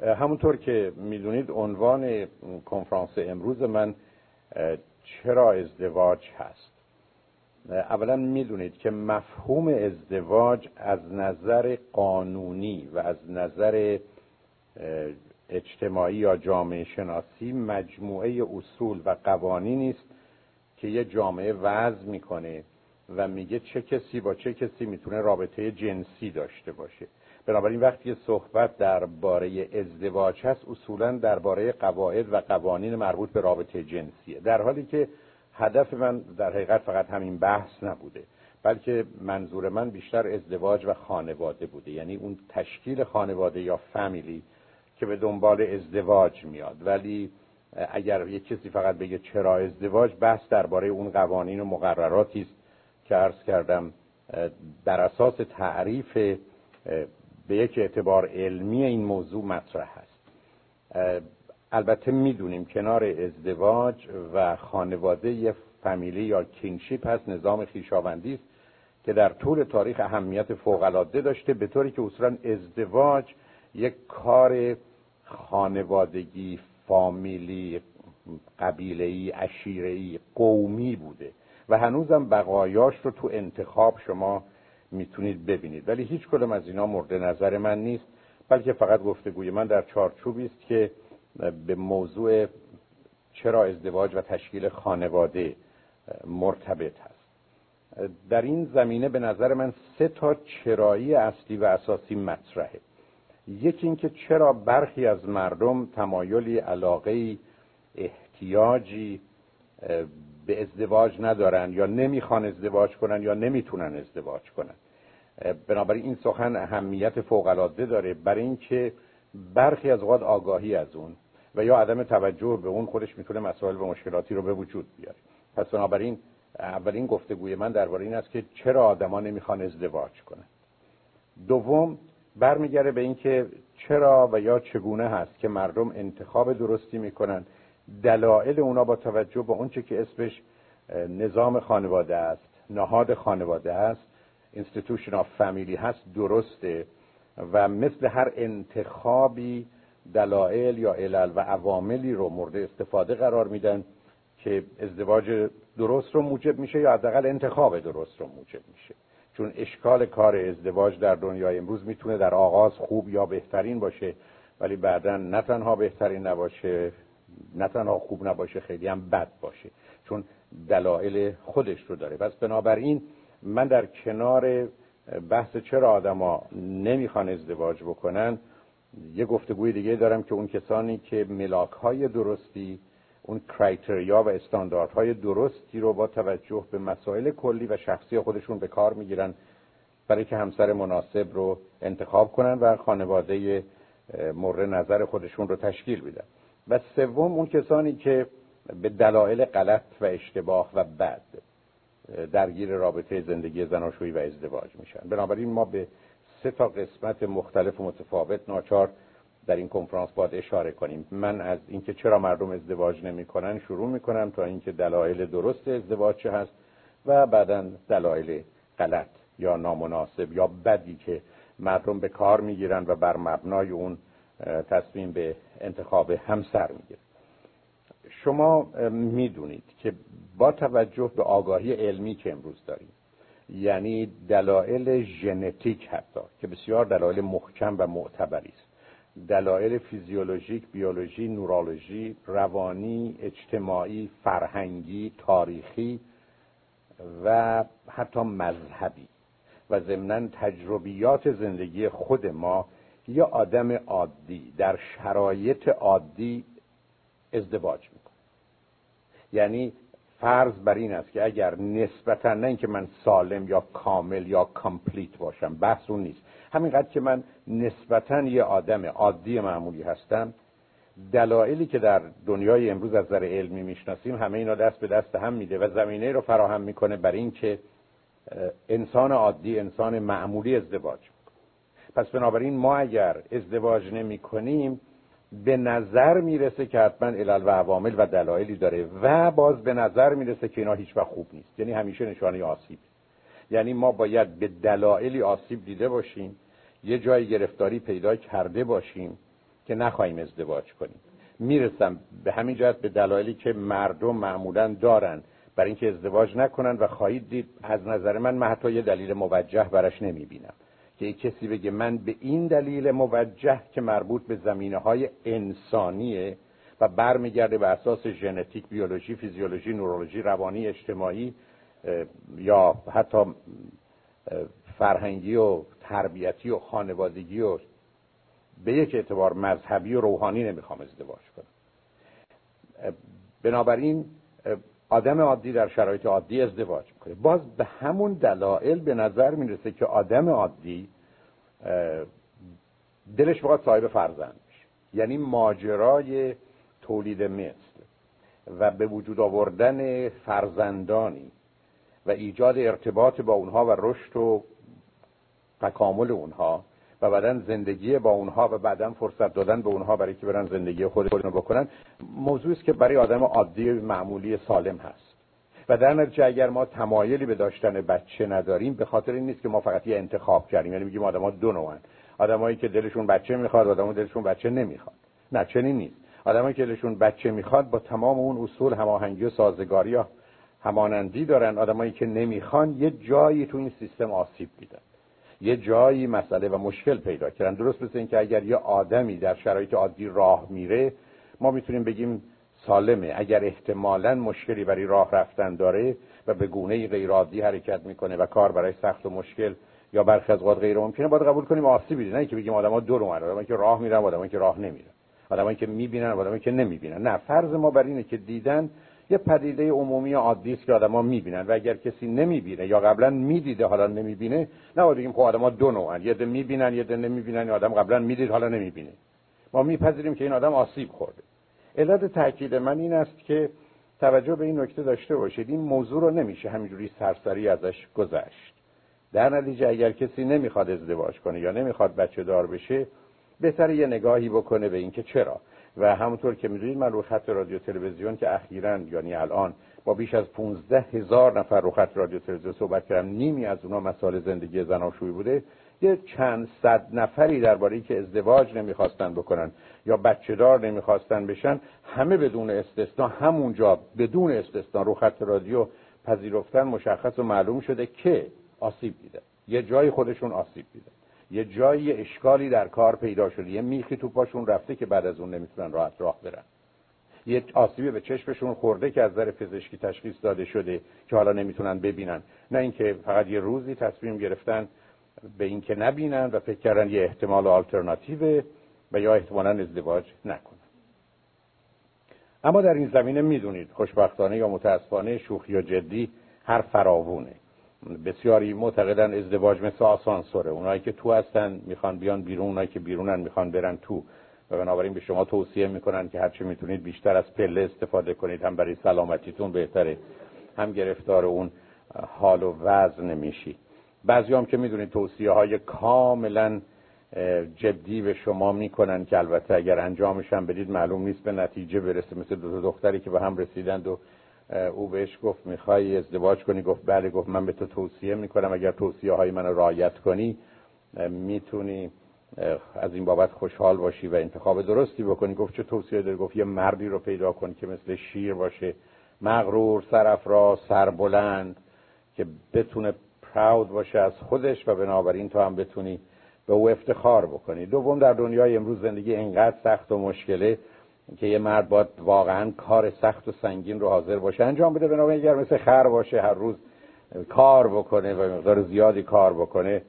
همونطور که می‌دونید عنوان کنفرانس امروز من چرا ازدواج هست؟ اولا می‌دونید که مفهوم ازدواج از نظر قانونی و از نظر اجتماعی یا جامعه شناسی مجموعه اصول و قوانینی است که یه جامعه وضع می‌کنه و میگه چه کسی با چه کسی می‌تونه رابطه جنسی داشته باشه. بنابراین وقتی صحبت درباره ازدواج هست اصولا درباره قواعد و قوانین مربوط به رابطه جنسیه. در حالی که هدف من در حقیقت فقط همین بحث نبوده بلکه منظور من بیشتر ازدواج و خانواده بوده. یعنی اون تشکیل خانواده یا فامیلی که به دنبال ازدواج میاد. ولی اگر یک کسی فقط بگه چرا ازدواج بحث درباره اون قوانین و مقرراتی است که عرض کردم در اساس تعریف به یک اعتبار علمی این موضوع مطرح است. البته می‌دونیم کنار ازدواج و خانواده یه فامیلی یا کینشیپ هست نظام خیشاوندی است که در طول تاریخ اهمیت فوقالعاده داشته به طوری که اصولا ازدواج یک کار خانوادگی فامیلی قبیله‌ای عشیره‌ای قومی بوده و هنوزم بقایاش رو تو انتخاب شما می‌تونید ببینید. ولی هیچ کدوم از اینا مورد نظر من نیست بلکه فقط گفتگوی من در چارچوبی است که به موضوع چرا ازدواج و تشکیل خانواده مرتبط هست در این زمینه به نظر من سه تا چرایی اصلی و اساسی مطرحه. یکی اینکه چرا برخی از مردم تمایلی علاقه احتیاجی به ازدواج ندارن یا نمی‌خوان ازدواج کنن یا نمی‌تونن ازدواج کنن. بنابراین این سخن اهمیت فوقالعاده داره برای اینکه برخی از اوقات آگاهی از اون و یا عدم توجه به اون خودش می‌تونه مسائل و مشکلاتی رو به وجود بیاره. پس بنابراین اولین گفتگوی من درباره این است که چرا آدما نمی‌خوان ازدواج کنن. دوم برمیگرده به اینکه چرا و یا چگونه هست که مردم انتخاب درستی می‌کنن دلایل اونا با توجه به اونچه که اسمش نظام خانواده است نهاد خانواده است institution of family هست درسته. و مثل هر انتخابی دلایل یا علل و عواملی رو مورد استفاده قرار میدن که ازدواج درست رو موجب میشه یا حداقل انتخاب درست رو موجب میشه. چون اشکال کار ازدواج در دنیای امروز می‌تونه در آغاز خوب یا بهترین باشه ولی بعدا نه تنها بهترین نباشه نه تنها خوب نباشه خیلی هم بد باشه چون دلایل خودش رو داره. پس بنابراین من در کنار بحث چرا آدما نمی‌خوان ازدواج بکنن یه گفتگوی دیگه دارم که اون کسانی که ملاک های درستی اون کرایتریا و استانداردهای درستی رو با توجه به مسائل کلی و شخصی خودشون به کار می‌گیرن برای که همسر مناسب رو انتخاب کنن و خانواده مورد نظر خودشون رو تشکیل بدن. و سوم اون کسانی که به دلایل غلط و اشتباه و بد درگیر رابطه زندگی زناشویی و ازدواج میشن. بنابراین ما به سه تا قسمت مختلف و متفاوت ناچار در این کنفرانس باید اشاره کنیم. من از اینکه چرا مردم ازدواج نمی‌کنن شروع می‌کنم تا اینکه دلایل درست ازدواج چه هست و بعدا دلایل غلط یا نامناسب یا بدی که مردم به کار می‌گیرن و بر مبنای اون تصمیم به انتخاب همسر می‌گیرن شما می‌دونید که با توجه به آگاهی علمی که امروز داریم یعنی دلایل ژنتیک حتی که بسیار دلایل محکم و معتبری است دلایل فیزیولوژیک بیولوژی نورولوژی روانی اجتماعی فرهنگی تاریخی و حتی مذهبی و ضمنا تجربیات زندگی خود ما یه آدم عادی در شرایط عادی ازدواج می‌کنه. یعنی فرض بر این است که اگر نسبتا نه اینکه من سالم یا کامل یا کامپلیت باشم بحث اون نیست. همینقدر که من نسبتا یه آدم عادی معمولی هستم دلایلی که در دنیای امروز از نظر علمی می‌شناسیم همه اینا دست به دست هم میده و زمینه رو فراهم می‌کنه بر این که انسان عادی انسان معمولی ازدواج پس بنابراین ما اگر ازدواج نمی کنیم به نظر می‌رسه که حتما علل و عوامل و دلایلی داره و باز به نظر می‌رسه که اینا هیچ وقت خوب نیست. یعنی همیشه نشانه آسیب. یعنی ما باید به دلایلی آسیب دیده باشیم یه جای گرفتاری پیدا کرده باشیم که نخواهیم ازدواج کنیم. می‌رسم به همین جهت به دلایلی که مردم معمولا دارن. برای اینکه ازدواج نکنن و خواهید دید از نظر من من حتی یه دلیل موجه برش نمی‌بینم. که کسی بگه من به این دلیل موجه که مربوط به زمینه های انسانیه و برمیگرده به اساس ژنتیک بیولوژی فیزیولوژی نورولوژی روانی اجتماعی یا حتی فرهنگی و تربیتی و خانوادگی و به یک اعتبار مذهبی و روحانی نمی‌خوام ازدواج کنم. بنابراین آدم عادی در شرایط عادی ازدواج می‌کنه. باز به همون دلایل به نظر می‌رسه که آدم عادی دلش بخواد صاحب فرزند بشه. یعنی ماجرای تولید مثل و به وجود آوردن فرزندانی و ایجاد ارتباط با اونها و رشد و تکامل اونها و بعدا زندگی با اونها و بعدا فرصت دادن به اونها برای که برن زندگی خودشون بکنن. موضوعی است که برای آدم عادی معمولی سالم هست. و در نتیجه اگر ما تمایلی به داشتن بچه نداریم به خاطر این نیست که ما فقط یه انتخاب کردیم. یعنی میگیم آدما دو نوعن. آدمایی که دلشون بچه می‌خواد و آدمایی دلشون بچه نمی‌خواد. نه چنین نیست. آدمایی که دلشون بچه می‌خواد با تمام اون اصول هماهنگی و سازگاری یا همانندی دارن. آدمایی که نمی‌خوان یه جایی تو این سیستم آسیب دیدن یه جایی مسئله و مشکل پیدا کردن. درست مثل اینکه اگر یه آدمی در شرایط عادی راه میره ما می‌تونیم بگیم سالمه. اگر احتمالا مشکلی برای راه رفتن داره و به گونه غیر عادی حرکت می‌کنه و کار برای سخت و مشکل یا برخی از غیر ممکنه باید قبول کنیم آسیبی دیده. نه که بگیم آدما دو نوعن آدمایی که راه میرن آدمایی که راه نمیرن. آدمایی که می‌بینن آدمایی که نمی‌بینن. نه فرض ما بر اینه که دیدن یه پدیده عمومی عادی است که آدما می‌بینن و اگر کسی نمی‌بینه یا قبلا می‌دیده حالا نمی‌بینه نه بگیم خب آدما دو نوعن. یه ده می‌بینن یه ده نمی‌بینن یا آدم قبلا می‌دید حالا نمی‌بینه. ما میپذیریم که این آدم آسیب خورده. علت تاکید من این است که توجه به این نکته داشته باشید. این موضوع رو نمیشه همینجوری سرسری ازش گذشت. در نتیجه اگر کسی نمی‌خواد ازدواج کنه یا نمی‌خواد بچه دار بشه بهتر یه نگاهی بکنه به اینکه چرا. و همونطور که می‌دونید من رو خط رادیو تلویزیون که اخیرا یعنی الان با بیش از 15 هزار نفر رو خط رادیو تلویزیون صحبت کردم نیمی از اونها مسائل زندگی زناشویی بوده. یه چند صد نفری درباره که ازدواج نمی‌خواستن بکنن یا بچه دار نمی‌خواستن بشن همه بدون استثنا همونجا بدون استثنا رو خط رادیو پذیرفتن مشخص و معلوم شده که آسیب دیده. یه جای خودشون آسیب دیده. یه جایی اشکالی در کار پیدا شده. یه میخی تو پاشون رفته که بعد از اون نمی‌تونن راحت راه برن. یه آسیبی به چشمشون خورده که از نظر پزشکی تشخیص داده شده که حالا نمی‌تونن ببینن. نه اینکه فقط یه روزی تصمیم گرفتن به اینکه نبینن و فکر کردن یه احتمال آلترناتیو و یا احتمالا ازدواج نکنن. اما در این زمینه می‌دونید خوشبختانه یا متاسفانه شوخی یا جدی هر فراوونه. بسیاری معتقدن ازدواج مثل آسانسوره. اونایی که تو هستن می‌خوان بیان بیرون اونایی که بیرونن می‌خوان برن تو. و بنابراین به شما توصیه می‌کنن که هرچی می‌تونید بیشتر از پله استفاده کنید. هم برای سلامتیتون بهتره هم گرفتار اون حال و وضع نمیشی بعضی هم که می‌دونید توصیه های کاملا جدی به شما می‌کنن که البته اگر انجامش هم بدید معلوم نیست به نتیجه برسه. مثل دو دختری که به هم رسیدند و او بهش گفت می‌خوای ازدواج کنی؟ گفت بله. گفت من به تو توصیه می‌کنم. اگر توصیه های من رعایت کنی می‌تونی از این بابت خوشحال باشی و انتخاب درستی بکنی. گفت چه توصیه داری؟ گفت یه مردی رو پیدا کنی که مثل شیر باشه. مغرور سرافراز سربلند که بتونه پراود باشه از خودش و بنابراین تو هم بتونی به او افتخار بکنی. دوم در دنیای امروز زندگی اینقدر سخت و مشکله که یه مرد باید واقعا کار سخت و سنگین رو حاضر باشه انجام بده. بنابراین اگر مثل خر باشه هر روز کار بکنه و مقدار زیادی کار بکنه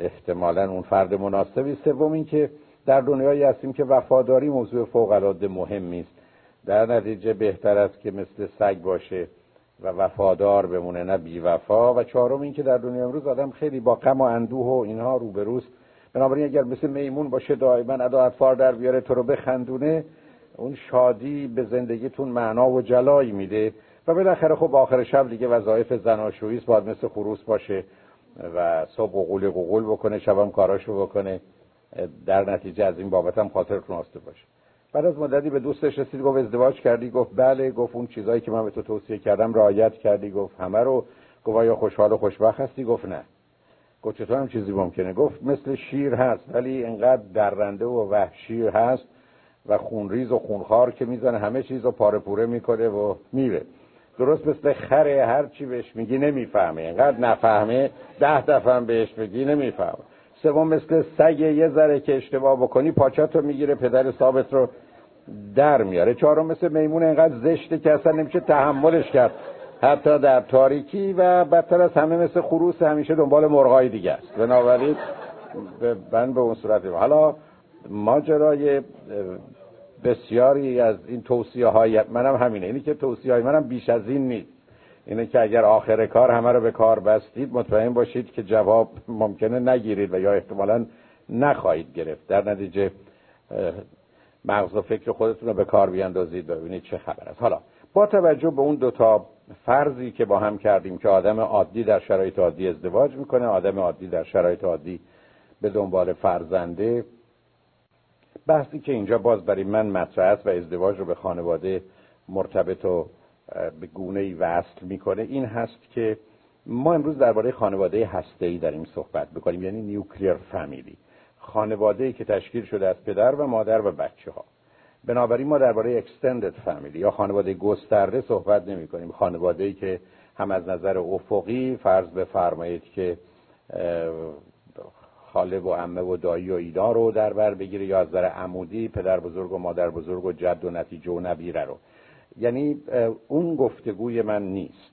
احتمالا اون فرد مناسبی. سوم این که در دنیایی هستیم که وفاداری موضوع فوق العاده مهمی است در نتیجه بهتر است که مثل سگ باشه و وفادار بمونه نه بی وفا و چهارم این که در دنیا امروز آدم خیلی با غم و اندوه و اینها روبروست. بنابراین اگر مثل میمون باشه دائما ادا اطفار در بیاره تو رو بخندونه. اون شادی به زندگیتون معنا و جلایی میده و بالاخره خب آخر شب دیگه وظایف زناشویی باید مثل خروس باشه و صبح قوقول قوقول بکنه شبم کاراشو بکنه. در نتیجه از این بابت هم خاطرتون آسته باشه. بعد از مدتی به دوستش رسید گفت ازدواج کردی؟ گفت بله. گفت اون چیزایی که من به تو توصیه کردم رعایت کردی؟ گفت همه رو. گفت یا خوشحال و خوشبخت هستی؟ گفت نه. گفت چطور هم چیزی ممکنه؟ گفت مثل شیر هست ولی انقدر درنده و وحشی هست و خونریز و خونخوار که می‌زنه همه چیز رو پاره پوره می‌کنه و میره. درست مثل خره هر چی بهش میگی نمی‌فهمه. انقدر نفهمه ده دفعه هم بهش بگی نمی‌فهمه. سوم مثل سگ یه ذره که اشتباه بکنی پاچات رو می‌گیره پدر ثابت رو در میاره. چهارم مثل میمون انقدر زشته که اصلا نمیشه تحملش کرد. حتی در تاریکی و بدتر از همه مثل خروس همیشه دنبال مرغای دیگه است. بنابراین من به اون صورت حالا ماجرای بسیاری از این توصیه های منم همینه. اینی که توصیه های منم بیش از این نیست. اینه که اگر آخر کار همه رو به کار بستید مطمئن باشید که جواب ممکنه نگیرید و یا احتمالا نخواهید گرفت. در نتیجه مغز و فکر خودتون رو به کار بیاندازید ببینید چه خبر است. حالا با توجه به اون دوتا فرضی که با هم کردیم که آدم عادی در شرایط عادی ازدواج می‌کنه آدم عادی در شرایط عادی به دنبال فرزنده بحثی که اینجا باز برای من مطرح است و ازدواج رو به خانواده مرتبط و به گونه ای وصل می‌کنه این هست که ما امروز درباره خانواده هسته‌ای داریم صحبت بکنیم یعنی نیوکلیر فامیلی خانواده ای که تشکیل شده از پدر و مادر و بچه ها بنابراین ما درباره اکستندد فامیلی یا خانواده گسترده صحبت نمی کنیم خانواده ای که هم از نظر افقی فرض بفرمایید که خاله و عمه و دایی و اینا رو در بر بگیره یا از نظر عمودی پدر بزرگ و مادر بزرگ و جد و نتیجه و نبیره رو. یعنی اون گفتگوی من نیست.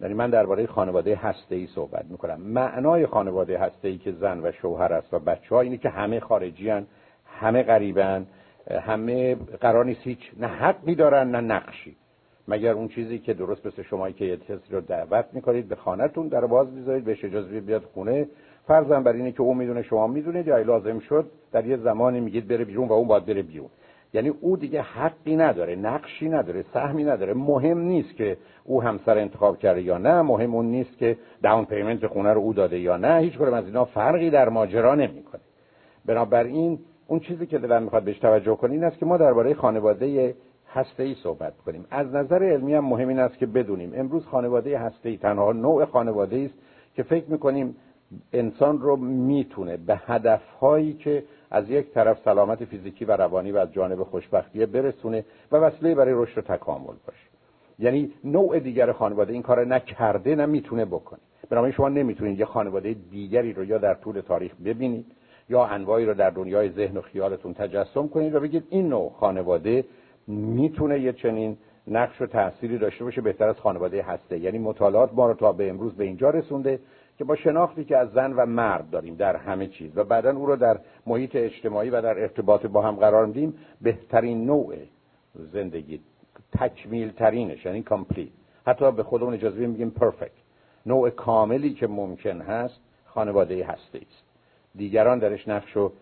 یعنی من درباره خانواده هسته ای صحبت می‌کنم. معنای خانواده هسته ای که زن و شوهر است و بچه ها اینه که همه خارجی هن، همه غریبن همه قرار نیست هیچ نه حقی دارن نه نقشی. مگر اون چیزی که درست مثل شما که یه رو دعوت می‌کنید به خانهتون در باز می‌ذارید بهش اجازه بیاد خونه فرضاً بر اینه که او می‌دونه شما می‌دونید یا لازم شد در یه زمانی میگید بره بیرون و اون باید بره بیرون. یعنی او دیگه حقی نداره نقشی نداره سهمی نداره. مهم نیست که او همسر انتخاب کرده یا نه مهم اون نیست که داون پیمنت خونه رو او داده یا نه. هیچ کدوم از اینا فرقی در ماجرا نمی‌کنه. بنابراین اون چیزی که دلم می‌خواد بهش توجه کنین این است که ما درباره خانواده هسته ای صحبت کنیم. از نظر علمی هم مهم این است که بدونیم. امروز خانواده هسته ای تنها نوع خانواده است که فکر می‌کنیم انسان رو می‌تونه به هدفهایی که از یک طرف سلامت فیزیکی و روانی و از جانب خوشبختیه برسونه و وسیله برای رشد و تکامل باشه. یعنی نوع دیگر خانواده این کار نکرده نه می‌تونه بکنه. بنابراین شما نمی‌تونید یه خانواده دیگری رو یا در طول تاریخ ببینید یا انواعی رو در دنیای ذهن و خیالتون تجسم کنید و بگید این نوع خانواده می‌تونه یه چنین نقش و تأثیری داشته باشه بهتر از خانواده هسته. یعنی مطالعات ما رو تا به امروز به اینجا رسونده. که با شناختی که از زن و مرد داریم در همه چیز و بعدا او رو در محیط اجتماعی و در ارتباط با هم قرار میدیم بهترین نوع زندگی تکمیل ترینش یعنی complete حتی به خودمون اجازه میگیم perfect نوع کاملی که ممکن هست خانواده هسته‌ای است. دیگران درش نقش و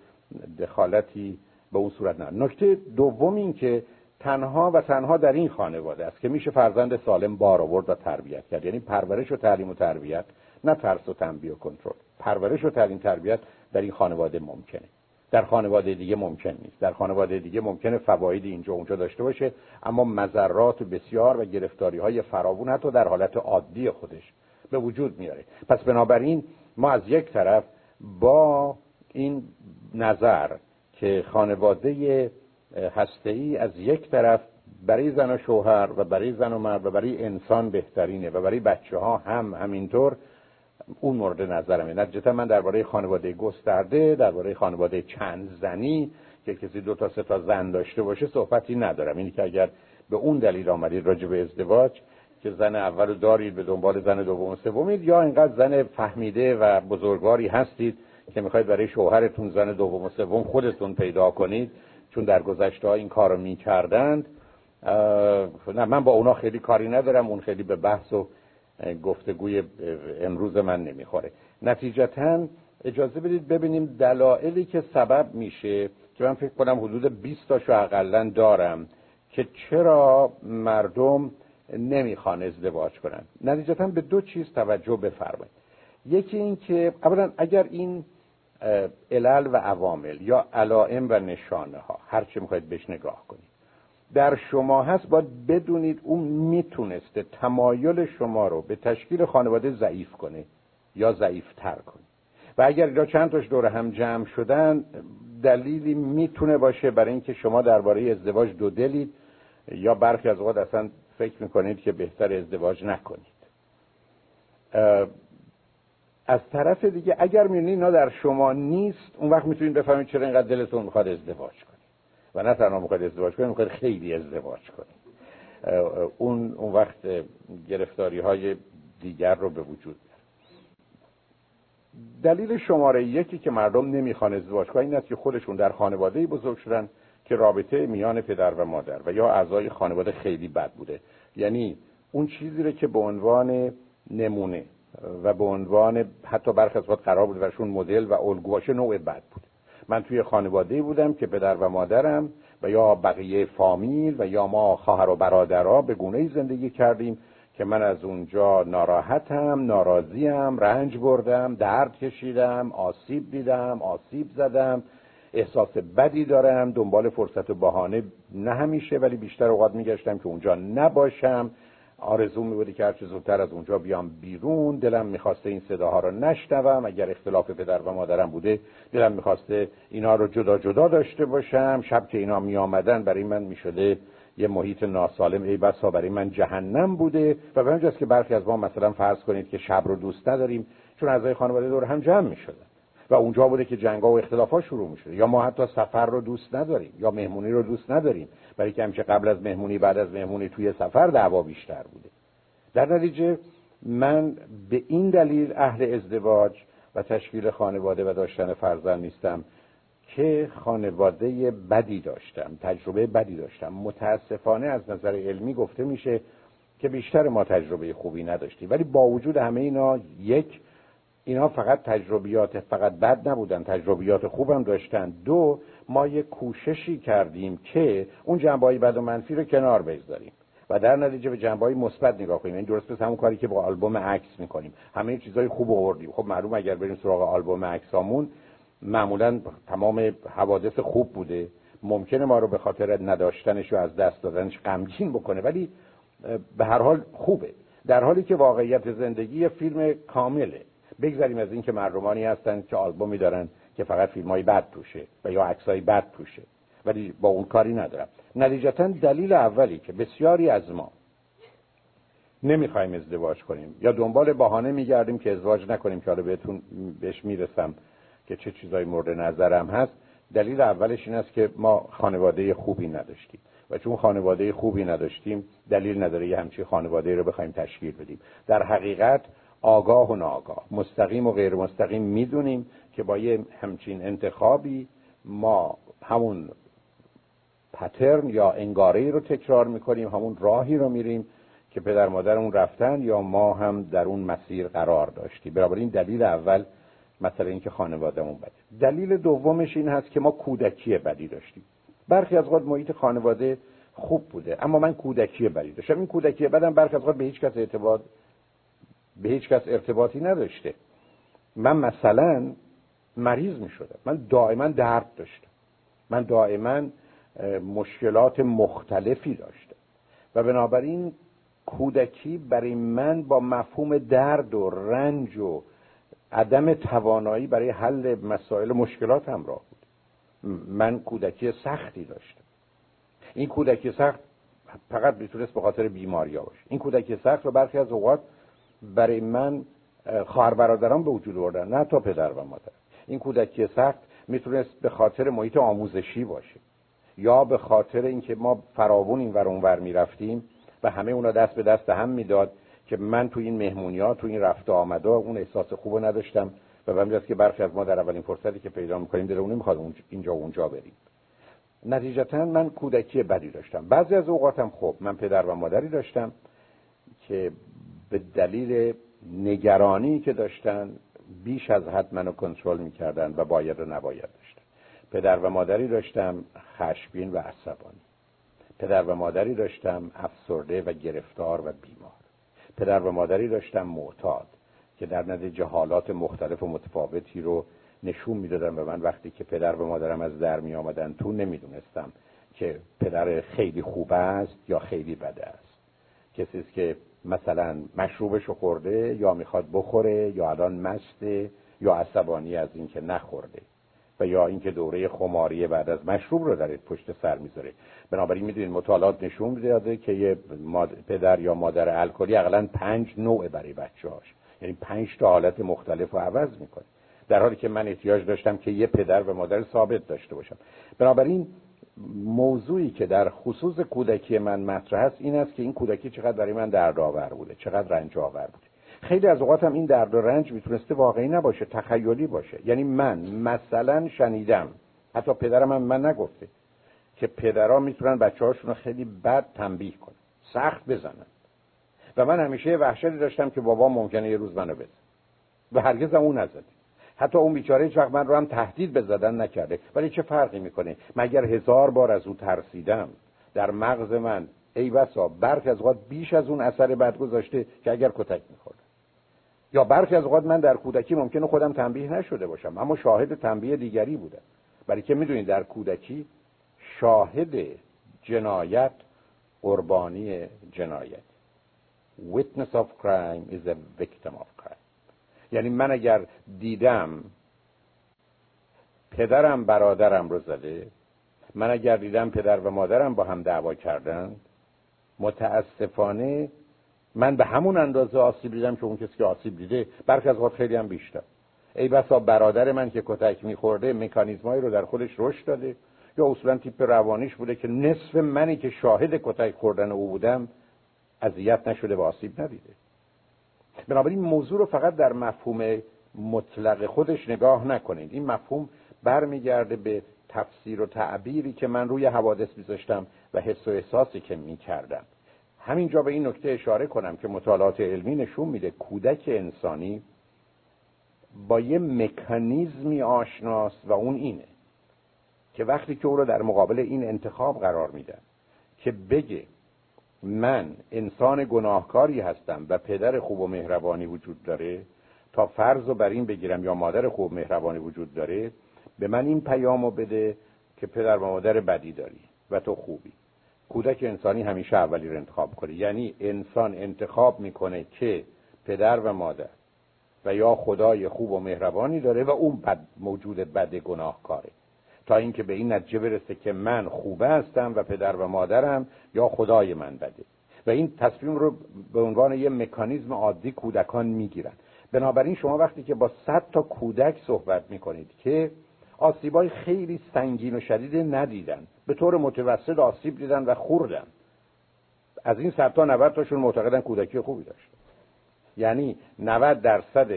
دخالتی به اون صورت نه نکته دوم این که تنها و تنها در این خانواده است که میشه فرزند سالم بار آورد و تربیت کرد. یعنی پرورش و تعلیم و تربیت نه ترس و تنبیه و کنترل. پرورش و تعلیم تربیت در این خانواده ممکنه. در خانواده دیگه ممکن نیست. در خانواده دیگه ممکنه فواید اینجا اونجا داشته باشه اما مذرات بسیار و گرفتاری های فراوون حتی در حالت عادی خودش به وجود میاره. پس بنابراین ما از یک طرف با این نظر که خانواده هسته‌ای از یک طرف برای زن و شوهر و برای زن و مرد و برای انسان بهترینه و برای بچه ها هم همینطور اون مورد نظرمه نتیجتا من درباره خانواده گسترده درباره خانواده چند زنی که کسی دو تا سه تا زن داشته باشه صحبتی ندارم. اینی که اگر به اون دلیل آمدید راجع به ازدواج که زن اول دارید به دنبال زن دوم و سومید یا اینقدر زن فهمیده و بزرگواری هستید که می‌خواید برای شوهرتون زن دوم و سوم خودتون پیدا کنید چون در گذشته ها این کارو می‌کردند نه من با اونا خیلی کاری ندارم اون خیلی به بحث و گفتگوی امروز من نمی‌خوره. نتیجتا اجازه بدید ببینیم دلایلی که سبب میشه که من فکر کنم حدود 20 تاشو اقلا دارم که چرا مردم نمی‌خوان ازدواج کنن. نتیجتا به دو چیز توجه بفرمایید. یکی این که اولا اگر این علل و عوامل یا علائم و نشانه ها هر چه می‌خواید بهش نگاه کنید در شما هست باید بدونید اون می‌تونسته تمایل شما رو به تشکیل خانواده ضعیف کنه یا ضعیفتر کنه. و اگر اینا چند تاش دور هم جمع شدن دلیلی می‌تونه باشه برای اینکه شما درباره ازدواج دو دلید یا برخی از اوقات اصلا فکر می‌کنید که بهتر ازدواج نکنید. از طرف دیگه اگر می‌بینید اینا در شما نیست اون وقت می‌تونید بفهمید چرا اینقدر دلتون می‌خواد ازدواج و نه تنها می‌خواد ازدواج کنید می‌خواد خیلی ازدواج کنید. اون اون وقت گرفتاری های دیگر رو به وجود دلیل شماره یکی که مردم نمی‌خوان ازدواج کنن این است که خودشون در خانواده بزرگ شدن که رابطه میان پدر و مادر و یا اعضای خانواده خیلی بد بوده. یعنی اون چیزی رو که به عنوان نمونه و به عنوان حتی برخی از قرار بود برشون مدل و الگو نوع بد بود. من توی خانواده بودم که پدر و مادرم و یا بقیه فامیل و یا ما خواهر و برادرها به گونه زندگی کردیم که من از اونجا ناراحتم ناراضیم رنج بردم درد کشیدم آسیب دیدم آسیب زدم. احساس بدی دارم دنبال فرصت و بهانه نه همیشه ولی بیشتر اوقات میگشتم که اونجا نباشم. آرزو می که هرچه زودتر از اونجا بیام بیرون. دلم می‌خواسته این صداها رو نشنوم. اگر اختلاف پدر و مادرم بوده دلم می‌خواسته اینا رو جدا جدا داشته باشم. شب که اینا می آمدن برای من می‌شده یه محیط ناسالم. ای بسا برای من جهنم بوده. و به که برخی از ما مثلا فرض کنید که شب رو دوست نداریم چون اعضای خانواده دور هم جمع می شدن و اونجا بوده که جنگا و اختلافا شروع می شده یا ما حتی سفر رو دوست نداریم یا مهمونی رو دوست نداریم برای که همیشه قبل از مهمونی بعد از مهمونی توی سفر دعوا بیشتر بوده. در نتیجه من به این دلیل اهل ازدواج و تشکیل خانواده و داشتن فرزند نیستم که خانواده بدی داشتم تجربه بدی داشتم. متاسفانه از نظر علمی گفته میشه که بیشتر ما تجربه خوبی نداشتیم. ولی با وجود همه اینا یک اینا فقط تجربیات فقط بد نبودن تجربیات خوبم داشتن. دو ما یک کوششی کردیم که اون جنبه بد و منفی رو کنار بگذاریم و در نتیجه به جنبه مثبت نگاه کنیم. این درست مثل همون کاری که با آلبوم عکس می‌کنیم. همه چیزای خوب آوردیم. خب معلوم اگر بریم سراغ آلبوم عکسامون معمولا تمام حوادث خوب بوده. ممکنه ما رو به خاطر نداشتنش و از دست دادنش غمگین بکنه ولی به هر حال خوبه. در حالی که واقعیت زندگی فیلم کامله. بگذاریم از اینکه مردمانی هستن که آلبومی دارن که فقط فیلم های بد توشه و یا عکسای بد توشه. ولی با اون کاری ندارم. نتیجتا دلیل اولی که بسیاری از ما نمی‌خوایم ازدواج کنیم یا دنبال بهانه میگردیم که ازدواج نکنیم که حالا بهتون بهش می‌رسم که چه چیزایی مورد نظرم هست. دلیل اولش این است که ما خانواده خوبی نداشتیم. و چون خانواده خوبی نداشتیم دلیل نداره یه همچین خانواده رو بخوایم تشکیل بدیم. در حقیقت آگاه و ناآگاه. مستقیم و غیر مستقیم می‌دونیم که با یه همچین انتخابی ما همون پترن یا انگاره رو تکرار می‌کنیم همون راهی رو میریم که پدر مادرمون رفتن یا ما هم در اون مسیر قرار داشتیم. بنابراین دلیل اول مثلا اینکه خانوادهمون بده دلیل دومش این هست که ما کودکی بدی داشتیم. برخی از وقت محیط خانواده خوب بوده اما من کودکی بدی داشتم. این کودکی بدم برخی از وقت به هیچ کس ارتباط به هیچ کس ارتباطی نداشته. من مثلا مریض می شدم من دائما درد داشتم. من دائما مشکلات مختلفی داشتم. و بنابراین کودکی برای من با مفهوم درد و رنج و عدم توانایی برای حل مسائل مشکلات همراه بود. من کودکی سختی داشتم. این کودکی سخت فقط می‌تونست به خاطر بیماری باشه. این کودکی سخت رو برخی از اوقات برای من خواهر برادران به وجود آوردن نه تا پدر و مادر. این کودکی سخت می‌تونست به خاطر محیط آموزشی باشه یا به خاطر اینکه ما فراوون این ور اونور می‌رفتیم و همه اونا دست به دست هم می‌داد که من تو این مهمونی ها تو این رفت آمده اون احساس خوب نداشتم و به که برخی از ما در اولین فرصتی که پیدا می‌کنیم دلمون نمی‌خواد اینجا و اونجا بریم. نتیجتا من کودکی بدی داشتم. بعضی از اوقاتم خب من پدر و مادری داشتم که به دلیل نگرانی که داشتن بیش از حد منو کنترل می‌کردن و باید و نباید داشتن. پدر و مادری داشتم خشبین و عصبانی. پدر و مادری داشتم افسرده و گرفتار و بیمار. پدر و مادری داشتم معتاد که در نتیجه حالات مختلف و متفاوتی رو نشون می‌دادن به من. وقتی که پدر و مادرم از در می آمدن تو نمی‌دونستم که پدر خیلی خوب است یا خیلی بده است. کسی که مثلا مشروبش خورده یا می‌خواد بخوره یا الان مسته یا عصبانی از اینکه نخورده و یا اینکه دوره خماری بعد از مشروب رو در پشت سر می‌ذاره. بنابراین می‌دونید مطالعات نشون میده که یه پدر یا مادر الکلی اقلا پنج نوع برای بچه هاش یعنی پنج تا حالت مختلف رو عوض می‌کنه. در حالی که من احتیاج داشتم که یه پدر و مادر ثابت داشته باشم. بنابراین موضوعی که در خصوص کودکی من مطرح است این است که این کودکی چقدر برای من دردآور بوده چقدر رنج آور بوده. خیلی از اوقات هم این درد و رنج می‌تونسته واقعی نباشه تخیلی باشه. یعنی من مثلا شنیدم حتی پدرم هم من نگفته که پدرها می‌تونن بچه هاشون رو خیلی بد تنبیه کنن سخت بزنن. و من همیشه وحشتی داشتم که بابا ممکنه یه روز منو بزن و هرگز هم اون نزدی حتی اون بیچاره هیچ وقت من رو هم تهدید به زدن نکرده. ولی چه فرقی می‌کنه؟ مگر هزار بار از او ترسیدم؟ در مغز من ای بسا برخی از اوقات بیش از اون اثر بد گذاشته که اگر کتک می‌خورد. یا برخی از اوقات من در کودکی ممکنه خودم تنبیه نشده باشم اما شاهد تنبیه دیگری بودم برای که می‌دونید در کودکی شاهد جنایت قربانی جنایت. Witness of crime is a victim of crime. یعنی من اگر دیدم پدرم برادرم رو زده من اگر دیدم پدر و مادرم با هم دعوا کردن متاسفانه من به همون اندازه آسیب دیدم که اون کسی که آسیب دیده برخی از خیلی هم بیشتر. ای بسا برادر من که کتک میخورده مکانیزمایی رو در خودش رشد داده. یا اصولا تیپ روانیش بوده که نصف منی که شاهد کتک خوردن او بودم اذیت نشده و آسیب ندیده. بنابراین موضوع رو فقط در مفهوم مطلق خودش نگاه نکنید. این مفهوم برمیگرده به تفسیر و تعبیری که من روی حوادث میذاشتم و حس و احساسی که می‌کردم. همینجا به این نکته اشاره کنم که مطالعات علمی نشون میده کودک انسانی با یه مکانیزمی آشناست و اون اینه که وقتی که او رو در مقابل این انتخاب قرار میدن که بگه من انسان گناهکاری هستم و پدر خوب و مهربانی وجود داره. تا فرض رو بر این بگیرم یا مادر خوب مهربانی وجود داره به من این پیامو بده که پدر و مادر بدی داری و تو خوبی. کودک انسانی همیشه اولی رو انتخاب کنه. یعنی انسان انتخاب می‌کنه که پدر و مادر و یا خدای خوب و مهربانی داره و اون بد موجود بد گناهکاره. تا اینکه به این نتیجه برسه که من خوبه هستم و پدر و مادرم یا خدای من بده. و این تصمیم رو به عنوان یه مکانیزم عادی کودکان می‌گیرن. بنابراین شما وقتی که با صد تا کودک صحبت می‌کنید که آسیبای خیلی سنگین و شدید ندیدن به طور متوسط آسیب دیدن و خوردن از این صد تا 90 تاشون معتقدن کودکی خوبی داشت. یعنی 90 درصد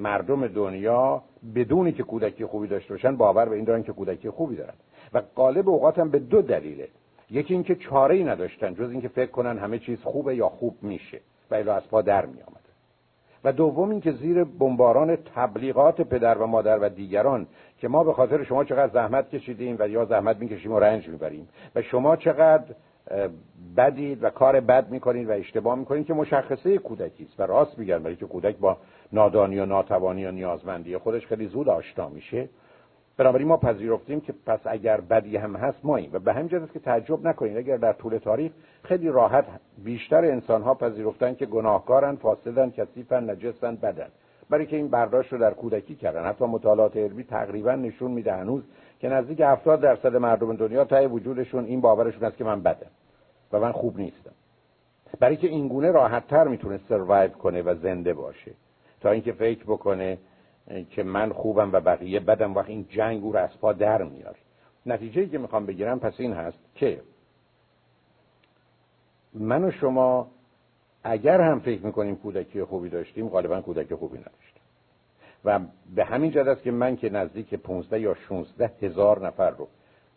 مردم دنیا بدونی که کودکی خوبی داشته باشن باور به این دارن که کودکی خوبی دارن. و قالب اوقات هم به دو دلیله. یکی اینکه چاره ای نداشتن جز اینکه فکر کنن همه چیز خوبه یا خوب میشه و الا از پا در می آمده و دوم اینکه زیر بمباران تبلیغات پدر و مادر و دیگران که ما به خاطر شما چقدر زحمت کشیدیم و یا زحمت می‌کشیم و رنج می‌بریم و شما چقدر بدید و کار بد می‌کنید و اشتباه می‌کنید که مشخصه کودکی است. و راست میگن برای که کودک با نادانی و ناتوانی و نیازمندی خودش خیلی زود آشنا میشه. بنابراین ما پذیرفتیم که پس اگر بدی هم هست ماییم و به همین است که تعجب نکنید. اگر در طول تاریخ خیلی راحت بیشتر انسان ها پذیرفتن که گناهکارن فاسدن کثیفن نجسن بدن. برای که این برداشت رو در کودکی کردن. حتی مطالعات علمی تقریبا نشون میده هنوز که نزدیک 70 درصد مردم دنیا تای وجودشون این باورشون است که من بدم. و من خوب نیستم. برای که این گونه راحت تر می‌تونه سروایو کنه و زنده باشه. تا اینکه فکر بکنه که من خوبم و بقیه بدم وقت این جنگ او رو از پا در میاره نتیجه که می‌خوام بگیرم پس این هست که من و شما اگر هم فکر می‌کنیم کودکی خوبی داشتیم غالبا کودک خوبی نداشتیم. و به همین جد است که من که نزدیک 15 یا 16 هزار نفر رو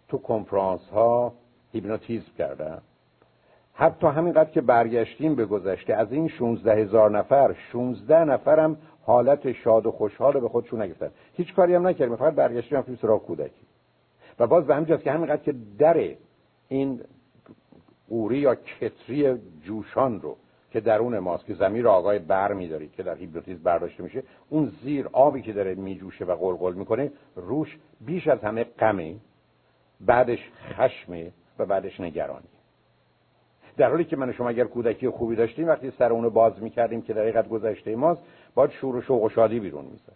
تو کنفرانس ها هیپنوتیزم کردم حتی همینقدر که برگشتیم به گذشته از این 16 هزار نفر 16 نفرم حالت شاد و خوشحال به خودشون نگرفتن. هیچ کاری هم نکردیم. فقط برگشتیم هم سراغ کودکی و باز به همین که همینقدر که در این قوری یا کتری جوشان رو که درون ماست که زمین آقای بر میدارید که در هیپنوتیزم برداشته میشه اون زیر آبی که داره میجوشه و قلقل می‌کنه روش بیش از همه غمه بعدش خشمه و بعدش نگرانی. در حالی که من شما اگر کودکی خوبی داشتیم وقتی سر اونو باز می‌کردیم که در حقیقت گذشته ماست باید شور و شوق و شادی بیرون می‌زد.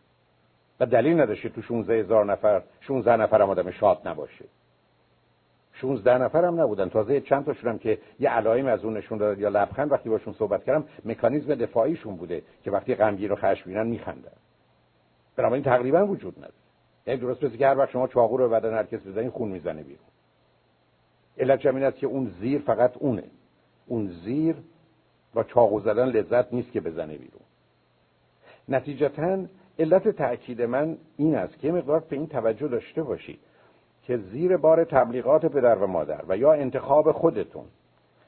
و دلیل نداشته تو 16 هزار نفر 16 نفر هم آدم شاد نباشه. 16 نفر هم نبودن. تازه چند تاشون که یه علائم از اون نشون داد یا لبخند وقتی باشون صحبت کردم مکانیزم دفاعیشون بوده که وقتی غمگین و خشمگینن میخندن. بنابراین تقریبا وجود نداره. یعنی درست مثل که هر وقت شما چاقو رو بدن هر کس بزنین خون می‌زنه بیرون. علت این است که اون زیر فقط اونه. اون زیر با چاقو زدن لذت نیست که بزنه بیرون. نتیجتا علت تأکید من این است که مقدار به این توجه داشته باشید که زیر بار تبلیغات پدر و مادر و یا انتخاب خودتون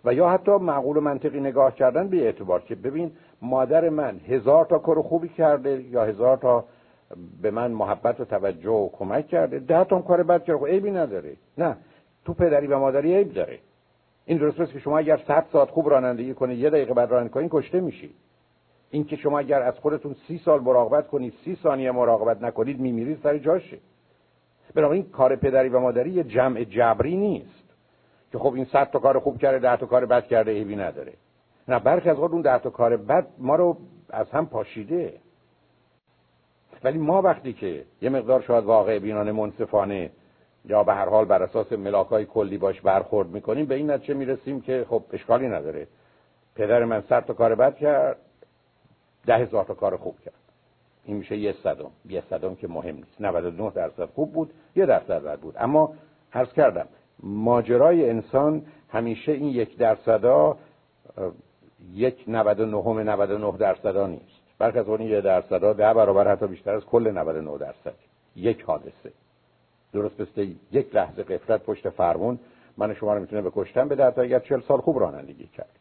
و یا حتی معقول و منطقی نگاه کردن به اعتبار که ببین مادر من هزار تا کار خوبی کرده یا هزار تا به من محبت و توجه و کمک کرده ده تا کار بد کرده خب عیبی نداره. نه تو پدری و مادری عیب داره. این درست است که شما اگر 100 ساعت خوب رانندگی کنید یه دقیقه بعد رانندگی کنید کشته میشید این که شما اگر از خودتون سی سال مراقبت کنید سی ثانیه مراقبت نکنید میمیرید سر جاشه. بنابراین کار پدری و مادری یه جمع جبری نیست که خب این صد تا کار خوب کرده ده تا کار بد کرده ایبی نداره. نه برخی از اون ده تا کار بد ما رو از هم پاشیده. ولی ما وقتی که یه مقدار شاید واقع بینانه منصفانه یا به هر حال بر اساس ملاکای کلی باش برخورد می‌کنیم به این نتیجه می‌رسیم که خب اشکالی نداره. پدر من صد تا کار بد کرد ده هزار تا کار خوب کرد. این میشه یه صدم. یه صدم که مهم نیست. 99 درصد خوب بود یه درصد بد بود. اما عرض کردم ماجرای انسان همیشه این یک درصدا یک 99 99 درصدا نیست. از اون یه درصدا ده برابر حتی بیشتر از کل 99 درصد. یک حادثه. درست مثل یک لحظه قفلت پشت فرمون من شما رو می‌تونه به در تا اگر 40 سال خوب رانندگی کرد.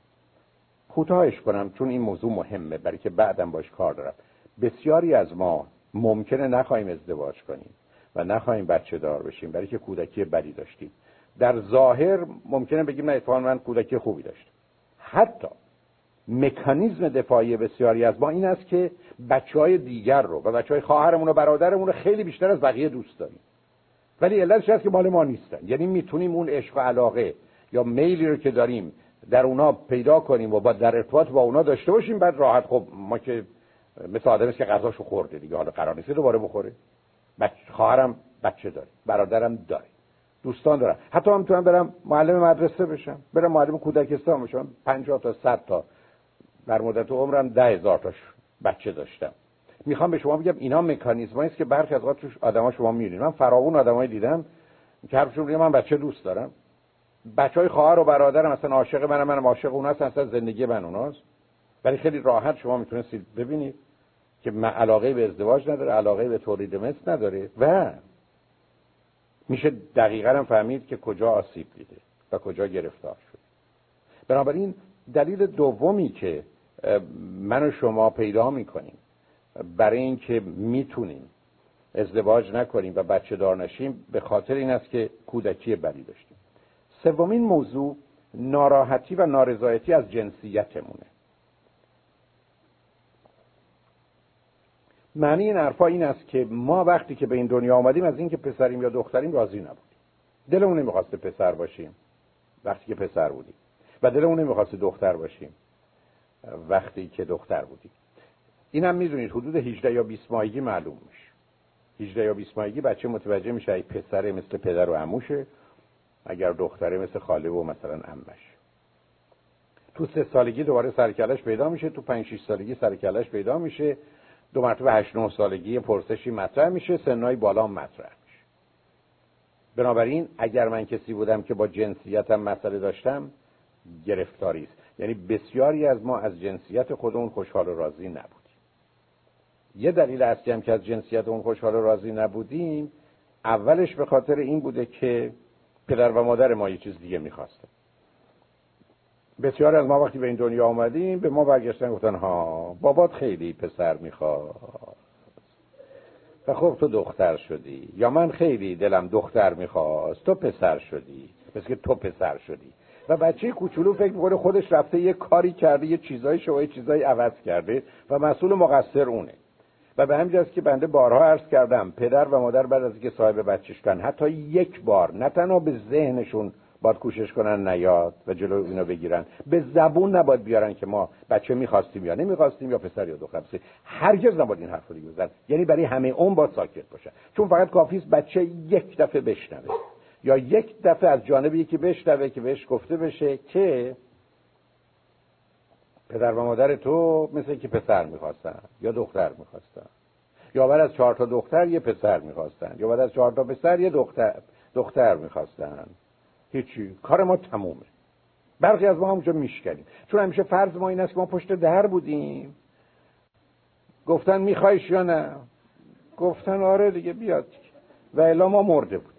کوتاهش کنم چون این موضوع مهمه برای که بعدم باش کار دارم. بسیاری از ما ممکنه نخواهیم ازدواج کنیم و نخواهیم بچه دار بشیم برای که کودکی بدی داشتیم. در ظاهر ممکنه بگیم نه اتفاقا من کودکی خوبی داشتم. حتی مکانیزم دفاعی بسیاری از ما این است که بچه های دیگر رو و بچه های خواهرمون و برادرمون رو خیلی بیشتر از بقیه دوست داریم. ولی علتش هست که مال ما نیستن. یعنی می‌تونیم اون عشق و علاقه یا میلی رو که داریم در اونا پیدا کنیم و با در ارتباط با اونا داشته باشیم بعد راحت. خب ما که مثل آدمی که غذاشو خورده دیگه. حالا قرار نیست دوباره بخوره. بچه خواهرم بچه داره برادرم داره دوستان دارم حتی من می‌تونم برم معلم مدرسه بشم برم معلم کودکستان بشم. 50 تا 100 تا. در مدت عمرم ده هزار تاش بچه داشتم. می‌خوام به شما بگم اینا مکانیزمایی است که برخی از توش آدما شما می‌بینید. من فراوون آدمایی دیدم که حرفشون من بچه دوست دارم. بچه های خواهر و برادرم مثلا عاشق منم منم عاشق اونها اصلا زندگی من اوناست. ولی خیلی راحت شما می‌تونستید ببینید که علاقه به ازدواج نداره علاقه به تولید مثل نداره و میشه دقیقا هم فهمید که کجا آسیب دیده و کجا گرفتار شد بنابراین دلیل دومی که من و شما پیدا می‌کنیم برای اینکه می‌تونیم ازدواج نکنیم و بچه دار نشیم به خاطر این است که کودکی بدی داشتیم. سومین موضوع ناراحتی و نارضایتی از جنسیتمونه. معنی این حرفا این است که ما وقتی که به این دنیا آمدیم از اینکه پسریم یا دختریم راضی نبودیم. دلمون نمی‌خواست پسر باشیم وقتی که پسر بودیم. و دلمون نمی‌خواست دختر باشیم وقتی که دختر بودیم. اینم می‌دونید حدود 18 یا 20 ماهگی معلوم میشه. 18 یا 20 ماهگی بچه متوجه میشه ای پسر مثل پدر و عموشه اگر دختره مثل خاله و مثلا عمش. تو سه سالگی دوباره سرکلش پیدا میشه تو پنج 6 سالگی سرکلش پیدا میشه دو مرتبه هشت نه سالگی پرسشی مطرح میشه سنهای بالا مطرح میشه. بنابراین اگر من کسی بودم که با جنسیتم مسئله داشتم گرفتاری است. یعنی بسیاری از ما از جنسیت خودمون خوشحال و راضی نبودیم یه دلیل اصلی هم که از جنسیت اون خوشحال و راضی نبودیم اولش به خاطر این بوده که پدر و مادر ما یه چیز دیگه می‌خواستن. بسیار از ما وقتی به این دنیا آمدیم به ما برگشتن گفتن ها بابات خیلی پسر می‌خواد و خب تو دختر شدی. یا من خیلی دلم دختر می‌خواست. تو پسر شدی. مثل که تو پسر شدی. و بچه کوچولو فکر می‌کنه خودش رفته یه کاری کرده یه چیزای شما یه چیزایی عوض کرده و مسئول مقصر اونه. و به همین که بنده بارها عرض کردم پدر و مادر بعد از اینکه صاحب بچه شدن حتی یک بار نه تنها به ذهنشون باید کوشش کنن نیاد و جلو اینو بگیرن به زبون نباید بیارن که ما بچه می‌خواستیم یا نمی‌خواستیم یا پسر یا دختر هرگز نباید این حرف رو بزنن. یعنی برای همه اون باید ساکت باشن چون فقط کافی بچه یک دفعه بشنوه. یا یک دفعه از جانب یکی بشنوه که بهش گفته بشه که پدر و مادر تو مثل که پسر می‌خواستن یا دختر می‌خواستن. یا بعد از چهار تا دختر یه پسر می‌خواستن. یا بعد از چهار تا پسر یه دختر دختر می‌خواستن. هیچی. کار ما تمومه. برخی از ما همونجا میشکنیم. چون همیشه فرض ما این است که ما پشت در بودیم. گفتن میخوایش یا نه؟ گفتن آره دیگه بیاد. و الا ما مرده بودیم.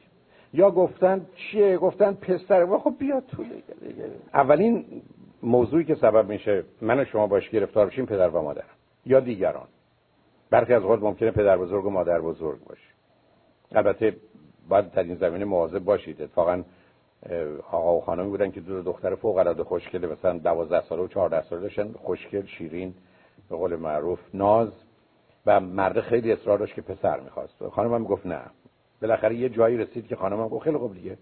یا گفتن چیه؟ گفتن پسر. و خب بیاد تو دیگه, دیگه. اولین موضوعی که سبب میشه من و شما باش گرفتار بشیم پدر و مادر یا دیگران. برخی از اوقات ممکنه پدر بزرگ و مادر بزرگ باشه. البته باید در این زمینه مواظب باشید. اتفاقا آقا و خانمی بودن که دو دختر فوق العاده خوشگله مثلا 12 ساله و 14 ساله داشتن. خوشگل شیرین به قول معروف ناز. و مرد خیلی اصرار داشت که پسر می‌خواست. خانم هم گفت نه. بالاخره یه جایی رسید که خانم هم گفت خیلی خوب دیگه.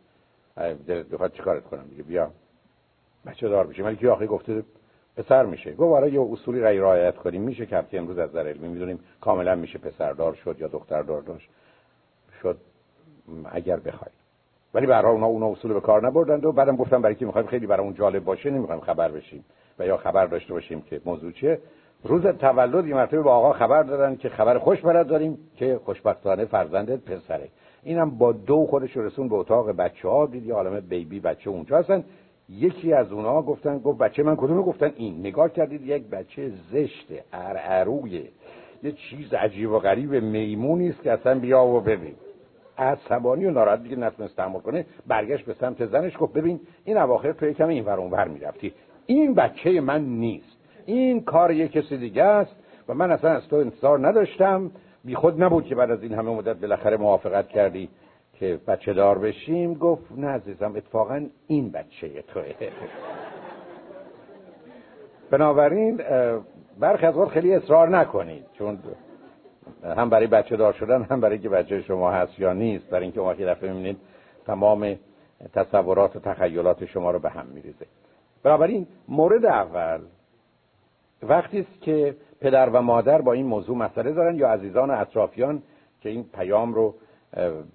دلت بخواد چیکارت کنم دیگه؟ بیا. بچه دار بشه ولی آخری گفته پسر میشه. گفت برای یه اصولی غیر رعایت کنیم. میشه که امروز از نظر علمی می‌دونیم کاملا میشه پسردار شد یا دختردار داشت. شد اگر بخواید ولی برای اونا اونا اصول به کار نبردند و بعدم گفتم برای که می‌خوایم؟ خیلی برای اون جالب باشه نمی‌خوایم خبر بشیم. و یا خبر داشته باشیم که موضوع چیه. روز تولد یه مرتبه با آقا خبر دادن که خبر خوش برات داریم که خوشبختانه فرزندت پسره. اینم با دو خودش رسون به اتاق بچه ها دید یه بیبی بچه اونجا هستن. یکی از اونها گفتن گفت بچه من کدومو گفتن؟ این نگاه کردید یک بچه زشت ارعرویه یه چیز عجیب و غریب میمونی است که اصلا بیا و ببین. عصبانی و ناراحت دیگه نتونست تحمل کنه برگشت به سمت زنش گفت ببین این اواخر تو کمی این ور اونور می‌رفتی. این بچه من نیست. این کار یه کسی دیگه است و من اصلا از تو انتظار نداشتم. بی خود نبود که بعد از این همه مدت بالاخره موافقت کردی. که بچه دار بشیم گفت نه عزیزم اتفاقا این بچه توه. بنابراین برخی از وقت خیلی اصرار نکنید چون هم برای بچه دار شدن هم برای که بچه شما هست یا نیست برای اینکه اون دفعه می‌بینید تمام تصورات و تخیلات شما رو به هم میریزه. بنابراین مورد اول وقتی است که پدر و مادر با این موضوع مسئله دارن یا عزیزان و اطرافیان که این پیام رو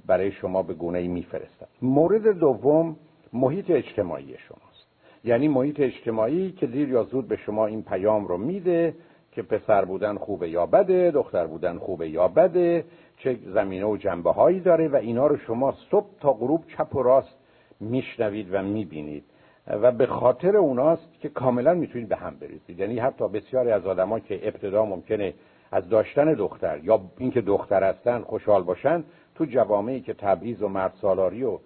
برای شما به گونه ای میفرستن مورد دوم محیط اجتماعی شماست. یعنی محیط اجتماعی که دیر یا زود به شما این پیام رو میده که پسر بودن خوبه یا بده دختر بودن خوبه یا بده چه زمینه و جنبه هایی داره و اینا رو شما صبح تا غروب چپ و راست میشنوید و می‌بینید. و به خاطر اوناست که کاملا می‌تونید به هم بریزید. یعنی حتی بسیاری از آدما که ابتدا ممکنه از داشتن دختر یا اینکه دختر هستن خوشحال باشن تو جوامعی که تبعیض و مرد سالاری و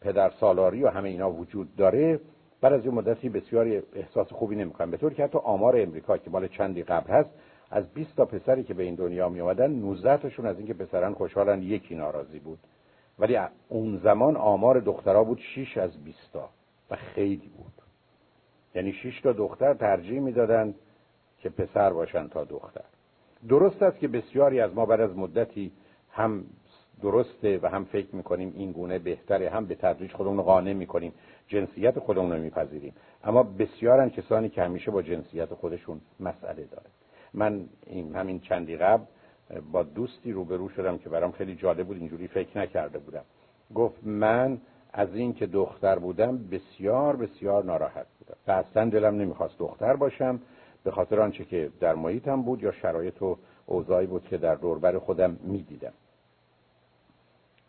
پدر سالاری و همه اینا وجود داره بعد از یه مدتی بسیاری احساس خوبی نمی‌کنن به طور که حتی آمار امریکا که مال چندی قبل هست از 20 تا پسری که به این دنیا می اومدن 19 تاشون از اینکه پسران خوشحالن یکی ناراضی بود. ولی اون زمان آمار دخترها بود 6 از 20 تا و خیلی بود. یعنی 6 تا دختر ترجیح می‌دادن که پسر باشن تا دختر. درست است که بسیاری از ما بعد از مدتی هم درسته و هم فکر می‌کنیم این گونه بهتره هم به تدریج خودمون رو قانع می‌کنیم جنسیت خودمون رو میپذیریم. اما بسیارن کسانی که همیشه با جنسیت خودشون مسئله داره من این همین چندی قبل با دوستی روبرو شدم که برام خیلی جالب بود اینجوری فکر نکرده بودم. گفت من از این که دختر بودم بسیار بسیار ناراحت بودم. و اصلا دلم نمی‌خواست دختر باشم به خاطر آنچه که در محیطم بود یا شرایط و اوضاعی بود که در دوربر خودم می‌دیدم.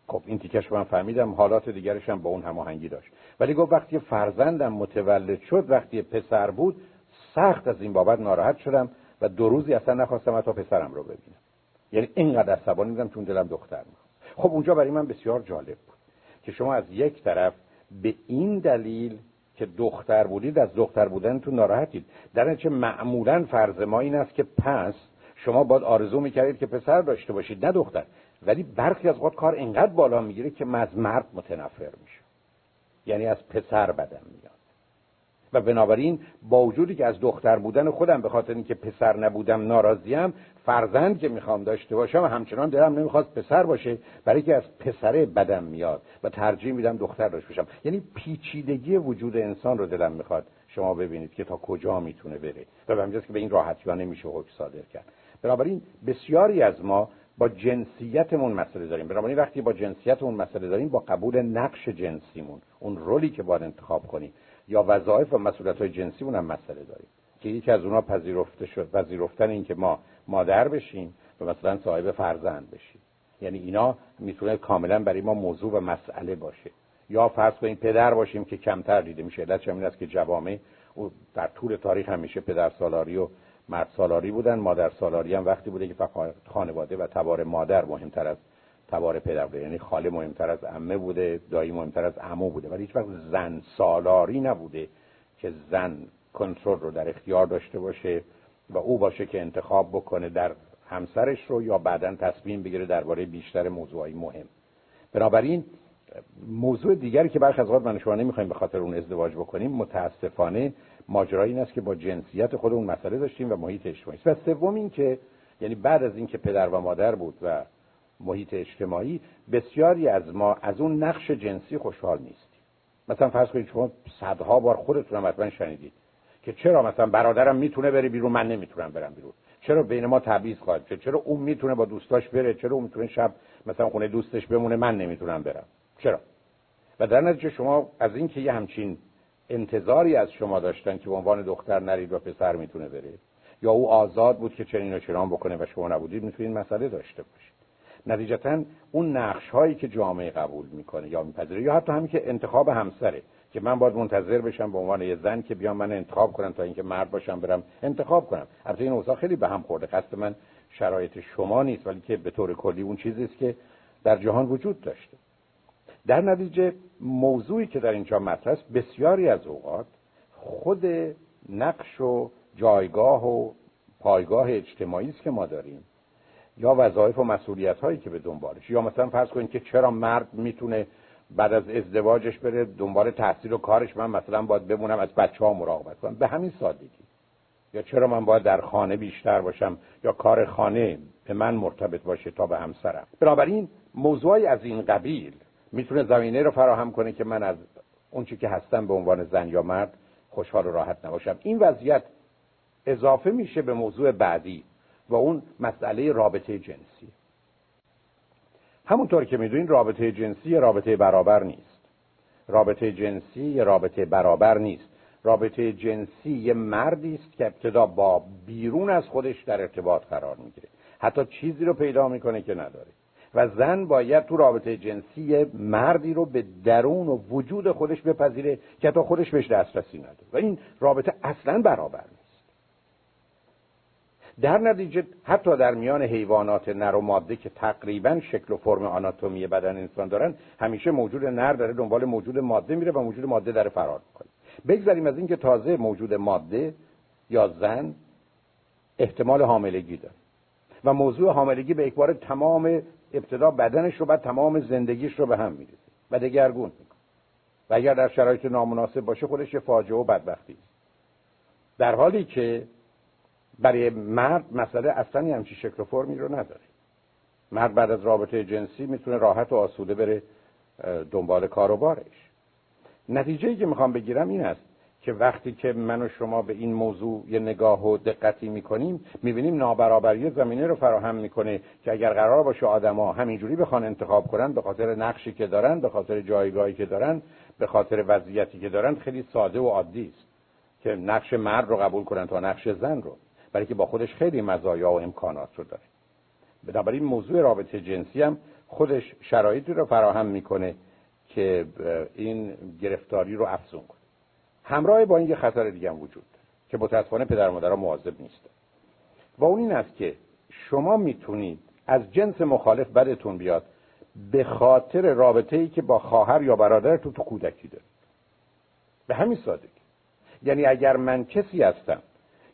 خب این تیکش من فهمیدم حالات دیگرش هم با اون هماهنگی داشت. ولی گفت وقتی فرزندم متولد شد وقتی پسر بود سخت از این بابت ناراحت شدم و دو روزی اصلا نخواستم حتی پسرم رو ببینم. یعنی اینقدر عصبانی بودم چون دلم دختر می‌خواست خب اونجا برای من بسیار جالب بود که شما از یک طرف به این دلیل که دختر بودید از دختر بودنتون ناراحتید. در نتیجه معمولا فرض ما این است که پس شما باید آرزو می‌کردید که پسر داشته باشید نه دختر. ولی برخی از وقت کار اینقدر بالا می‌گیره که من از مرد متنفر میشه. یعنی از پسر بدم میاد. و بنابراین با وجودی که از دختر بودن خودم به خاطر اینکه پسر نبودم ناراضیم فرزند که می‌خوام داشته باشم و همچنان دلم نمی‌خواست پسر باشه برای که از پسره بدم میاد و ترجیح میدم دختر داشته باشم. یعنی پیچیدگی وجود انسان رو دلم می‌خواد شما ببینید که تا کجا می‌تونه بره. و به که به این راحتی ها نمیشه حکم صادر کرد. بنابراین بسیاری از ما با جنسیتمون مسئله داریم. بنابراین وقتی با جنسیتمون مسئله داریم با قبول نقش جنسیمون اون رولی که باید انتخاب کنیم یا وظایف و مسئولیت های جنسیمون هم مسئله داریم. که یکی از اونها پذیرفته شد پذیرفتن این که ما مادر بشیم و مثلا صاحب فرزند بشیم. یعنی اینا می‌تونه کاملا برای ما موضوع و مسئله باشه. یا فرض کنیم پدر باشیم که کمتر دیده میشه. علتش این است که جوامع در طول تاریخ همیشه پدر سالاری و مرد سالاری بودن مادر سالاری هم وقتی بوده که فقط خانواده و تبار مادر مهمتر از تبار پدر بوده. یعنی خاله مهمتر از عمه بوده دایی مهمتر از عمو بوده. ولی هیچ وقت زن سالاری نبوده که زن کنترل رو در اختیار داشته باشه و او باشه که انتخاب بکنه در همسرش رو یا بعدا تصمیم بگیره درباره بیشتر موضوعی مهم. بنابراین موضوع دیگری که برخی از اوقات من شما نمی‌خوایم به خاطر اون ازدواج بکنیم متاسفانه ماجرا این است که با جنسیت خودمون مسئله داشتیم و محیط اجتماعی و سوم این که یعنی بعد از اینکه پدر و مادر بود و محیط اجتماعی بسیاری از ما از اون نقش جنسی خوشحال نیستیم. مثلا فرض کنید شما صدها بار خودتون حتما شنیدید که چرا مثلا برادرم می‌تونه بره بیرون من نمی‌تونم برم بیرون. چرا بین ما تبعیض خواهد چرا اون می‌تونه با دوستاش بره؟ چرا اون می‌تونه شب مثلا خونه دوستش بمونه؟ من نمی‌تونم برم. چرا؟ و در نتیجه شما از اینکه یه همچین انتظاری از شما داشتن که به عنوان دختر نرید و پسر می‌تونه بره یا او آزاد بود که چنین و چنان بکنه و شما نبودید می‌تونید مسئله داشته باشید. نتیجتا اون نقش هایی که جامعه قبول می‌کنه یا میپذیره یا حتی همین که انتخاب همسره که من باید منتظر بشم به عنوان یه زن که بیام من انتخاب کنم تا اینکه مرد باشم برم انتخاب کنم. البته این اوضاع خیلی به هم خورده. قصد من شرایط شما نیست ولی که به طور کلی اون چیزی است که در جهان وجود داشته. در نتیجه موضوعی که در اینجا مطرح است بسیاری از اوقات خود نقش و جایگاه و پایگاه اجتماعی است که ما داریم یا وظایف و مسئولیت هایی که به دنبالش یا مثلا فرض کنید که چرا مرد می‌تونه بعد از ازدواجش بره دنبال تحصیل و کارش من مثلا باید بمونم از بچه ها مراقبت کنم. به همین سادگی. یا چرا من باید در خانه بیشتر باشم یا کار خانه به من مرتبط باشه تا به همسرم. بنابراین موضوعی از این قبیل می‌تونه زمینه رو فراهم کنه که من از اون که هستم به عنوان زن یا مرد خوشحال و راحت نباشم. این وضعیت اضافه میشه به موضوع بعدی و اون مسئله رابطه جنسی. همونطور که می‌دونین رابطه جنسی رابطه برابر نیست. رابطه جنسی رابطه برابر نیست. رابطه جنسی یه مردی است که ابتدا با بیرون از خودش در ارتباط قرار می‌گیره. حتی چیزی رو پیدا می‌کنه که نداره. و زن باید تو رابطه جنسی مردی رو به درون و وجود خودش بپذیره که تا خودش بهش دسترسی نداره و این رابطه اصلا برابر نیست. در نتیجه حتی در میان حیوانات نر و ماده که تقریبا شکل و فرم آناتومی بدن انسان دارن همیشه موجود نر داره دنبال موجود ماده میره و موجود ماده داره فرار می‌کنه. بگذاریم از اینکه تازه موجود ماده یا زن احتمال حاملگی داره. و موضوع حاملگی به اکبار تمام ابتدا بدنش رو بعد تمام زندگیش رو به هم میریزه و دگرگون می‌کنه. و اگر در شرایط نامناسب باشه خودش یه فاجعه و بدبختی است. در حالی که برای مرد مسئله اصلا همچی شکل و فرمی رو نداره. مرد بعد از رابطه جنسی می‌تونه راحت و آسوده بره دنبال کار و بارش نتیجه که می‌خوام بگیرم این است. که وقتی که من و شما به این موضوع یه نگاه و دقتی می‌کنیم می‌بینیم نابرابری زمینه رو فراهم می‌کنه که اگر قرار باشه آدما همینجوری بخوان انتخاب کنن به خاطر نقشی که دارن به خاطر جایگاهی که دارن به خاطر وضعیتی که دارن خیلی ساده و عادی است که نقش مرد رو قبول کنن تا نقش زن رو برای که با خودش خیلی مزایا و امکانات رو داره. بنابراین موضوع رابطه جنسی هم خودش شرایطی رو فراهم می‌کنه که این گرفتاری رو افزون کنه. همراه با این یه خطر دیگه هم وجود داره که متاسفانه پدر مادرها مواظب نیستن. و اون این است که شما می‌تونید از جنس مخالف بدتون بیاد به خاطر رابطه ای که با خواهر یا برادر تو کودکی داره به همین سادگی. یعنی اگر من کسی هستم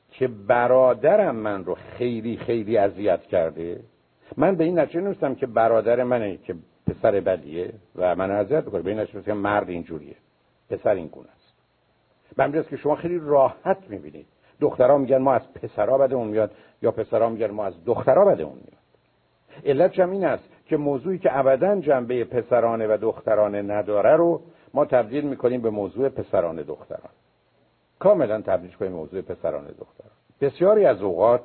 که برادرم من رو خیلی خیلی اذیت کرده من به این نتیجه نمیستم که برادر منه که پسر بدیه و من اذیت بکنه به این نتیجه که مرد اینجوریه. پسر این گونه است. به که شما خیلی راحت می‌بینید. دخترها میگن ما از پسرها بدمون میاد یا پسرها میگن ما از دخترها بدمون میاد. علت این است که موضوعی که ابدا جنبه پسرانه و دخترانه نداره رو ما تبدیل می‌کنیم به موضوع پسرانه دختران. کاملا تبدیل کنیم موضوع پسرانه دختران. بسیاری از اوقات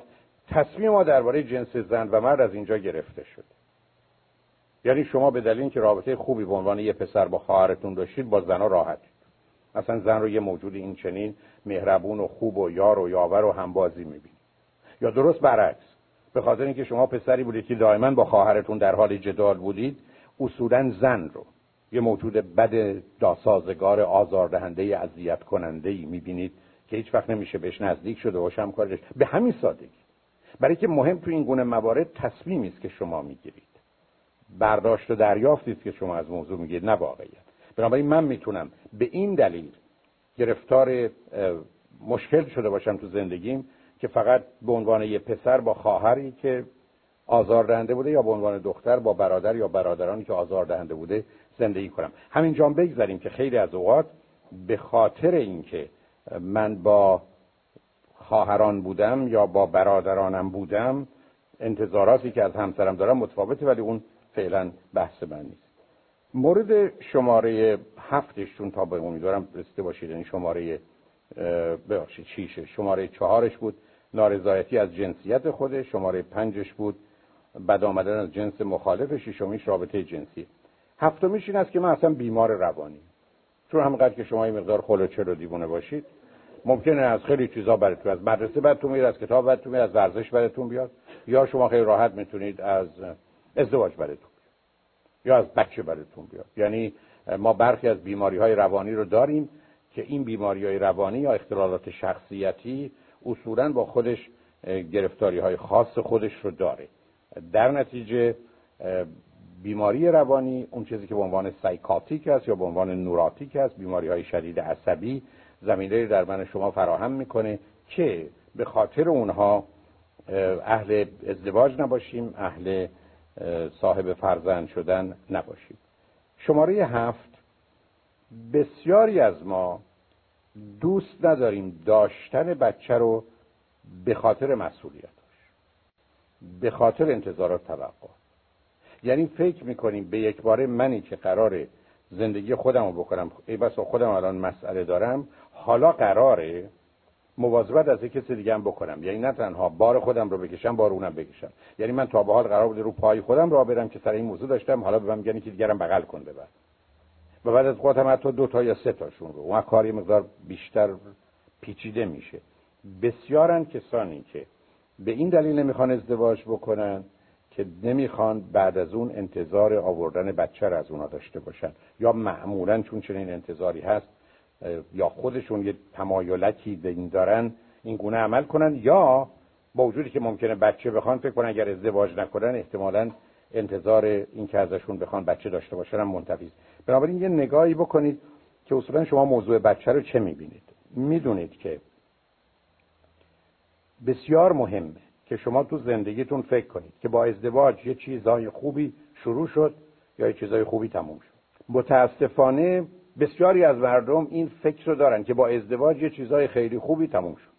تصمیم ما درباره جنس زن و مرد از اینجا گرفته شده یعنی شما به دلیل اینکه رابطه خوبی به عنوان یه پسر با خواهرتون داشتید با زنها راحت اصلا زن رو یه موجود این چنین مهربون و خوب و یار و یاور و همبازی می‌بینید یا درست برعکس به خاطر اینکه شما پسری بودید که دائما با خواهرتون در حال جدال بودید اصولا زن رو یه موجود بد داسازگار آزاردهنده اذیت کننده ای می‌بینید که هیچ وقت نمیشه بهش نزدیک شده باشه هم کارش به همین سادگی. برای که مهم تو این گونه موارد تصمیمی است که شما می‌گیرید. برداشت و دریافتی است که شما از موضوع می‌گیرید نه واقعیت. بنابراین من می‌تونم به این دلیل گرفتار مشکل شده باشم تو زندگیم که فقط به عنوان یه پسر با خواهری که آزار دهنده بوده یا به عنوان دختر با برادر یا برادرانی که آزار دهنده بوده زندگی کنم. همینجا بگذاریم که خیلی از اوقات به خاطر اینکه من با خواهران بودم یا با برادرانم بودم انتظاراتی که از همسرم دارم متفاوته ولی اون فعلا بحث من نیست. مورد شماره هفتشون تا به امیدوارم رسیده باشید. این شماره ببخشید چیشه شماره چهارش بود. نارضایتی از جنسیت خودش شماره پنجش بود. بد آمدن از جنس مخالف ششمیش رابطه جنسی. هفتمیش این است که من اصلا بیمار روانی. چون همینقدر که شما این مقدار خلوچه رو دیوونه باشید ممکنه از خیلی چیزا براتون از مدرسه براتون میاد از کتاب براتون میاد از ورزش براتون بیاد یا شما خیلی راحت می‌تونید از ازدواج براتون. یا از بچه براتون بیاد. یعنی ما برخی از بیماری های روانی رو داریم که این بیماری های روانی یا اختلالات شخصیتی اصولا با خودش گرفتاری های خاص خودش رو داره. در نتیجه بیماری روانی اون چیزی که به عنوان سایکاتیک است یا به عنوان نوراتیک است بیماری های شدید عصبی زمینه در من شما فراهم می‌کنه که به خاطر اونها اهل ازدواج نباشیم اهل صاحب فرزند شدن نباشیم شماره هفت بسیاری از ما دوست نداریم داشتن بچه رو به خاطر مسئولیتش به خاطر انتظارات توقع. یعنی فکر می‌کنیم به یک باره منی که قرار زندگی خودم رو بکنم ای بس خودم الان مسئله دارم حالا قراره مواظبت از کسی دیگه هم بکنم. یعنی نه تنها بار خودم رو بکشم بار اونم بکشم. یعنی من تا به حال قرار بوده رو پای خودم را برم که سر این موضوع داشتم. حالا به من میگن که دیگرم بغل کن ببر و بعد از خودم حتی دو تا یا سه تاشون رو. اون کاری مقدار بیشتر پیچیده میشه. بسیارن کسانی که به این دلیل نمی‌خوان ازدواج بکنن که نمی‌خوان بعد از اون انتظار آوردن بچه را از اونا داشته باشن. یا معمولا چون چنین انتظاری هست یا خودشون یه تمایلکی به این دارن این گونه عمل کنن یا با وجودی که ممکنه بچه بخوان فکر کنن اگر ازدواج نکنن احتمالا انتظار این که ازشون بخوان بچه داشته باشن هم منتفیز بنابراین یه نگاهی بکنید که اصولا شما موضوع بچه رو چه می‌بینید. می‌دونید که بسیار مهمه که شما تو زندگیتون فکر کنید که با ازدواج یه چیزای خوبی شروع شد یا یه چیزای خوبی تموم شد. متاسفانه بسیاری از مردم این فکر رو دارن که با ازدواج یه چیزای خیلی خوبی تموم شد.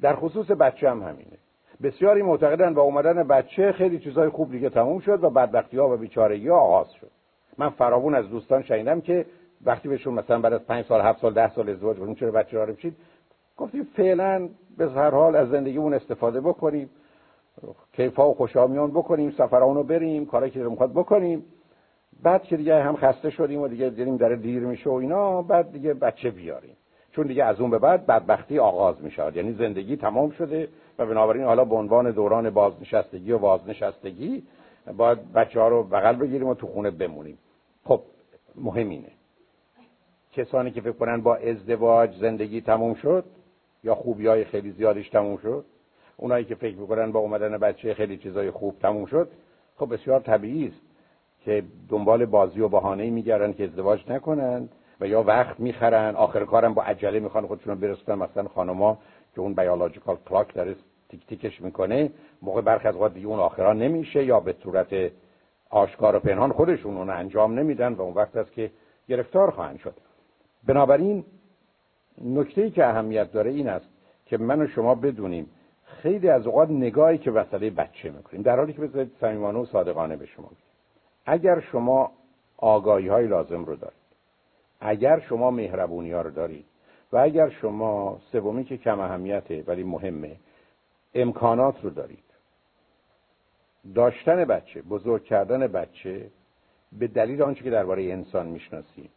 در خصوص بچه هم همینه. بسیاری معتقدن با اومدن بچه خیلی چیزای خوب دیگه تموم شد و بدبختی ها و بیچارگی ها آغاز شد. من فراوون از دوستان شنیدم که وقتی بهشون مثلا بعد از پنج سال هفت سال ده سال ازدواج کنیم چرا بچه دار بشید گفتیم فعلا به هر حال از زندگیمون استفاده بکنیم کیفا و خوشامیان بکنیم سفرانو بریم کاری که می‌خواد بکنیم. بعد که دیگه هم خسته شدیم و دیگه دیدیم داره دیر میشه و اینا بعد دیگه بچه بیاریم. چون دیگه از اون به بعد بدبختی آغاز میشه. یعنی زندگی تمام شده و بنابراین حالا به عنوان دوران بازنشستگی و بازنشستگی باید بچه ها رو بغل بگیریم و تو خونه بمونیم. خب مهم اینه. کسانی که فکر کنن با ازدواج زندگی تموم شد یا خوبی های خیلی زیادش تموم شد اونایی که فکر می‌کنن با اومدن بچه خیلی چیزای خوب تموم شد خب بسیار طبیعی است. که دنبال بازی و بهانه میگردن که ازدواج نکنند و یا وقت می‌خرن آخر کارم با عجله می‌خوان خودشون رو برسونن مثلا خانما که اون بیولوژیکال کلاک داره تیک تیکش می‌کنه موقع برخی از وقت دیگه اون آخران نمیشه یا به صورت آشکار و پنهان خودشون اون انجام نمیدن و اون وقت است که گرفتار خواهند شد. بنابراین نکته که اهمیت داره این است که من و شما بدونیم خیلی از اوقات نگاهی که وسط بچه می‌کنیم در حالی که بذارید صمیمانه و صادقانه به شما اگر شما آگاهی های لازم رو دارید اگر شما مهربونی ها رو دارید و اگر شما سومی که کم اهمیته ولی مهمه امکانات رو دارید. داشتن بچه بزرگ کردن بچه به دلیل آنچه که درباره انسان می‌شناسیم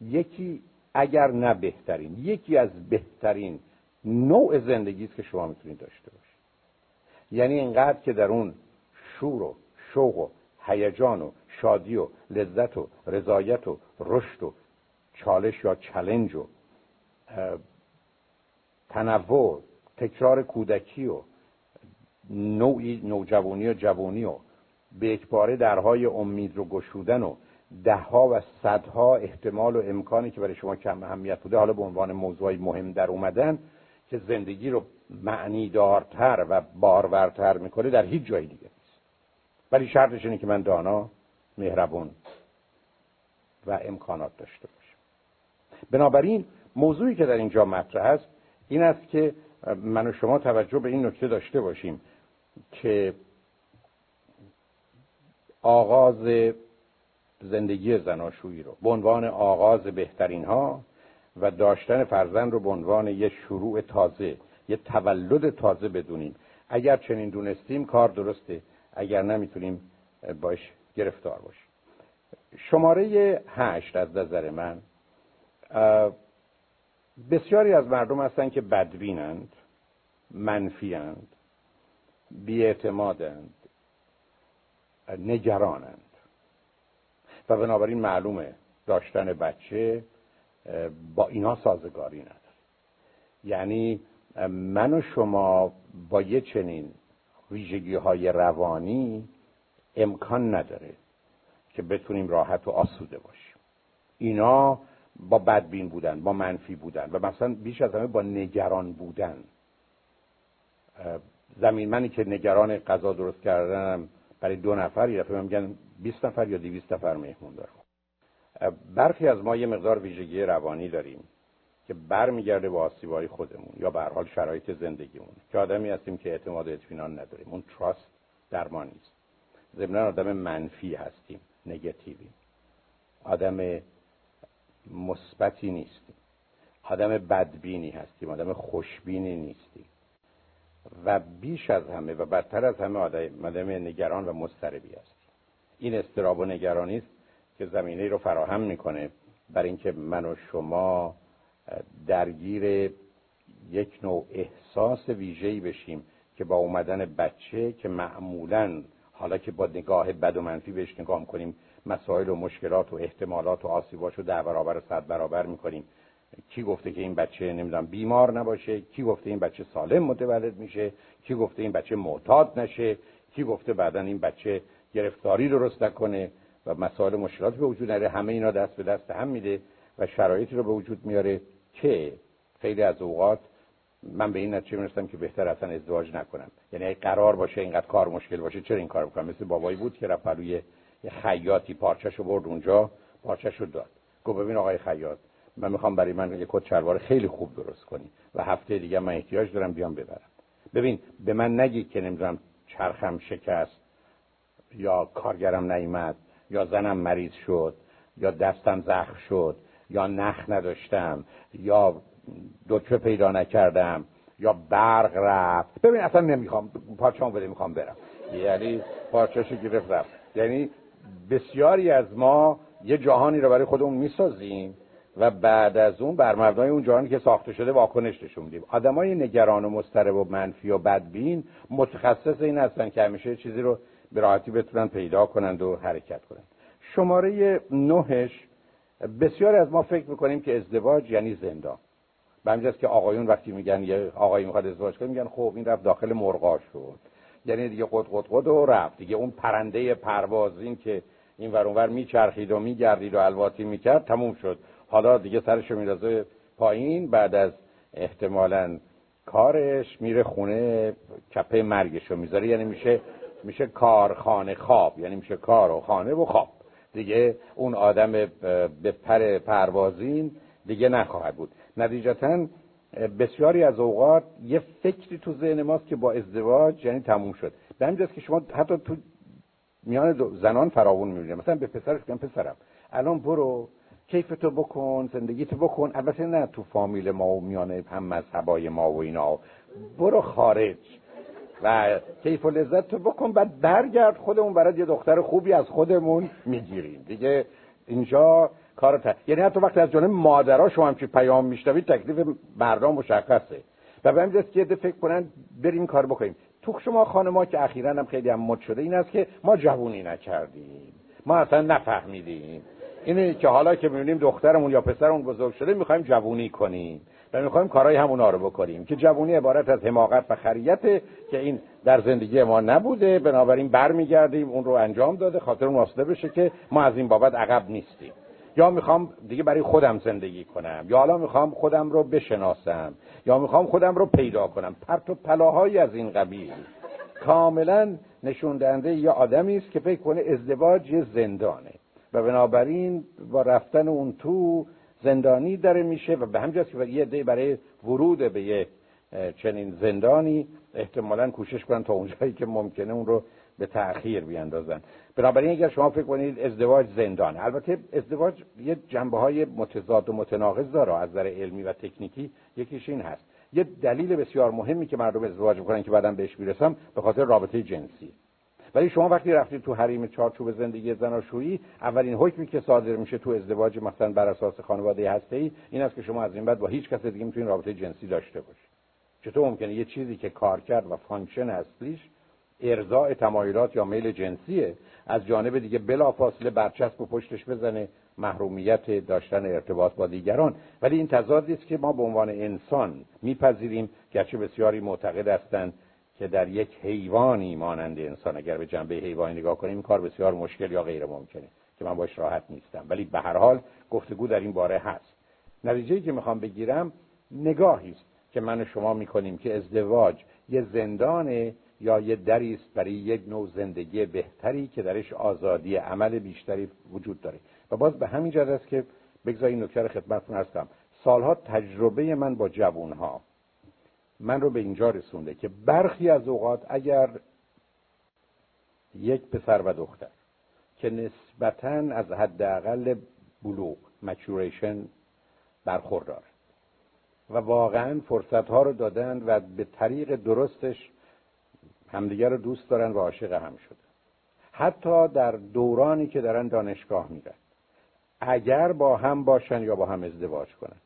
یکی اگر نه بهترین یکی از بهترین نوع زندگی است که شما می‌تونید داشته باشید. یعنی اینقدر که در اون شور و شوق و هیجان و شادی و لذت و رضایت و رشد و چالش یا چلنج و تنوع تکرار کودکی و نوعی نوجوانی و جوانی و به یکباره درهای امید رو گشودن و دهها و صدها احتمال و امکانی که برای شما کم اهمیت بوده حالا به عنوان موضوعی مهم در اومدن که زندگی رو معنیدارتر و بارورتر می‌کنه در هیچ جای دیگه نیست. ولی شرطش اینه که من دانا مهربون و امکانات داشته باشم بنابراین موضوعی که در اینجا مطرح است این است که من و شما توجه به این نکته داشته باشیم که آغاز زندگی زناشویی رو به عنوان آغاز بهترین ها و داشتن فرزند رو به عنوان یه شروع تازه یه تولد تازه بدونیم. اگر چنین دونستیم کار درسته اگر نمی‌تونیم باش گرفتار باشیم. شماره هشت از نظر من بسیاری از مردم هستند که بدبینند منفیند بیاعتمادند نگرانند. و بنابراین معلومه داشتن بچه با اینا سازگاری نداره. یعنی من و شما با یه چنین ویژگی های روانی امکان نداره که بتونیم راحت و آسوده باشیم. اینا با بدبین بودن با منفی بودن و مثلا بیش از همه با نگران بودن. زمین منی که نگران غذا درست کردنم برای دو نفر یه دفعه میگن 20 نفر یا 200 نفر مهمون دارم برخی از ما یه مقدار ویژگی روانی داریم که برمیگرده با آسیبای خودمون یا به حال شرایط زندگیمون. که آدمی هستیم که اعتماد اطمینان نداریم. اون تراست در ما نیست. ضمن آدم منفی هستیم نگتیوی آدم مثبتی نیستیم. آدم بدبینی هستیم آدم خوشبینی نیستیم. و بیش از همه و بدتر از همه آدم نگران و مضطربی هستیم. این استراب و نگرانی است که زمینه رو فراهم می‌کنه برای اینکه من و شما درگیر یک نوع احساس ویژه‌ای بشیم که با اومدن بچه که معمولا حالا که با نگاه بد و منفی بهش نگاه می‌کنیم مسائل و مشکلات و احتمالات و آسیباش رو در برابر صد برابر می‌کنیم. کی گفته که این بچه نمی‌دونم بیمار نباشه؟ کی گفته این بچه سالم متولد میشه؟ کی گفته این بچه معتاد نشه؟ کی گفته بعدا این بچه گرفتاری درست نکنه؟ و مسائل مشکلات به وجود نره. همه اینا دست به دست هم میده و شرایطی رو به وجود میاره که خیلی از اوقات من به این نتیجه می‌رسم که بهتر اصلا ازدواج نکنم. یعنی اگه قرار باشه اینقدر کار مشکل باشه چرا این کار بکنم مثل بابایی بود که رفت روی خیاطی پارچه‌شو برد اونجا پارچه‌شو داد. گفت ببین آقای خیاط من می‌خوام برای من یه کت شلوار خیلی خوب درست کنی و هفته دیگه من احتیاج دارم بیام ببرم. ببین به من نگی که نمی‌دونم چرخم شکست یا کارگرم نیامد یا زنم مریض شد یا دستم زخم شد یا نخ نداشتم یا دکتر پیدا نکردم یا برق رفت. ببین اصلا نمی‌خوام پارچه‌مو بده می‌خوام برم. یعنی پارچه‌شو گرفت رفت. یعنی بسیاری از ما یه جهانی رو برای خودمون می‌سازیم و بعد از اون بر مبنای اون جهانی که ساخته شده واکنش نشون میدیم. آدمای نگران و مضطرب و منفی و بدبین متخصص این هستن که همیشه چیزی رو به راحتی بتونن پیدا کنند و حرکت کنند. شماره نهش بسیاری از ما فکر می‌کنیم که ازدواج یعنی زندان. به همینجاست که آقایون وقتی میگن یه آقایی می‌خواد ازدواج کنه میگن خب این رفت داخل مرغا شد. یعنی دیگه قد قد قد و رفت. دیگه اون پرنده پروازین که این ور اونور میچرخید و میگردید و الواتی می‌کرد تموم شد. حالا دیگه سرشو میرازه پایین بعد از احتمالا کارش میره خونه کپه مرگشو می‌ذاره. یعنی میشه میشه کارخانه خواب. یعنی میشه کار و خانه و خواب. دیگه اون آدم به پر پروازین دیگه نخواهد بود. نتیجتا بسیاری از اوقات یه فکری تو ذهن ماست که با ازدواج یعنی تموم شد. به همین که شما حتی تو میان زنان فراوون می‌بینید مثلا به پسرش میگن پسرم الان برو کیف تو بکن زندگی تو بکن. البته نه تو فامیل ما و میانه هم مذهبای ما و اینا. برو خارج و کیف و لذت تو بکن بعد برگرد خودمون. برای یه دختر خوبی از خودمون می‌گیریم. دیگه اینجا کار تا... یعنی حتی وقتی از جانب مادرها شما همچی پیام میشنوید تکلیف مردم مشخصه. و به همین که فکر کنن بریم کار بکنیم. تو شما خانما که اخیرا هم خیلی هم مد شده این است که ما جوونی نکردیم. ما اصلا نفهمیدیم. اینه که حالا که می‌بینیم دخترمون یا پسرمون بزرگ شده می‌خوایم جوونی کنیم. و می‌خوایم کارهای همونا رو بکنیم. که جوونی عبارت از حماقت و خریته که این در زندگی ما نبوده. بنابراین برمیگردیم اون رو انجام داده خاطر اون واسطه بشه که ما از این بابت عقب نیستیم. یا می‌خوام دیگه برای خودم زندگی کنم یا حالا می‌خوام خودم رو بشناسم یا می‌خوام خودم رو پیدا کنم. پرت و پلاهایی از این قبیل. کاملا نشون دهنده یه آدمی است که فکر کنه ازدواج یه زندانه. و بنابراین با رفتن اون تو زندانی داره میشه و به همجاست که یه عده برای ورود به یه چنین زندانی احتمالا کوشش کنن تا اونجایی که ممکنه اون رو به تأخیر بیاندازن. بنابراین اگر شما فکر کنید ازدواج زندان. البته ازدواج یه جنبه های متضاد و متناقض داره از نظر علمی و تکنیکی. یکیش این هست. یه دلیل بسیار مهمی که مردم ازدواج می‌کنن که بعدم بهش می‌رسم به خاطر رابطه جنسی. ولی شما وقتی رفتید تو حریم چارچوب زندگی زناشویی اولین حکمی که صادر میشه تو ازدواج مثلا بر اساس خانواده هسته ای این است که شما از این بعد با هیچ کس دیگه می‌تونید رابطه جنسی داشته باشید چطور ممکنه یه چیزی که کار کرد و function اصلیش ارضاء تمایلات یا میل جنسیه از جانب دیگه بلافاصله برچسب و پشتش بزنه محرومیت داشتن ارتباط با دیگران. ولی این تضادی است که ما به عنوان انسان میپذیریم گرچه بسیاری معتقد هستند که در یک حیوانی مانند انسان. اگر به جنبه حیوانی نگاه کنیم کار بسیار مشکل یا غیر ممکنه که من باش راحت نیستم. ولی به هر حال گفتگو در این باره هست. نتیجه که می‌خوام بگیرم نگاهی است که من و شما می‌کنیم که ازدواج یه زندان یا یه دری است برای یک نوع زندگی بهتری که درش آزادی عمل بیشتری وجود داره. و باز به همین جهت است که بگذارید نکته رو خدمتتون هستم سالها تجربه من با جوانها من رو به اینجا رسونده که برخی از اوقات اگر یک پسر و دختر که نسبتا از حداقل بلوغ مچوریشن برخوردار و واقعا فرصت ها رو دادن و به طریق درستش همدیگر رو دوست دارن و عاشق هم شده حتی در دورانی که دارن دانشگاه میرن. اگر با هم باشن یا با هم ازدواج کنن.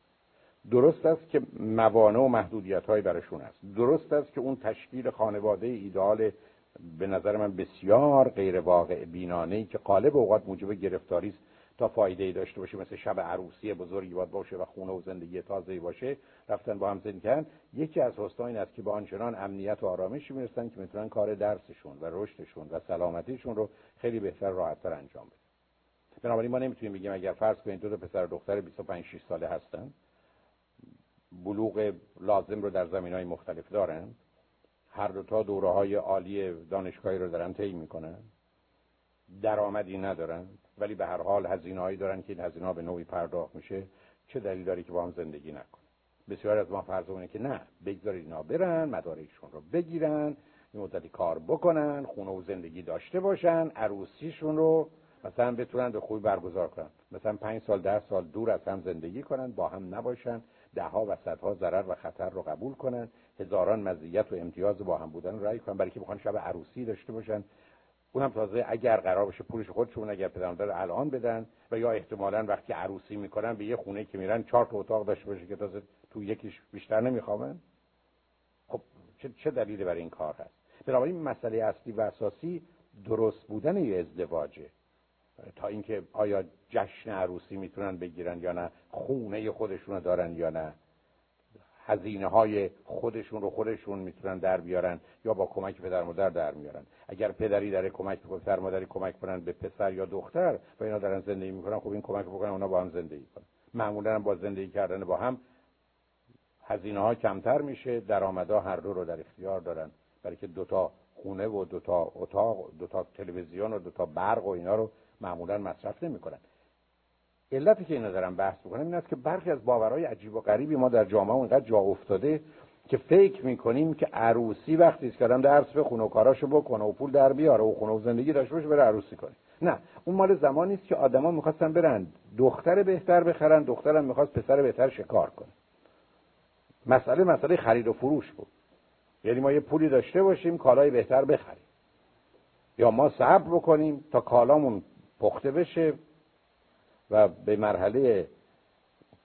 درست است که موانع و محدودیت های برشون است. درست است که اون تشکیل خانواده ایدال به نظر من بسیار غیر واقع بینانه ای که قالب اوقات موجب گرفتاری است تا فایده ای داشته باشه مثل شب عروسی بزرگی باید باشه و خونه و زندگی تازه باشه رفتن با هم زندگی کردن. یکی از حسنا این است که با آنچنان امنیت و آرامشی می‌رسن که می‌تونن کار درسشون و رشدشون و سلامتیشون رو خیلی بهتر راحتتر انجام بدن. بنابراین ما نمی‌تونیم بگیم اگر فرض کنید دو تا پسر و دختر 25 6 ساله هستن بلوغ لازم رو در زمین های مختلف دارن. هر دوتا دوره های عالی دانشگاهی رو دارن طی می‌کنن. درآمدی ندارن. ولی به هر حال هزینه هایی دارن که این هزینه ها به نوعی پرداخت میشه. چه دلیل داری که با هم زندگی نکن بسیار از ما فرض کنه که نه بگذارید اینا برن مدارکشون رو بگیرن این مدتی کار بکنن خونه و زندگی داشته باشن عروسیشون رو مثلا بتونن به خوبی برگزار کنن. مثلا پنج سال ده سال دور از هم زندگی کنن با هم نباشن دهها و صدها ضرر و خطر رو قبول کنن هزاران مزیت و امتیاز با هم بودن رو رأی کنن برای که بخوان شب عروسی داشته باشن. اونم تازه اگر قرار باشه پولش خودشون اگر پدر مادر الان بدن و یا احتمالا وقتی عروسی می‌کنن به یه خونه که میرن چهار تا اتاق داشته باشه که تازه تو یکیش بیشتر نمیخوامن خب چه, چه دلیلی برای این کار هست؟ بنابراین مسئله اصلی و اساسی درست بودن یه ازدواجه تا اینکه آیا جشن عروسی می‌تونن بگیرن یا نه خونه خودشون دارن یا نه. هزینه های خودشون رو خودشون می‌تونن در بیارن یا با کمک پدر مادر در میارن. اگر پدری در کمک به پدر مادری کمک کنن به پسر یا دختر و اینا دارن زندگی می‌کنن خب این کمک بکنن اونا با هم زندگی کنن. معمولا با زندگی کردن با هم هزینه ها کمتر میشه درآمدها هر دو رو در اختیار دارن. برای که دوتا خونه و دوتا اتاق دوتا تلویزیون و دوتا برق و اینا رو معمولا مصرف نمی‌کنن. علتی که اینا دارم بحث می‌کنم این است که برخی از باورهای عجیب و غریبی ما در جامعه اونقدر جا افتاده که فکر می‌کنیم که عروسی وقتی است که آدم درس بخونه و کاراشو بکنه و پول در بیاره و خونه و زندگی داشته باشه بره عروسی کنه. نه اون مال زمانی است که آدما می‌خواستن برن. دختر بهتر بخرن دخترم می‌خواست پسر بهتر شکار کنه. مسئله مسئله خرید و فروش بود. یعنی ما یه پولی داشته باشیم کالای بهتر بخریم. یا ما صبر بکنیم تا کالامون پخته بشه. و به مرحله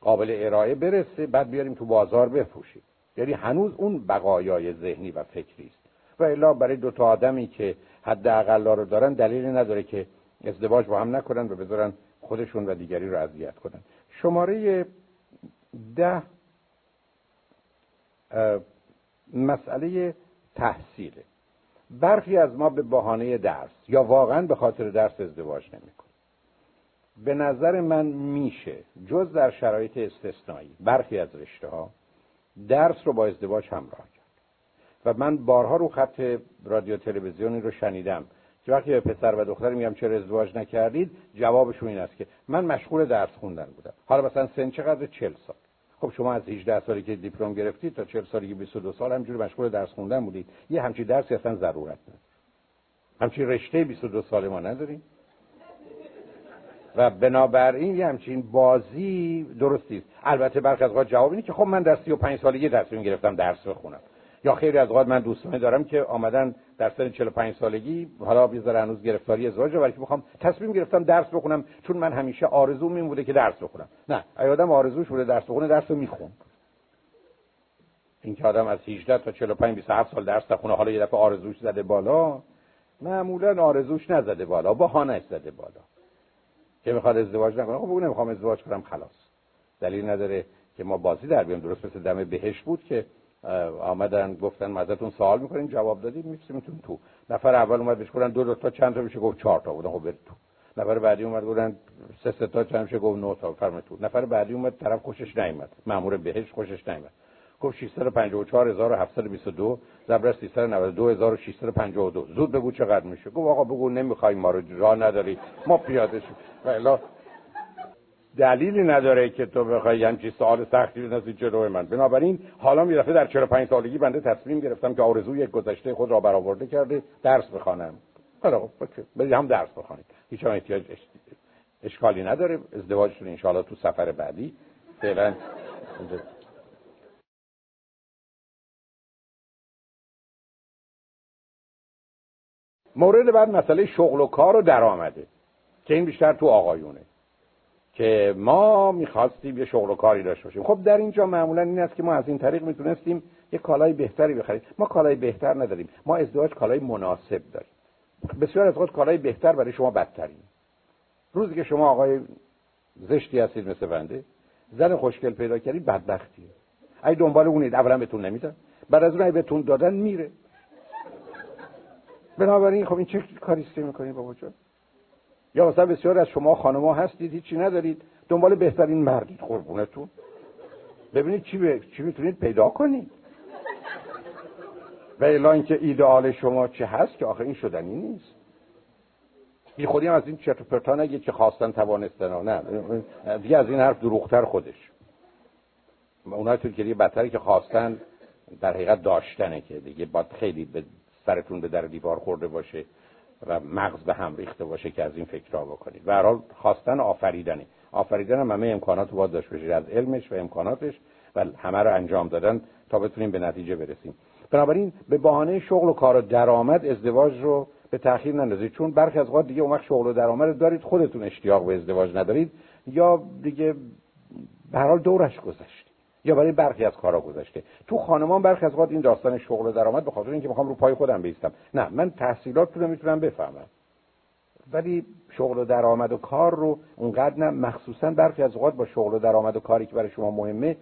قابل ارائه برسه بعد بیاریم تو بازار بفروشیم. یعنی هنوز اون بقایای ذهنی و فکری است. و الا برای دو تا آدمی که حد رو دارن دلیلی نداره که ازدواج با هم نکنن و بذارن خودشون و دیگری رو اذیت کنن. شماره ده مسئله تحصیله. برخی از ما به بهانه درس یا واقعا به خاطر درس ازدواج نمیکن به نظر من میشه جز در شرایط استثنایی برخی از رشته ها درس رو با ازدواج همراه کرد. و من بارها رو خط رادیو تلویزیونی رو شنیدم که وقتی به پسر و دختر میگم چرا ازدواج نکردید جوابشون این است که من مشغول درس خوندن بودم. حالا مثلا سن چقدر 40 سال. خب شما از 18 سالی که دیپلم گرفتید تا 40 سالی که 22 سال همجوری مشغول درس خوندن بودید. یه همچی درسی اصلا ضرورت نداره. همچین رشته 22 سال ما نداریم. و بنابراین یه همچین بازی درستی است. البته برخی از اوقات جواب اینه که خب من در 35 سالگی تصمیم گرفتم درس بخونم. یا خیلی از اوقات من دوستانی دارم که آمدن در سن 45 سالگی حالا بیزاره هنوز گرفتاری ازدواج ولی که بخوام تصمیم گرفتم درس بخونم چون من همیشه آرزو این بوده که درس بخونم. نه ای آدم آرزوش بوده درس بخونه درس رو میخون. این که آدم از 18 تا 45 27 سال درس بخونه حالا یه دفعه آرزوش زده بالا معمولا آرزوش نزده بالا بهانه‌اش زده بالا. که می‌خواد ازدواج نکنه. خب بگو نمی‌خوام ازدواج کنم خلاص. دلیل نداره که ما بازی در بیام درست مثل دم بهش بود که آمدن گفتن ما ازتون سوال می‌کنیم جواب دادیم میتون تو نفر اول اومد بهش گفتن دو, دو تا چند تا میشه؟ گفت چهار تا بودن خب برید تو. نفر بعدی اومد گفتن سه تا چند میشه؟ گفت نه تا. فرم تو. نفر بعدی اومد طرف خوشش نیومد. مامور بهش خوشش نیومد. گفت 654722 ضرب 392652 زود بگو چقدر میشه. گفت آقا بگو نمی‌خوای ما رو راه نداری. ما پیاده شیم. و دلیلی نداره که تو بخوای همچی سوال سختی بنسی جلوی من. بنابراین حالا می در 45 سالگی بنده تصمیم گرفتم که آرزوی گذشته خود را برآورده کرده درس بخوانم. خب هم درس بخوانید هیچ هم احتیاج اشکالی نداره. ازدواجتون انشاءالله تو سفر بعدی. فعلا مورد بعد مسئله شغل و کار و درآمده که این بیشتر تو آقایونه. که ما می‌خواستیم یه شغل و کاری داشته باشیم. خب در اینجا معمولا این است که ما از این طریق می‌تونستیم یه کالای بهتری بخریم. ما کالای بهتر نداریم. ما ازدواج کالای مناسب داریم. بسیار از کالای بهتر برای شما بدترین روزی که شما آقای زشتی هستید مثل بنده زن خوشگل پیدا کردید بدبختیه ای دنبال اونید اولا بهتون نمیدن. بعد از اون بهتون دادن میره. بنابراین خب این چه کاریستی می‌کنید بابا جان؟ یا مثلا بسیار از شما خانم‌ها هستید هیچی ندارید دنبال بهترین مردید قربونتون. ببینید چی, به... چی می‌تونید پیدا کنید. و الا اینکه ایدئال شما چه هست که آخه این شدنی نیست. بی خودی هم از این چرت و پرتا نگید که خواستن توانستن نه. دیگه از این حرف دروغتر خودش. اونها تو که بدتری که خواستن در حقیقت داشتنه که دیگه باید خیلی به سرتون به در دیوار خورده باشه و مغز به هم ریخته باشه که از این فکر را بکنید. به حال خواستن آفریدنه. آفریدن هم همه امکانات رو داشت باشید از علمش و امکاناتش و همه رو انجام دادن تا بتونیم به نتیجه برسیم. بنابراین به بهانه شغل و کار و درآمد ازدواج رو به تاخیر نندازید. چون برخی از اوقات دیگه اون وقت شغل و درآمد دارید خودتون اشتیاق به ازدواج ندارید یا دیگه به حال دورش گذشت. یا برای برخی از کارا گذاشته. تو خانمان برخی از اوقات این داستان شغل درآمد به خاطر اینکه می‌خوام رو پای خودم بیستم. نه من تحصیلات رو می‌تونم بفهمم. ولی شغل و درآمد و کار رو اونقدر نه مخصوصا برخی از اوقات با شغل و درآمد و کاری که برای شما مهمه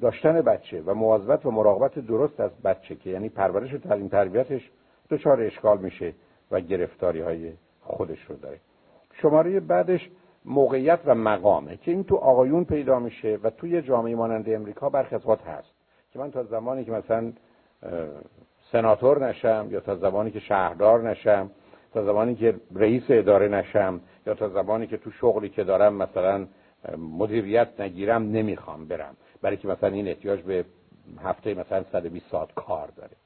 داشتن بچه و مواظبت و مراقبت درست از بچه که یعنی پرورش و تعلیم تربیتش دچار اشکال میشه و گرفتاری های خودش رو داره. شماره بعدش موقعیت و مقامه که این تو آقایون پیدا میشه و توی جامعه مانند امریکا برخی هست. که من تا زمانی که مثلا سناتور نشم یا تا زمانی که شهردار نشم تا زمانی که رئیس اداره نشم یا تا زمانی که تو شغلی که دارم مثلا مدیریت نگیرم نمی‌خوام برم. برای که مثلا این احتیاج به هفته مثلا 120 ساعت کار داره.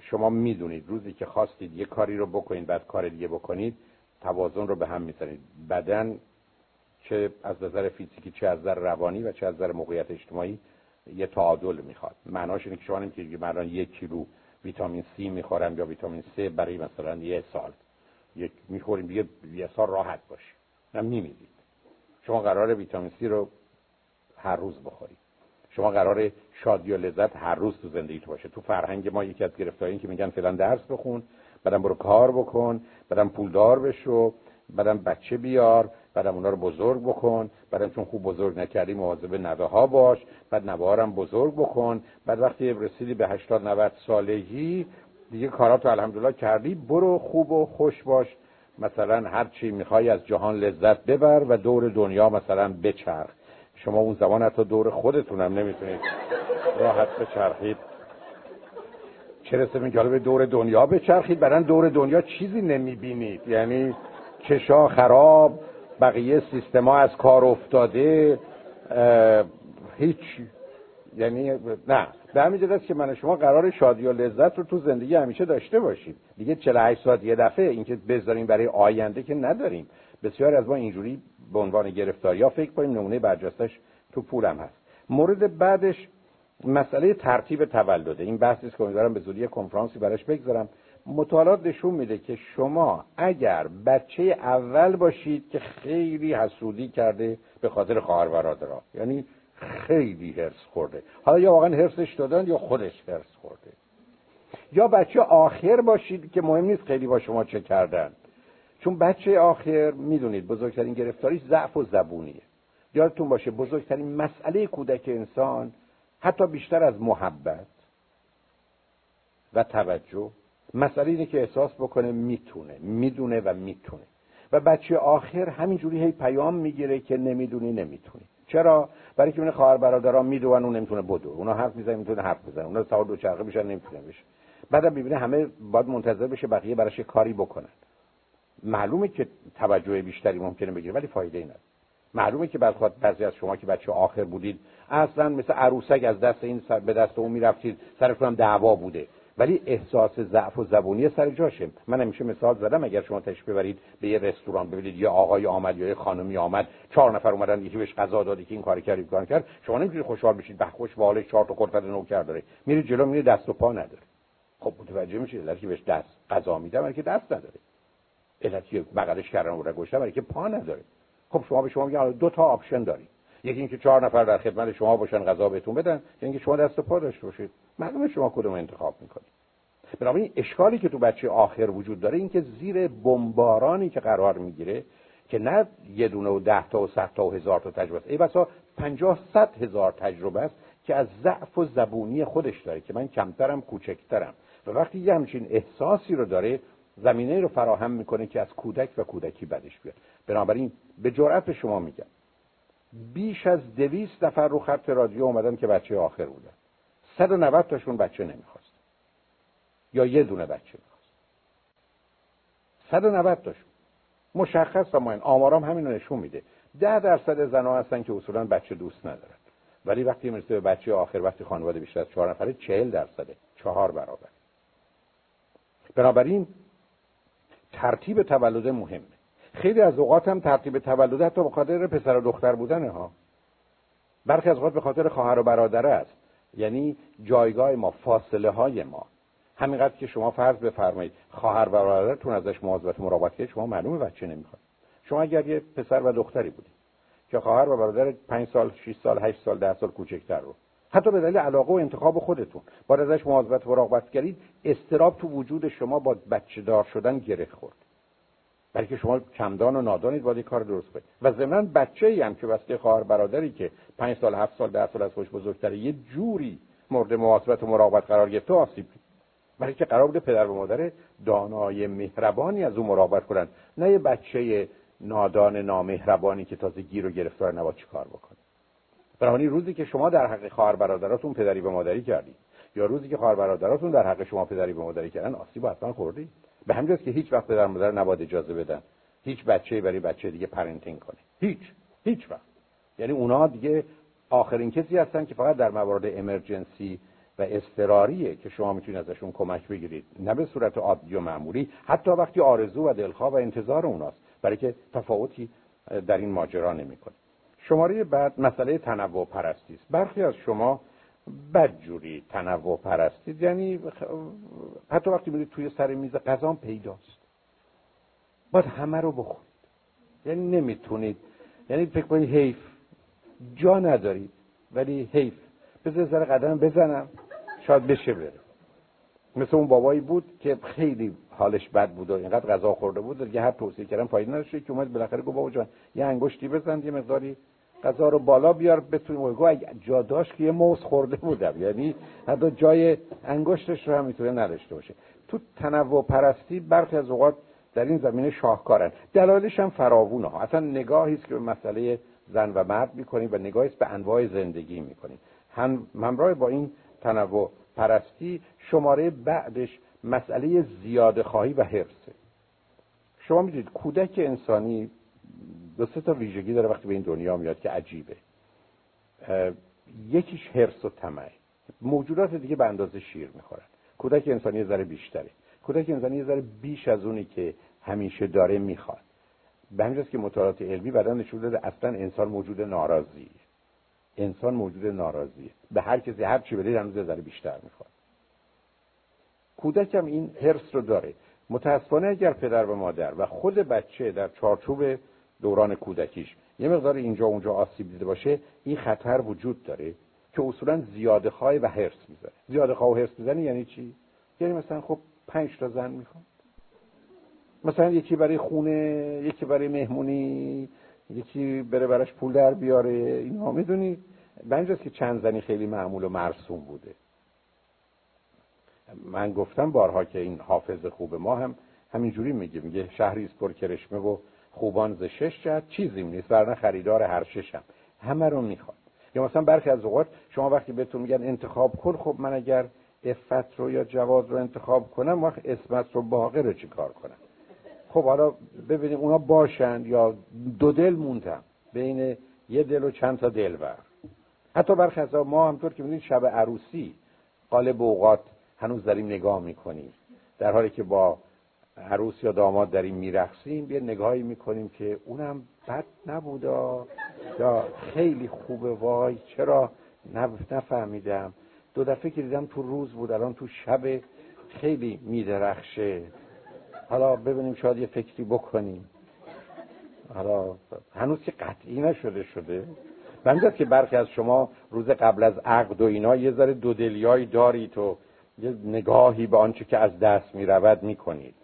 شما می‌دونید روزی که خواستید یه کاری رو بکنید بعد کار دیگه بکنید توازن رو به هم می‌زنید. بدن چه از نظر فیزیکی چه از نظر روانی و چه از نظر موقعیت اجتماعی یه تعادل می‌خواد. معناش اینه که شما نمی‌تونید من یک کیلو ویتامین C می‌خورم یا ویتامین C برای مثلا یه سال. یک می‌خوریم دیگه یه سال راحت باشه نه میمیدید شما قرار ویتامین C رو هر روز بخورید. شما قرار شادی و لذت هر روز تو زندگی تو باشه. تو فرهنگ ما یکی از گرفتاری که میگن فلان درس بخون بعدم برو کار بکن بعدم پولدار بشو بعدم بچه بیار. بعدم اونا رو بزرگ بکن. بعدم چون خوب بزرگ نکردی مواظب نوه ها باش. بعد نوه هم بزرگ بکن. بعد وقتی رسیدی به 80 90 سالگی دیگه کاراتو الحمدلله کردی. برو خوب و خوش باش. مثلا هر چی می‌خوای از جهان لذت ببر و دور دنیا مثلا بچرخ. شما اون زمان حتی دور خودتونم نمی‌تونید راحت بچرخید. چه میگه به دور دنیا بچرخید؟ برن دور دنیا چیزی نمی‌بینید. یعنی چشا خراب. بقیه سیستما از کار افتاده هیچ یعنی نه. به همین است که من شما قرار شادی و لذت رو تو زندگی همیشه داشته باشیم. دیگه 48 ساعت یه دفعه اینکه بذاریم برای آینده که نداریم. بسیار از ما اینجوری به عنوان گرفتاری ها فکر کنیم نمونه برجستش تو پولم هست. مورد بعدش مسئله ترتیب تولده. این بحثی که امیدوارم به زودی کنفرانسی براش بگذارم. مطالعات نشون میده که شما اگر بچه اول باشید که خیلی حسودی کرده به خاطر خواهر برادرها. یعنی خیلی هرس خورده. حالا یا واقعا هرسش دادن یا خودش هرس خورده. یا بچه آخر باشید که مهم نیست خیلی با شما چه کردن. چون بچه آخر می‌دونید بزرگترین گرفتاریش ضعف و زبونیه. یادتون باشه بزرگترین مسئله کودک انسان حتی بیشتر از محبت و توجه مسئله اینه که احساس بکنه می‌تونه می‌دونه و می‌تونه. و بچه آخر همینجوری هی پیام می‌گیره که نمی‌دونی نمی‌تونی. چرا؟ برای که اون خواهر برادران می‌دونن اون نمی‌تونه بدو اونا حرف می‌زنن می‌تونه حرف بزنه. اونا سوار دو چرخه میشن نمی‌تونه بشه. بعدم می‌بینه همه باید منتظر بشه بقیه براش کاری بکنن. معلومه که توجه بیشتری ممکنه بگیره ولی فایده ای نداره. معلومه که بعد خود بعضی از شما که بچه آخر بودید اصلا مثل عروسک از دست این سر به دست اون می‌رفتید. سرتون دعوا بوده. ولی احساس ضعف و زبونی سر جاشه. من همیشه مثال زدم اگر شما تشریف ببرید به یه رستوران ببینید یه آقای آمد یا یه خانمی آمد چهار نفر اومدن یکی بهش غذا دادی که این کاری کرد کار کرد شما نمی‌تونید خوشحال بشید. به خوش واله چهار تا قرفت نوکر داره. میرید جلو میرید دست و پا نداره. خب متوجه میشید که بهش دست غذا ولی که دست نداره. علتی بغلش کردن و ولی که پا نداره. خب شما به شما میگن دو تا آپشن دارید یکی اینکه چهار نفر در خدمت شما باشن غذا بهتون بدن یا اینکه شما دست و پا داشته باشید. معلومه شما کدوم انتخاب می‌کنید؟ بنابراین اشکالی که تو بچه آخر وجود داره اینکه زیر بمبارانی که قرار می‌گیره که نه یه دونه و ده تا و صد تا و هزار تا تجربه است. ای بسا پنجاه صد هزار تجربه است که از ضعف و زبونی خودش داره که من کمترم کوچکترم. و وقتی یه همچین احساسی رو داره زمینه رو فراهم می‌کنه که از کودک و کودکی بدش بیاد. بنابراین به جرأت شما میگم. بیش از دویست نفر رو خط رادیو اومدن که بچه آخر بودن. 190 تاشون بچه نمی‌خواست. یا یه دونه بچه می‌خواست. 190 تاشون. مشخص و مهم آمارام همین رو نشون میده. ده درصد زنها هستن که اصولا بچه دوست ندارن. ولی وقتی می‌رسه به بچه آخر وقتی خانواده بیشتر از چهار نفره چهل درصده چهار برابر. بنابراین ترتیب تولد مهمه. خیلی از اوقات هم ترتیب تولد حتی به خاطر پسر و دختر بودنه ها. برخی از اوقات به خاطر خواهر و برادر است. یعنی جایگاه ما فاصله های ما. همینقدر که شما فرض بفرمایید خواهر و برادرتون ازش مواظبت مراقبت کنید شما معلومه بچه نمی‌خواد. شما اگر یه پسر و دختری بودید که خواهر و برادر 5 سال 6 سال 8 سال 10 سال کوچکتر رو حتی به دلیل علاقه و انتخاب خودتون با ازش مواظبت و مراقبت کردید استراب تو وجود شما با بچه دار شدن گره خورد. بلکه شما کمدان و نادانید باید کار درست کنید. و ضمن بچه ای هم که واسه خواهر برادری که پنج سال هفت سال ده سال از خوش بزرگتره یه جوری مورد مواظبت و مراقبت قرار گرفته آسیب برای که قرار بوده پدر و مادر دانای مهربانی از او مراقبت کنن نه یه بچه نادان نامهربانی که تازه گیر و گرفتار نباید چیکار بکنه. بنابراین روزی که شما در حق خواهر برادراتون پدری به مادری کردید یا روزی که خواهر برادراتون در حق شما پدری به مادری کردن آسیب حتما خوردید به همین که هیچ وقت پدر مادر نباید اجازه بدن هیچ بچه برای بچه دیگه پرنتینگ کنه. هیچ. هیچ وقت. یعنی اونا دیگه آخرین کسی هستن که فقط در موارد امرجنسی و اضطراریه که شما می‌تونید ازشون کمک بگیرید. نه به صورت عادی و معمولی. حتی وقتی آرزو و دلخواه و انتظار اوناست. برای که تفاوتی در این ماجرا نمی‌کنه. شماره بعد مسئله تنوع پرستی است. برخی از شما بدجوری تنوع پرستید یعنی حتی وقتی میرید توی سر میز غذا پیداست. باید همه رو بخورید. یعنی نمی‌تونید. یعنی فکر کنید حیف. جا ندارید ولی حیف. بذار ذره قدم بزنم. شاید بشه بره. مثل اون بابایی بود که خیلی حالش بد بود و اینقدر غذا خورده بود. دیگه هر توصیه کردن فایده نداشت. که اومد بالاخره گفت بابا جان یه انگشتی بزن یه مقداری غذا رو بالا بیار بتونیم. اگه جا داشت که یه موز خورده بودم. یعنی حتی جای انگشتش رو هم می‌تونه نداشته باشه. تو تنوع پرستی برخی از اوقات در این زمینه شاهکارن. دلایلش هم فراوونه ها. اصلا نگاهی است که به مسئله زن و مرد می‌کنیم و نگاهی است به انواع زندگی می‌کنیم. هم همراه با این تنوع پرستی شماره بعدش مسئله زیاده خواهی و حرسه شما می‌دونید کودک انسانی دو سه تا ویژگی داره وقتی به این دنیا میاد که عجیبه. یکیش حرس و طمع. موجودات دیگه به اندازه شیر می‌خورن. کودک انسانی یه ذره بیشتره. کودک انسانی یه ذره بیش از اونی که همیشه داره می‌خواد. به همینجاست که مطالعات علمی بعدا نشون داده اصلا انسان موجود ناراضی انسان موجود ناراضیه. به هر کسی هر چی بدید هنوز ذره بیشتر می‌خواد. کودک هم این حرس رو داره. متاسفانه اگر پدر و مادر و خود بچه در چارچوب دوران کودکیش. یه مقدار اینجا اونجا آسیب دیده باشه این خطر وجود داره که اصولا زیاده خواهی و حرس می‌ذاره زیاده خواه و حرس می‌زنه یعنی چی؟ یعنی مثلا خب پنج تا زن می‌خوام مثلا یکی برای خونه یکی برای مهمونی یکی بره براش پول در بیاره اینها می‌دونی؟ بنجاست که چند زنی خیلی معمول و مرسوم بوده. من گفتم بارها که این حافظ خوب ما هم همینجوری میگه. میگه شهری پر کرشمه و خوبان ز شش جهت چیزی نیست ورنه خریدار هر ششم. همه رو می‌خواد. یا مثلا برخی از اوقات شما وقتی بهتون میگن انتخاب کن خب من اگر افت رو یا جواز رو انتخاب کنم وقت اسمت رو باقی رو چیکار کنم؟ خب حالا ببینیم اونا باشند یا دو دل موندم بین یه دل و چند تا دل بر. حتی برخی از ما همطور که می‌دونید شب عروسی قالب اوقات هنوز داریم نگاه می‌کنیم. در حالی که با عروس یا داماد داریم میرخسیم یه نگاهی می‌کنیم که اونم بد نبودا. یا خیلی خوبه وای چرا نفهمیدم. دو دفعه که دیدم تو روز بود الان تو شب خیلی میدرخشه. حالا ببینیم شاید یه فکری بکنیم. حالا هنوز که قطعی نشده شده. بنده که برخی از شما روز قبل از عقد و اینا یه ذره دودلیایی دارید و یه نگاهی به آنچه که از دست می رود می کنید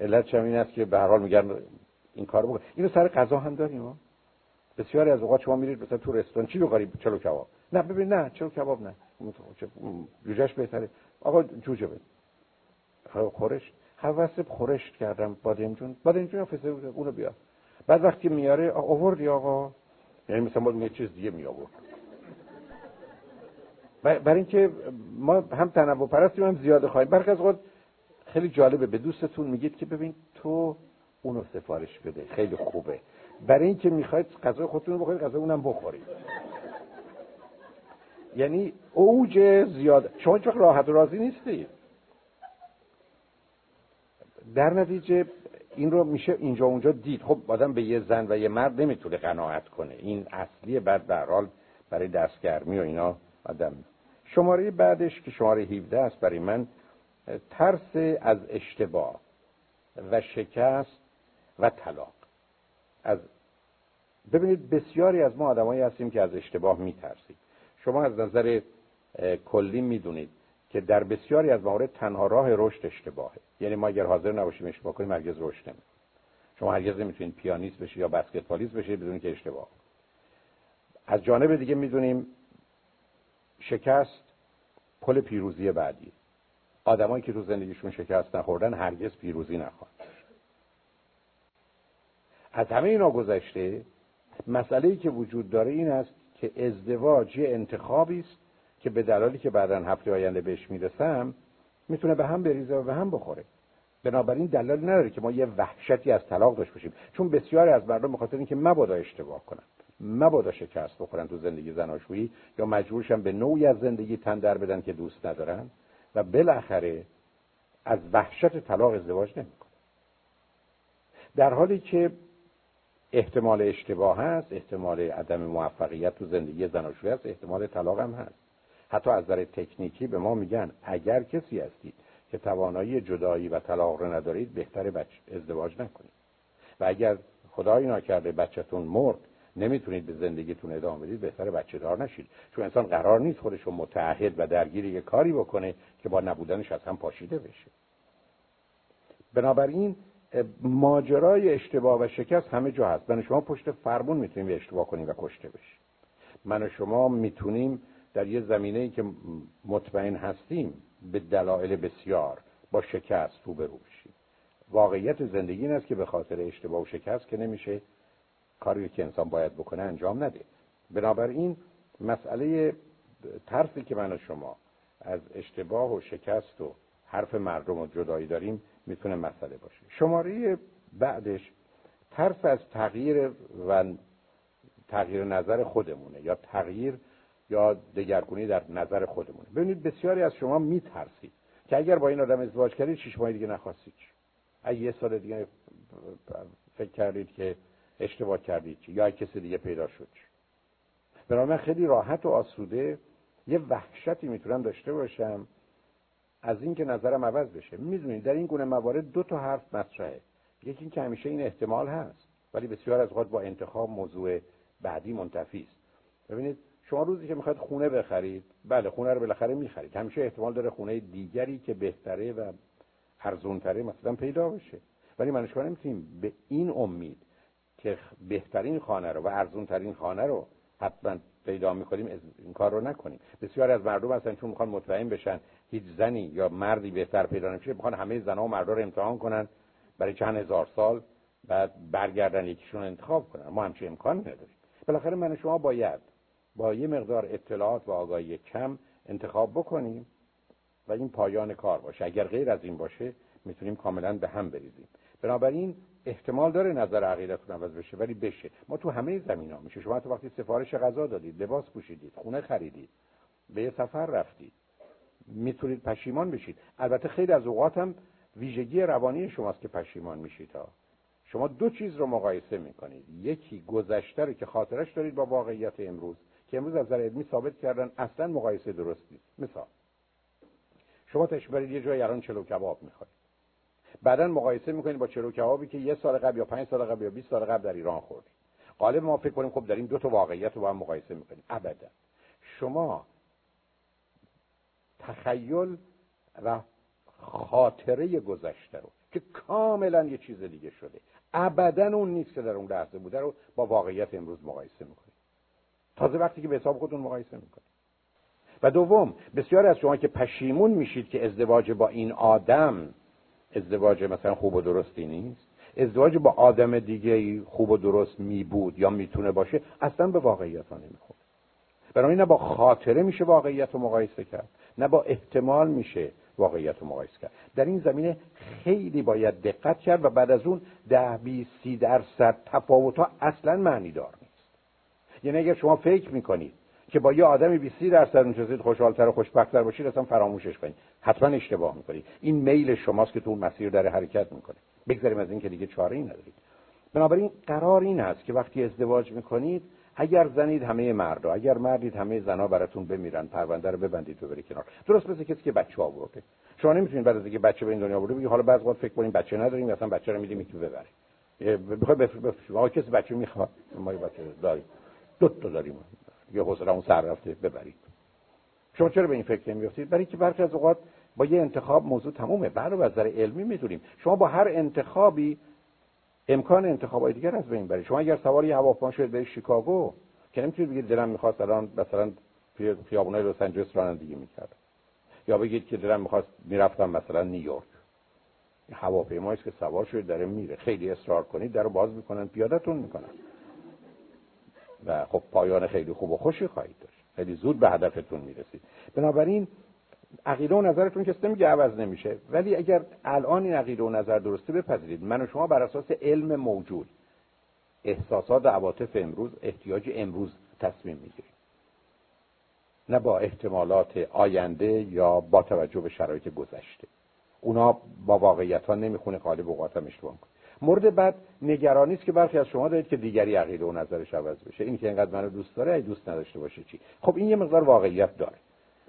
علت این است که به هر حال میگن این کار بکن اینو سر غذا هم داریم بسیاری از اوقات شما میرید مثلا تو رستوران چی بخوری؟ چلو کباب. نه ببین نه چلو کباب نه. جوجهش بهتره. آقا جوجه بده. خورش. حواسب خورشت کردم بادمجون. بادمجون فسه اونو بیا. بعد وقتی میاره آوردی آقا. یعنی مثلا باید یه چیز دیگه می آورد برای اینکه ما هم تنوع پرستیم هم زیاده خواهیم. برخی از خود خیلی جالبه به دوستتون میگید که ببین تو اونو سفارش بده خیلی خوبه. برای اینکه می‌خواید غذای خودتون رو بخورید غذای اونم بخورید. یعنی اوج زیاد. شما هیچ راحت و راضی نیستید در نتیجه این رو میشه اینجا اونجا دید. خب آدم به یه زن و یه مرد نمی‌تونه قناعت کنه. این اصلیه بعد به حال برای دستگرمی و اینا آدم. شماره بعدش که شماره 17 است برای من ترس از اشتباه و شکست و طلاق. از ببینید بسیاری از ما آدمایی هستیم که از اشتباه میترسیم. شما از نظر کلی می‌دونید که در بسیاری از موارد تنها راه رشد اشتباهه. یعنی ما اگر حاضر نباشیم اشتباه کنیم هرگز رشد نمی‌کنیم. شما هرگز نمی‌تونید پیانیست بشید یا بسکتبالیست بشید بدون که اشتباه. از جانب دیگه می‌دونیم شکست پل پیروزی بعدی. آدمایی که تو زندگیشون شکست نخوردن هرگز پیروزی نخواهند از همه اینا گذشته مسئله ای که وجود داره این است که ازدواج یه انتخابی است که به دلالی که بعدا هفته آینده بهش می‌رسم می‌تونه به هم بریزه و به هم بخوره. بنابراین دلیل نداره که ما یه وحشتی از طلاق داشته باشیم. چون بسیاری از مردم بخاطر اینکه مبادا اشتباه کنن مبادا شکست بخورن تو زندگی زناشویی یا مجبورشن به نوعی از زندگی تن در بدن که دوست ندارن و بالاخره از وحشت طلاق ازدواج نمی‌کنن در حالی که احتمال اشتباه هست احتمال عدم موفقیت تو زندگی زناشویی هست احتمال طلاق هم هست حتی از نظر تکنیکی به ما میگن اگر کسی هستید که توانایی جدایی و طلاق رو ندارید بهتر. ازدواج نکنید و اگر خدایی ناکرده بچهتون مرد نمی‌تونید به زندگیتون ادامه بدید بهتر بچه دار نشید. چون انسان قرار نیست خودش رو متعهد و درگیر یه کاری بکنه که با نبودنش از هم پاشیده بشه. بنابراین ماجرای اشتباه و شکست همه جا هست. من شما پشت فرمون می‌تونیم اشتباه کنیم و کشته بشیم. من و شما می‌تونیم در یه زمینه ای که مطمئن هستیم به دلایل بسیار با شکست روبرو بشیم. واقعیت زندگی این است که به خاطر اشتباه و شکست که نمیشه کاری که انسان باید بکنه انجام نده. بنابراین مسئله ترسی که من و شما از اشتباه و شکست و حرف مردم و جدایی داریم می‌تونه مسئله باشه. شماره بعدش ترس از تغییر و تغییر نظر خودمونه یا تغییر یا دگرگونی در نظر خودمونه. ببینید بسیاری از شما میترسید که اگر با این آدم ازدواج کردید شش ماه دیگه نخواستید. اگه یه سال دیگه فکر کردید که اشتباه کردید یا کسی دیگه پیدا شد بنابراین خیلی راحت و آسوده یه وحشتی می‌تونم داشته باشم از اینکه نظرم عوض بشه. می‌دونید در این گونه موارد دو تا حرف مطرحه. یکی اینکه همیشه این احتمال هست ولی بسیار از اوقات با انتخاب موضوع بعدی منتفی است. ببینید شما روزی که می‌خواید خونه بخرید بله خونه رو بالاخره می‌خرید. همیشه احتمال داره خونه دیگری که بهتره و ارزونتره مثلا پیدا بشه. ولی من شما نمی‌تونیم به این امید که بهترین خانه رو و ارزونترین خانه رو حتما پیدا می‌کنیم این کار رو نکنیم. بسیاری از مردم هستن چون می‌خوان مطمئن بشن هیچ زنی یا مردی بهتر پیدا نمیشه. می‌خوان همه زنها و مردها رو امتحان کنن برای چند هزار سال بعد برگردن یکیشون انتخاب کنن. ما همچین امکان نداریم. بالاخره من شما باید با یه مقدار اطلاعات و آگاهی کم انتخاب بکنیم و این پایان کار باشه. اگر غیر از این باشه می‌تونیم کاملا به هم بریزیم. بنابراین احتمال داره نظر عقیدتون عوض بشه ولی بشه. ما تو همه زمین ها میشه. شما تو وقتی سفارش غذا دادید لباس پوشیدید خونه خریدید به یه سفر رفتید می‌تونید پشیمان بشید. البته خیلی از اوقات هم ویژگی روانی شماست که پشیمان میشید ها. شما دو چیز رو مقایسه می‌کنید. یکی گذشته رو که خاطرش دارید با واقعیت امروز که امروز از نظر علمی ثابت کردن اصلا مقایسه درست نیست. مثال. شما تشبرید یه جای الان چلو کباب می‌خواید بعدا مقایسه می‌کنید با چلو کبابی که یه سال قبل یا پنج سال قبل یا 20 سال قبل در ایران خوردید غالب ما فکر کنیم خب در این دو تا واقعیت رو با هم مقایسه می‌کنیم. ابدا. شما تخیل و خاطره گذشته رو که کاملا یه چیز دیگه شده. ابدا اون نیست که در اون لحظه بوده رو با واقعیت امروز مقایسه می‌کنید. تازه وقتی که به حساب خودتون مقایسه می‌کنید. و دوم بسیاری از شما که پشیمون میشید که ازدواج با این آدم ازدواج مثلا خوب و درستی نیست؟ ازدواج با آدم دیگه خوب و درست می بود یا می‌تونه باشه؟ اصلا به واقعیت ها نمی‌خوره. برای نه با خاطره میشه واقعیت رو مقایسه کرد نه با احتمال میشه واقعیت رو مقایسه کرد. در این زمینه خیلی باید دقت کرد و بعد از اون ده بی سی درصد تفاوت ها اصلا معنی دار نیست. یعنی اگر شما فکر می‌کنید که با یه آدمی 20 درصد نشستید خوشحالتر و خوشبختتر باشید اصلا فراموشش کنید. حتما اشتباه می‌کنید این میل شماست که تو اون مسیر داره حرکت می‌کنه بگذاریم از این که دیگه چاره ای ندارید. بنابراین قرار این هست که وقتی ازدواج می‌کنید اگر زنید همه مردا اگر مردید همه زنا براتون بمیرن پرونده رو ببندید و برید کنار. درست مثل کسی که بچه آورده. شما نمی‌تونید بعد از اینکه بچه به این دنیا آورده بگید حالا بعض وقت فکر کنیم بچه نداریم مثلا بچه رو میدیم یکی ببره. بخواد بفروشید کسی بچه می‌خواد؟ ما بچه داریم. دو تا داریم. یا اون سر رفته ببرید. شما چرا به این فکر نمیافتید؟ برای که برخی از اوقات با یه انتخاب موضوع تمومه. بعد از نظر علمی می‌دونیم. شما با هر انتخابی امکان انتخابای دیگر از بین برید. شما اگر سوار یه هواپیما شدید به شیکاگو که نمی‌تونید بگید دلم می‌خواست الان مثلا توی خیابونای لس آنجلس رانندگی می‌کردم. یا بگید که دلم می‌خواست می‌رفتم مثلا نیویورک. هواپیمایی که سوار شده داره میره. خیلی اصرار کنید در باز می‌کنن پیادتون می‌کنن. و خب پایان خیلی خوب و خوشی خواهید داشت. خیلی زود به هدفتون می‌رسید. بنابراین عقیده و نظرتون که نمیگه عوض نمیشه. ولی اگر الان این عقیده و نظر درسته بپذیرید من و شما بر اساس علم موجود احساسات و عواطف امروز احتیاج امروز تصمیم می‌گیریم. نه با احتمالات آینده یا با توجه به شرایط گذشته. اونا با واقعیت ها نمی‌خونه قالب اوقات هم اشتباه مورد بعد نگرانی است که برخی از شما دارید که دیگری عقیده و نظرش عوض بشه. این که اینقدر منو دوست داره ای دوست نداشته باشه چی؟ خب این یه مقدار واقعیت داره.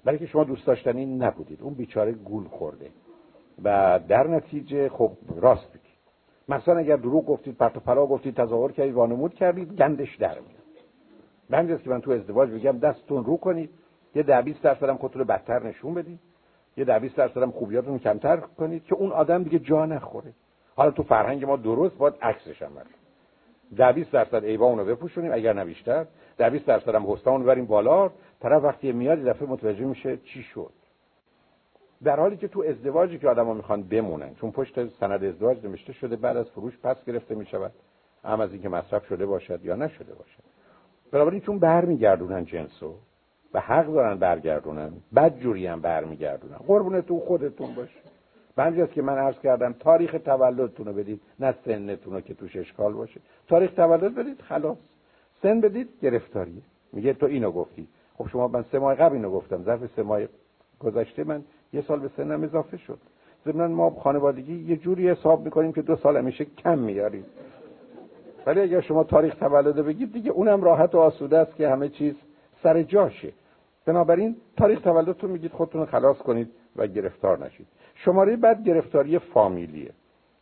برای که شما دوست داشتنی نبودید. اون بیچاره گول خورده. و در نتیجه خب راست بگید مثلا اگر دروغ گفتید پرت و پلا گفتید تظاهر کردید وانمود کردید گندش در میاد. من که من تو ازدواج بگم دستتون رو کنید. یه ده 20 درصد خودتون رو بدتر نشون بدید. یه ده 20 درصد خوبیاتون کمتر کنید که اون آدم دیگه جا نخوره. حالا تو فرهنگ ما درست باید عکسش هم ده 20 درصد ایوان رو بپوشونیم اگر نه بیشتر. ده 20 درصد هم حسنمون ببریم بالا. طرف وقتی میاد یه دفعه متوجه میشه چی شد. در حالی که تو ازدواجی که آدما می‌خوان بمونن چون پشت سند ازدواج نوشته شده بعد از فروش پس گرفته می‌شود هم از اینکه مصرف شده باشد یا نشده باشد. بنابراین چون برمیگردونن جنسو و حق دارن برگردونن بد جوری هم برمیگردونن. قربونتون خودتون باشه. بعضی است که من عرض کردم تاریخ تولدتون رو بدید نه سنتون رو که توش اشکال باشه. تاریخ تولد بدید خلاص. سن بدید گرفتاریه. میگه تو اینو گفتی. خب شما من سه ماه قبل اینو گفتم. ظرف سه ماه گذشته من یه سال به سنم اضافه شد. ضمن ما خانوادگی یه جوری حساب می‌کنیم که دو سال همیشه کم میاریم. ولی اگر شما تاریخ تولد بگید دیگه اونم راحت و آسوده است که همه چیز سر جاشه. بنابراین تاریخ تولدتون میگید خودتون خلاص کنید و گرفتار نشید. شماره بعد گرفتاری فامیلیه.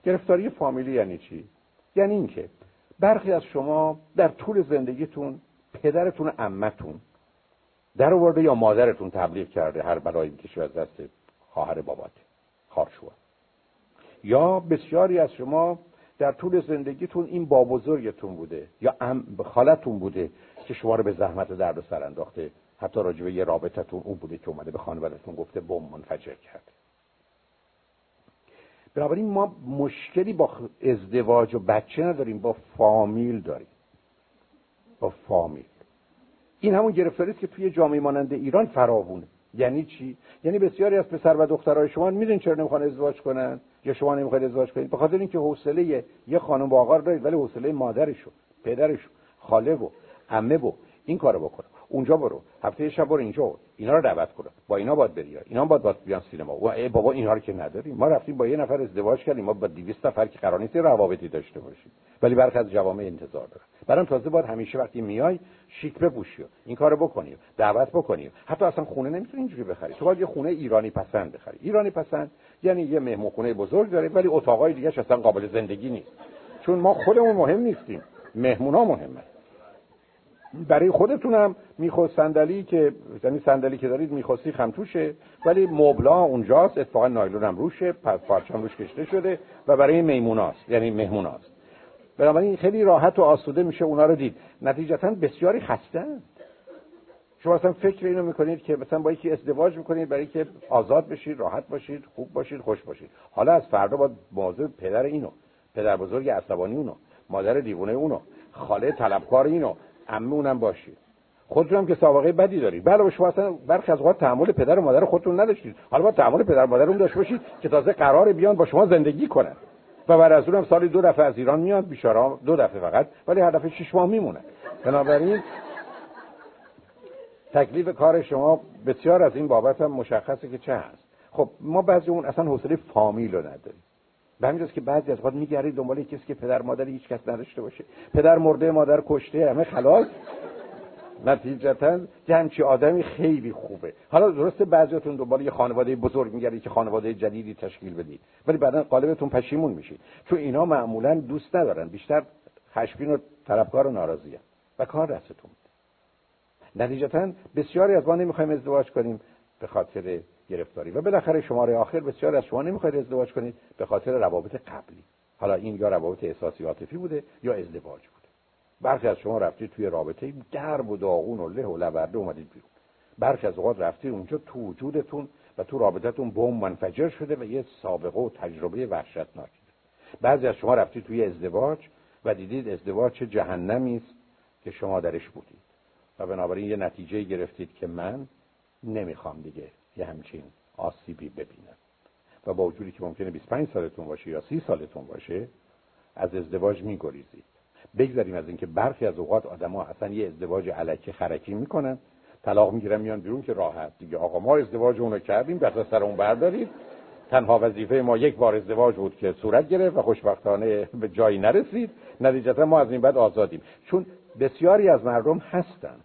گرفتاری فامیلی یعنی چی؟ یعنی اینکه برخی از شما در طول زندگیتون پدرتون عمتون در آورده یا مادرتون تبلیغ کرده هر بلایی می‌کشه از دست خواهر بابات خارشوا یا بسیاری از شما در طول زندگیتون این با بزرگتون بوده یا خالتون بوده که شما رو به زحمت و درد و سر انداخته. حتی راجبه یه رابطتون اون بوده که اومده به خانوادتون گفته بم منفجر کرده. بنابراین ما مشکلی با ازدواج و بچه نداریم با فامیل داریم. با فامیل. این همون گرفتاری که توی جامعه مانند ایران فراوونه. یعنی چی؟ یعنی بسیاری از پسر و دخترای شما می‌دونین چرا نمی‌خوان ازدواج کنن یا شما نمی‌خواید ازدواج کنید؟ به خاطر اینکه حوصله یه خانم با آقا دارید ولی حوصله مادرشو پدرشو خاله و عمه و این کارو بکنه. اونجا برو. هفته شب برو اینجا. اینا رو دعوت کنه با اینا باید بری. اینا باید باید بیان سینما. و ای بابا اینها رو که نداریم. ما رفتیم با یه نفر ازدواج کردیم. ما با 200 نفر که قرار نیست روابطی داشته باشیم. ولی برخی از جوامع انتظار دارن. برام تازه باید همیشه وقتی میای شیک بپوشی این کارو بکنی دعوت بکنی حتی اصلا خونه نمی‌تونی اینجوری بخری. تو باید یه خونه ایرانی پسند بخری. ایرانی پسند یعنی یه مهمونخونه بزرگ داره ولی اتاقای دیگه اصلا قابل زندگی نیست. چون ما خودمون مهم نیستیم. مهمونا مهمه. برای خودتون هم می‌خواست صندلی که یعنی صندلی که دارید می‌خواستی خمتوشه ولی مبلا اونجاست اتفاقا نایلون هم روشه پرچم روش کشته شده و برای میموناست یعنی مهموناست. بنابراین خیلی راحت و آسوده میشه اونا رو دید. نتیجتا بسیاری خستند شما اصلا فکر اینو می‌کنید که مثلا با یکی ازدواج می‌کنید برای که آزاد بشید راحت باشید خوب باشید خوش باشید. حالا از فردا با موضوع پدر اینو پدر بزرگ عصبانی اونو مادر دیوونه اونو خاله طلبکار اینو عمه اونم باشید خودتون هم که سابقه بدی دارید بله شما اصلا برخی از اوقات تحمل پدر و مادر خودتون نداشتید. حالا با تحمل پدر و مادر اون داشته باشید که تازه قرار بیان با شما زندگی کنن. و بعد از اونم سالی دو دفعه از ایران میاد بیچاره دو دفعه فقط ولی هر دفعه شش ماه میمونه. بنابراین تکلیف کار شما بسیار از این بابت هم مشخصه که چه هست. خب ما بعضی اون اصلا حوصله فامیل رو نداریم. به همینجاست که بعضی از وقت میگردید دنبال کسی که پدر مادر هیچ کس نداشته باشه. پدر مرده مادر کشته همه خلاص. نتیجتا یه همچی آدمی خیلی خوبه. حالا درسته بعضیاتون دنبال یه خانواده بزرگ میگردید که خانواده جدیدی تشکیل بدید. ولی بعدا قالبتون پشیمون میشید چون اینا معمولا دوست ندارن. بیشتر خشمگین و طلبکار و ناراضی و کار دستتون نتیجتا بسیاری از ما نمی‌خوایم ازدواج کنیم به خاطر گرفتاری. و بالاخره شماره آخر بسیار از شما نمی‌خواید ازدواج کنید به خاطر روابط قبلی. حالا این یا روابط احساسی عاطفی بوده یا ازدواج بوده. برخی از شما رفتید توی رابطه درب و داغون و له و لبرده اومدید بیرون. برخی از اوقات رفتید اونجا تو وجودتون و تو رابطتون بم منفجر شده و یه سابقه و تجربه وحشتناکی. بعضی از شما رفتید توی ازدواج و دیدید ازدواج چه جهنمی است که شما درش بودید. و بنابراین یه نتیجه گرفتید که من نمی‌خوام دیگه یه همچین آسیبی ببینن. و با وجودی که ممکنه 25 سالتون باشه یا 30 سالتون باشه از ازدواج میگریزید. بگذاریم از اینکه برخی از اوقات آدما اصلا یه ازدواج علکی خرکی می‌کنن طلاق می‌گیرن میان بیرون که راحت. دیگه آقا ما ازدواج اونو کردیم دست سر اون بردارید. تنها وظیفه ما یک بار ازدواج بود که صورت گرفت و خوشبختانه به جایی نرسید. نتیجتا ما از این بعد آزادیم. چون بسیاری از مردم هستن.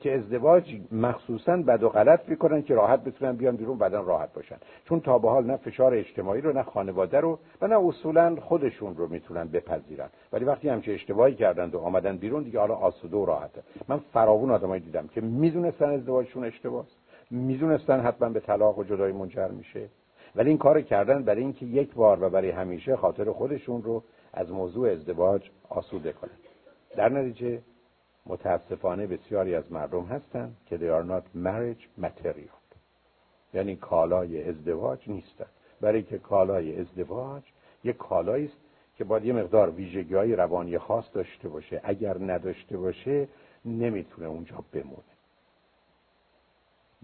که ازدواج مخصوصا بد و غلط می‌کنن که راحت بتونن بیان بیرون بعدا راحت باشن. چون تا به حال نه فشار اجتماعی رو نه خانواده رو و نه اصولا خودشون رو می‌تونن بپذیرن. ولی وقتی همچه اشتباهی کردند و آمدن بیرون دیگه حالا آسوده و راحته. من فراوون آدمایی دیدم که می‌دونستن ازدواجشون اشتباهه می‌دونستن حتما به طلاق و جدایی منجر میشه. ولی این کار کردن برای اینکه یک بار و برای همیشه خاطر خودشون رو از موضوع ازدواج آسوده کنن. در نتیجه متاسفانه بسیاری از مردم هستند که they are not marriage material. یعنی کالای ازدواج نیستن برای که کالای ازدواج یک کالایی است که باید یه مقدار ویژگی های روانی خاص داشته باشه. اگر نداشته باشه نمی‌تونه اونجا بمونه.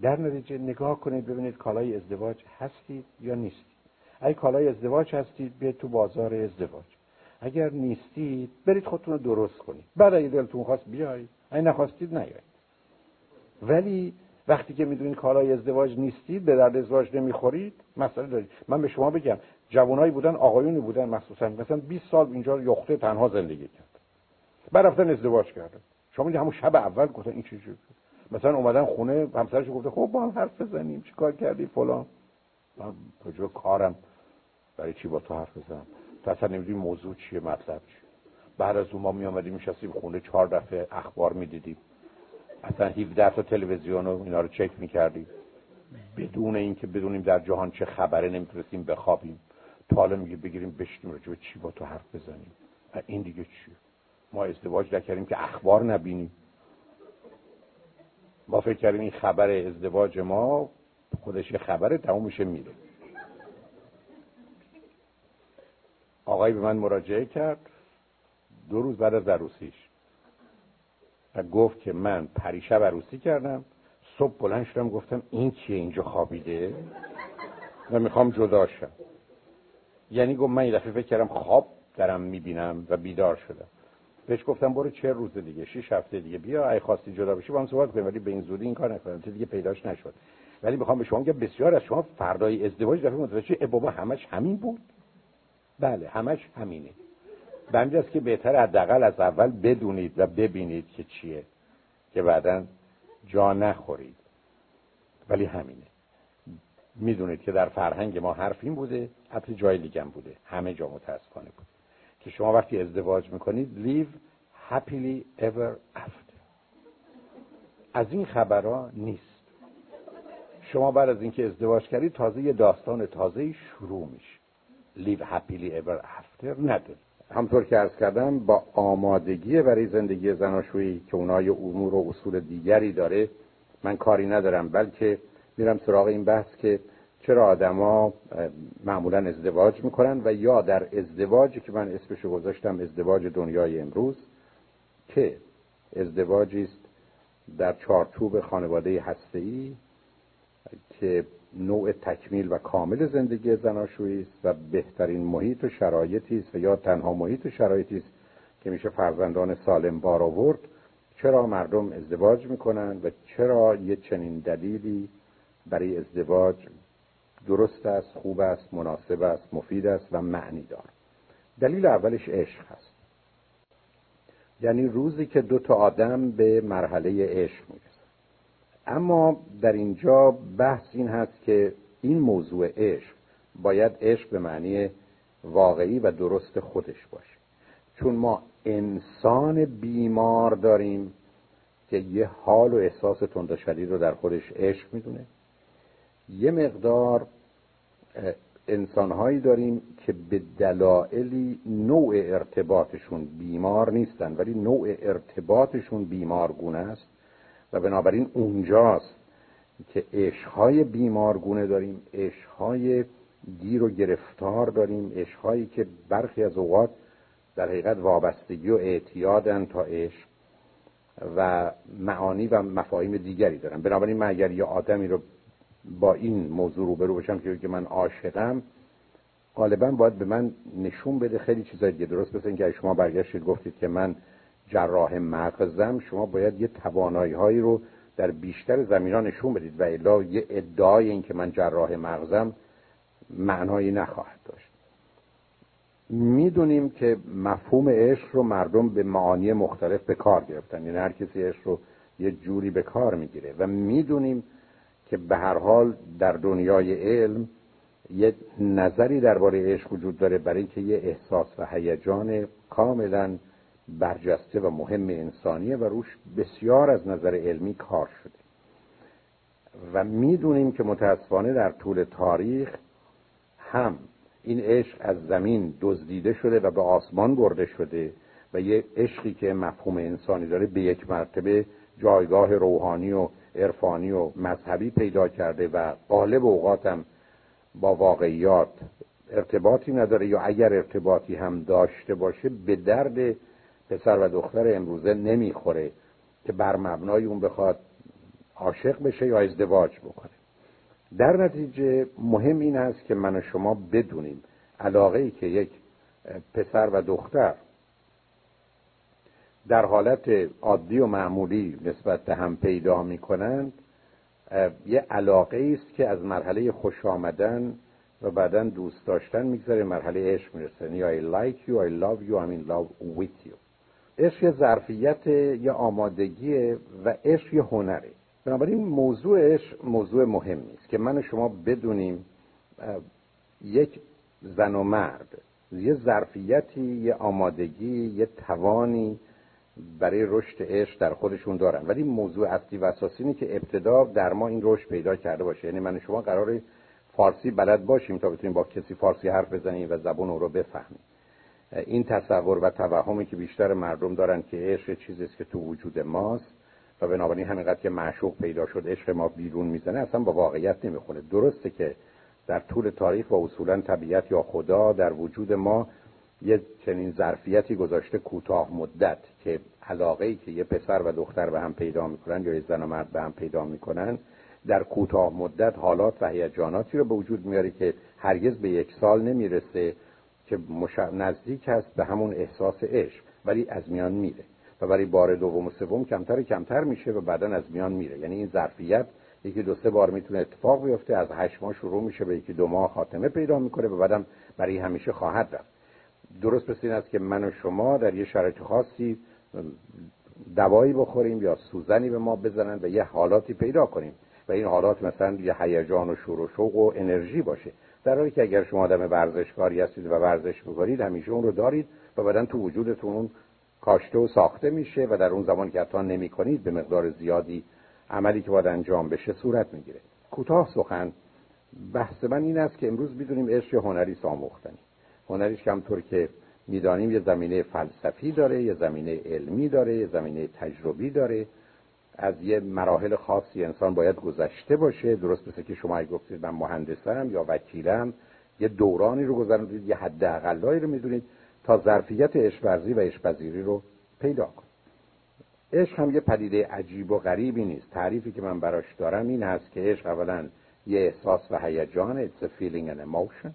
در نتیجه نگاه کنید ببینید کالای ازدواج هستید یا نیستید. اگه کالای ازدواج هستید بیاید تو بازار ازدواج. اگر نیستید برید خودتون رو درست کنید. بعد اگه دلتون خواست بیایید اگه نخواستید نیایید. ولی وقتی که می‌دونید کالای ازدواج نیستید به درد ازدواج نمی‌خورید مسئله دارید. من به شما بگم جوانایی بودن آقایونی بودن مخصوصا. مثلا 20 سال اینجا یخته تنها زندگی کرد. بعد رفتن ازدواج کردن. شما همون شب اول گفتن این چه مثلا اومدن خونه همسرش گفته خب با هم حرف بزنیم چیکار کردی فلان؟ من کجا کارم. برای چی با تو حرف بزنم؟ تو اصلا نمی‌دونی موضوع چیه مطلب چیه؟ بعد از اون ما می آمدیم میشستیم خونه چهار دفعه اخبار می‌دیدیم. اصلا 17 تا تلویزیون و اینا رو چک می‌کردیم. بدون اینکه بدونیم در جهان چه خبره نمی‌تونستیم بخوابیم. تا حالا میگه بگیریم بشتیم راجع به چی با تو حرف بزنیم. این دیگه چیه؟ ما ازدواج نکردیم که اخبار نبینیم. ما فکر کردیم این خبر ازدواج ما خودش خبره تموم میشه. میره آقای به من مراجعه کرد. دو روز بعد از عروسیش. و گفت که من پریشب عروسی کردم. صبح بلند شدم گفتم این کیه اینجا خوابیده؟ و می‌خوام جدا شم. یعنی گفت من این دفعه فکر کردم خواب دارم می‌بینم و بیدار شدم. بهش گفتم برو چه روز دیگه شش هفته دیگه بیا ای خواستی جدا بشی با هم صحبت کنیم ولی به این زودی این کار نکنم دیگه پیداش نشد. ولی می‌خوام به شما بگم بسیار از شما فردای ازدواج دفعه متوجه ای بابا همش همین بود. بله همش همینه. بنده است که بهتر حداقل از اول بدونید و ببینید که چیه که بعدا جا نخورید. ولی همینه. می‌دونید که در فرهنگ ما حرف این بوده حتی جای دیگم بوده. همه جا متاسفانه بود. که شما وقتی ازدواج می‌کنید live happily ever after. از این خبرها نیست. شما بعد از اینکه ازدواج کردید تازه یه داستان تازه شروع میشه. Live happily ever after نداره همطور که ارز کردم با آمادگی برای زندگی زناشویی که اونای امور و اصول دیگری داره من کاری ندارم بلکه میرم سراغ این بحث که چرا آدما معمولا ازدواج می‌کنن و یا در ازدواجی که من اسمشو گذاشتم ازدواج دنیای امروز که ازدواجی است در چارچوب خانواده هسته‌ای که نوع تکمیل و کامل زندگی زناشویی است و بهترین محیط و شرایطی است و یا تنها محیط و شرایطی است که میشه فرزندان سالم بار آورد. چرا مردم ازدواج می‌کنن و چرا یه چنین دلیلی برای ازدواج درست است خوب است مناسب است مفید است و معنی دار دلیل اولش عشق هست یعنی روزی که دو تا آدم به مرحله عشق می‌رسن. اما در اینجا بحث این هست که این موضوع عشق باید عشق به معنی واقعی و درست خودش باشه. چون ما انسان بیمار داریم که یه حال و احساس تند شدید رو در خودش عشق می‌دونه. یه مقدار انسانهایی داریم که به دلایلی نوع ارتباطشون بیمار نیستن ولی نوع ارتباطشون بیمارگونه است. و بنابراین اونجاست که عشقهای بیمارگونه داریم عشقهای گیر و گرفتار داریم عشقهایی که برخی از اوقات در حقیقت وابستگی و اعتیادن تا عشق و معانی و مفاهیم دیگری دارن. بنابراین من اگر یه آدمی رو با این موضوع روبرو بشم که من عاشقم غالبا باید به من نشون بده خیلی چیزای دیگه. درست مثل اینکه شما برگشتید گفتید که من جراح مغزم شما باید یه توانایی هایی رو در بیشتر زمینان نشون بدید و الا یه ادعای این که من جراح مغزم معنایی نخواهد داشت. می‌دونیم که مفهوم عشق رو مردم به معانی مختلف به کار گرفتن یعنی هر کسی عشق رو یه جوری به کار می‌گیره و می‌دونیم که به هر حال در دنیای علم یه نظری درباره عشق وجود داره برای اینکه یه احساس و هیجان کاملا برجسته و مهم انسانیه و روش بسیار از نظر علمی کار شده. و می‌دونیم که متاسفانه در طول تاریخ هم این عشق از زمین دزدیده شده و به آسمان برده شده و یه عشقی که مفهوم انسانی داره به یک مرتبه جایگاه روحانی و عرفانی و مذهبی پیدا کرده و قالب اوقاتم با واقعیات ارتباطی نداره یا اگر ارتباطی هم داشته باشه به درد پسر و دختر امروزه نمی‌خوره که بر مبنای اون بخواد عاشق بشه یا ازدواج بکنه. در نتیجه مهم این است که من و شما بدونیم علاقه ای که یک پسر و دختر در حالت عادی و معمولی نسبت به هم پیدا می کنند یه علاقه است که از مرحله خوش آمدن و بعدا دوست داشتن می‌گذاره مرحله عشق می‌رسه. یعنی I like you, I love you, I'm in love with you. عشق یه ظرفیت یه آمادگی و عشق یه هنره. بنابراین موضوع عشق موضوع مهمی است که من و شما بدونیم یک زن و مرد یه ظرفیتی یه آمادگی یه توانی برای رشد عشق در خودشون دارن. ولی موضوع اصلی و اساسی اینه که ابتدا در ما این رشد پیدا کرده باشه. یعنی من و شما قرار فارسی بلد باشیم تا بتونیم با کسی فارسی حرف بزنیم و زبون او رو بفهمیم. این تصور و توهمی که بیشتر مردم دارن که عشق چیزی است که تو وجود ماست و بنابراین همینقدر که معشوق پیدا شد عشق ما بیرون می‌زنه اصلا با واقعیت نمی‌خونه. درسته که در طول تاریخ و اصولا طبیعت یا خدا در وجود ما یه چنین ظرفیتی گذاشته کوتاه مدت که علاقه ای که یه پسر و دختر به هم پیدا می‌کنن یا یه زن و مرد به هم پیدا می‌کنن در کوتاه مدت حالات و هیجاناتی رو به وجود میاره که هرگز به یک سال نمی‌رسه. که نزدیک هست به همون احساس عشق ولی از میان میره. و برای بار دوم و سوم کمتر کمتر میشه و بعدا از میان میره. یعنی این ظرفیت یکی دو سه بار می‌تونه اتفاق بیفته از هشت ماه شروع میشه به یکی دو ماه خاتمه پیدا می‌کنه و بعدم برای همیشه خواهد رفت. درست مثل این است که من و شما در یه شرایط خاصی دوایی بخوریم یا سوزنی به ما بزنن و یه حالاتی پیدا کنیم. و این حالات مثلا یه هیجان و شور و شوق و انرژی باشه. در حالی که اگر شما آدم ورزشکاری هستید و ورزش بکنید همیشه اون رو دارید و بعدا تو وجودتون اون کاشته و ساخته میشه و در اون زمان که حتی نمی کنید به مقدار زیادی عملی که باید انجام بشه صورت می‌گیره. کوتاه سخن. بحث من این است که امروز می‌دونیم عشق هنری ساموختنی. هنریش که همطور که می‌دانیم یه زمینه فلسفی داره یه زمینه علمی داره یه زمینه تجربی داره. از یه مراحل خاصی انسان باید گذشته باشه. درست مثل که شما گفتید من مهندسم یا وکیلم یه دورانی رو گذروندید یه حد اقلایی رو می‌دونید تا ظرفیت اشورزی و اشپذیری رو پیدا کنید. عشق هم یه پدیده عجیب و غریبی نیست. تعریفی که من براش دارم این هست که عشق اولا یه احساس و هیجان it's a feeling and emotion.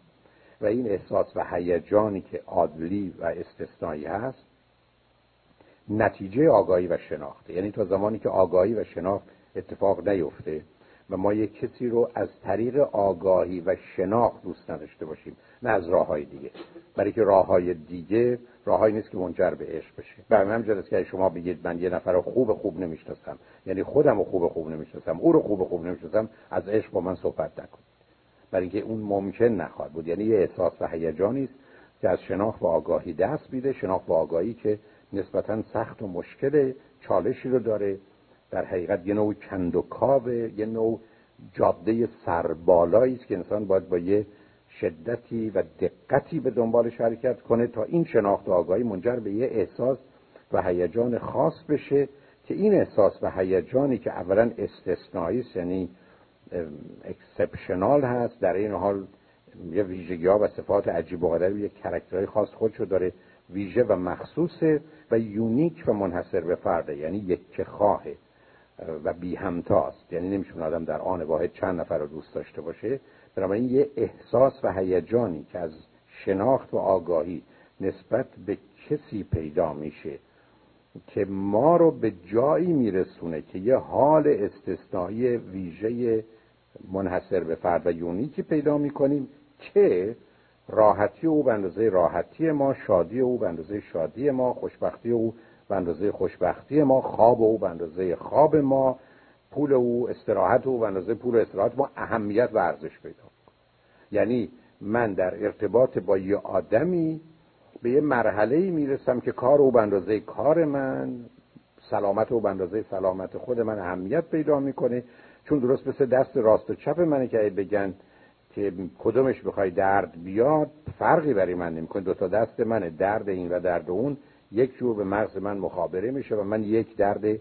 و این احساس و هیجانی که عادلی و استثنایی هست نتیجه آگاهی و شناخته. یعنی تا زمانی که آگاهی و شناخت اتفاق نیفته و ما یک کسی رو از طریق آگاهی و شناخت دوست نداشته باشیم نه از راه های دیگه. برای که راه های دیگه راههایی نیست که منجر به عشق بشه. به همین جلس که شما بگید من یه نفر رو خوب خوب نمی‌شناسم یعنی خودم رو خوب خوب نمی‌شناسم او رو خوب خوب نمی‌شناسم از عشق با من صحبت نکنید. برای اینکه اون ممکن نخواهد بود. یعنی یه احساس و هیجانی است که از شناخت و آگاهی دست میده شناخت و آگاهی که نسبتا سخت و مشکل چالشی رو داره. در حقیقت یه نوع کند و کاوه یه نوع جاده سربالایی است که انسان باید با یه شدتی و دقتی به دنبالش حرکت کنه تا این شناخت و آگاهی منجر به یه احساس و هیجان خاص بشه که این احساس و هیجانی که اولا استثنایی است یعنی exceptional هست در این حال یه ویژگی و صفات عجیب و غریب یک character های خاص خودشو داره ویژه و مخصوصه و unique و منحصر به فرده یعنی یک خواهه و بی همتاست. یعنی نمیشه آدم در آن واحد چند نفر رو دوست داشته باشه. بنابراین یه احساس و هیجانی که از شناخت و آگاهی نسبت به کسی پیدا میشه که ما رو به جایی میرسونه که یه حال استثنایی ویژه منحصر به فرد و یونیکی پیدا می‌کنیم که راحتی او به اندازه راحتی ما شادی او به اندازه شادی ما خوشبختی او به اندازه خوشبختی ما خواب او به اندازه خواب ما پول او استراحت او به اندازه پول استراحت ما اهمیت و ارزش پیدا یعنی من در ارتباط با یه آدمی به یه مرحله ای می‌رسم که کار او به اندازه کار من سلامت او به اندازه سلامت خود من اهمیت پیدا می‌کنه. چون درست مثل دست راست و چپ منه که بگن که کدومش بخوای درد بیاد فرقی برای من نمی‌کنه. دو تا دست منه درد این و درد اون. یک جور به مغز من مخابره میشه و من یک درد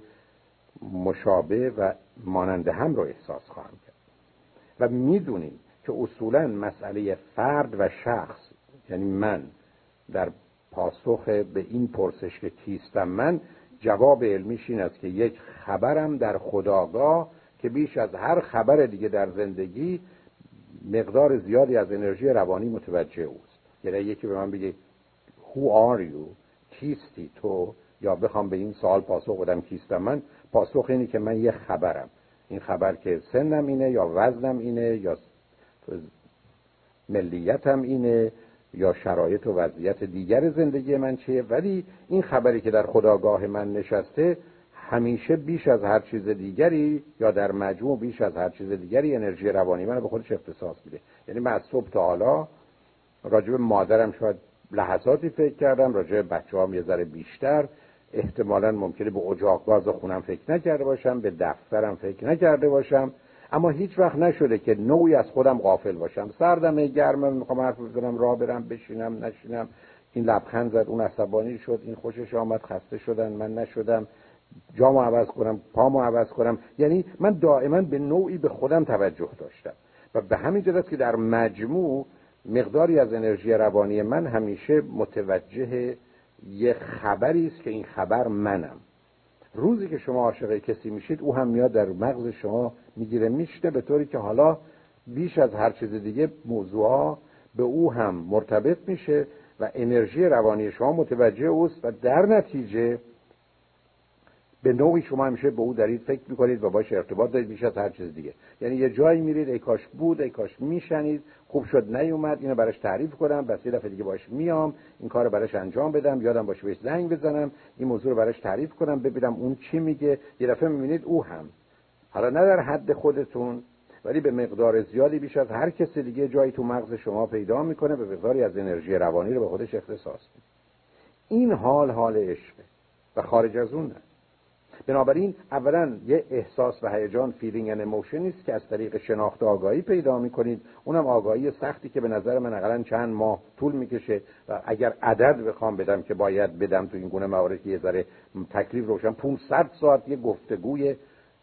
مشابه و مانند هم رو احساس خواهم کرد. و می‌دونیم که اصولا مسئله فرد و شخص یعنی من در پاسخ به این پرسش که کیستم من جواب علمیش این است که یک خبرم در خداگاه که بیش از هر خبر دیگه در زندگی مقدار زیادی از انرژی روانی متوجه اوست. یعنی یکی به من بگه Who are you? کیستی تو؟ یا بخوام به این سوال پاسخ بدم کیستم من؟ پاسخ اینه که من یه خبرم. این خبر که سنم اینه یا وزنم اینه یا ملیتم اینه یا شرایط و وضعیت دیگر زندگی من چیه؟ ولی این خبری که در خداگاه من نشسته همیشه بیش از هر چیز دیگری یا در مجموع بیش از هر چیز دیگری انرژی روانی من به خودش اختصاص میده. یعنی من از صبح تا حالا راجب مادرم شاید لحظاتی فکر کردم راجع بچه هم یه ذره بیشتر. احتمالا ممکنه به اجاق باز خونم فکر نکرده باشم به دفترم فکر نکرده باشم. اما هیچ وقت نشده که نوعی از خودم غافل باشم. سردم گرمه می‌خوام حرف بزنم راه برم بشینم نشینم. این لبخند زد اون عصبانی شد این خوشش آمد خسته شدن من نشدم. جامو عوض کنم پامو عوض کنم. یعنی من دائما به نوعی به خودم توجه داشتم. و به همین جهت که در مجموع مقداری از انرژی روانی من همیشه متوجه یه خبری است که این خبر منم. روزی که شما عاشق کسی میشید او هم میاد در مغز شما می‌گیره میشنه به طوری که حالا بیش از هر چیز دیگه موضوعها به او هم مرتبط میشه و انرژی روانی شما متوجه اوست و در نتیجه به نوعی شما همیشه به او دارید فکر می‌کنید و باش ارتباط دارید از هر چیز دیگه. یعنی یه جایی میرید ای کاش بود ای کاش میشنید خوب شد نیومد اینو براش تعریف کنم بس یه دفعه دیگه باش میام این کار براش انجام بدم یادم باشه بهش زنگ بزنم این موضوع رو براش تعریف کنم ببینم اون چی میگه. یه دفعه می‌بینید او هم. حالا نه در حد خودتون ولی به مقدار زیادی بیش از هر کسی دیگه جایی تو مغز شما پیدا می‌کنه به مقداری از انرژی روانی رو به خودش اختصاص میده. این حال حال عشقه و خارج از اون نه. بنابراین اولا یه احساس و هیجان feeling and emotion است که از طریق شناخت آگاهی پیدا می‌کنید. اونم آگاهی سختی که به نظر من اقلا چند ماه طول می‌کشه و اگر عدد بخوام بدم که باید بدم تو این گونه موارد یه ذره تکلیف روشن 500 ساعت یه گفتگوی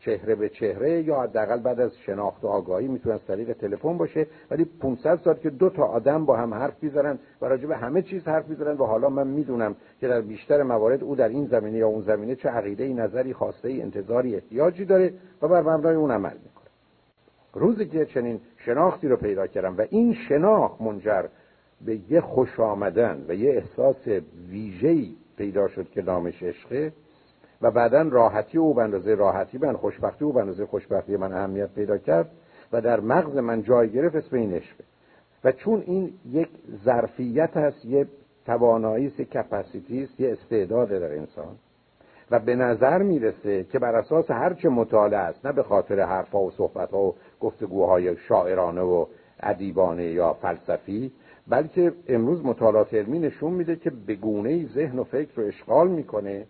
چهره به چهره یا حداقل بعد از شناخت و آگاهی می‌تونه از طریق تلفن باشه ولی 500 ساعت که دو تا آدم با هم حرف می‌زنن و راجع به همه چیز حرف می‌زنن و حالا من می‌دونم که در بیشتر موارد او در این زمینه یا اون زمینه چه عقیده ای نظری خواسته ای انتظاری احتیاجی داره و بر مبنای اون عمل می‌کنه. روزی که چنین شناختی رو پیدا کردم و این شناخت منجر به یه خوش آمدن و یه احساس ویژه‌ای پیدا شد که نامش عشقه و بعدا راحتی او به راحتی من خوشبختی او به خوشبختی من اهمیت پیدا کرد و در مغز من جای گرفت اسم این عشقه. و چون این یک ظرفیت هست یه توانایی است کپاسیتی است یه استعداد در انسان. و به نظر می‌رسه که بر اساس هرچه مطالعه است نه به خاطر حرفها و صحبتها و گفتگوهای شاعرانه و ادیبانه یا فلسفی بلکه امروز مطالعات علمی نشون میده که به گونه ذهن و فکر رو اشغال می‌کنه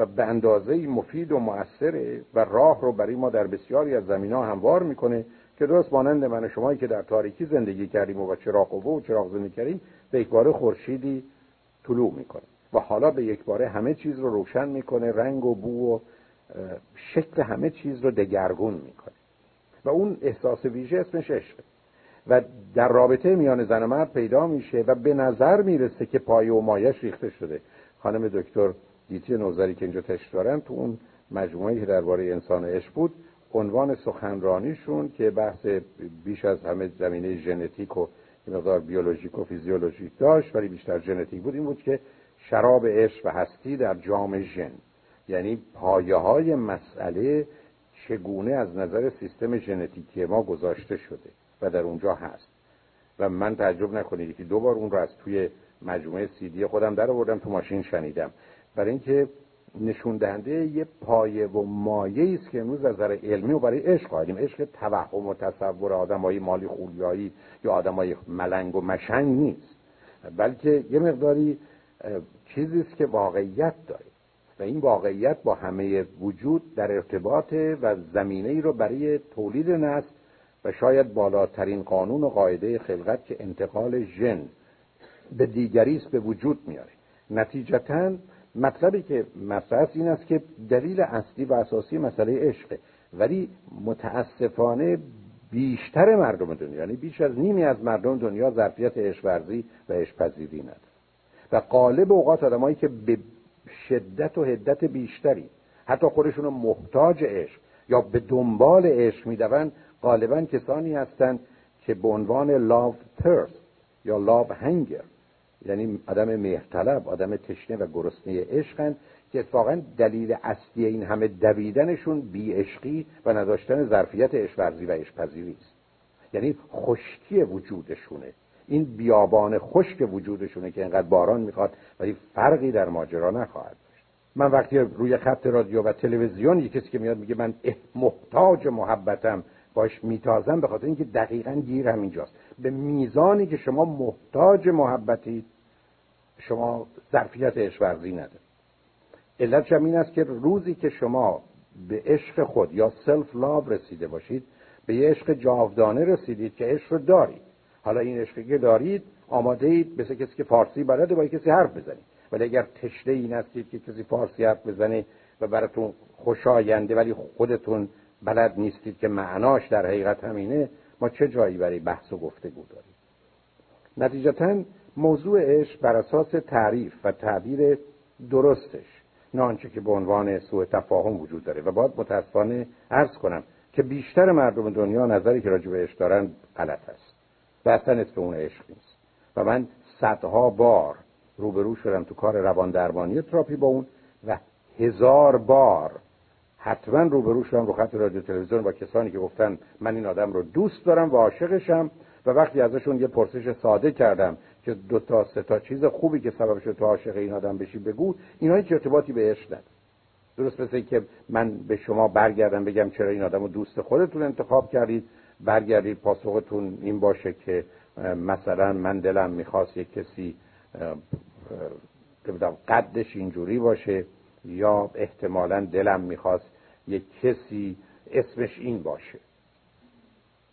و به اندازه مفید و مؤثره و راه رو برای ما در بسیاری از زمین ها هموار می‌کنه که درست مانند من شمایی که در تاریکی زندگی کردیم و با چراغ و و چراغ زندگی کردیم به یک باره خورشیدی طلوع می‌کنه و حالا به یک باره همه چیز رو روشن می‌کنه رنگ و بو و شکل همه چیز رو دگرگون می‌کنه. و اون احساس ویژه اسمش عشقه. و در رابطه میان زن و مرد پیدا میشه و به نظر می‌رسه که پایه و مایش ریخته شده. خانم دکتر دیتی نوزری که اینجا تشت دارن تو اون مجموعه که درباره انسان عشق بود عنوان سخنرانیشون که بحث بیش از همه زمینه ژنتیک و مقدار بیولوژیک و فیزیولوژیک داشت ولی بیشتر ژنتیک بود این بود که شراب عشق و هستی در جام ژن. یعنی پایه های مسئله چگونه از نظر سیستم ژنتیکی ما گذاشته شده و در اونجا هست. و من تعجب نکنید که دو بار اون رو از توی مجموعه سیدی خودم در آوردم تو ماشین شنیدم. برای اینکه نشون دهنده یه پایه و مایه است که امروز از نظر علمی و برای عشق قائلیم عشق توهم و تصور آدمای مالی خولیایی یا آدمای ملنگ و مشنگ نیست. بلکه یه مقداری چیزی است که واقعیت داره. و این واقعیت با همه وجود در ارتباط و زمینه ای رو برای تولید نسل و شاید بالاترین قانون و قاعده خلقت که انتقال ژن به دیگری است به وجود میاره. نتیجتا مطلبی که مطرح این است که دلیل اصلی و اساسی مسئله عشقه. ولی متاسفانه بیشتر مردم دنیا یعنی بیش از نیمی از مردم دنیا ظرفیت عشق ورزی و عشق پذیری نداره و قالب اوقات آدمایی که به شدت و هدت بیشتری حتی خودشون محتاج عشق یا به دنبال عشق میدون غالبا کسانی هستند که به عنوان لاو ترس یا لاو هنگر یعنی آدم مهرطلب آدم تشنه و گرسنه عشقن که اتفاقا دلیل اصلی این همه دویدنشون بی عشقی و نداشتن ظرفیت عشق و عشق است. یعنی خشکی وجودشونه. این بیابان خشک وجودشونه که اینقدر باران می‌خواد ولی فرقی در ماجرا نخواهد داشت. من وقتی روی خط رادیو و تلویزیون یکی کسی که میاد میگه من محتاج محبتم باش میتازم به خاطر اینکه دقیقا گیر همینجاست به میزانی که شما محتاج محبتید شما ظرفیت عشق ندارید. علت این است که روزی که شما به عشق خود یا سلف لاو رسیده باشید به یه عشق جاودانه رسیدید که عشق رو دارید. حالا این عشقی که دارید آماده اید مثل کسی که فارسی بلده با کسی حرف بزنید. ولی اگر تشنه این هستید که کسی فارسی حرف بزنه و براتون خوشاینده ولی خودتون بلد نیستید که معناش در حقیقت همینه ما چه جایی برای بحث و گفتگو داریم؟ نتیجتا موضوع عشق بر اساس تعریف و تعبیر درستش نه آنچه که به عنوان سوء تفاهم وجود داره. و باید متاسفانه عرض کنم که بیشتر مردم دنیا نظری که راجع به عشق دارن غلط است و اصلا اسم اون عشق نیست. و من صدها بار روبرو شدم تو کار روان درمانی تراپی با اون و هزار بار حتما روبرو شدم رو خط رادیو تلویزیون با کسانی که گفتن من این آدم رو دوست دارم و عاشقشم و وقتی ازشون یه پرسش ساده کردم که دو تا سه تا چیز خوبی که سبب شد تو عاشق این آدم بشی بگو اینا هیچ ارتباطی به عشق نداره درست مثل که من به شما برگردم بگم چرا این آدم رو دوست خودتون انتخاب کردید. برگردید پاسختون این باشه که مثلا من دلم می‌خواست یک کسی قدش اینجوری باشه یا احتمالا دلم می‌خواست یک کسی اسمش این باشه.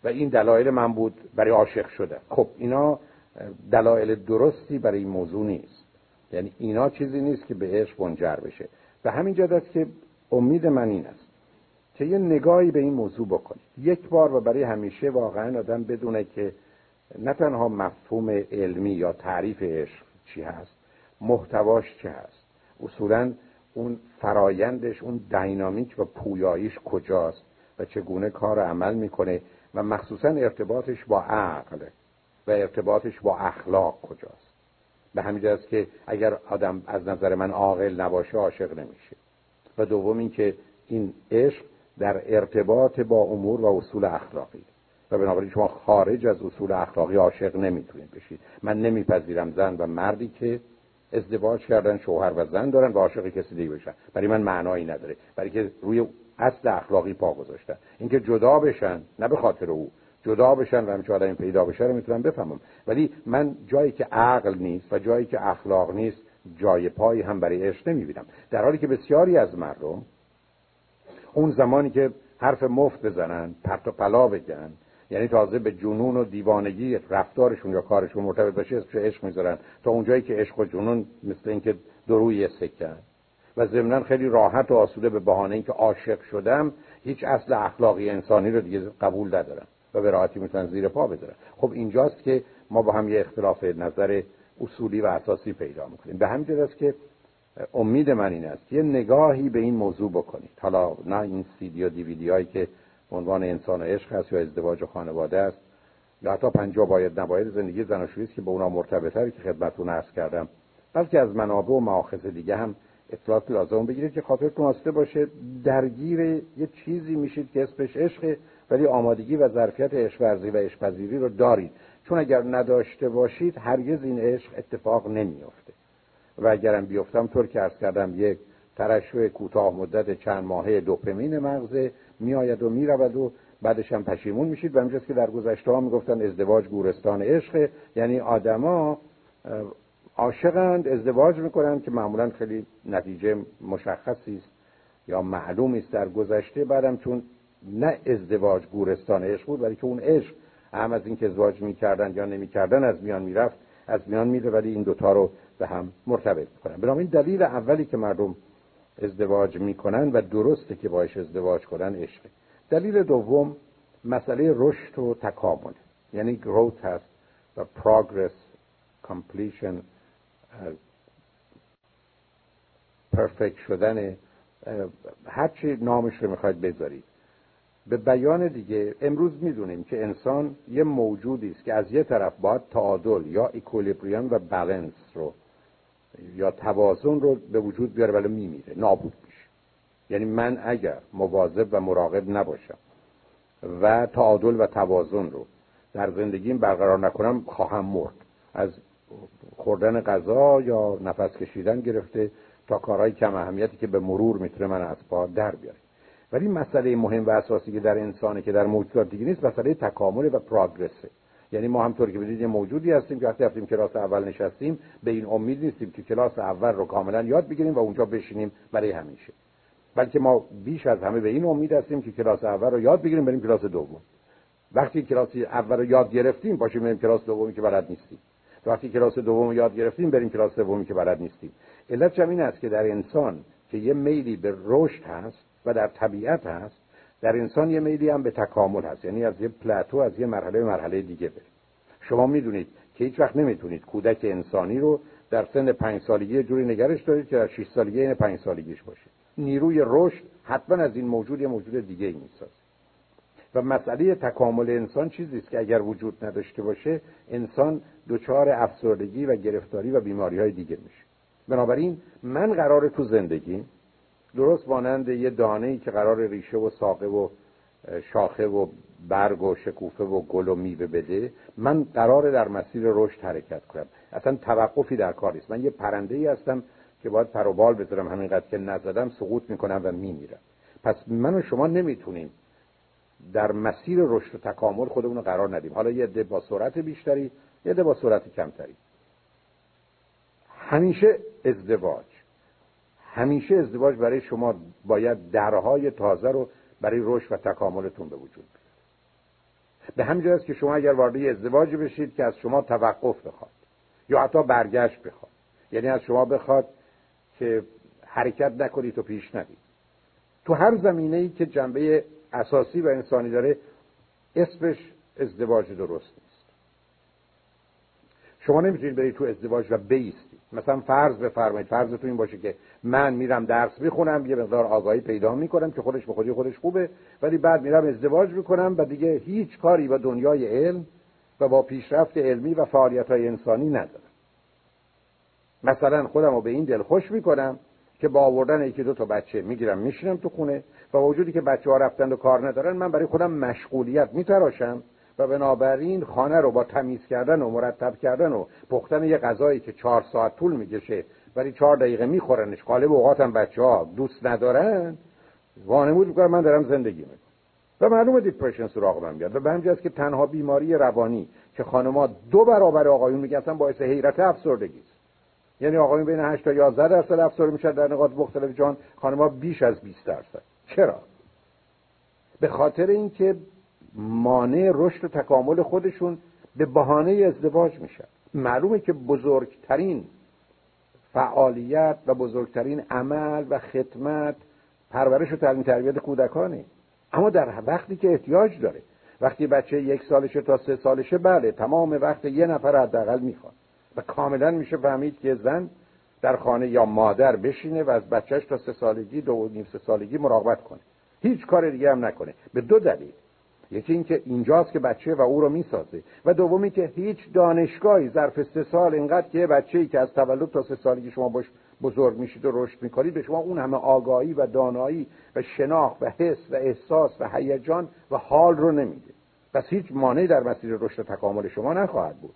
و این دلایل من بود برای عاشق شده خب اینا دلایل درستی برای این موضوع نیست. یعنی اینا چیزی نیست که به عشق منجر بشه. به همین جهت که امید من این است که یه نگاهی به این موضوع بکنید یک بار و برای همیشه واقعا آدم بدونه که نه تنها مفهوم علمی یا تعریف عشق چی هست محتواش چه هست. اصولا اون فرایندش اون دینامیک و پویاییش کجاست و چگونه کار عمل می‌کنه و مخصوصا ارتباطش با عقل و ارتباطش با اخلاق کجاست. به همین است که اگر آدم از نظر من عاقل نباشه عاشق نمیشه. و دوم اینکه این عشق در ارتباط با امور و اصول اخلاقی. و بنابراین شما خارج از اصول اخلاقی عاشق نمی‌تونید بشید. من نمیپذیرم زن و مردی که ازدواج کردن شوهر و زن دارن و عاشق کسی دیگه بشن. برای من معنایی نداره. برای که روی اصل اخلاقی پا گذاشتن. اینکه جدا بشن نه به خاطر او. جدا بشن و همچه آدمی پیدا بشه رو می‌تونم بفهمم. ولی من جایی که عقل نیست و جایی که اخلاق نیست جای پایی هم برای عشق نمی‌بینم. در حالی که بسیاری از مردم اون زمانی که حرف مفت بزنن پرت و پلا بگن یعنی تازه به جنون و دیوانگی رفتارشون یا کارشون مرتبط باشه اسمش عشق می‌ذارن. تا اونجایی که عشق و جنون مثل اینکه دروی سکن و ضمنا خیلی راحت و آسوده به بهانه اینکه عاشق شدم هیچ اصل اخلاقی انسانی رو دیگه قبول ندارم و به راحتی می‌تونن زیر پا بذارن. خب اینجاست که ما با هم یه اختلاف نظر اصولی و اساسی پیدا می‌کنیم. به همین است که امید من این است یه نگاهی به این موضوع بکنید. حالا نه این سیدی و دیویدی هایی که عنوان انسان و عشق هست یا ازدواج و خانواده است. یا حتی پنجا باید نباید زندگی زناشویی است که به اونا مرتبطه که خدمتتون عرض کردم. بلکه از منابع و مآخذ دیگه هم اطلاعات لازم بگیرید که خاطرتون آسته باشه. درگیر یه چیزی میشید که اسمش عشق ولی آمادگی و ظرفیت عشق ورزی و عشق پذیری رو دارید. چون اگر نداشته باشید هرگز این عشق اتفاق نمیافته. و اگرم بیفتم طور که ارز کردم یک ترشح کوتاه مدت چند ماهه دوپمین مغزه. میآید و می‌رود و بعدش هم پشیمون میشید. و همجاست که در گذشته ها می‌گفتن ازدواج گورستان عشق. یعنی آدما عاشقند ازدواج می‌کنند که معمولا خیلی نتیجه مشخصی است یا معلومی است در گذشته. بعدم چون نه ازدواج گورستان عشق بود ولی که اون عشق هم از اینکه ازدواج می‌کردن یا نمی‌کردن از میان می‌رفت از میان میره ولی این دوتا رو به هم مرتبط می‌کنن. بنابراین دلیل اولی که مردم ازدواج می‌کنن و درسته که باش ازدواج کنن عشقه دلیل دوم مسئله رشد و تکامل. یعنی growth هست و progress completion perfect شدن. هرچی نامش رو می‌خواید بذارید. به بیان دیگه امروز می‌دونیم که انسان یه موجودی است که از یه طرف باید تعادل یا equilibrium و بالانس رو یا توازن رو به وجود بیاره ولی میمیره نابود میشه. یعنی من اگر مواظب و مراقب نباشم و تعادل و توازن رو در زندگیم برقرار نکنم خواهم مرد. از خوردن غذا یا نفس کشیدن گرفته تا کارهای کم اهمیتی که به مرور می‌تونه من از پا در بیاره. ولی مسئله مهم و اساسی که در انسانه که در موجودات دیگه نیست مسئله تکامل و پراگرسه یعنی ما همطور که بدید یه موجودی هستیم که وقتی رفتیم کلاس اول نشستیم به این امید نیستیم که کلاس اول رو کاملا یاد بگیریم و اونجا بشینیم برای همیشه. بلکه ما بیش از همه به این امید هستیم که کلاس اول رو یاد بگیریم بریم کلاس دوم. وقتی کلاس اول رو یاد گرفتیم باشیم بریم کلاس دومی که بلد نیستیم. وقتی کلاس دوم یاد گرفتیم بریم کلاس سومی که بلد نیستیم. علت این است که در انسان که یه میلی به رشد هست و در طبیعت هست در انسان یه میلی هم به تکامل هست. یعنی از یه پلاتو از یه مرحله به مرحله دیگه بریم. شما می‌دونید که هیچ وقت نمی‌تونید کودک انسانی رو در سن پنج سالگی جوری نگرش دارید که در 6 سالگی این پنج سالگیش باشه. نیروی رشد حتما از این موجود یه موجود دیگه ای و مسئله تکامل انسان چیزی است که اگر وجود نداشته باشه انسان دچار افسردگی و گرفتاری و بیماری های دیگه میشه. بنابراین من قرار تو زندگی درست مانند یه دانه ای که قرار ریشه و ساقه و شاخه و برگ و شکوفه و گل و میوه بده من قرار در مسیر رشد حرکت کنم. اصلا توقفی در کار نیست. من یه پرنده ای هستم که باید پر و بال بذارم همینقدر که نزدم سقوط می‌کنم و میمیرم. پس من و شما نمی‌تونیم در مسیر رشد و تکامل خودمون رو قرار ندیم. حالا یه ده با سرعت بیشتری یه ده با سرعت کمتری. همیشه ازدواج. همیشه ازدواج برای شما باید درهای تازه رو برای رشد و تکاملتون به وجود بیاره. به همین است که شما اگر وارد ازدواج بشید که از شما توقف بخواد یا حتی برگشت بخواد. یعنی از شما بخواد که حرکت نکنید و پیش ندید تو هر زمینه ای که جنبه اساسی و انسانی داره اسمش ازدواج درست نیست. شما نمی‌تونید برید تو ازدواج و بیستید. مثلا فرض بفرمایید فرضتون این باشه که من میرم درس می‌خونم یه مقدار آگاهی پیدا می‌کنم که خودش به خودی خودش خوبه ولی بعد میرم ازدواج می‌کنم و دیگه هیچ کاری با دنیای علم و با پیشرفت علمی و فعالیت های انسانی ندارم. مثلا خودم رو به این دل خوش می‌کنم که با آوردن یکی دو تا بچه می‌گیرم میشینم تو خونه و وجودی که بچه ها رفتن و کار ندارن من برای خودم مشغولیت میتراشم. و بنابراین خانه رو با تمیز کردن و مرتب کردن و پختن یه غذایی که چهار ساعت طول می‌کشه ولی چهار دقیقه میخورنش. قالب اوقاتم بچه ها دوست ندارن. وانمود می‌کنم من دارم زندگی می‌کنم. و معلومه دیپرشن سراغ من بیاد و به است که تنها بیماری روانی که خانمها دو برابر آقایون میگن باعث حیرت افسردگی یعنی آقایون بین 8 تا 11 درصد افسرده میشن. در نقاط مختلف جان خانمها بیش از 20 درصد. چرا؟ به خاطر اینکه مانع رشد و تکامل خودشون به بهانه ازدواج میشن معلومه که بزرگترین فعالیت و بزرگترین عمل و خدمت پرورش و تعلیم تربیت کودکانه. اما در وقتی که احتیاج داره وقتی بچه یک سالشه تا سه سالشه بله تمام وقت یه نفر حداقل می‌خواد و کاملا میشه فهمید که زن در خانه یا مادر بشینه و از بچهش تا سه سالگی دو و نیم سه سالگی مراقبت کنه. هیچ کار دیگه هم نکنه. به دو دلیل. یکی اینکه اینجاست که بچه و او رو می‌سازه. و دومی که هیچ دانشگاهی ظرف سه سال اینقدر که بچه‌ای که از تولد تا سه سالگی شما باش بزرگ میشید و رشد می‌کنید به شما اون همه آگاهی و دانایی و شناخت و حس و احساس و هیجان و حال رو نمیده. پس هیچ مانعی در مسیر رشد و تکامل شما نخواهد بود.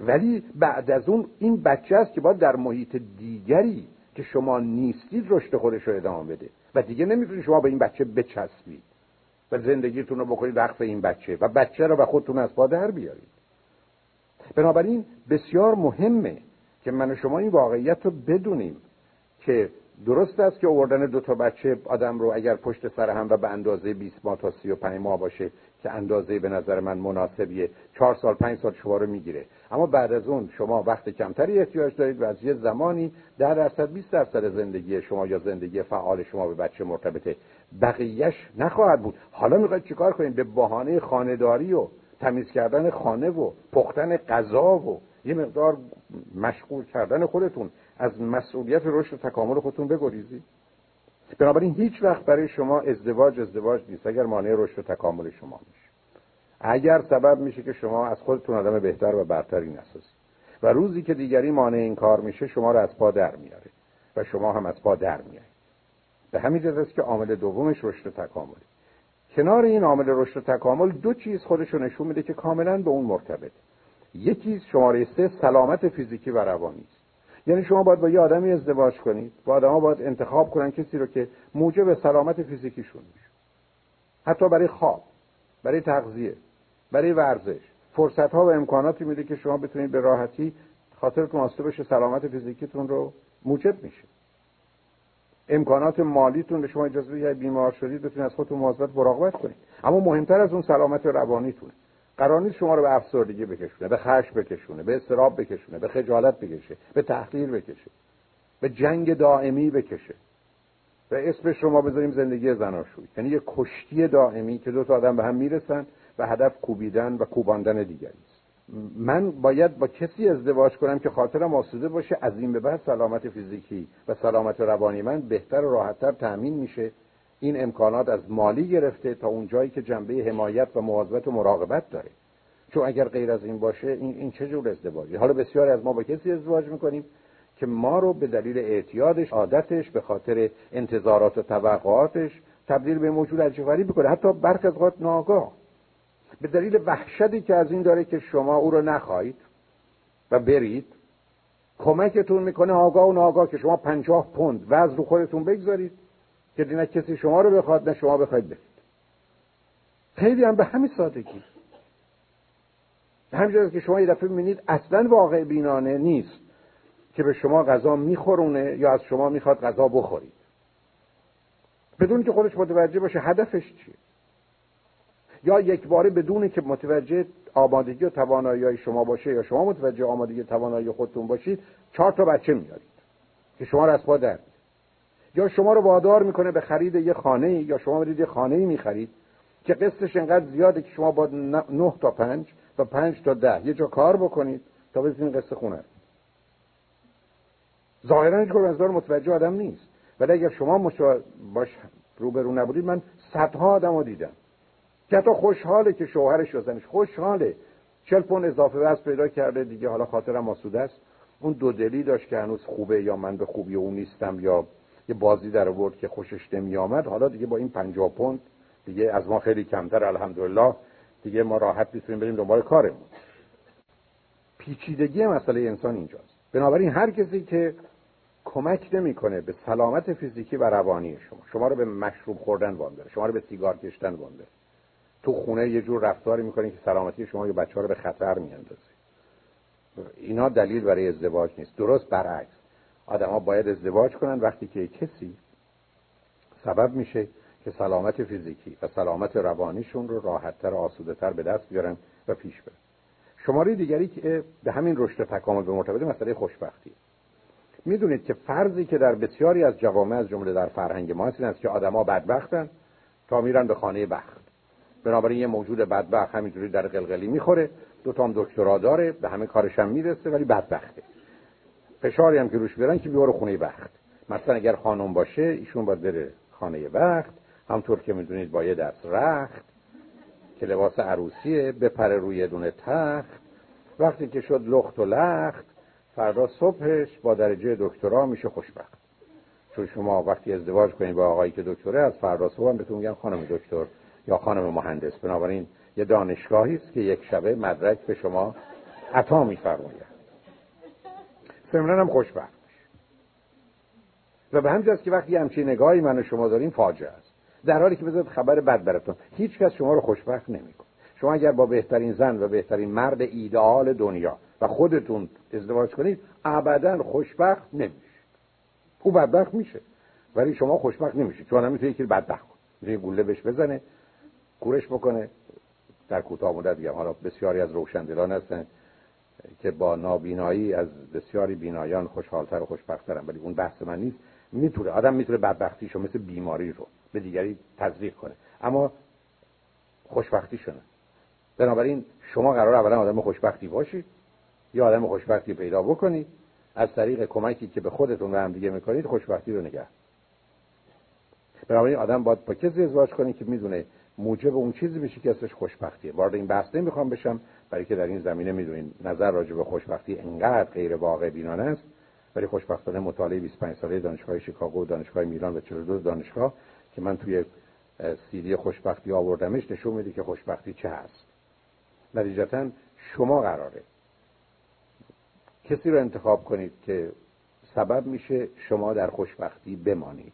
ولی بعد از اون این بچه است که باید در محیط دیگری که شما نیستید رشد خودش رو ادامه بده. و دیگه نمی‌تونید شما به این بچه بچسبید و زندگیتون رو بکنید وقف این بچه و بچه رو به خودتون از پا در بیارید. بنابراین بسیار مهمه که من و شما این واقعیت رو بدونیم که درست است که آوردن دو تا بچه آدم رو اگر پشت سر هم و به اندازه 20 ماه تا 35 ماه باشه که اندازه به نظر من مناسبیه. چهار سال پنج سال شما رو می‌گیره. اما بعد از اون شما وقت کمتری احتیاج دارید و از یه زمانی ده درصد 20 درصد زندگی شما یا زندگی فعال شما به بچه مرتبطه. بقیهش نخواهد بود. حالا می‌خواید چیکار کنید به بهانه خانهداری و تمیز کردن خانه و پختن غذا و یه مقدار مشغول کردن خودتون. از مسئولیت رشد و تکامل خودتون بگریزید. بنابراین هیچ وقت برای شما ازدواج ازدواج نیست. اگر مانع رشد و تکامل شما میشه. اگر سبب میشه که شما از خودتون آدم بهتر و برتری نسازید. و روزی که دیگری مانع این کار میشه شما رو از پا در میاره. و شما هم از پا در میارید به همین جهت است که عامل دومش رشد و تکامل کنار این عامل رشد و تکامل دو چیز خودش نشون میده که کاملا به اون مرتبط. یکی شماره سه سلامت فیزیکی و روانی است. یعنی شما باید با یه آدمی ازدواج کنید. با آدما باید انتخاب کنن کسی رو که موجب سلامت فیزیکیشون میشه. حتی برای خواب برای تغذیه برای ورزش. فرصت ها و امکاناتی میده که شما بتونید به راحتی خاطرتون آسوده بشه سلامت فیزیکیتون رو موجب میشه. امکانات مالیتون به شما اجازه بده بیمار شدید بتونید از خودتون مواظبت مراقبت کنید. اما مهمتر از اون سلامت روانیتونه. قرار نیست شما رو به افسردگی بکشونه به خشم بکشونه به استراب بکشونه به خجالت بکشه به تحقیر بکشه به جنگ دائمی بکشه. به اسم شما بذاریم زندگی زناشویی یعنی یه کشتی دائمی که دو تا آدم به هم می‌رسن و هدف کوبیدن و کوباندن دیگری است. من باید با کسی ازدواج کنم که خاطرم آسوده باشه از این به بعد سلامت فیزیکی و سلامت روانی من بهتر و راحتتر تأمین میشه. این امکانات از مالی گرفته تا اون جایی که جنبه حمایت و مواظبت و مراقبت داره. چون اگر غیر از این باشه این, این چه جور ازدواجی؟ حالا بسیاری از ما با کسی ازدواج می‌کنیم که ما رو به دلیل اعتیادش عادتش به خاطر انتظارات و توقعاتش تبدیل به موجود عجیب غریب بکنه. حتی برخ از اوقات ناگاه. به دلیل وحشتی که از این داره که شما او رو نخواهید و برید کمکتون می‌کنه آگاه و ناگاه که شما پنجاه پوند وزن رو خودتون بگذارید. که نه کسی شما رو بخواد نه شما بخواید برید. خیلی هم به همین سادگی. به همین که شما یه دفعه می‌بینید اصلا واقع بینانه نیست که به شما غذا میخورونه یا از شما می‌خواد غذا بخورید. بدون که خودش متوجه باشه هدفش چیه. یا یک باره بدون که متوجه آمادگی و توانایی شما باشه یا شما متوجه آمادگی توانایی خودتون باشید چهار تا بچه میارید که شما رو از پا یا شما رو وادار می‌کنه به خرید یه خانه یا شما برید یه خانه می‌خرید که قسطش انقدر زیاده که شما با نه تا پنج و پنج تا ده یه جا کار بکنید تا بتونید قسط خونه. ظاهرا هیچ از متوجه آدم نیست. ولی اگر شما مشا... باش روبرو نبودید من صدها آدم دیدم. که حتی خوشحاله که شوهرش و خوشحاله. چل پون اضافه وزن پیدا کرده دیگه حالا خاطرم آسوده است. اون دو دلی داشت که هنوز خوبه یا من به خوبی اون نیستم یا یه بازی در آورد که خوشش نمی آمد حالا دیگه با این 50 پوند دیگه از ما خیلی کمتر الحمدلله. دیگه ما راحت می‌تونیم بریم دنبال کارمون. پیچیدگی مسئله انسان اینجاست. بنابراین هر کسی که کمک نمی‌کنه به سلامت فیزیکی و روانی شما شما رو به مشروب خوردن وام شما رو به سیگار کشیدن وام تو خونه یه جور رفتاری می‌کنه که سلامتی شما یا بچه رو به خطر میاندازه. اینا دلیل برای ازدواج نیست. درست برعکس. آدم باید ازدواج کنن وقتی که کسی سبب میشه که سلامت فیزیکی و سلامت روانیشون رو راحتتر و آسوده به دست بیارن و پیش برن شماره دیگری که به همین رشد تکامل به مرتبط مسئله خوشبختی. می‌دونید که فرضی که در بسیاری از جوامع از جمله در فرهنگ ما هست این است که آدما بدبختن تا میرن به خانه بخت. بنابراین یه موجود بدبخت همینجوری در قلقلی می‌خوره دو تام دکترا داره به همه کارش هم می‌رسه ولی بدبخته. فشاری هم که روش بیارن که بیاره خونه وقت مثلا اگر خانم باشه ایشون باید بره خانه وقت همطور که می‌دونید با یه دست رخت که لباس عروسیه بپره روی دونه تخت. وقتی که شد لخت و لخت فردا صبحش با درجه دکترا میشه خوشبخت. چون شما وقتی ازدواج کنید با آقایی که دکتره از فردا صبح هم بهتون میگن خانم دکتر یا خانم مهندس. بنابراین یه دانشگاهی است که یک شبه مدرک به شما عطا میفرماید. فعلا هم خوشبخت و به همجاست که وقتی همچین نگاهی من و شما داریم فاجعه است. در حالی که بذارید خبر بد براتون هیچ کس شما رو خوشبخت نمی‌کنه. شما اگر با بهترین زن و بهترین مرد ایدئال دنیا و خودتون ازدواج کنید ابدا خوشبخت نمیشه او بدبخت میشه ولی شما خوشبخت نمیشید. چون نمی‌تونه یکی بدبخت کنه گوله بهش بزنه کورش بکنه در کوتاه مدت دیگه حالا بسیاری از روشندلان هستن. که با نابینایی از بسیاری بینایان خوشحالتر و خوشبختترن ولی اون بحث من نیست. می‌تونه آدم می‌تونه بدبختیشو مثل بیماری رو به دیگری تزریق کنه. اما خوشبختی شونه بنابراین شما قرار اولا آدم خوشبختی باشید یا آدم خوشبختی پیدا بکنید از طریق کمکی که به خودتون و هم دیگه می‌کنید خوشبختی رو نگه. بنابراین آدم باید با کسی ازدواج کنه که می‌دونه موجب اون چیزی بشه که اسمش خوشبختیه. وارد این بحث نمی‌خوام بشم. برای که در این زمینه می‌دونین نظر راجع به خوشبختی انقدر غیر واقع بینانه است ولی خوشبختانه مطالعه 25 ساله دانشگاه شیکاگو و دانشگاه میلان و 42 دانشگاه که من توی سیدی خوشبختی آوردمش نشون میده که خوشبختی چه هست. نتیجتا شما قراره کسی رو انتخاب کنید که سبب میشه شما در خوشبختی بمانید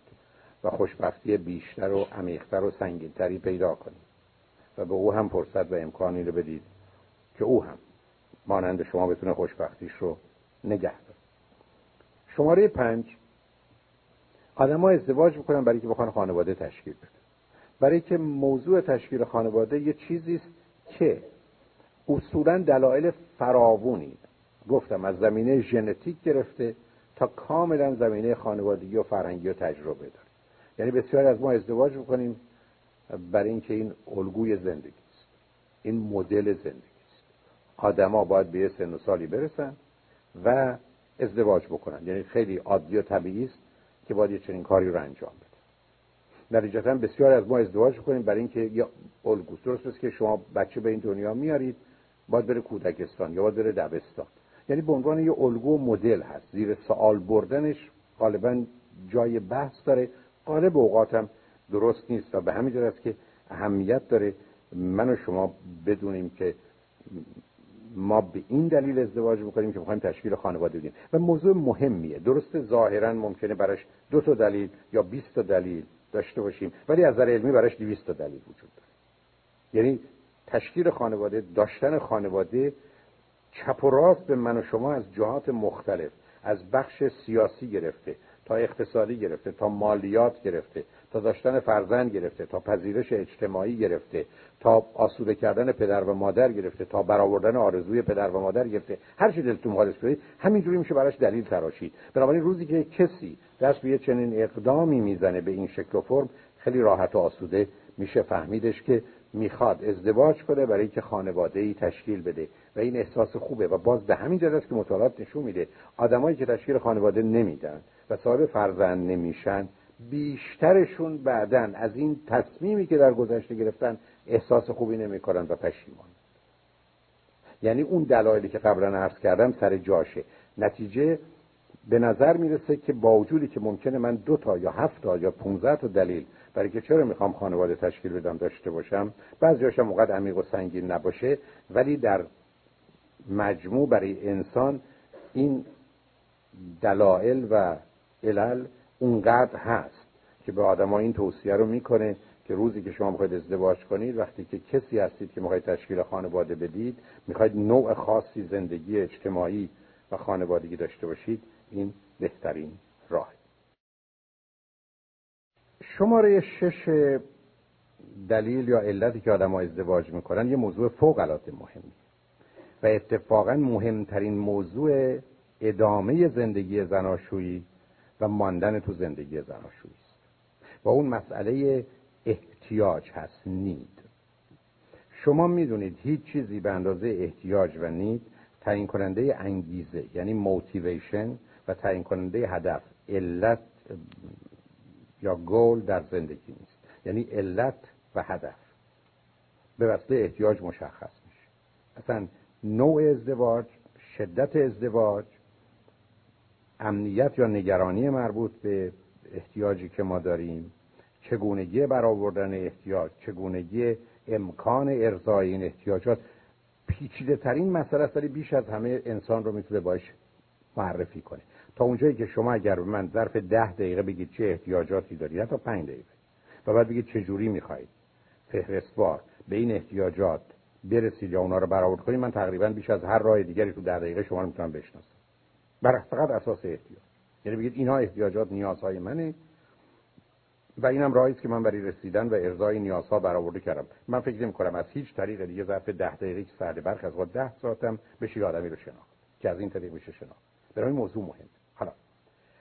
و خوشبختی بیشتر و عمیقتر و سنگینتری پیدا کنید و به او هم فرصت و امکانی رو بدید. که او هم مانند شما بتونه خوشبختیش رو نگه داره. شماره پنج. آدم ها ازدواج می‌کنن برای که بخوان خانواده تشکیل بده برای که موضوع تشکیل خانواده یه چیزی است که اصولا دلایل فراوونی. گفتم از زمینه ژنتیک گرفته تا کاملا زمینه خانوادگی و فرهنگی و تجربه داره. یعنی بسیاری از ما ازدواج می‌کنیم برای اینکه این الگوی زندگی است. این مدل زندگی. آدما باید به یه سن و سالی برسن و ازدواج بکنن. یعنی خیلی عادی و طبیعی است که باید یه چنین کاری رو انجام بده. نتیجتا بسیار از ما ازدواج کنیم برای اینکه یه الگوست درست است که شما بچه به این دنیا میارید باید بره کودکستان یا باید بره دبستان. یعنی به عنوان یه الگو مدل هست. زیر سوال بردنش غالبا جای بحث داره. غالب اوقاتم درست نیست و به همین است که اهمیت داره. من و شما بدونیم که ما به این دلیل ازدواج می‌کنیم که می‌خوایم تشکیل خانواده بدیم و موضوع مهمیه. درست ظاهرا ممکنه براش دو تا دلیل یا 20 تا دلیل داشته باشیم ولی از نظر علمی براش 200 تا دلیل وجود داره. یعنی تشکیل خانواده داشتن خانواده چپ و راست به من و شما از جهات مختلف از بخش سیاسی گرفته تا اقتصادی گرفته تا مالیات گرفته تا داشتن فرزند گرفته تا پذیرش اجتماعی گرفته تا آسوده کردن پدر و مادر گرفته تا برآوردن آرزوی پدر و مادر گرفته. هر چی دلتون می‌خواد همین همینجوری میشه براش دلیل تراشید. بنابراین روزی که کسی دست به چنین اقدامی می‌زنه به این شکل و فرم خیلی راحت و آسوده میشه فهمیدش که می‌خواد ازدواج کنه برای که خانواده ای تشکیل بده. و این احساس خوبه و باز به همین جهت که مطالعات نشون میده آدمایی که تشکیل خانواده نمیدن و صاحب فرزند نمیشن بیشترشون بعدا از این تصمیمی که در گذشته گرفتن احساس خوبی نمی‌کنن و پشیمان یعنی اون دلایلی که قبلا عرض کردم سر جاشه. نتیجه به نظر می‌رسه که با وجودی که ممکنه من دو تا یا هفت تا یا 15 تا دلیل برای که چرا می‌خوام خانواده تشکیل بدم داشته باشم بعضی هاشم اونقدر عمیق و سنگین نباشه ولی در مجموع برای انسان این دلایل و علل اونقدر هست که به آدما این توصیه رو می‌کنه که روزی که شما می‌خواید ازدواج کنید وقتی که کسی هستید که می‌خواید تشکیل خانواده بدید می‌خواید نوع خاصی زندگی اجتماعی و خانوادگی داشته باشید این بهترین راه. شماره شش دلیل یا علتی که آدم ها ازدواج می‌کنن یه موضوع فوق العاده مهمی و اتفاقا مهمترین موضوع ادامه زندگی زناشویی و ماندن تو زندگی زناشویی است. و اون مسئله احتیاج هست نید. شما می‌دونید هیچ چیزی به اندازه احتیاج و نید تعیین کننده انگیزه یعنی موتیویشن و تعیین کننده هدف علت یا گول در زندگی نیست. یعنی علت و هدف. به وسیله احتیاج مشخص میشه. اصلا نوع ازدواج شدت ازدواج امنیت یا نگرانی مربوط به احتیاجی که ما داریم چگونگی برآوردن احتیاج چگونگی امکان ارزای این احتیاجات پیچیده ترین مسئله است ولی بیش از همه انسان رو می‌تونه باش معرفی کنه. تا اونجایی که شما اگر من ظرف ده دقیقه بگید چه احتیاجاتی دارید حتی پنج دقیقه و بعد بگید چه جوری می‌خواهید فهرستوار به این احتیاجات برسید یا اونا رو برآورد کنید من تقریبا بیش از هر راه دیگری تو ده دقیقه شما رو می‌تونم بشناسم. بر فقط اساس احتیاج. یعنی بگید اینها احتیاجات نیازهای منه و اینم راهی که من برای رسیدن و ارضای نیازها برآورده کردم. من فکر نمی کنم از هیچ طریق دیگه ظرف ده دقیقه که سرده برخ از وقت ده ساعتم بشه آدمی رو شناخت که از این طریق میشه شناخت. برای موضوع مهم. حالا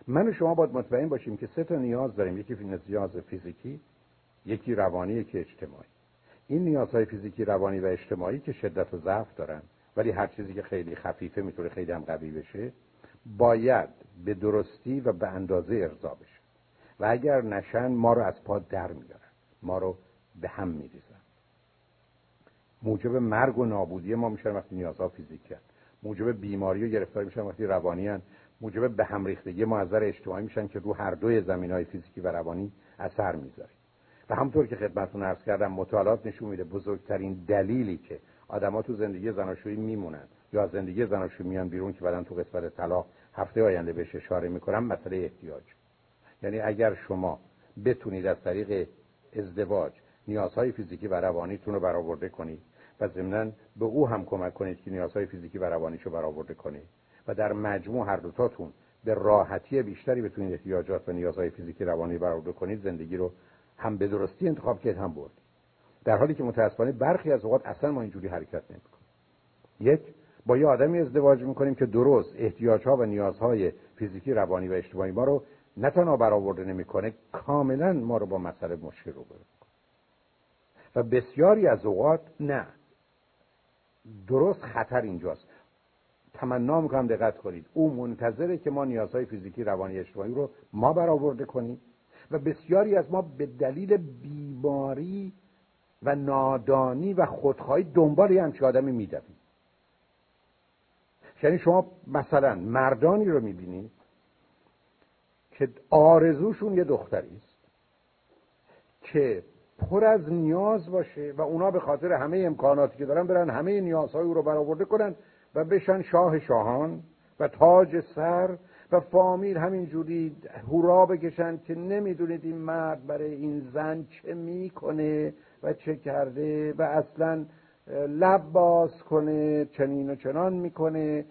من و شما باید مطمئن باشیم که سه تا نیاز داریم. یکی نیاز فیزیکی یکی روانی یکی اجتماعی. این نیازهای فیزیکی روانی و اجتماعی که شدت و ضعف دارن ولی هر چیزی که خیلی خفیفه می‌تونه خیلی هم قوی بشه باید به درستی و به اندازه ارضا بشه و اگر نشن ما رو از پا در میارن ما رو به هم میریزن موجب مرگ و نابودی ما میشن وقتی نیازها فیزیکی هن. موجب بیماری و گرفتاری میشن وقتی روانی هن. موجب به هم ریختگی ما از اجتماعی میشن که رو هر دوی زمین های فیزیکی و روانی اثر می‌ذاره و همطور که خدمتتون عرض کردم مطالعات نشون میده بزرگترین دلیلی که آدما تو زندگی زناشویی میمونن یا زندگی زناشویی میان بیرون که بعدن تو قسمت طلاق هفته آینده بهش اشاره می‌کنم مسئله احتیاج. یعنی اگر شما بتونید از طریق ازدواج نیازهای فیزیکی و روانیتون رو برآورده کنید و ضمنا به او هم کمک کنید که نیازهای فیزیکی و روانیش رو برآورده کنید و در مجموع هر دوتاتون به راحتی بیشتری بتونید احتیاجات و نیازهای فیزیکی روانی برآورده کنید زندگی رو هم به درستی انتخاب کرد هم برد در حالی که متاسفانه برخی از اوقات اصلا ما اینجوری حرکت نمی‌کنیم. یک با یه آدمی ازدواج می‌کنیم که درست احتیاجها و نیازهای فیزیکی روانی و اجتماعی ما رو نه تنها برآورده نمی‌کنه کاملا ما رو با مسئله مشکل رو و بسیاری از اوقات نه. درست خطر اینجاست. تمنا می‌کنم دقت کنید. او منتظره که ما نیازهای فیزیکی روانی اجتماعی رو ما برآورده کنیم و بسیاری از ما به دلیل بیماری و نادانی و خودخواهی دنبال یه همچه آدمی میدویم. یعنی شما مثلا مردانی رو می‌بینید که آرزوشون یه دختری است که پر از نیاز باشه و اونا به خاطر همه امکاناتی که دارن برن همه نیازهای او رو برآورده کنن و بشن شاه شاهان و تاج سر و فامیل همینجوری هورا بکشن که نمی‌دونید این مرد برای این زن چه می‌کنه و چه کرده و اصلا لب باز کنه چنین و چنان می‌کنه.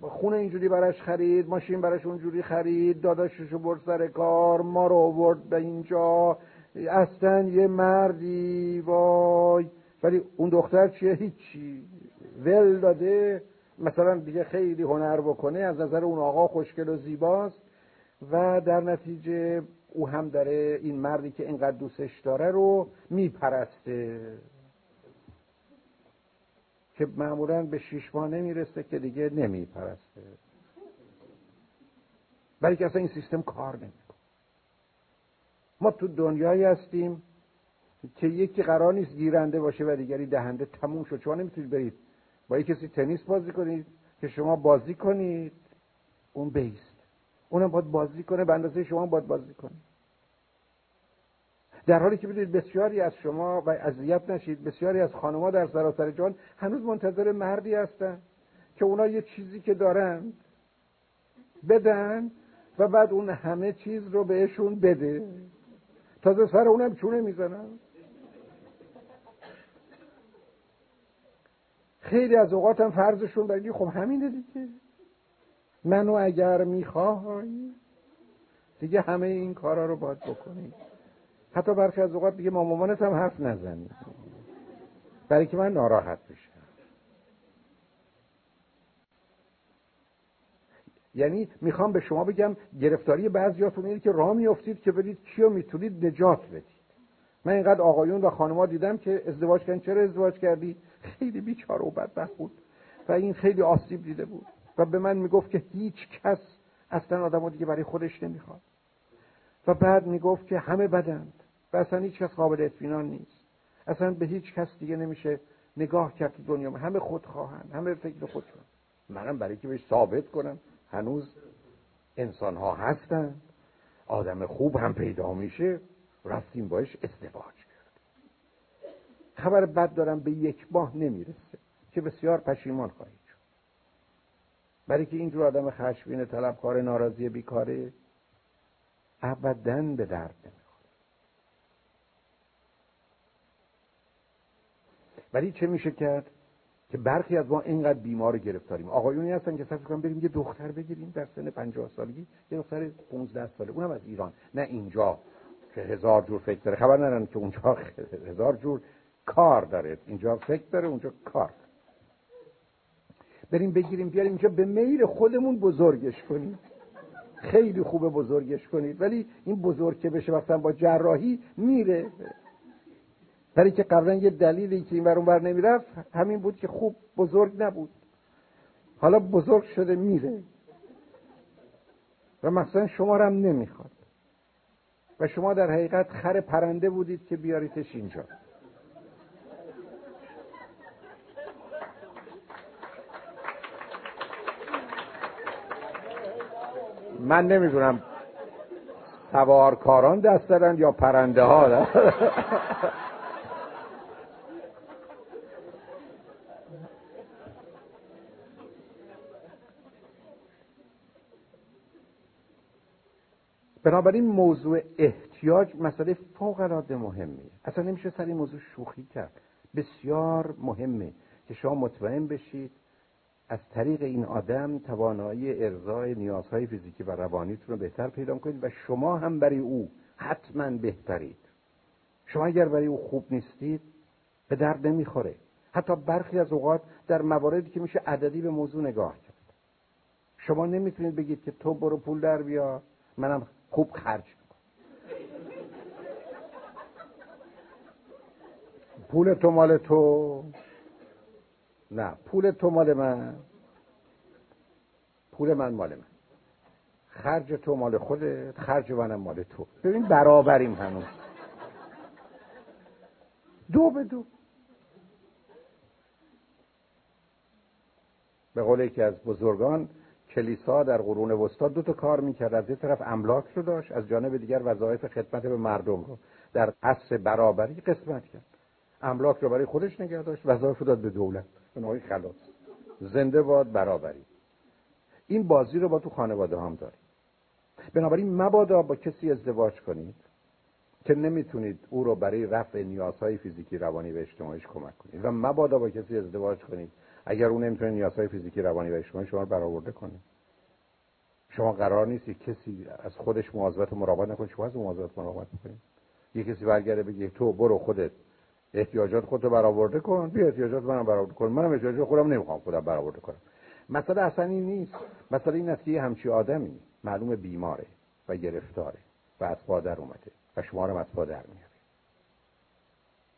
خونه اینجوری براش خرید ماشین براش اونجوری خرید داداششو برد سر کار ما رو آورد به اینجا. اصلا یه مردی وای. ولی اون دختر چیه؟ هیچی. ول داده. مثلا دیگه خیلی هنر بکنه از نظر اون آقا خوشگل و زیباست. و در نتیجه او هم داره این مردی که اینقدر دوستش داره رو میپرسته. که معمولا به شیش ماه نمی‌رسه که دیگه نمیپرسته. برای که اصلا این سیستم کار نمی‌کنه. ما تو دنیایی هستیم که یکی قرار نیست گیرنده باشه و دیگری دهنده تموم شد. شما نمی‌تونید برید با یک کسی تنیس بازی کنید که شما بازی کنید. اون بیست. اونم باید بازی کنه. به اندازه شما باید بازی کنید در حالی که بدونید بسیاری از شما و اذیت نشید بسیاری از خانمها در سراسر جان هنوز منتظر مردی هستن که اونا یه چیزی که دارن بدن و بعد اون همه چیز رو بهشون بده. تازه سر اونم چونه می‌زنن. خیلی از اوقات هم فرضشون بگی خب همینه دیگه. منو اگر می‌خوای دیگه همه این کارا رو باید بکنی. حتی برخی از اوقات دیگه ما مامانت هم حرف نزنی برای که من ناراحت بشم. یعنی می‌خوام به شما بگم گرفتاری بعضیاتون اینه که راه میافتید که برید کیو می‌تونید نجات بدید. من اینقدر آقایون و خانمها دیدم که ازدواج کردن. چرا ازدواج کردی؟ خیلی بیچاره و بدبخت بود. و این خیلی آسیب دیده بود. و به من می‌گفت که هیچ کس اصلا آدم دیگه برای خودش نمی‌خواد. و بعد می‌گفت که همه بدند و اصلا هیچ کس قابل اطمینان نیست. اصلا به هیچ کس دیگه نمیشه نگاه کرد دنیا. همه خود خواهند همه فکر خودشون منم برای که بهش ثابت کنم هنوز انسان ها هستن. آدم خوب هم پیدا میشه. رفتیم باش ازدواج کرد خبر بد دارم به یک ماه نمی‌رسه که بسیار پشیمان خواهید شد. برای که اینجور آدم خشمگین طلبکار ناراضی بیکاره ابدا به درد نمی‌خوره. ولی چه میشه کرد؟ که برخی از ما اینقدر بیمار گرفتاریم. آقایونی هستن که فکر کنم بریم یه دختر بگیریم در سن 50 سالگی یه دختر 15 ساله. اونم از ایران. نه اینجا که هزار جور فکر داره. خبر ندارن که اونجا هزار جور کار داره. اینجا فکر داره اونجا کار داره. بریم بگیریم بیاریم اینجا به میل خودمون بزرگش کنیم. خیلی خوبه بزرگش کنید. ولی این بزرگ که بشه مثلا با جراحی میره. برای که قبلا یه دلیلی که این اون بر نمی‌رفت همین بود که خوب بزرگ نبود. حالا بزرگ شده میره. و مثلا شما رو هم نمی‌خواد. و شما در حقیقت خر پرنده بودید که بیاریتش اینجا. من نمی‌دونم سوارکاران دست دارن یا پرنده ها بنابراین موضوع احتیاج مسئله فوق العاده مهمیه. اصلا نمیشه سر این موضوع شوخی کرد. بسیار مهمه که شما مطمئن بشید از طریق این آدم توانایی ارزای نیازهای فیزیکی و روانیتون رو بهتر پیدا کنید و شما هم برای او حتما بهترید. شما اگر برای او خوب نیستید به درد نمی‌خوره. حتی برخی از اوقات در مواردی که میشه عددی به موضوع نگاه کرد. شما نمی‌تونید بگید که تو برو پول در بیا منم خوب خرج کن پول تو مال تو. نه پول تو مال من. پول من مال من. خرج تو مال خودت خرج منم مال تو. ببین برابریم هنوز. دو به دو. به قول یکی از بزرگان کلیسا در قرون وسطا دو تا کار می‌کرد. از یه طرف املاک رو داشت از جانب دیگر وظایف خدمت به مردم رو در عصر برابری قسمت کرد. املاک رو برای خودش نگه داشت وظایف رو داد به دولت. به خلاص. زنده باد برابری. این بازی رو با تو خانواده هم داریم. بنابراین مبادا با کسی ازدواج کنید که نمی‌تونید او رو برای رفع نیازهای فیزیکی روانی و اجتماعیش کمک کنید. و مبادا با کسی ازدواج کنید اگر اون نمی‌تونه نیازهای فیزیکی روانی و اجتماعی شما رو برآورده کنه. شما قرار نیست کسی از خودش مواظبت و مراقبت نکنه. شما از مواظبت مراقبت می‌کنید یه کسی برگرده بگه تو برو خودت احتیاجات خودتو برآورده کن. بیا احتیاجات منم برآورده کن. منم احتیاجات خودم نمی‌خوام خودم برآورده کنم. مسئله اصلا این نیست. مسئله این است که همچی آدمی معلوم بیماره و گرفتاره و از پادر اومده و شما رو از پادر میاره.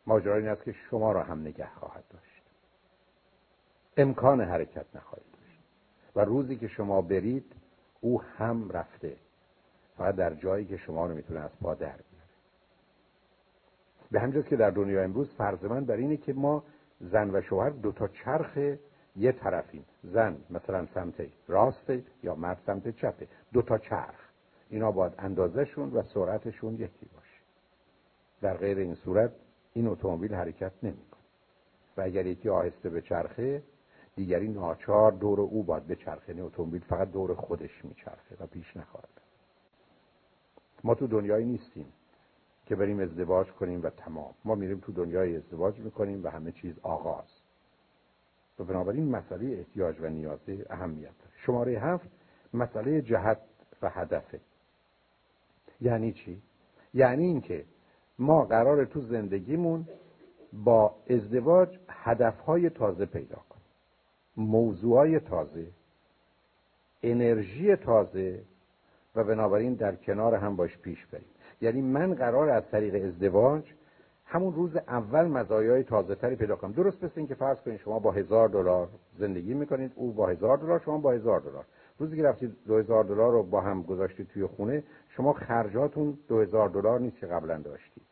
ماجرا این است که شما را هم نگه خواهد داشت. امکان حرکت نخواهید داشت. و روزی که شما برید او هم رفته فقط در جایی که شما رو می‌تونه از پا در بیاره. به همجاست که در دنیا امروز فرض من بر اینه که ما زن و شوهر دو تا چرخ یه طرفیم. زن مثلا سمت راسته یا مرد سمت چپه دو تا چرخ. اینا باید اندازهشون و سرعتشون یکی باشه. در غیر این صورت این اتومبیل حرکت نمی‌کنه. و اگر یکی آهسته به چرخه دیگری ناچار دور او باید بچرخه یعنی اتومبیل فقط دور خودش میچرخه و پیش نخواهد ما تو دنیایی نیستیم که بریم ازدواج کنیم و تمام. ما میریم تو دنیای ازدواج می‌کنیم و همه چیز آغاز. و بنابراین مسئله احتیاج و نیازه اهمیت داره. شماره هفت مسئله جهت و هدفه. یعنی چی؟ یعنی اینکه ما قرار تو زندگیمون با ازدواج هدفهای تازه پیدا موضوعای تازه انرژی تازه و بنابراین در کنار هم باش پیش بریم. یعنی من قرار از طریق ازدواج همون روز اول مزایای تازه تری پیدا کنم. درست مثل که فرض کنید شما با هزار دلار زندگی می‌کنید او با هزار دلار شما با هزار دلار. روزی که رفتید 2000 دلار رو با هم گذاشتید توی خونه شما خرجاتون 2000 دلار نیست که قبلا داشتید.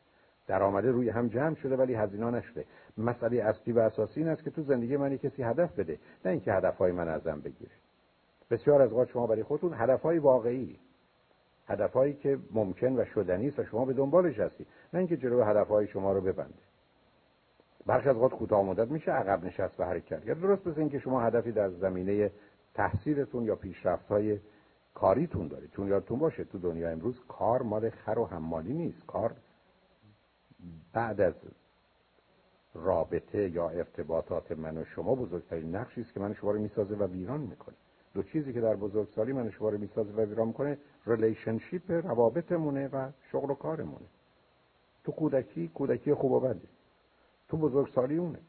درآمده روی هم جمع شده ولی هزینه نشده. مسئله اصلی و اساسی این است که تو زندگی من کسی هدف بده نه اینکه هدفهای من ازم بگیره. بسیار از وقت شما برای خودتون هدفهای واقعی هدفهایی که ممکن و شدنی است و شما به دنبالش هستی نه اینکه جلو هدفهای شما رو ببنده برخی از وقت کوتاه مدت میشه عقب نشست و حرکت کرد. درست مثل اینکه شما هدفی در زمینه تحصیلتون یا پیشرفت های کاریتون دارید. چون یادتون باشه تو دنیا امروز کار مال خر و حمالی نیست. کار بعد از رابطه یا ارتباطات من و شما بزرگترین نقشی است که من شما رو می‌سازه و ویران می‌کنه. دو چیزی که در بزرگسالی من شما رو می‌سازه و ویران می‌کنه relationship روابطمونه و شغل و کارمونه. تو کودکی کودکی خوب و بده. تو بزرگسالی اونه.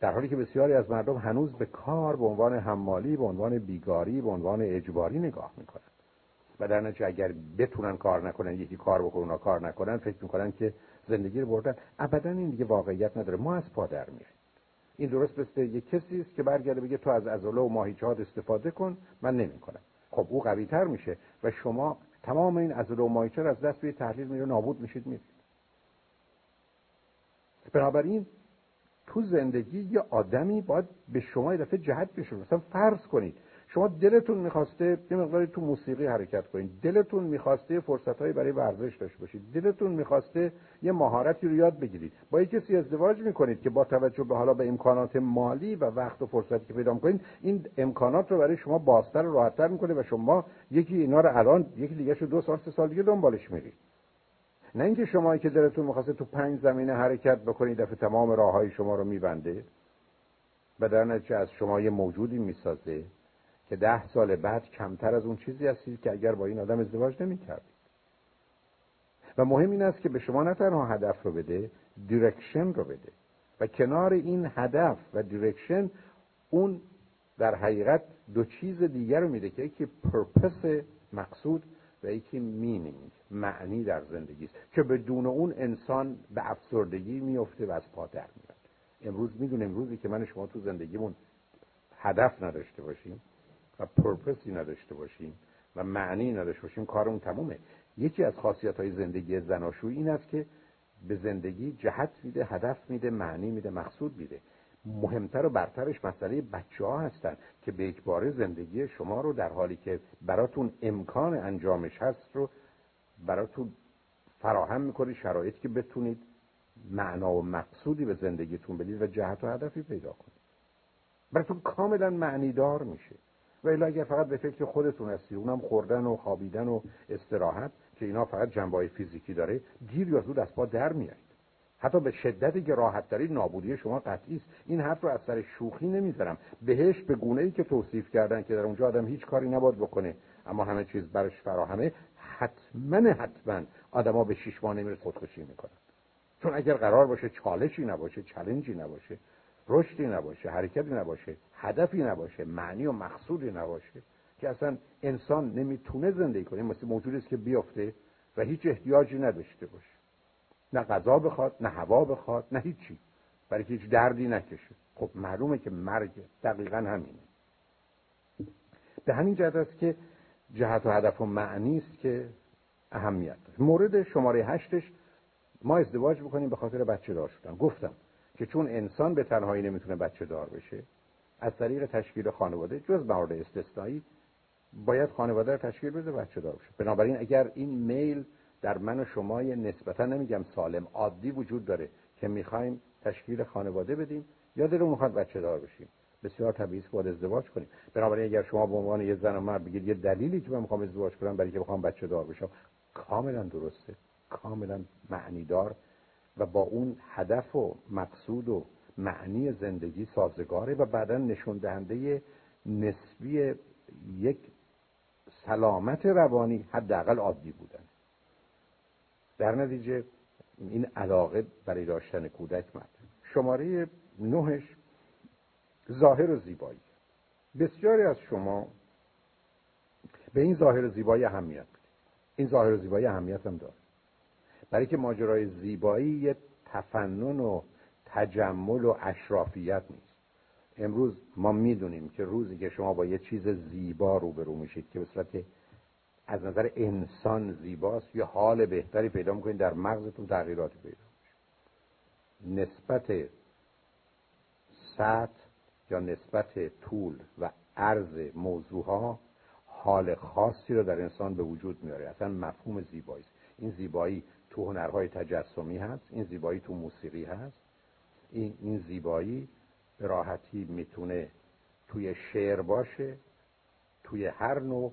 در حالی که بسیاری از مردم هنوز به کار به عنوان حمالی به عنوان بیگاری به عنوان اجباری نگاه می‌کنن. و در نتیجه اگر بتونن کار نکنن یکی کار بکنن و کار نکنن فکر می‌کنن که زندگی رو بردن. ابدا این دیگه واقعیت نداره. ما از پادر میریم. این درست مثل یه کسی است که برگرده بگه تو از عضله و ماهیچهات استفاده کن من نمی‌کنم. خب او قوی تر میشه و شما تمام این عضله و ماهیچه از دست روی تحلیل میره نابود میشید میرید. بنابراین تو زندگی یه آدمی باید به شما یه دفعه جهت بشه مثلا فرض کنید شما دلتون می‌خواسته یه مقداری تو موسیقی حرکت کنید. دلتون می‌خواسته فرصتهایی برای ورزش داشته باشید. دلتون می‌خواسته یه مهارتی رو یاد بگیرید. با یه کسی ازدواج می‌کنید که با توجه به حالا به امکانات مالی و وقت و فرصتی که پیدا می‌کنید این امکانات رو برای شما بازتر و راحتتر می‌کنه و شما یکی اینا رو الان یکی دیگه شو دو سال سه سال دیگه دنبالش میرید. نه اینکه شما که دلتون می‌خواسته تو پنج زمینه حرکت بکنید دفعه تمام راه شما رو میبنده و در از شما یه موجودی می‌سازه. که ده سال بعد کمتر از اون چیزی هستید که اگر با این آدم ازدواج نمی‌کردید. و مهم این است که به شما نه تنها هدف رو بده direction رو بده. و کنار این هدف و direction اون در حقیقت دو چیز دیگر رو میده که یکی پرپس مقصود و یکی مینینگ معنی در زندگی است. که بدون اون انسان به افسردگی میفته و از پا در میاد. امروز می‌دونیم امروزی که من شما تو زندگیمون هدف نداشته باشیم. و پرپسی نداشته باشیم و معنی نداشته باشیم کارمون تمومه. یکی از خاصیت های زندگی زناشویی این است که به زندگی جهت میده هدف میده معنی میده مقصود میده. مهمتر و برترش مسئله بچه ها هستن که به باره زندگی شما رو در حالی که براتون امکان انجامش هست رو براتون فراهم می‌کنه شرایطی که بتونید معنا و مقصودی به زندگیتون بدید و جهت و هدفی پیدا کنید. براتون کاملا معنیدار میشه. و اگر فقط به فکر خودتون هستی اونم خوردن و خوابیدن و استراحت که اینا فقط جنبه فیزیکی داره دیر یا زود از پا در میایید. حتی به شدتی که راحت دارید نابودی شما قطعی است. این حرف رو از سر شوخی نمی‌ذارم. بهش به گونه ای که توصیف کردن که در اونجا آدم هیچ کاری نباید بکنه اما همه چیز برش فراهمه حتما حتما آدما به شش ماه نمیره خودکشی می‌کنن. چون اگر قرار باشه چالشی نباشه چلنجی نباشه رشدی نباشه حرکتی نباشه هدفی نباشه معنی و مقصودی نباشه که اصلا انسان نمی‌تونه زندگی کنه. مثل موجودی است که بیفته و هیچ احتیاجی نداشته باشه. نه غذا بخواد نه هوا بخواد نه هیچی. برای هیچ دردی نکشه. خب معلومه که مرگ دقیقا همینه. به همین جهت است که جهت و هدف و معنی است که اهمیت داره. مورد شماره هشتش ما ازدواج بکنیم به خاطر بچه دار شدن. گفتم که چون انسان به تنهایی نمی‌تونه بچه دار بشه از طریق تشکیل خانواده جز موارد استثنایی باید خانواده رو تشکیل بده بچه دار بشه. بنابراین اگر این میل در من و شما نسبتا نمیگم سالم عادی وجود داره که می‌خوایم تشکیل خانواده بدیم یا دلو می‌خواد بچه دار بشیم. بسیار طبیعی است ازدواج کنیم. بنابراین اگر شما به عنوان یه زن و مرد بگید یه دلیلی که من می‌خوام ازدواج کنم برای که بخوام بچه دار بشم کاملا درسته. کاملا معنیدار. و با اون هدف و مقصود و معنی زندگی سازگاره و بعدا نشون دهنده نسبی یک سلامت روانی حداقل عادی بودن. در نتیجه این علاقه برای داشتن کودک مد شماره نهش ظاهر و زیبایی. بسیاری از شما به این ظاهر و زیبایی اهمیت این ظاهر و زیبایی اهمیت هم داره. برای که ماجرای زیبایی یه تفنن و تجمل و اشرافیت نیست. امروز ما می‌دونیم که روزی که شما با یه چیز زیبا روبرو میشید که به صورت از نظر انسان زیباست یه حال بهتری پیدا می‌کنید در مغزتون تغییراتی پیدا میشه. نسبت سطح یا نسبت طول و عرض موضوع ها حال خاصی رو در انسان به وجود میاره اصلا مفهوم زیبایی این زیبایی تو هنرهای تجسمی هست این زیبایی تو موسیقی هست. این, این زیبایی به راحتی می‌تونه توی شعر باشه توی هر نوع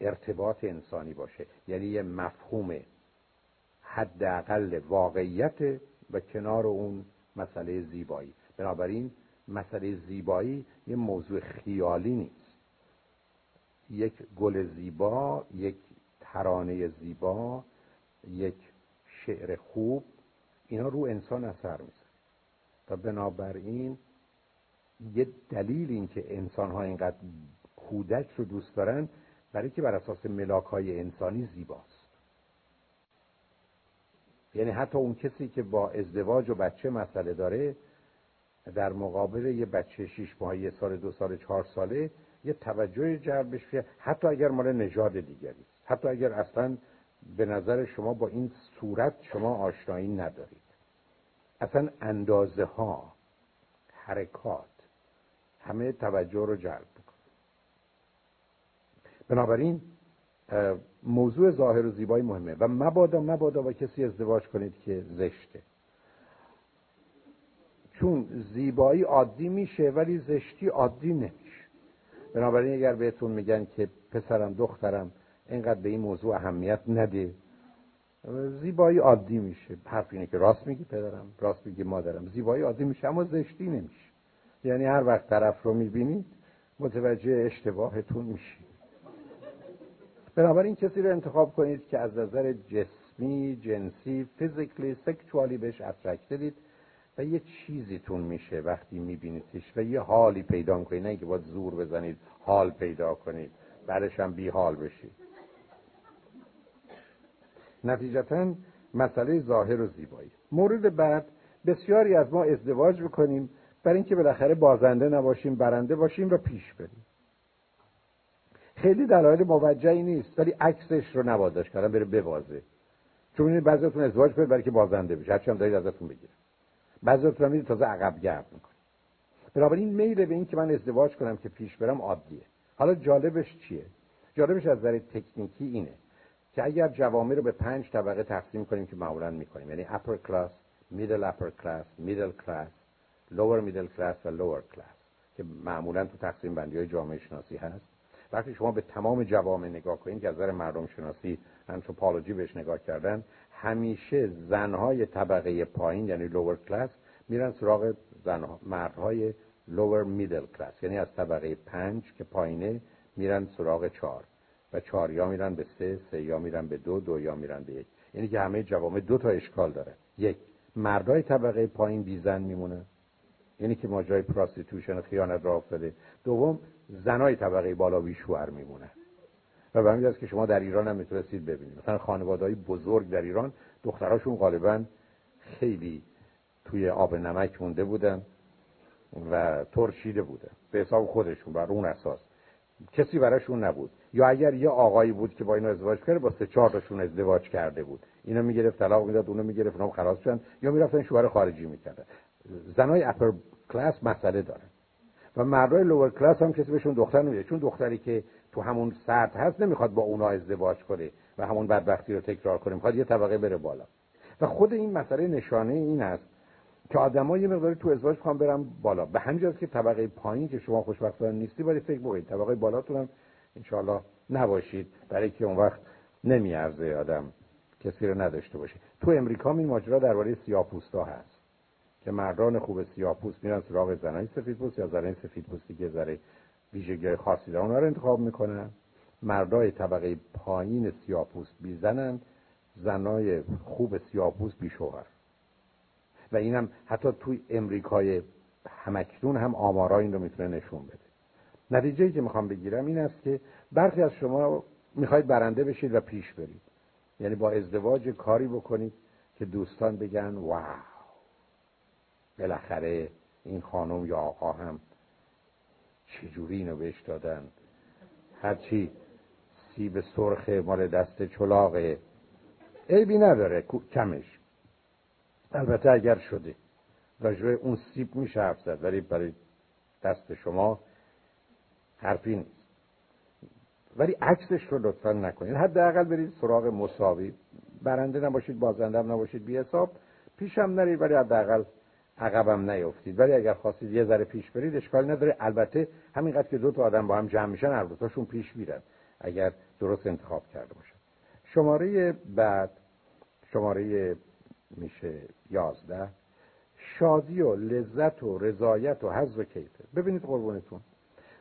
ارتباط انسانی باشه. یعنی یه مفهوم حداقل واقعیت و کنار اون مسئله زیبایی. بنابراین مسئله زیبایی یه موضوع خیالی نیست. یک گل زیبا یک ترانه زیبا یک شعر خوب اینا رو انسان اثر میزن و بنابراین یه دلیل این که انسان ها اینقدر کودک رو دوست دارن برای که بر اساس ملاک های انسانی زیباست. یعنی حتی اون کسی که با ازدواج و بچه مسئله داره در مقابل یه بچه شیش ماه یه سال دو سال چهار ساله یه توجه جلبش حتی اگر مال نژاد دیگری حتی اگر اصلا به نظر شما با این صورت شما آشنایی ندارید. اصلا اندازه ها حرکات همه توجه رو جلب می‌کنه. بنابراین موضوع ظاهر و زیبایی مهمه و مبادا مبادا با کسی ازدواج کنید که زشته. چون زیبایی عادی میشه ولی زشتی عادی نمیشه. بنابراین اگر بهتون میگن که پسرم دخترم اینقدر به این موضوع اهمیت نده. زیبایی عادی میشه. حرف اینه که راست میگی پدرم راست میگی مادرم. زیبایی عادی میشه اما زشتی نمیشه. یعنی هر وقت طرف رو می‌بینید متوجه اشتباهتون میشید. بنابراین کسی رو انتخاب کنید که از نظر جسمی جنسی فیزیکلی سکشوالی بهش اترکتدید و یه چیزیتون میشه وقتی میبینیدش و یه حالی پیدا کنید نه که باید زور بزنید حال پیدا کنید. بعدش هم بی حال بشید. نتیجتا مسئله ظاهر و زیبایی. مورد بعد بسیاری از ما ازدواج بکنیم برای اینکه بالاخره بازنده نباشیم برنده باشیم و پیش بریم. خیلی دلایل موجهی نیست ولی عکسش رو نوازش کردن بره ببازه. چون بعضیتون ازدواج کنید برای که بازنده بشه. هرچی هم دارید ازتون بگیره بعضیتون هم تازه عقب گرد می‌کنه بنابراین میل به این که من ازدواج کنم که پیش برم عادیه. حالا جالبش چیه؟ جالبش از نظر تکنیکی اینه. که اگر جوامع رو به پنج طبقه تقسیم کنیم که معمولا می‌کنیم. یعنی upper class middle upper class middle class lower middle class و lower class که معمولا تو تقسیم بندی های جامعه شناسی هست. وقتی شما به تمام جوامع نگاه کنید که از نظر مردم شناسی anthropology بهش نگاه کردن همیشه زنهای طبقه پایین یعنی lower class میرن سراغ زنها مردهای lower middle class. یعنی از طبقه پنج که پایینه میرن سراغ چهار. و چهار یا میرن به سه سه یا میرن به دو دو یا میرن به یک. یعنی که همه جوامع دو تا اشکال داره. یک مردای طبقه پایین بی زن میمونه. یعنی که ماجرای prostitution خیانت راه افتاده. دوم زنای طبقه بالا بیشوهر میمونه. و به همین که شما در ایران هم می‌تونستید ببینید. مثلا خانوادهای بزرگ در ایران دختراشون غالبا خیلی توی آب نمک مونده بودن و ترشیده بودن. به حساب خودشون بر اون اساس. کسی براشون نبود. یا اگر یه آقایی بود که با اینا ازدواج کرده با سه چهار تاشون ازدواج کرده بود. اینا می‌گرفت طلاق می‌داد اونو می‌گرفت اونم خلاص شدن. یا می‌رفتن شوهر خارجی می‌کردن. زنای اپر کلاس مسئله دارن. و مردای لور کلاس هم کسی بهشون دختر نمیده. چون دختری که تو همون سطح هست نمی‌خواد با اونا ازدواج کنه و همون بدبختی رو تکرار کنه. می‌خواد یه طبقه بره بالا. و خود این مسئله نشانه این است که آدم‌ها یه مقداری تو ازدواج خوان برم بالا. به همین که طبقه پایین که شما خوشبختانه نیستی ولی فکر بکنید طبقه بالاتون هم انشاءالله نباشید. برای که اون وقت نمیارزه آدم کسی رو نداشته باشه. تو امریکا این ماجرا درباره سیاپوستا هست که مردان خوب سیاپوست میرن سراغ زنای سفیدپوست یا زنای سفیدپوستی که ذره ویژگی خاصی دارن اونها رو انتخاب می‌کنن. مردای طبقه پایین سیاپوست بیزنن. زنای خوب سیاپوست بیشوهر. و اینم حتی توی امریکای همکنون هم آمارا این رو می‌تونه نشون بده. نتیجه که می‌خوام بگیرم این است که برخی از شما می‌خواید برنده بشید و پیش برید. یعنی با ازدواج کاری بکنید که دوستان بگن واو. بالاخره این خانم یا آقا هم چجوری اینو بهش دادن؟ هرچی سیب سرخ مال دست چلاقه. عیبی نداره کمش. البته اگر شده. راجبه اون سیب میشه حرف زد ولی برای دست شما حرفی نیست. ولی عکسش رو لطفا نکنید. حداقل برید سراغ مساوی. برنده نباشید بازنده هم نباشید بی حساب. پیشم نرید ولی حداقل عقبم نیفتید. ولی اگر خواستید یه ذره پیش برید اشکال نداره. البته همینقدر که دو تا آدم با هم جمع میشن هر دوتاشون پیش میرن اگر درست انتخاب کرده باشن. شماره بعد شماره میشه یازده. شادی و لذت و رضایت و حظ و کیفه ببینید قربونتون.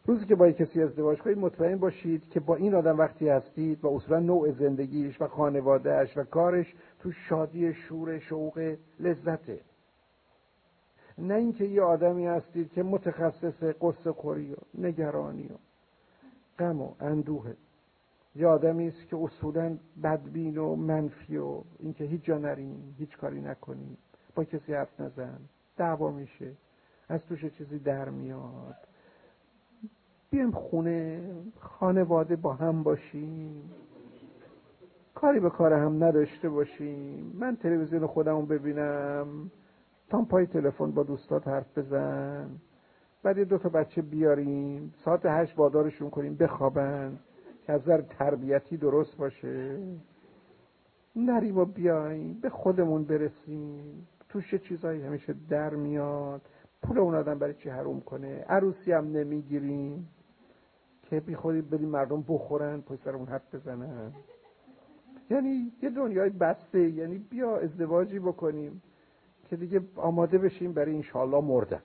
روزی که با کسی ازدواج کنید مطمئن باشید که با این آدم وقتی هستید و اصولا نوع زندگیش و خانوادهش و کارش تو شادی شور شوق لذته. نه اینکه یه آدمی هستید که متخصص قصه خوری و نگرانی و غم و اندوهه. یه آدمی است که اصولا بدبین و منفی و اینکه هیچ جا نریم هیچ کاری نکنیم با کسی حرف نزن دعوا میشه از توش چیزی در میاد. بیایم خونه خانواده با هم باشیم. کاری به کار هم نداشته باشیم. من تلویزیون خودمون ببینم. تا پای تلفن با دوستات حرف بزن. بعد یه دو تا بچه بیاریم. ساعت هشت بادارشون کنیم بخوابن. که از تربیتی درست باشه؟ نریم و بیاییم به خودمون برسیم. توش چیزایی همیشه در میاد. پول اون آدم برای چی حروم کنه؟ عروسی هم نمی‌گیریم. که بی خودی بریم مردم بخورن پای سر اون حرف بزنن. یعنی یه دنیای بسته یعنی بیا ازدواجی بکنیم که دیگه آماده بشیم برای انشالله مردن.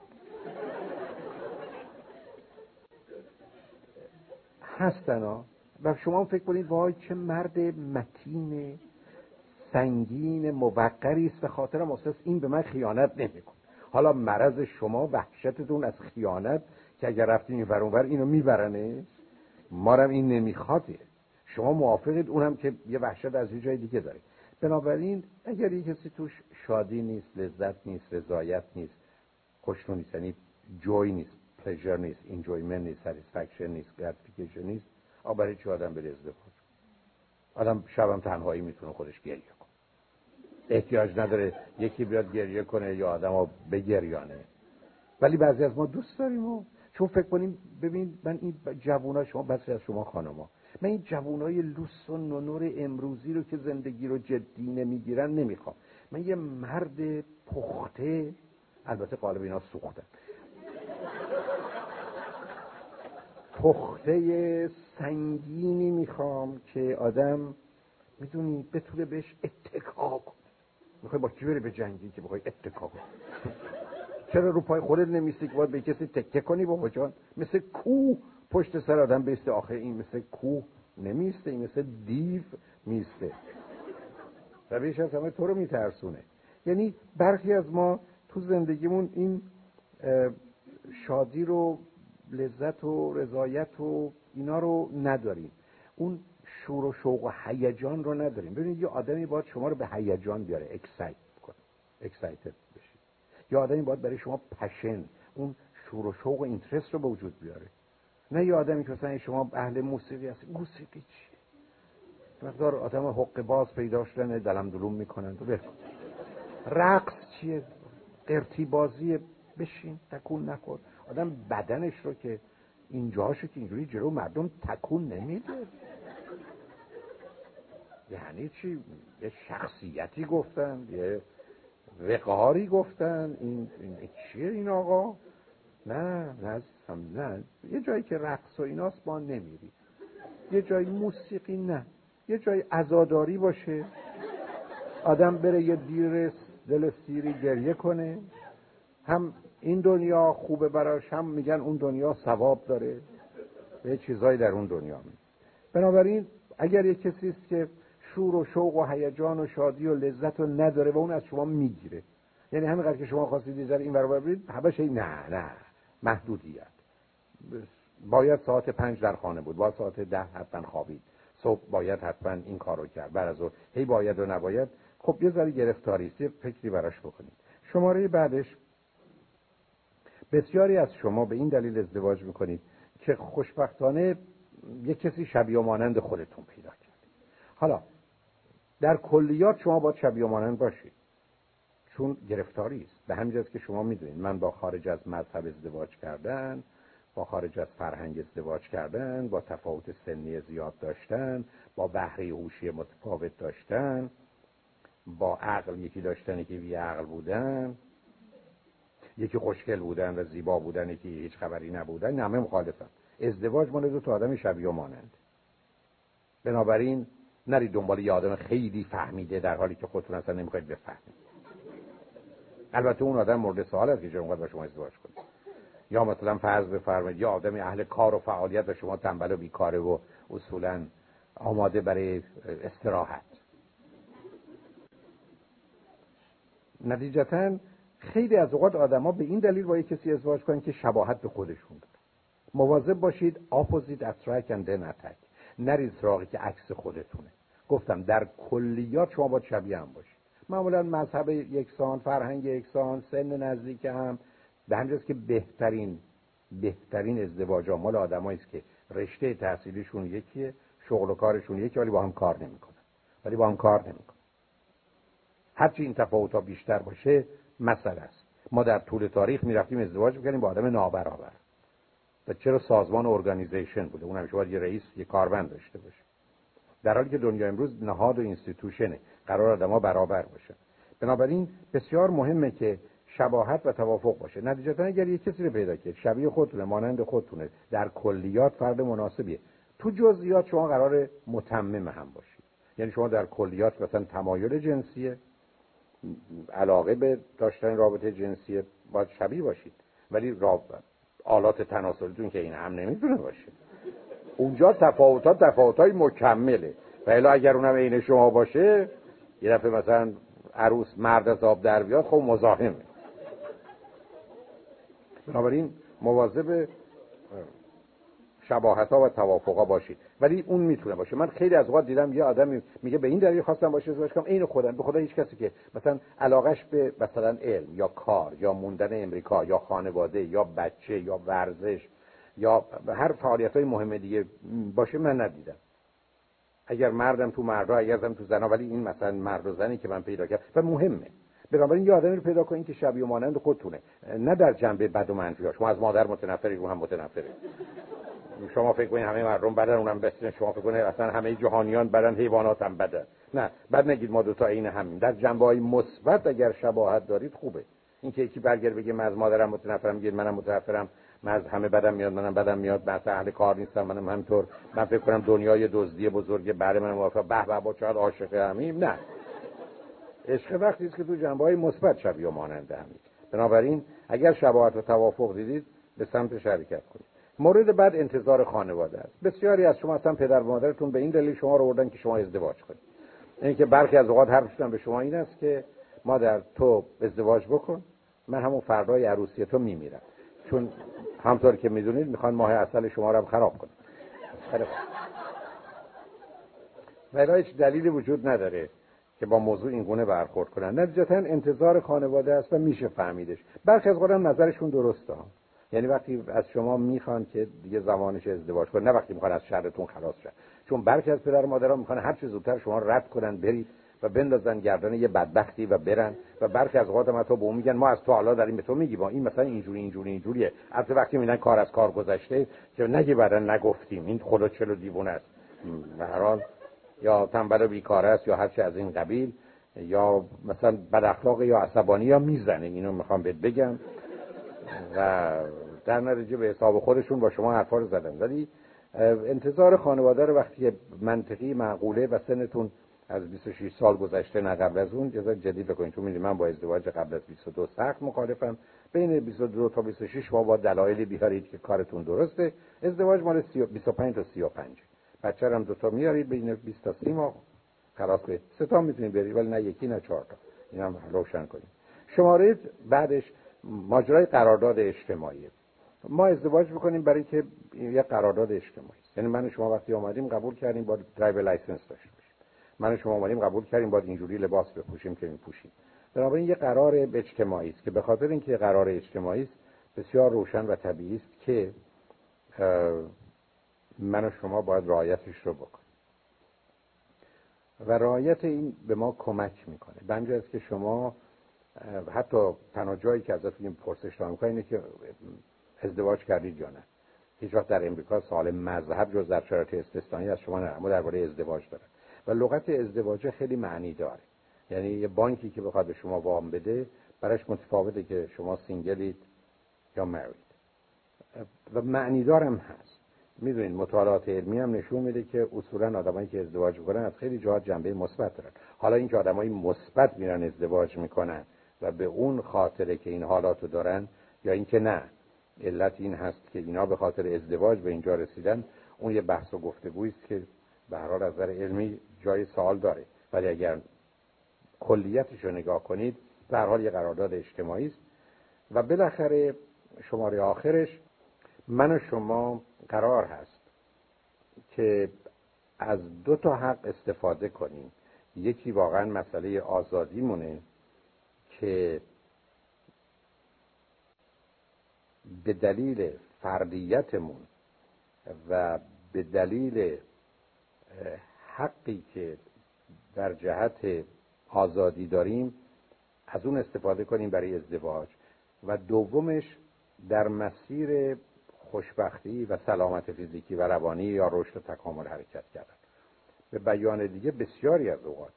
هستن ها. و شما فکر کنید وای چه مرد متین سنگین موقری است. به خاطر اساس این به من خیانت نمیکن حالا مرض شما وحشتتون از خیانت که اگر رفتین این ورانور اینو میبرنه؟ مارم این نمیخواده شما موافقید اونم که یه وحشت از یه جای دیگه داره. بنابراین اگر یه کسی توش شادی نیست لذت نیست رضایت نیست خوشنو نیست یعنی joy نیست pleasure نیست enjoyment نیست satisfaction نیست gratification نیست آ برای چه آدم بره ازدواج آدم شبم تنهایی می‌تونه خودش گریه کنه. احتیاج نداره یکی بیاد گریه کنه یا آدم ها بگریانه. ولی بعضی از ما دوست داریم و چون فکر کنیم ببین من این جوونا شما بعضی از شما خانما من این جوانای لوس و ننر امروزی رو که زندگی رو جدی نمی‌گیرن نمی‌خوام. من یه مرد پخته البته قالب اینا سوختن پخته سنگینی می‌خوام که آدم می‌دونی بتونه بهش اتکا کنه. می‌خوای با کی بری به جنگی که بخوای اتکا کنی؟ چرا رو پای خودت نمیستی که باید به کسی تکه کنی بابا جان؟ مثل کوه پشت سر آدم بیسته. آخه این مثل کوه نمیسته این مثل دیو میسته و بیش از همه تو رو میترسونه. یعنی برخی از ما تو زندگیمون این شادی رو لذت و رضایت و اینا رو نداریم. اون شور و شوق و هیجان رو نداریم. ببینید یه آدمی باید شما رو به هیجان بیاره اکسایت کنه. اکسایتد بشید یه آدمی باید برای شما پشن اون شور و شوق و اینترست رو به وجود بیاره. نه یه آدمی که مثلا شما اهل موسیقی هست موسیقی چیه مقدار آدم حق باز پیدا شدن دلم دلوم می‌کنن. تو رقص چیه؟ قرتی بازی بشین تکون نکن آدم بدنش رو که اینجاشو که اینجوری جلو مردم تکون نمیده. یعنی چی؟ یه شخصیتی گفتن یه وقاری گفتن. این, این چیه این آقا؟ نه نه نه. یه جایی که رقص و ایناست ما نمیری یه جایی موسیقی نه. یه جایی عزاداری باشه. آدم بره یه دیر دل سیری گریه کنه. هم این دنیا خوبه براش هم میگن اون دنیا ثواب داره. یه چیزایی در اون دنیا می بنابراین اگر یه کسی است که شور و شوق و هیجان و شادی و لذت رو نداره و اون از شما می‌گیره. یعنی همینقدر که شما خواستید یه این برابر برید همه نه نه محدودیت. باید ساعت پنج در خانه بود باید ساعت ده حتما خوابید. صبح باید حتما این کار رو کرد. بعد از هی باید و نباید. خب یه ذره گرفتاری است یه فکری براش بکنید. شماره بعدش بسیاری از شما به این دلیل ازدواج می‌کنید که خوشبختانه یک کسی شبیه مانند خودتون پیدا کردید حالا در کلیات شما باید شبیه مانند باشید. چون گرفتاری است. به همین که شما می‌دونید من با خارج از مذهب ازدواج کردن با خارج از فرهنگ ازدواج کردن با تفاوت سنی زیاد داشتن با بهره هوشی متفاوت داشتن با عقل یکی داشتن یکی بی عقل بودن. یکی خوشگل بودن و زیبا بودن یکی هیچ خبری نبودن همه مخالفم ازدواج مال دو تا آدم شبیه و مانند. بنابراین نرید دنبال یه آدم خیلی فهمیده در حالی که خودتون اصلا نمی‌خواید بفهمید. البته اون آدم مورد سوال است که چرا با شما ازدواج کنه. یا مثلا فرض بفرمایید یا آدم اهل کار و فعالیت و شما تنبل و بیکاره و اصولا آماده برای استراحت. نتیجتا خیلی از اوقات آدما به این دلیل با کسی ازدواج کنن که شباهت به خودشون داره. مواظب باشید opposite attract and then attack نرید سراغی که عکس خودتونه. گفتم در کلیات شما باید شبیه هم باشید. معمولا مذهب یکسان فرهنگ یکسان سن نزدیک هم. به همین جهته که بهترین بهترین ازدواج ها مال آدمایی است که رشته تحصیلیشون یکیه شغل و کارشون یکی ولی با هم کار نمی‌کنن. ولی با هم کار نمی‌کنن. هرچی این تفاوت ها بیشتر باشه مسئله است. ما در طول تاریخ می‌رفتیم ازدواج می‌کنیم با آدم نابرابر. و چرا سازمان ارگانیزیشن بوده؟ اون همیشه باید یه رئیس یه کارمند داشته باشه. در حالی که دنیا امروز نهاد و اینستیتوشنه قرار آدما برابر باشه بنابراین بسیار مهمه که شباهت و توافق باشه. نتیجتا اگر یه کسی رو پیدا کرد شبیه خودتونه مانند خودتونه در کلیات فرد مناسبیه. تو جزئیات شما قرار متمم هم باشید یعنی شما در کلیات مثلا تمایل جنسیه. علاقه به داشتن رابطه جنسی باید شبیه باشید. ولی آلات تناسلیتون که این هم نمی‌تونه باشه. اونجا تفاوتات تفاوتای مکمله. و الا اگر اونم عین شما باشه یه دفعه مثلا عروس مرد از آب در بیاد خب مزاحمه. بنابراین مواظب شباهت ها و توافق ها باشید. ولی اون می‌تونه باشه. من خیلی از اوقات دیدم یه آدمی میگه به این دلیل خواستم باشه ازدواج کنم عین خودم به خدا هیچ کسی که مثلا علاقش به مثلا علم یا کار یا موندن امریکا یا خانواده یا بچه یا ورزش یا هر فعالیت های مهم دیگه باشه من ندیدم. اگر مردم تو مردا اگر زن تو زنا ولی این مثلا مرد و زنی که من پیدا کردم و مهمه. بنابراین یه آدمی رو پیدا کنین که شبیه مانند خودتونه. نه در جنبه بد و منفی شما از مادر متنفری رو هم متنفره. شما فکر کنید همه مردم بدن اونم بسیار شما فکر کنید اصلا همه جهانیان بدن حیوانات هم بدن. نه بعد نگید ما دو تا این همین در جنبه های مثبت اگر شباهت دارید خوبه. این که یکی برگر بگه من از مادرم متنفرم میگه منم متنفرم من از همه بدم میاد منم بدم میاد من اهل کار نیستم منم همینطور. من فکر کنم دنیای دزدی بزرگ برای من موافق به به با چقدر عاشق همیم؟ نه. عشق وقتی است که تو جنبه های مثبت شبیه و ماننده همین. بنابراین اگر شباهت و توافق دیدید به سمت شرکت کنید. مورد بعد انتظار خانواده است. بسیاری از شما اصلا پدر و مادرتون به این دلیل شما رو بردن که شما ازدواج کنید. اینکه برخی از اوقات حرفشون به شما این است که مادر تو ازدواج بکن من همون فردای عروسی تو میمیرم. چون همطور که می‌دونید می‌خوان ماه اصل شما رو هم خراب کنن ولی هیچ دلیلی وجود نداره که با موضوع این گونه برخورد کنن. نتیجتا انتظار خانواده است و میشه فهمیدش. برخی از قدم نظرشون درسته. یعنی وقتی از شما می‌خوان که دیگه زمانش ازدواج کنه نه وقتی می‌خوان از شرتون خلاص شن. چون برخی از پدر و مادرها می‌خوان هر چه زودتر شما رد کنن برید و بندازن گردن یه بدبختی و برن. و برخی از اوقات تو به اون میگن ما از تو حالا داریم به تو میگی با این مثلا اینجوری اینجوری اینجوریه. البته وقتی میگن کار از کار گذشته که نگی بعدا نگفتیم. این خدا چلو دیوونه است. به هر حال یا تنبل و بیکاره است یا هر چه از این قبیل یا مثلا بد اخلاق یا عصبانی یا می‌زنه. اینو می‌خوام بهت بگم. و در نتیجه به حساب خودشون با شما حرفا رو زدن. ولی انتظار خانواده رو وقتی منطقی معقوله و سنتون از 26 سال گذشته نه قبل از اون جزا جدید بکنید. چون من با ازدواج قبل از 22 سخت مخالفم. بین 22 تا 26 ما با دلایلی بیارید که کارتون درسته. ازدواج مال 25 تا 35 بچه هم دو تا میارید بین 20 تا 30 ماه خلاص کنید سه تا می‌تونید برید ولی نه یکی نه چهار تا. این هم روشن کنید. شماره بعدش ماجرای قرارداد اجتماعی. ما ازدواج می‌کنیم برای که یه قرارداد اجتماعی. یعنی من شما وقتی آمدیم قبول کردیم با driver license داشته باشیم. من شما آمدیم قبول کردیم باید اینجوری لباس بپوشیم که میپوشیم. بنابراین یه قرار اجتماعی است که به خاطر اینکه قرار اجتماعی است بسیار روشن و طبیعی است که من و شما باید رعایتش رو بکنیم. و رعایت این به ما کمک می‌کنه. بنجه است که شما حتی تنها جایی که ازتون پرسش دارم اینه که ازدواج کردید یا نه. هیچ وقت در امریکا سوال مذهب جز در شرایط استثنایی از شما نه اما درباره ازدواج داره و لغت ازدواج خیلی معنی داره. یعنی یه بانکی که بخواد به شما وام بده برایش متفاوته که شما سینگلید یا مرید و معنی دارم هست. می‌دونید مطالعات علمی هم نشون میده که اصولا آدمایی که ازدواج می‌کنن از خیلی جهات جنبه مثبت دارن. حالا اینکه آدمای مثبت میرن ازدواج می‌کنن و به اون خاطره که این حالاتو دارن یا اینکه نه. علت این هست که اینا به خاطر ازدواج به اینجا رسیدن اون یه بحث و گفتگویی است که به هر حال از نظر علمی جای سوال داره. ولی اگر کلیتش رو نگاه کنید به هر حال یه قرارداد اجتماعی است. و بالاخره شماره آخرش من و شما قرار هست که از دو تا حق استفاده کنیم. یکی واقعا مسئله آزادی مونه که به دلیل فردیتمون و به دلیل حقی که در جهت آزادی داریم از اون استفاده کنیم برای ازدواج. و دومش در مسیر خوشبختی و سلامت فیزیکی و روانی یا رشد و تکامل حرکت کردن. به بیان دیگه بسیاری از اوقات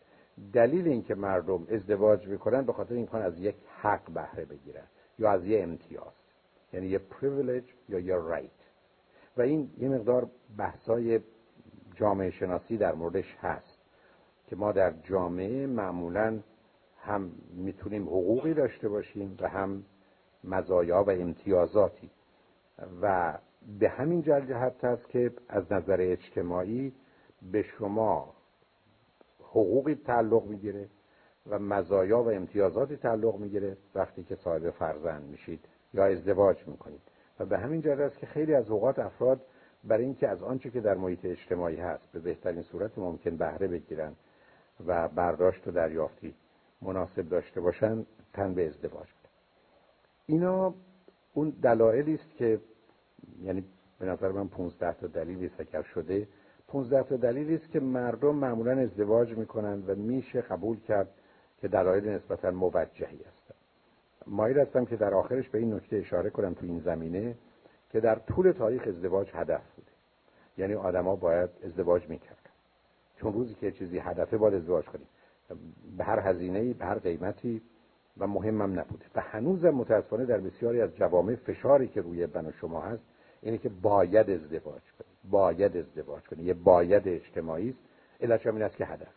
دلیل اینکه مردم ازدواج می‌کنن به خاطر اینکه از یک حق بهره بگیرن یا از یه امتیاز یعنی یه پریویلیج یا یه رایت و این یه مقدار بحثای جامعه شناسی در موردش هست که ما در جامعه معمولا هم می‌تونیم حقوقی داشته باشیم و هم مزایا و امتیازاتی. و به همین جهت هست که از نظر اجتماعی به شما حقوقی تعلق می‌گیره و مزایا و امتیازاتی تعلق می‌گیره وقتی که صاحب فرزند میشید یا ازدواج می‌کنید. و به همین جهت است که خیلی از اوقات افراد برای اینکه از آنچه که در محیط اجتماعی هست به بهترین صورت ممکن بهره بگیرن و برداشت و دریافتی مناسب داشته باشن تن به ازدواج بدن اینا اون دلایلی است که یعنی به نظر من 15 تا دلیلی اگر شده 15 تا دلیلی است که مردم معمولا ازدواج می‌کنن و میشه قبول کرد که دلایل نسبتا موجهی هستن مایل هستم که در آخرش به این نکته اشاره کنم تو این زمینه که در طول تاریخ ازدواج هدف بوده. یعنی آدما باید ازدواج می‌کردن. چون روزی که چیزی هدفه باید ازدواج کنیم. به هر هزینه به هر قیمتی و مهمم نبوده. و هنوزم متاسفانه در بسیاری از جوامع فشاری که روی و شما هست اینه که باید ازدواج کنید باید ازدواج کنید یه باید اجتماعی است. علتش این است که هدف.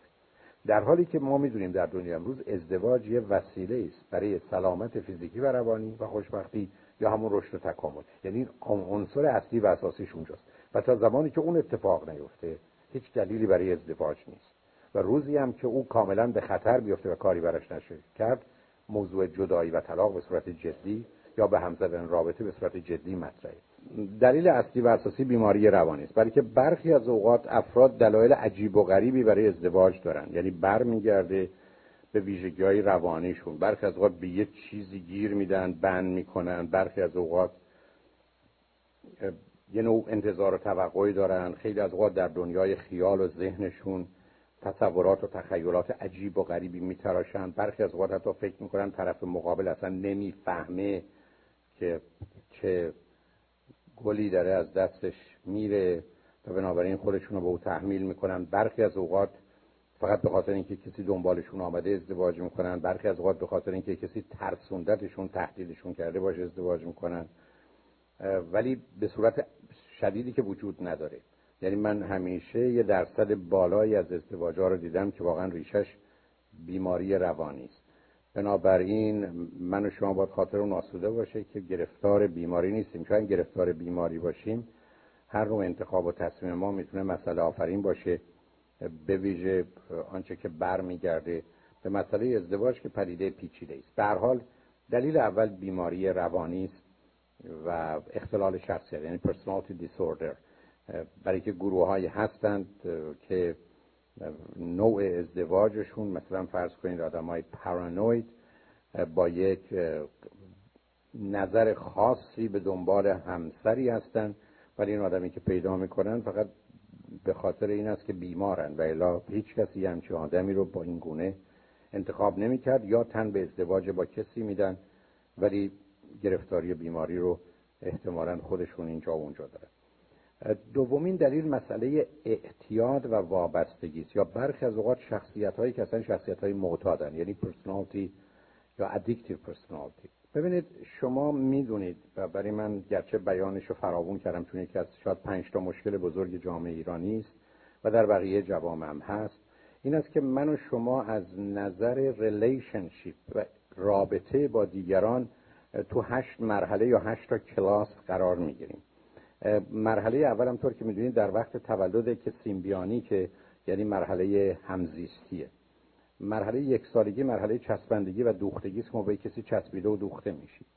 در حالی که ما می‌دونیم در دنیا امروز ازدواج یه وسیله است برای سلامت فیزیکی و روانی و خوشبختی یا همون رشد و تکامل. یعنی عنصر اصلی و اساسیش اونجاست. و تا زمانی که اون اتفاق نیفته هیچ دلیلی برای ازدواج نیست. و روزی هم که او کاملا به خطر بیفته و کاری براش نشه کرد موضوع جدایی و طلاق به صورت جدی یا به هم زدن رابطه به صورت جدی مطرحه. دلیل اصلی و اساسی بیماری روانی است. برای که برخی از اوقات افراد دلایل عجیب و غریبی برای ازدواج دارن. یعنی برمیگرده به ویژگی های روانیشون. برخی از اوقات به یه چیزی گیر میدن بند می‌کنن. برخی از اوقات یه نوع انتظار و توقعی دارن. خیلی از اوقات در دنیای خیال و ذهنشون تصورات و تخیلات عجیب و غریبی میتراشن. برخی از اوقات حتی فکر می‌کنن طرف مقابل اصلا نمی‌فهمه که چه گلی داره از دستش میره و بنابراین خودشون رو به او تحمیل می‌کنن. برخی از اوقات فقط به خاطر اینکه کسی دنبالشون آمده ازدواج می‌کنن. برخی از اوقات به خاطر اینکه کسی ترسوندتشون تهدیدشون کرده باشه ازدواج می‌کنن. ولی به صورت شدیدی که وجود نداره. یعنی من همیشه یه درصد بالایی از ازدواجها رو دیدم که واقعا ریشش بیماری روانی است. بنابراین من و شما باید خاطر اون آسوده باشه که گرفتار بیماری نیستیم. چون گرفتار بیماری باشیم هر نوع انتخاب و تصمیم ما می‌تونه مسئله آفرین باشه. به ویژه آنچه که برمیگرده به مسئله ازدواج که پدیده پیچیده است. هر حال دلیل اول بیماری روانی است و اختلال شخصیت یعنی personality disorder برای که گروه هستند که نوع ازدواجشون مثلا فرض کنید آدم های پارانوید با یک نظر خاصی به دنبال همسری هستن ولی این آدمی که پیدا می‌کنن فقط به خاطر این است که بیمارن و الا هیچ کسی همچین آدمی رو با این گونه انتخاب نمی‌کرد یا تن به ازدواج با کسی میدن ولی گرفتاری بیماری رو احتمالا خودشون اینجا و اونجا دارن. دومین دلیل مسئله اعتیاد و وابستگی است یا برخی از اوقات شخصیت هایی که اصلا شخصیت های معتادن یعنی personality یا addictive personality ببینید شما می‌دونید و برای من گرچه بیانش رو فراوون کردم چون یکی از شاید پنج تا مشکل بزرگ جامعه ایرانی است و در بقیه جوامع هم هست این است که من و شما از نظر relationship و رابطه با دیگران تو هشت مرحله یا هشت تا کلاس قرار می‌گیریم. مرحله اول هم طور که می‌دونید در وقت تولد که symbiotic یعنی مرحله همزیستیه. مرحله یک سالگی مرحله چسبندگی و دوختگی است که ما به کسی چسبیده و دوخته میشیم.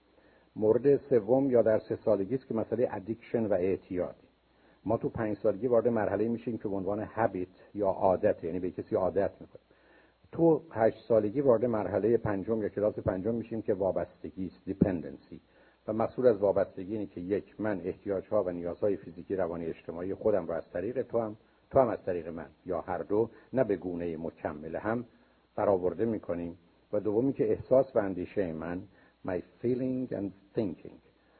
مورد سوم یا در سه سالگی است که مسئله addiction و اعتیاد. ما تو پنج سالگی وارد مرحله میشیم که به عنوان habit یا عادت یعنی به کسی عادت می‌کنیم. تو هشت سالگی وارد مرحله پنجم یا کلاس پنجم میشیم که وابستگی است دیپندنسی و مسئول از وابستگی اینه که یک من احتیاج ها و نیازهای فیزیکی روانی اجتماعی خودم رو از طریق تو هم تو هم از طریق من. یا هر دو نه به گونه مکمل هم برآورده می‌کنیم. و دومی که احساس و اندیشه من my feeling and thinking.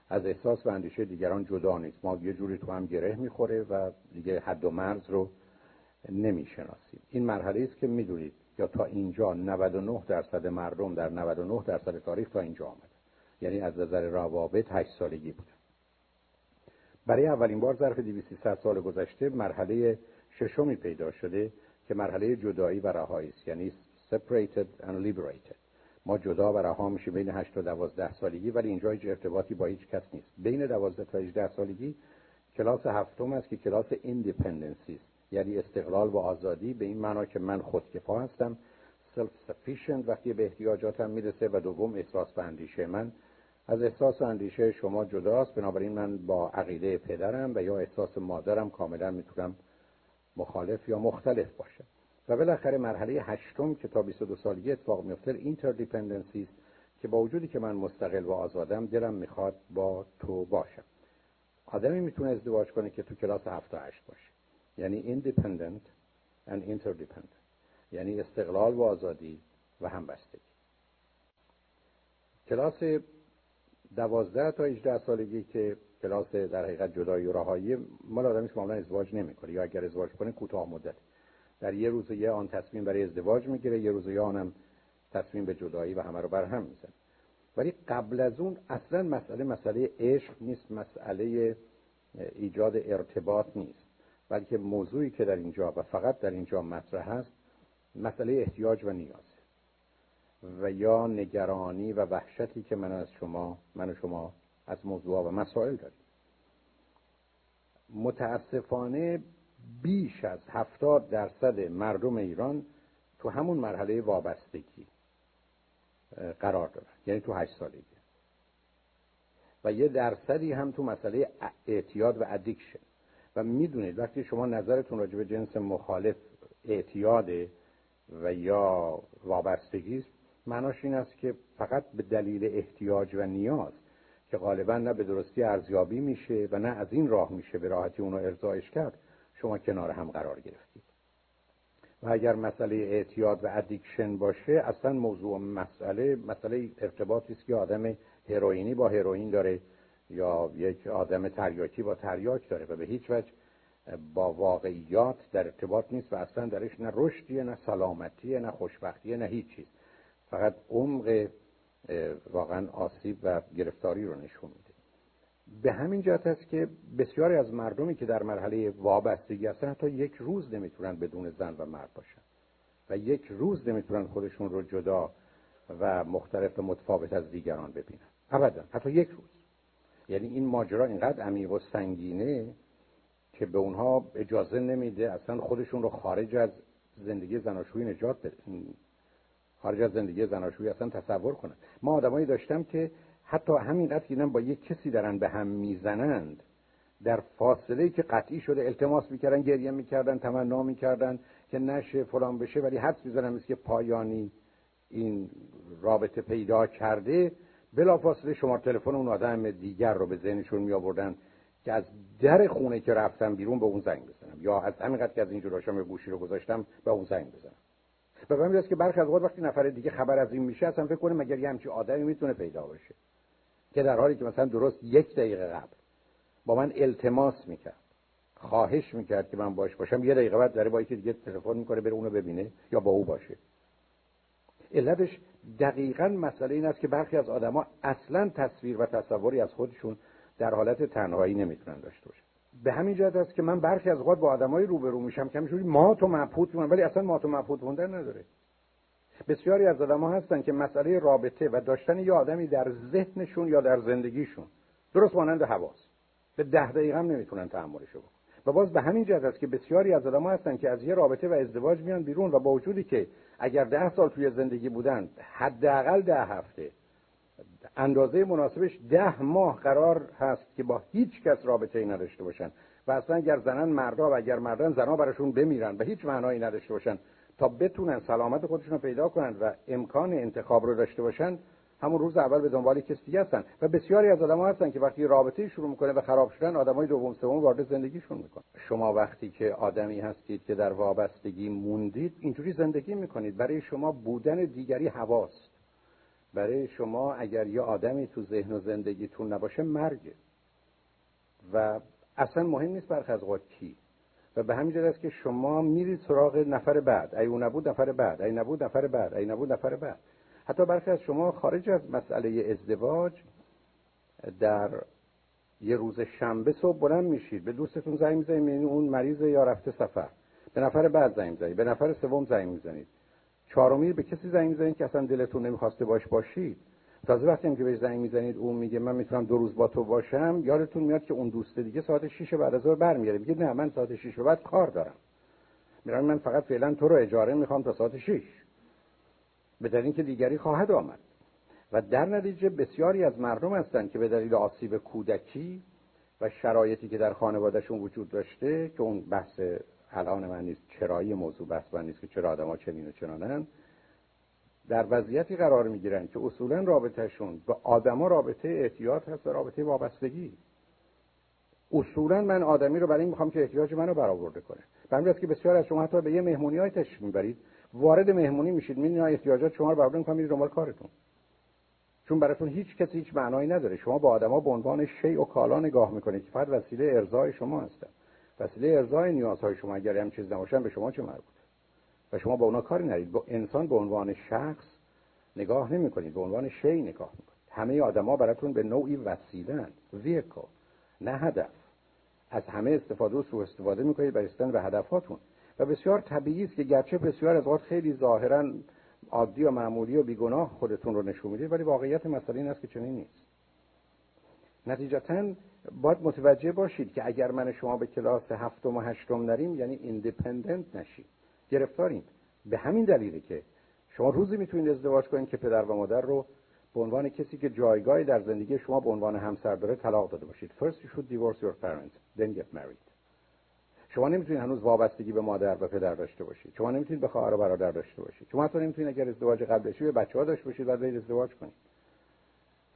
از احساس و اندیشه دیگران جدا نیست. ما یه جوری تو هم گره می‌خوره و دیگه حد و مرز رو نمی‌شناسیم. این مرحله است که می‌دونید. یا تا اینجا 99 درصد مردم در 99 درصد تاریخ تا اینجا آمد یعنی از نظر روابط 8 سالگی بودن برای اولین بار ظرف 2300 سال گذشته مرحله ششمی پیدا شده که مرحله جدایی و رهایی است یعنی separated and liberated. ما جدا و رها میشیم بین 8 تا 12 سالگی ولی اینجا هیچ ارتباطی با هیچ کس نیست. بین 12 تا 18 سالگی کلاس هفتم است که کلاس independency است یعنی استقلال و آزادی به این معنا که من خودکفا هستم self-sufficient وقتی به احتیاجاتم می‌رسه و دوم احساس و اندیشه من از احساس و اندیشه شما جداست. بنابراین من با عقیده پدرم و یا احساس مادرم کاملا می‌تونم مخالف یا مختلف باشم و بالاخره مرحله هشتم که تا 22 سالگی اتفاق میفته interdependency است که با وجودی که من مستقل و آزادم دلم می‌خواد با تو باشم. آدمی می‌تونه ازدواج کنه که تو کلاس 7 تا 8 باشه. یعنی independent and interdependent. یعنی استقلال و آزادی و همبستگی. کلاس دوازده تا 18 سالگی که کلاس در حقیقت جدایی و رهایی مال آدمی که معمولا ازدواج نمی‌کنه. یا اگر ازدواج کنه کوتاه مدت. در یه روز یه آن تصمیم برای ازدواج می‌گیره یه روز یه آنم تصمیم به جدایی و همه رو بر هم می‌زنه. ولی قبل از اون اصلا مسئله مسئله عشق نیست مسئله ایجاد ارتباط نیست. بلکه موضوعی که در اینجا و فقط در اینجا مطرح هست مسئله احتیاج و نیاز. و یا نگرانی و وحشتی که من از شما من و شما از موضوع و مسائل داریم. متاسفانه بیش از هفتاد درصد مردم ایران تو همون مرحله وابستگی قرار دارن. یعنی تو هشت سالگی. و یه درصدی هم تو مسئله اعتیاد و ادیکشن و می‌دونید وقتی شما نظرتون راجع به جنس مخالف اعتیاده و یا وابستگی است معناش این است که فقط به دلیل احتیاج و نیاز که غالبا نه به درستی ارزیابی میشه و نه از این راه میشه به راحتی اونو ارضایش کرد شما کنار هم قرار گرفتید. و اگر مسئله اعتیاد و ادیکشن باشه اصلا موضوع مسئله مسئله ارتباطی است که آدم هروئینی با هروئین داره یا یک آدم تریاکی با تریاک داره و به هیچ وجه با واقعیات در ارتباط نیست و اصلا درش نه رشدیه نه سلامتیه نه خوشبختیه نه هیچ چیز. فقط عمق واقعا آسیب و گرفتاری رو نشون میده. به همین جهت است که بسیاری از مردمی که در مرحله وابستگی هستن حتی یک روز نمی‌تونن بدون زن و مرد باشن و یک روز نمی‌تونن خودشون رو جدا و مختلف و متفاوت از دیگران ببینن. ابدا حتی یک روز. یعنی این ماجرا اینقدر عمیق و سنگینه که به اونها اجازه نمیده اصلا خودشون رو خارج از زندگی زناشویی نجات خارج از زندگی زناشویی اصلا تصور کنن. ما آدمایی داشتم که حتی همینقدر که با یک کسی دارن به هم می‌زنند در فاصله که قطعی شده التماس می‌کردن گریه می‌کردن تمنا می‌کردن که نشه فلان بشه ولی حدس می‌زنن مثل که پایانی این رابطه پیدا کرده بلافاصله شما تلفن اون آدم دیگر رو به ذهنشون می آوردن که از در خونه که رفتم بیرون به اون زنگ بزنم. یا از همینقدر که از اینجور هاشم گوشی رو گذاشتم به اون زنگ بزنم. به همین که برخی از اوقات وقتی نفر دیگه خبر از این میشه اصلا فکر کنه مگر یه همچین آدمی می‌تونه پیدا باشه که در حالی که مثلا درست یک دقیقه قبل با من التماس می‌کرد خواهش می‌کرد که من باش باشم یه دقیقه بعد داره با یکی دیگه تلفن می‌کنه بره اونو ببینه یا با او باشه. علتش دقیقا مسئله این است که برخی از آدما اصلا تصویر و تصوری از خودشون در حالت تنهایی نمی‌تونن داشته باشن. به همین جهت است که من برخی از اوقات با آدمایی روبرو میشم. که همینجوری ما تو مبهوت ولی اصلا ما تو مبهوت موندن نداره. بسیاری از آدم‌ها هستن که مسئله رابطه و داشتن یه آدمی در ذهنشون یا در زندگیشون درست مانند حواس. به ده دقیقه هم نمی‌تونن تحملش بکنن. و باز به همین جهت است که بسیاری از آدم‌ها هستن که از یه رابطه و ازدواج میان بیرون و با وجودی که اگر ده سال توی زندگی بودن حداقل ده هفته اندازه مناسبش ده ماه قرار هست که با هیچ کس رابطه ای نداشته باشن. و اصلا اگر زنن مردا و اگر مردان زنها براشون بمیرن و هیچ معنایی نداشته باشن تا بتونن سلامت خودشون رو پیدا کنن و امکان انتخاب رو داشته باشن همون روز اول به دنبال کسی دیگه هستن. و بسیاری از آدم‌ها هستن که وقتی رابطه شروع می‌کنه و خراب شدن آدمای دوم سوم وارد زندگیشون می‌کنن. شما وقتی که آدمی هستید که در وابستگی موندید اینجوری زندگی می‌کنید. برای شما بودن دیگری هواست برای شما اگر یه آدمی تو ذهن و زندگیتون نباشه مرگه. و اصلا مهم نیست برخ از کی. و به همین است که شما میرید سراغ نفر بعد. ای اون نبود نفر بعد. ای نبود نفر بعد. ای نبود نفر بعد. حتی برخی از شما خارج از مسئله ازدواج در یه روز شنبه صبح بلند میشید به دوستتون زنگ می‌زنید اون مریض یا رفته سفر. به نفر بعد زنگ می‌زنید. به نفر سوم زنگ می‌زنید. چهارمی به کسی زنگ می‌زنید که اصلا دلتون نمی‌خواسته باش باشید. تازه وقتی هم که بهش زنگ می‌زنید اون میگه من می‌تونم دو روز با تو باشم یادتون میاد که اون دوست دیگه ساعت 6 بعد از ظهر برمیگرده. میگه نه من ساعت 6 بعد کار دارم. میرم من فقط فعلا تو رو اجاره می‌خوام تا ساعت 6 به دلیل اینکه دیگری خواهد آمد. و در نتیجه بسیاری از مردم هستند که به دلیل آسیب کودکی و شرایطی که در خانوادهشون وجود داشته که اون بحث الان من نیست چرایی موضوع بحث من نیست که چرا آدم ها چنین و چنانن. در وضعیتی قرار می‌گیرن که اصولا رابطهشون به آدما رابطه احتیاط هست و رابطه وابستگی. اصولا من آدمی رو برای این می‌خوام که احتیاج منو برآورده کنه. به که بسیار از شما حتی به یه مهمونی های تشریف می‌برید. وارد مهمونی میشید می‌بینید احتیاجات شما رو برآورده می‌کنن میرید دنبال کارتون. چون براتون هیچ کسی هیچ معنایی نداره. شما با آدما به عنوان شیء و کالا نگاه می‌کنید که فقط وسیله ارضای شما هستن. وسیله ارضای نیازهای شما اگر هم چیز نباشن به شما چه مربوطه و شما با اونا کاری ندارید. با انسان به عنوان شخص نگاه نمی‌کنید. به عنوان شی نگاه می‌کنید. همه آدما براتون به نوعی وسیله ویکو نه هدف. از همه استفاده و سوء استفاده می‌کنید برای رسیدن به هدفاتون. و بسیار طبیعی است که گرچه بسیار از وقت خیلی ظاهرا عادی و معمولی و بیگناه خودتون رو نشون می‌دید ولی واقعیت مسئله این است که چنین نیست. نتیجتا باید متوجه باشید که اگر من شما به کلاس هفتم و هشتم نریم یعنی ایندیپندنت نشید گرفتاریم. به همین دلیله که شما روزی می‌تونید ازدواج کنید که پدر و مادر رو به عنوان کسی که جایگاهی در زندگی شما به عنوان همسر داره طلاق داده باشید. First you should divorce your parents then get married. شما نمی‌تونید هنوز وابستگی به مادر و پدر داشته باشید. شما نمی‌تونید به خواهر و برادر داشته باشید. شما حتی نمی‌تونید اگر ازدواج قبل بشه به بچه‌ها داشته باشید بعد ازدواج کنید.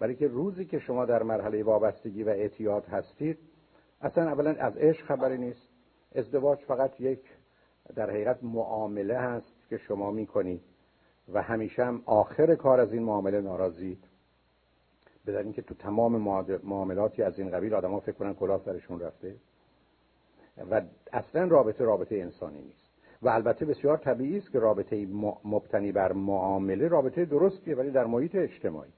برای که روزی که شما در مرحله وابستگی و اعتیاد هستید اصلا اولا از عشق خبری نیست. ازدواج فقط یک در حقیقت معامله هست که شما می‌کنید و همیشه هم آخر کار از این معامله ناراضید. به اینکه تو تمام معاملاتی از این قبیل آدما فکر کنن کلاه سرشون رفته و اصلا رابطه رابطه انسانی نیست. و البته بسیار طبیعی است که رابطه مبتنی بر معامله رابطه درستیه ولی در محیط اجتماعی.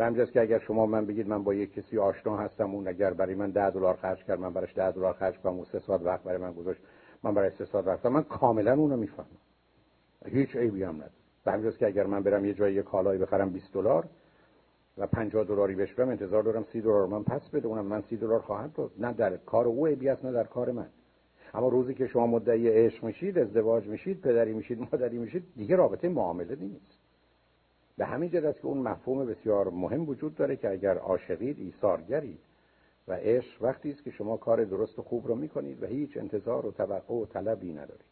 به همجاست که اگر شما من بگید من با یک کسی آشنا هستم اون اگر برای من ده دلار خرج کرد من براش ده دلار خرج کنم و سه ساعت وقت برای من گذاشت من برای سه ساعت وقت من کاملا اونو می‌فهمم. هیچ عیبی هم نداره. به همجاست که اگر من برم یه جایی یه کالایی بخرم 20 دلار و 50 دلاری بهش بدم انتظار دارم 30 دلار من پس بده. اونم من 30 دلار خواهم داد. نه در کار او عیبی است نه در کار من. اما روزی که شما مدعی عشق میشید ازدواج میشید پدری میشید مادری میشید دیگه رابطه معامله نیست. به همین است که اون مفهوم بسیار مهم وجود داره که اگر عاشقید ایثارگرید و عشق وقتی است که شما کار درست و خوب رو می‌کنید و هیچ انتظار و توقع و طلبی ندارید.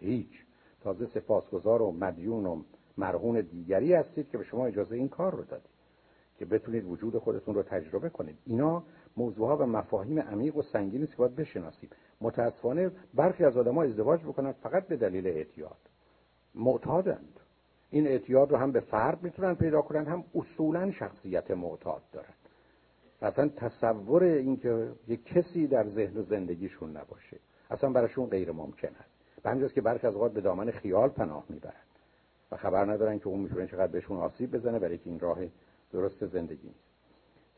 هیچ. تازه سپاسگزار و مدیون و مرهون دیگری هستید که به شما اجازه این کار رو دادید که بتونید وجود خودتون رو تجربه کنید. اینا موضوعها و مفاهیم عمیق و سنگینی است که باید بشناسیم. متاسفانه برخی از آدم‌ها ازدواج بکنن فقط به دلیل اعتیاد. معتادند. این اعتیاد رو هم به فرد می‌تونن پیدا کنن هم اصولا شخصیت معتاد دارن. اصلا تصور اینکه یک کسی در ذهن و زندگیشون نباشه اصلا براشون غیر ممکن است. به همجاست که برخی از اوقات به دامن خیال پناه می‌برن و خبر ندارن که اون می‌تونه چقدر بهشون آسیب بزنه برای این راه درست زندگی نیست.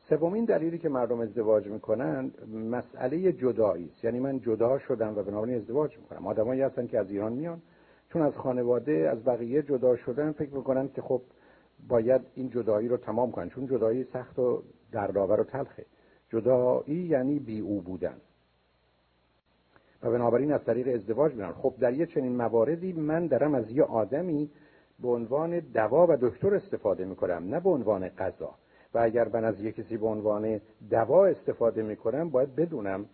سومین دلیلی که مردم ازدواج می‌کنن مسئله جدایی است. یعنی من جدا شدم و بنابراین ازدواج می‌کنم. آدمایی هستن که از ایران میان چون از خانواده از بقیه جدا شدن فکر می‌کنن که خب باید این جدایی رو تمام کنن. چون جدایی سخت و دردآور و تلخه. جدایی یعنی بی او بودن. و بنابراین از طریق ازدواج میرن. خب در یه چنین مواردی من دارم از یه آدمی به عنوان دوا و دکتر استفاده می‌کنم نه به عنوان غذا و اگر من از یه کسی به عنوان دوا استفاده می‌کنم باید بدونم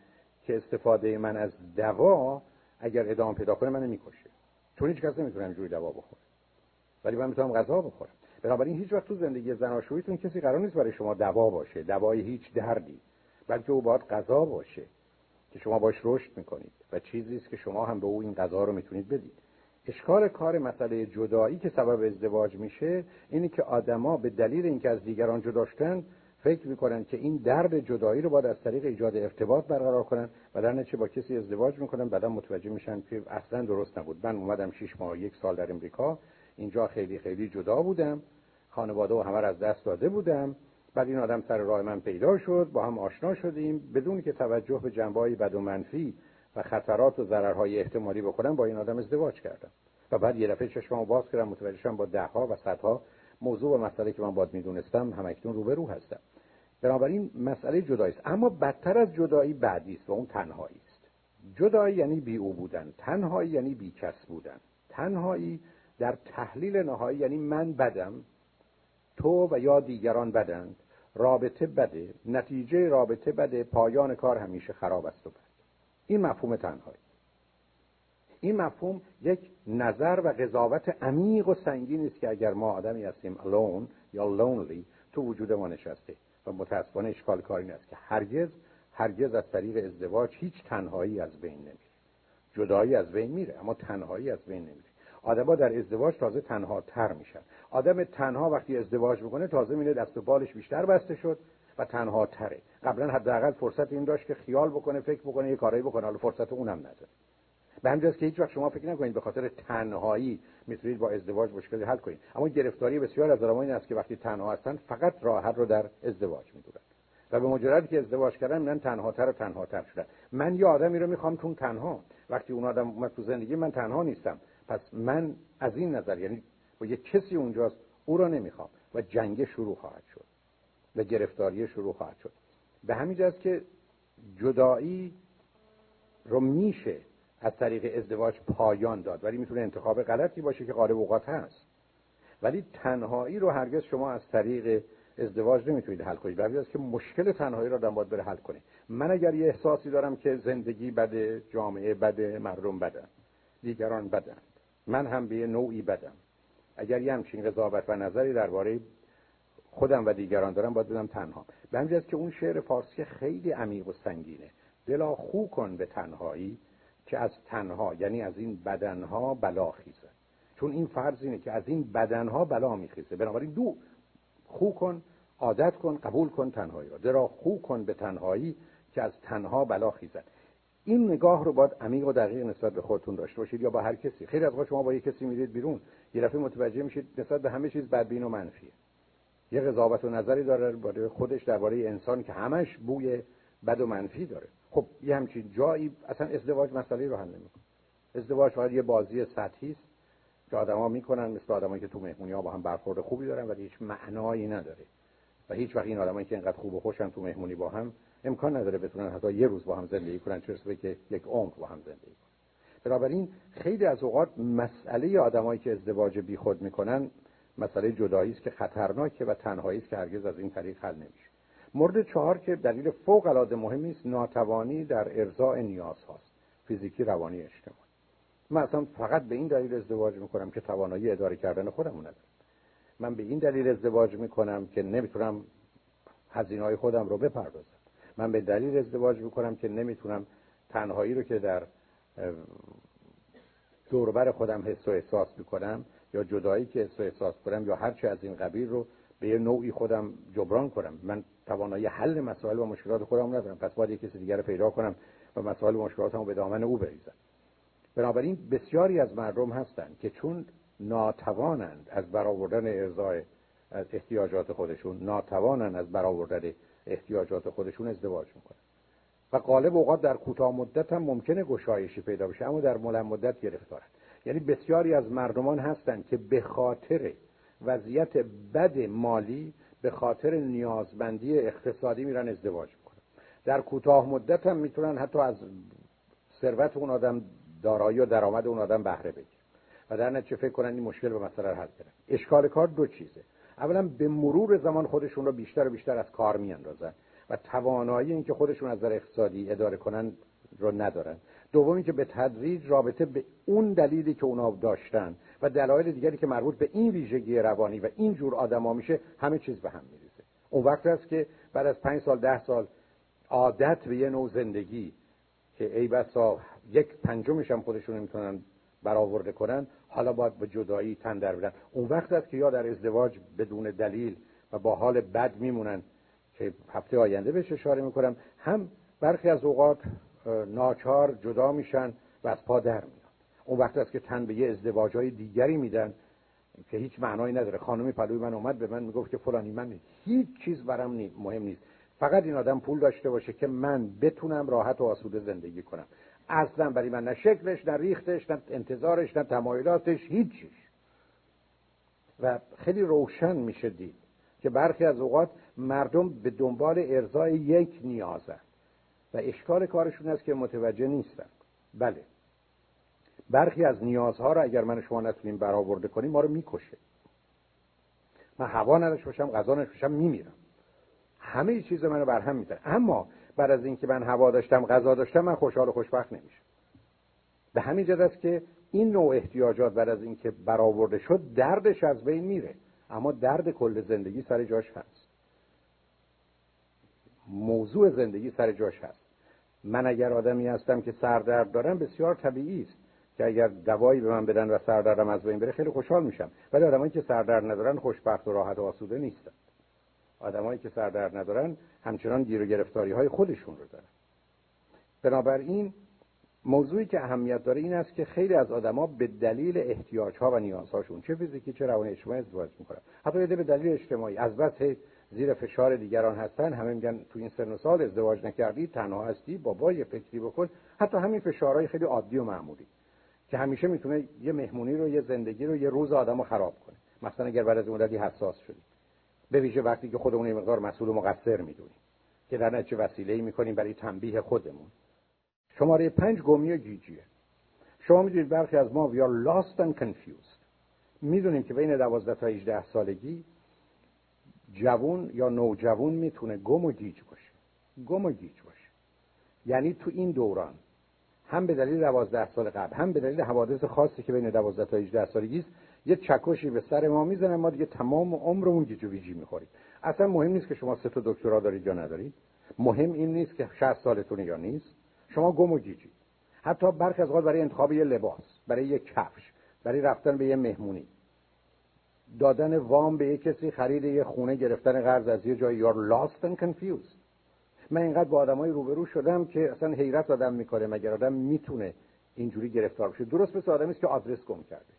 که استفاده من از دوا اگر ادامه پیدا کنه منو می‌کشه. چون هیچ کس نمی‌تونه اینجوری دوا بخوره. ولی من می‌تونم غذا بخورم. بنابراین هیچ وقت تو زندگی زناشوییتون کسی قرار نیست برای شما دوا باشه دوای هیچ دردی بلکه او باید غذا باشه که شما باش رشد می‌کنید و چیزی است که شما هم به او این غذا رو می‌تونید بدید. اشکال کار مسئله جدایی که سبب ازدواج میشه اینه که آدما به دلیل اینکه از دیگران جدا شدن فکر می‌کنن که این درد جدایی رو باید از طریق ایجاد ارتباط برقرار کنن و در نتیجه با کسی ازدواج می‌کنن بعدا متوجه میشن که اصلا درست نبود. من اومدم 6 ماه یک سال در امریکا اینجا خیلی خیلی جدا بودم. خانواده و همه از دست داده بودم. بعد این آدم سر راه من پیدا شد با هم آشنا شدیم. بدون که توجه به جنبه بد و منفی و خطرات و ضررهای احتمالی بکنم با این آدم ازدواج کردم. و بعد یه دفعه چشممو باز کردم متوجه شدم با دهها و صدها موضوع و مسئله که من باید می‌دونستم همکنون روبرو هستم. بنابراین مسئله جدایی است. اما بدتر از جدایی بعدی است و اون تنهایی است. جدایی یعنی بی او بودن تنهایی یعنی بی کس بودن. تنهایی در تحلیل نهایی یعنی من بدم تو و یا دیگران بدند رابطه بده نتیجه رابطه بده پایان کار همیشه خراب است و بد. این مفهوم تنهایی. این مفهوم یک نظر و قضاوت عمیق و سنگین است که اگر ما آدمی هستیم alone یا lonely تو وجود ما نشسته. و متاسفانه اشکال کاری است که هرگز هرگز از طریق ازدواج هیچ تنهایی از بین نمیره. جدایی از بین میره اما تنهایی از بین نمیره. آدما در ازدواج تازه تنها تر میشن. آدم تنها وقتی ازدواج می‌کنه تازه میره دست و بالش بیشتر بسته شد و تنها تره قبلا حداقل فرصت این داشت که خیال بکنه فکر بکنه یه کارایی بکنه. حالا فرصت اونم نداره. به همجاست که هیچ وقت شما فکر نکنید به خاطر تنهایی می‌تونید با ازدواج مشکلی حل کنید. اما گرفتاری بسیار از آدم‌ها است که وقتی تنها هستن فقط راحت رو در ازدواج می‌دونن. و به مجردی که ازدواج کردن من تنهاتر و تنهاتر شدن. من یه آدمی رو می‌خوام چون تنها. وقتی اون آدم اومد تو زندگی من تنها نیستم. پس من از این نظر یعنی با یه کسی اونجاست او را نمی‌خوام و جنگ شروع خواهد شد و گرفتاری شروع خواهد شد. به همین که جدایی رو میشه از طریق ازدواج پایان داد. ولی می‌تونه انتخاب غلطی باشه که غالب اوقات هست. ولی تنهایی رو هرگز شما از طریق ازدواج نمی‌تونید حل کنید. برای است که مشکل تنهایی رو آدم باید بره حل کنه. من اگر یه احساسی دارم که زندگی بده جامعه بده مردم بدن دیگران بدن من هم به نوعی بدم. اگر یه همچین قضاوت و نظری درباره خودم و دیگران دارم باید بدم تنها. به همین که اون شعر فارسی خیلی عمیق و سنگینه. دلا خو کن به تنهایی. که از تنها یعنی از این بدنها بلا خیزه. چون این فرض اینه که از این بدنها بلا میخیزه. بنابراین دو خو کن عادت کن قبول کن تنهایی را. درا خو کن به تنهایی که از تنها بلا خیزد این نگاه رو باید عمیق و دقیق نسبت به خودتون داشته باشید یا با هر کسی. خیلی از شما با یه کسی میرید بیرون یه دفعه متوجه میشید نسبت به همه چیز بدبین و منفیه. یه قضاوت و نظری داره خودش درباره انسان که همش بوی بد و منفی داره. خب یه همچین جایی اصلا ازدواج مسئله رو حل نمی‌کنه. ازدواج فقط یه بازی سطحی است که آدما می‌کنن مثل آدمایی که تو مهمونی ها با هم برخورد خوبی دارن ولی هیچ معنایی نداره. و هیچ وقت این آدمایی که اینقدر خوب و خوشن تو مهمونی با هم امکان نداره بتونن حتی یه روز با هم زندگی کنن چه که یک عمر با هم زندگی کنن. بنابراین خیلی از اوقات مسئله آدمایی که ازدواج بیخود می‌کنن مسئله جدایی است که خطرناکه و تنهایی است که هرگز از این طریق حل نمیشه. مورد چهار که دلیل فوق العاده مهمی است ناتوانی در ارضاء نیاز هاست فیزیکی روانی اجتماعی. من اصلا فقط به این دلیل ازدواج می‌کنم که توانایی اداره کردن خودم ندارم. من به این دلیل ازدواج می‌کنم که نمی‌تونم هزینه های خودم رو بپردازم. من به دلیل ازدواج می‌کنم که نمی‌تونم تنهایی رو که در دوربر خودم حس و احساس می‌کنم یا جدایی که حس و احساس کنم یا هرچی از این قبیل رو به یه نوعی خودم جبران کنم. من توانایی حل مسائل و مشکلات خودم ندارم. پس باید کسی دیگر رو پیدا کنم و مسائل و مشکلاتم به دامن او بریزم. بنابراین بسیاری از مردم هستند که چون ناتوانند از برآوردن ارزای از احتیاجات خودشون ناتوانند از برآوردن احتیاجات خودشون ازدواج می‌کنن و غالب اوقات در کوتاه مدت هم ممکنه گشایشی پیدا بشه اما در ملم مدت گرفتارن یعنی بسیاری از مردمان هستند که به خاطر وضعیت بد مالی به خاطر نیازمندی اقتصادی میرن ازدواج می‌کنن. در کوتاه مدت هم می‌تونن حتی از ثروت اون آدم دارایی و درآمد اون آدم بهره بگیرن. و در نتیجه فکر کنن این مشکل به مسئله حل کردن اشکال کار دو چیزه. اولا به مرور زمان خودشون رو بیشتر و بیشتر از کار میاندازن و توانایی اینکه خودشون از نظر اقتصادی اداره کنن رو ندارن. دومی که به تدریج رابطه به اون دلیلی که اونا داشتن و دلایل دیگری که مربوط به این ویژگی روانی و این جور آدما میشه همه چیز به هم میریزه. اون وقت است که بعد از پنج سال ده سال عادت به یه نوع زندگی که ای بسا یک پنجمش هم خودشون نمی‌تونن برآورده کنن حالا باید به جدایی تن در بدن اون وقت است که یا در ازدواج بدون دلیل و با حال بد میمونن که هفته آینده بهش اشاره می‌کنم هم برخی از اوقات ناچار جدا میشن و از پا در میان اون وقت است که تن به یه ازدواج های دیگری میدن که هیچ معنایی نداره. خانمی پلوی من اومد به من می‌گفت که فلانی من هیچ چیز برام مهم نیست. فقط این آدم پول داشته باشه که من بتونم راحت و آسوده زندگی کنم. اصلا برای من نه شکلش نه ریختش نه انتظارش نه تمایلاتش هیچیش. و خیلی روشن میشه دید که برخی از اوقات مردم به دنبال ارزای یک نیازن. و اشکال کارشون است که متوجه نیستن. بله. برخی از نیازها رو اگر من شما نتونیم برآورده کنیم ما رو می‌کشه. من هوا نداشته باشم غذا نداشته باشم میمیرم. همه چیز منو برهم می‌زنه اما بعد از اینکه من هوا داشتم غذا داشتم من خوشحال و خوشبخت نمیشم. به همین جد است که این نوع احتیاجات بعد از اینکه برآورده شد دردش از بین میره. اما درد کل زندگی سر جاش هست. موضوع زندگی سر جاش هست. من اگر آدمی هستم که سردرد دارم بسیار طبیعی است که اگر دوایی به من بدن و سردردم از بین بره خیلی خوشحال میشم. ولی آدمایی که سردرد ندارن خوشبخت و راحت و آسوده نیستن. آدمایی که سردرد ندارن همچنان گیر و گرفتاری های خودشون رو دارن. بنابراین موضوعی که اهمیت داره این است که خیلی از آدما به دلیل احتیاج ها و نیازهاشون چه فیزیکی چه روانی اجتماعی ازدواج می‌کنن. حتی به دلیل اجتماعی. از بس زیر فشار دیگران هستن. همه میگن تو این سن و سال ازدواج نکردی تنها هستی بابا یه فکری بکن. حتی همین فشارهای خیلی عادی و معمولی که همیشه می‌تونه یه مهمونی رو یه زندگی رو یه روز آدم رو خراب کنه. مثلا اگر بعد از مدتی حساس شدی. به ویژه وقتی که خودمون یه مقدار مسئول و مقصر می‌دونیم که در نتیجه وسیله‌ای می‌کنیم برای تنبیه خودمون. شماره پنج گمی و گیجیه. شما می‌دونید برخی از ما we are lost and confused. می‌دونیم که بین 12 تا 18 سالگی جوون یا نوجوون می‌تونه گم و گیج باشه. گم و گیج باشه. یعنی تو این دوران هم به دلیل 12 سال قبل هم به دلیل حوادث خاصی که بین 12 تا 18 سالگی است یه چکشی به سر ما می‌زنه ما دیگه تمام عمرمون گیج و ویجی می‌خوریم. اصلا مهم نیست که شما سه تا دکترا دارید یا ندارید. مهم این نیست که 60 سالتونه یا نیست. شما گم و گیجید. حتی برخی از برای انتخاب یه لباس برای یه کفش برای رفتن به یه مهمونی. دادن وام به یه کسی خرید یه خونه گرفتن قرض از یه جای you're lost and confused. من اینقدر با آدمای روبرو شدم که اصلا حیرت آدم می‌کنه مگر آدم می‌تونه اینجوری گرفتار بشه. درست مثل آدمی است که آدرس گم کرده.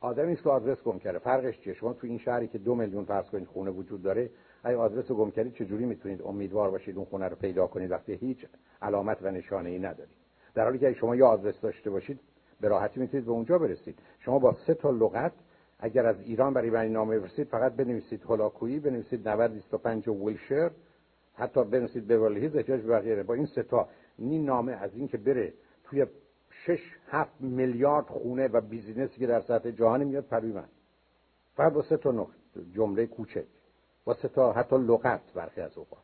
آدمی است که آدرس گم کرده. فرقش چیه؟ شما تو این شهری که دو میلیون فرض کنید خونه وجود داره اگه آدرس رو گم کردید چجوری می‌تونید امیدوار باشید اون خونه رو پیدا کنید؟ وقتی هیچ علامت و نشانه ای ندارید. در حالی که شما یه آدرس داشته باشید به راحتی می‌تونید به اونجا برسید. شما با سه تا لغت اگر از ایران برای برای نامه برسید فقط بنویسید هولاکویی بنویسید 90 25 ویلشر حتی بنویسید به هیز احتیاج به بقیه با این سه تا این نامه از این که بره توی 6 7 میلیارد خونه و business ی که در سطح جهانی میاد پروی من. فقط با سه تا جمله کوچک. با سه تا حتی لغت برخی از اوقات.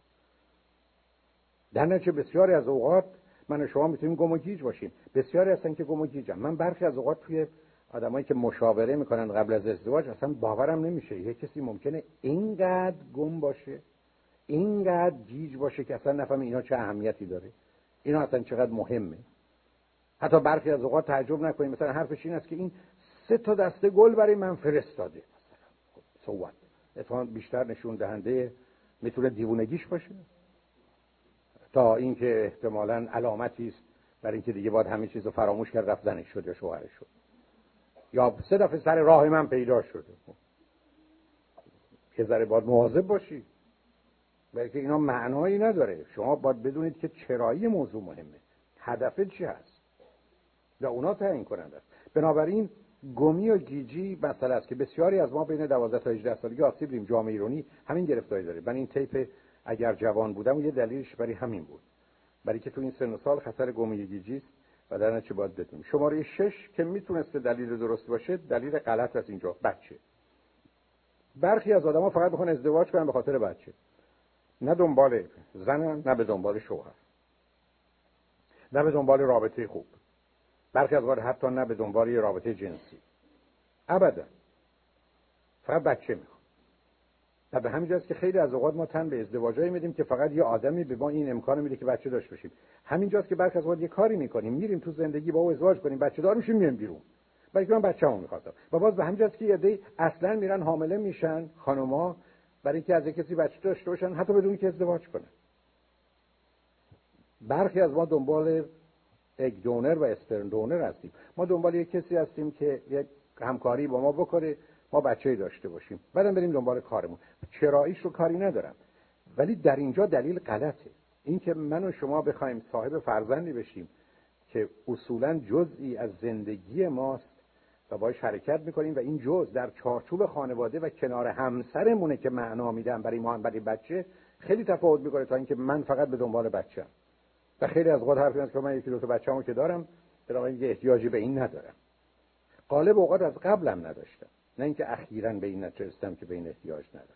در نتیجه بسیاری از اوقات من و شما می‌تونیم گم و گیج باشیم. بسیاری هستن که گم و گیجن من برخی از اوقات توی آدمایی که مشاوره می‌کنن قبل از ازدواج اصلا باورم نمیشه. یه کسی ممکنه اینقدر گم باشه اینقدر گیج باشه که اصلا نفهم اینا چه اهمیتی داره. اینا اصلا چقدر مهمه. حتی برخی از اوقات تعجب نکنیم. مثلا حرفش این است که این سه تا دسته گل برای من فرستاده. مثلا خب بیشتر نشون دهنده می‌تونه دیوونگیش باشه. تا اینکه احتمالا علامتی است برای اینکه دیگه باید همه چیز رو فراموش کرد رفتنش شد یا شوهرش شد. یا سه دفعه سر راه من پیدا شده. یه ذره باید مواظب باشی. بلکه اینا معنایی نداره. شما باید بدونید که چرایی موضوع مهمه. هدف چی هست؟ و اونا تعیین کننده است. بنابراین گمی و گیجی مسئله است که بسیاری از ما بین 12 تا 18 سالگی آسیب دیدیم جامعه ایرانی همین گرفتاری داره. من این تیپ اگر جوان بودم یه دلیلش برای همین بود. برای که تو این سن و سال خطر گمی و گیجی است. و در نتیجه باید بدونیم؟ شماره شش که می‌تونسته دلیل درست باشه دلیل غلط از اینجا. بچه. برخی از آدما فقط بخوان ازدواج کنن به خاطر بچه. نه دنبال زنن نه به دنبال شوهر. نه به دنبال رابطه خوب. برخی از حتی نه به دنبال رابطه جنسی. ابدا. فقط بچه می‌خوام و به همین جاست که خیلی از اوقات ما تن به ازدواجایی میدیم که فقط یه آدمی به ما این امکان میده که بچه داشته باشیم همینجاست که برخی از اوقات یه کاری می‌کنیم. میریم تو زندگی با او ازدواج کنیم. بچه دار میشیم میایم بیرون. بلکه من بچه‌مو می‌خواستم. و باز به همین جاست که یه اصلا میرن حامله میشن خانوما برای اینکه از کسی بچه داشته باشن حتی بدون که ازدواج کنن. برخی از ما دنبال اگ دونر و اسپرم دونر هستیم. ما دنبال یک کسی هستیم که یک همکاری با ما بکنه. ما بچه داشته باشیم. بعدم بریم دنبال کارمون. چراییش رو کاری ندارم. ولی در اینجا دلیل غلطه. اینکه من و شما بخوایم صاحب فرزندی بشیم که اصولا جزئی از زندگی ماست و باش حرکت می‌کنیم و این جز در چارچوب خانواده و کنار همسرمونه که معنا میدم برای ما برای بچه خیلی تفاوت می‌کنه تا اینکه من فقط به دنبال بچه و خیلی از اوقات حرف که من یکی دو تا بچه‌مو که دارم بنابراین احتیاجی به این ندارم. قالب اوقات از قبلم نداشتم. نه اینکه اخیرا به این نتیجه که به این احتیاج ندارم.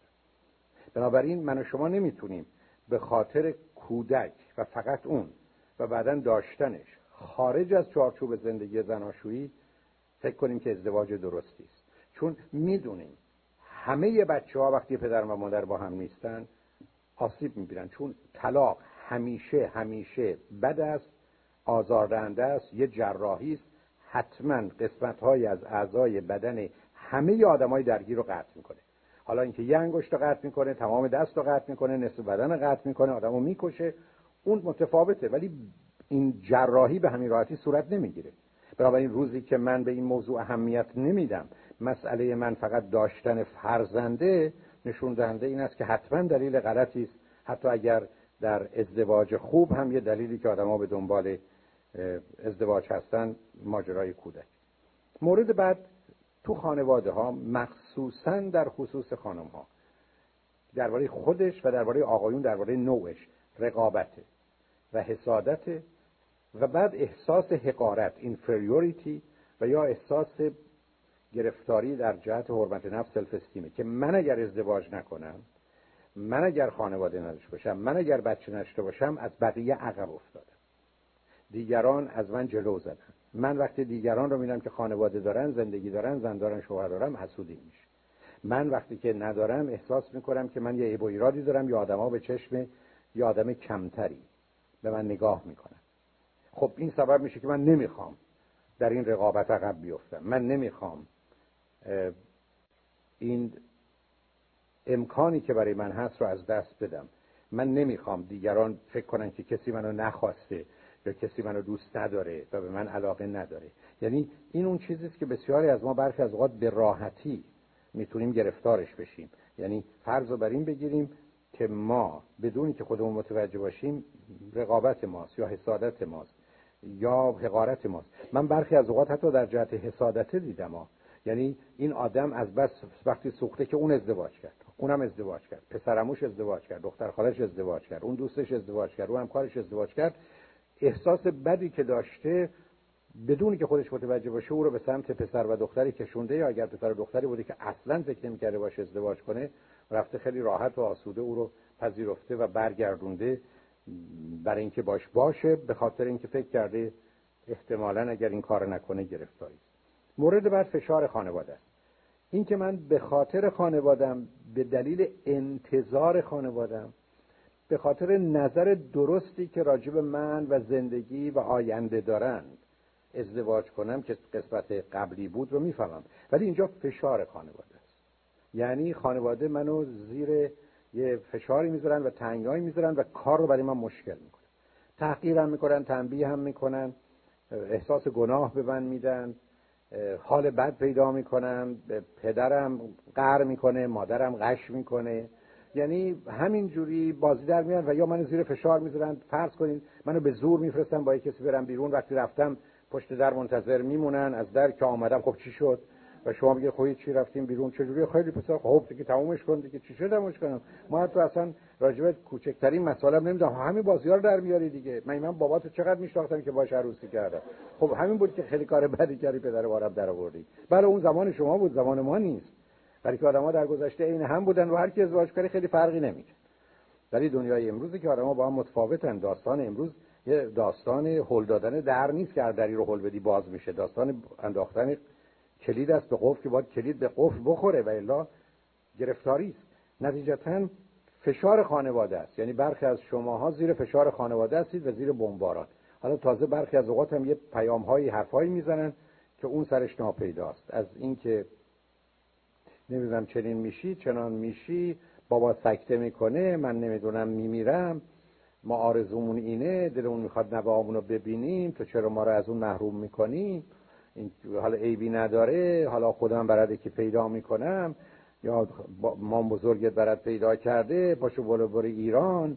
بنابراین من و شما نمی‌تونیم به خاطر کودک و فقط اون و بعدا داشتنش خارج از چارچوب زندگی زناشویی فکر کنیم که ازدواج درستی است. چون می‌دونیم همه بچه ها وقتی پدر و مادر با هم نیستن آسیب می‌بینن. چون طلاق همیشه همیشه بد است آزاردهنده است یه جراحی است. حتما قسمت های از اعضای بدن همه آدمای درگیر رو قطع می‌کنه. حالا اینکه یه انگشت رو قطع می‌کنه تمام دست رو قطع می‌کنه نصف بدن رو قطع می‌کنه آدمو می‌کشه اون متفاوته. ولی این جراحی به همین راحتی صورت نمی‌گیره. این روزی که من به این موضوع اهمیت نمیدم مسئله من فقط داشتن فرزنده نشون دهنده این است که حتما دلیل غلطی است. حتی اگر در ازدواج خوب هم یه دلیلی که آدما به دنبال ازدواج هستن ماجرای کودک. مورد بعد تو خانواده ها مخصوصا در خصوص خانم ها درباره خودش و درباره آقایون درباره نوعش رقابته و حسادت و بعد احساس حقارت اینفریوریتی و یا احساس گرفتاری در جهت حرمت نفس سلف استیمه که من اگر ازدواج نکنم من اگر خانواده نداشته باشم من اگر بچه نشته باشم از بقیه عقب افتادم. دیگران از من جلو زدن. من وقتی دیگران رو می‌بینم که خانواده دارن زندگی دارن زن دارن شوهر دارم حسودی میشه. من وقتی که ندارم احساس می‌کنم که من یه عیب و ایرادی دارم یا آدما به چشم یا آدم کمتری به من نگاه می‌کنن. خب این سبب میشه که من نمی‌خوام در این رقابت عقب بیفتم. من نمی‌خوام این امکانی که برای من هست رو از دست بدم. من نمی‌خوام دیگران فکر کنن که کسی منو نخواسته یا کسی منو دوست نداره و به من علاقه نداره. یعنی این اون چیزی است که بسیاری از ما برخی از اوقات به راحتی می‌تونیم گرفتارش بشیم. یعنی فرض رو بر این بگیریم که ما بدونی که خودمون متوجه باشیم رقابت ماست یا حسادت ماست یا حقارت ماست. من برخی از اوقات حتی در جهت حسادت دیدم ها. یعنی این آدم از بس وقتی سوخته که اون ازدواج کرد اونم ازدواج کرد پسرموش ازدواج کرد دختر خالش ازدواج کرد اون دوستش ازدواج کرد اون همکارش ازدواج کرد. احساس بدی که داشته بدونی که خودش متوجه باشه او رو به سمت پسر و دختری کشونده یا اگر پسر و دختری بوده که اصلا فکر نمی‌کرده باشه ازدواج کنه رفته خیلی راحت و آسوده او رو پذیرفته و برگردونده برای اینکه باش باشه به خاطر اینکه فکر کرده احتمالا اگر این کار نکنه گرفتاری مورد بعد فشار خانواده است. این که من به خاطر خانوادم به دلیل انتظار خانوادم به خاطر نظر درستی که راجب من و زندگی و آینده دارند. ازدواج کنم که قسمت قبلی بود رو می‌فهمم. ولی اینجا فشار خانواده است. یعنی خانواده منو زیر یه فشاری می‌ذارن و تنگایی می‌ذارن و کار رو برای من مشکل می‌کنن تحقیرم می‌کنن تنبیه هم می‌کنن احساس گناه به من میدن حال بد پیدا می‌کنم پدرم قر می‌کنه مادرم قش می‌کنه. یعنی همین جوری بازی در میان و یا منو زیر فشار می‌ذارن فرض کنین منو به زور میفرستن با کسی برم بیرون وقتی رفتم پشت در منتظر میمونن از در که آمدم خب چی شد؟ و شما میگه خب چی رفتیم بیرون چجوری خیلی پسر خب دیگه تمومش کن دیگه چی شد تمومش کنم؟ ما تو اصلا راجبه کوچکترین مسئله نمی‌دونم. همین بازی ها رو در میاری دیگه. من من باباتو چقدر میشناختم که باش عروسی کردم. خب همین بود که خیلی کار بدی کردی پدر بارم در آوردی. بله اون زمان شما بود زمان ما نیست. برای که آدم‌ها در گذشته این هم بودن و هر کی ازدواج کنه خیلی فرقی نمی‌کنه. ولی دنیای امروزی که آدم‌ها با هم متفاوتن داستان امروز یه داستان هل دادن در نیست که دری رو هل بدی باز میشه. داستان انداختن کلید است به قفل که باید کلید به قفل بخوره و الا گرفتاری است. نتیجتا فشار خانواده است. یعنی برخی از شماها زیر فشار خانواده هستید و زیر بمباران. حالا تازه برخی از اوقات هم یه پیام هایی حرفایی می‌زنن که اون سرش ناپیداست از اینکه نمی‌دونم چنین میشی چنان میشی بابا سکته می‌کنه من نمی‌دونم میمیرم. ما آرزومون اینه دلمون می‌خواد نوامون رو ببینیم تو چرا ما رو از اون محروم می‌کنی؟ این حالا عیبی نداره حالا خودم برات که پیدا می‌کنم یا مام بزرگت برات پیدا کرده پاشو بالا بر ایران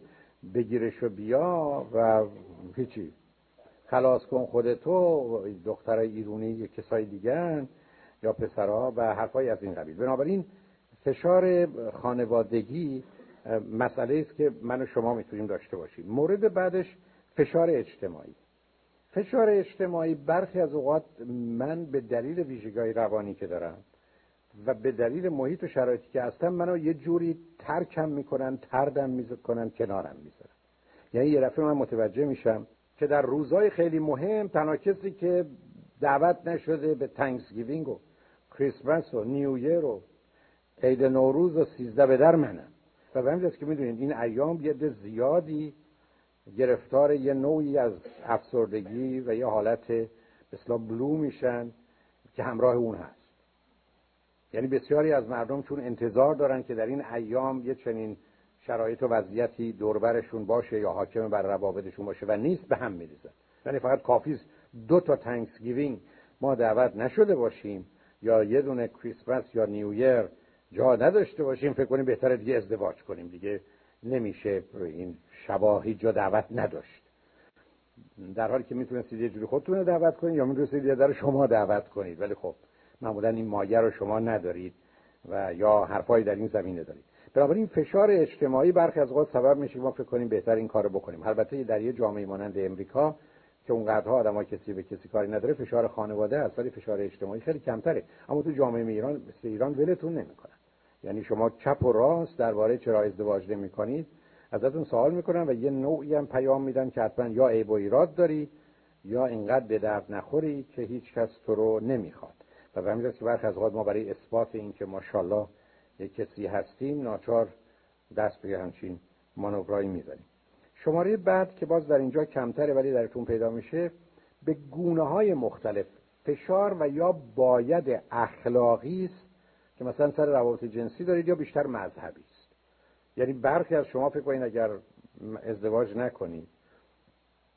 بگیرش بیا و هیچی. خلاص کن خودتو دختر ایرونی کسای دیگه یا پسرها و حرفای از این قبیل بنابراین فشار خانوادگی مسئله است که من و شما می‌تونیم داشته باشیم. مورد بعدش فشار اجتماعی. فشار اجتماعی برخی از اوقات من به دلیل ویژگی روانی که دارم و به دلیل محیط و شرایطی که هستم منو یه جوری ترکم می‌کنن تردم می‌کنن کنارم می‌ذارن. یعنی یه دفعه من متوجه میشم که در روزهای خیلی مهم تنها کسی که دعوت نشده به Thanksgiving و کریسمس و New Year و عید نوروز و سیزده به در منم و به همین که می‌دونید این ایام یه زیادی گرفتار یه نوعی از افسردگی و یه حالت مثلا blue میشن که همراه اون هست. یعنی بسیاری از مردم چون انتظار دارن که در این ایام یه چنین شرایط و وضعیتی دوربرشون باشه یا حاکم بر روابطشون باشه و نیست به هم میریزن. یعنی فقط کافی دو تا Thanksgiving ما دعوت نشده باشیم یا یه دونه کریسمس یا New Year جا نداشته باشیم فکر کنیم بهتره دیگه ازدواج کنیم. دیگه نمیشه این شبا هیچ جا دعوت نداشت. در حالی که می‌تونستید یه جوری خودتون دعوت کنید یا می‌تونستید یه در شما دعوت کنید. ولی خب معمولا این مایه رو شما ندارید و یا حرفایی در این زمینه دارید. بنابراین فشار اجتماعی برخی از اوقات سبب میشه ما فکر کنیم بهتر این کارو بکنیم. البته در یه جامعه مانند امریکا که اونقدرها آدمای کسی به کسی کاری نداره فشار خانواده است ولی فشار اجتماعی خیلی کمتره. اما تو جامعه ایران مثل ایران ولتون نمی‌کنن. یعنی شما چپ و راست درباره چرا ازدواج نمی کنید ازتون سوال می‌کنن و یه نوعی هم پیام میدن که حتما یا عیب و ایراد داری یا اینقدر به درد نخوری که هیچ کس تو رو نمی‌خواد. و به همین که برخی از ما برای اثبات این که ماشاءالله یک کسی هستیم ناچار دست به همچین مانورایی می‌زنیم. شماره بعد که باز در اینجا کمتره ولی درتون پیدا میشه به گونه های مختلف فشار و یا باید اخلاقی است که مثلا سر روابط جنسی دارید یا بیشتر مذهبی است. یعنی برخی از شما فکر کنید اگر ازدواج نکنید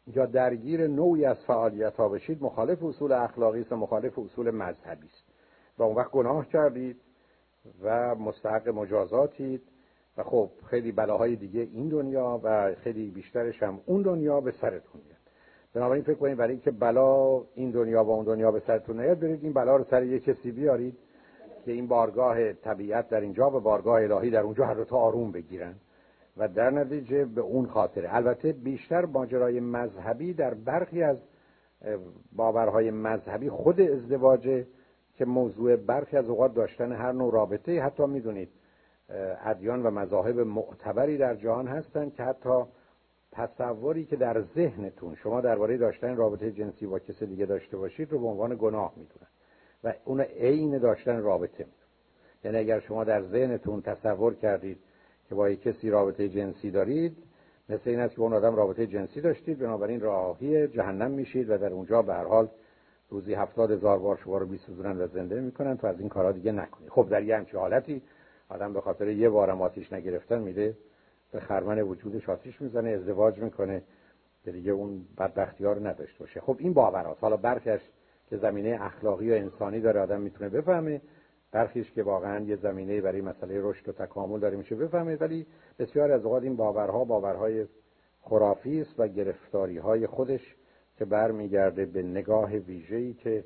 یا درگیر نوعی از فعالیت ها بشید مخالف اصول اخلاقی است و مخالف اصول مذهبی است. و اون وقت گناه کردید و مستحق مجازاتید. و خب خیلی بلاهای دیگه این دنیا و خیلی بیشترش هم اون دنیا به سرتون میاد. بنابراین فکر کنید برای اینکه بلا این دنیا و اون دنیا به سرتون نیاد برید این بلا رو سر یک کسی بیارید که این بارگاه طبیعت در اینجا و بارگاه الهی در اونجا هر تا آروم بگیرن. و در نتیجه به اون خاطره. البته بیشتر ماجرای مذهبی در برخی از باورهای مذهبی خود ازدواج که موضوع برخی از اوقات داشتن هر نوع رابطه حتی می‌دونید. ادیان و مذاهب معتبری در جهان هستند که حتی تصوری که در ذهنتون شما درباره داشتن رابطه جنسی با کسی دیگه داشته باشید رو به عنوان گناه می‌دونن و اون عین داشتن رابطه یعنی اگر شما در ذهنتون تصور کردید که با یک کسی رابطه جنسی دارید مثل این است که اون آدم رابطه جنسی داشتید بنابراین راهی جهنم میشید و در اونجا به هر حال روزی هفتاد هزار بار شما رو بیسوزونن و زنده می‌کنن تو از این کارا دیگه نکنید. خب در یه حالتی آدم به خاطر یه بارم آتیش نگرفتن میده به خرمن وجودش آتیش می‌زنه ازدواج می‌کنه که دیگه اون بدبختی ها رو نداشته باشه. خب این باوراست حالا برکش که زمینه اخلاقی و انسانی داره آدم می‌تونه بفهمه. برخیش که واقعا یه زمینه برای مسئله رشد و تکامل داره میشه بفهمه. ولی بسیار از اوقات این باورها باورهای خرافی است و گرفتاری های خودش که برمیگرده به نگاه ویژه‌ای که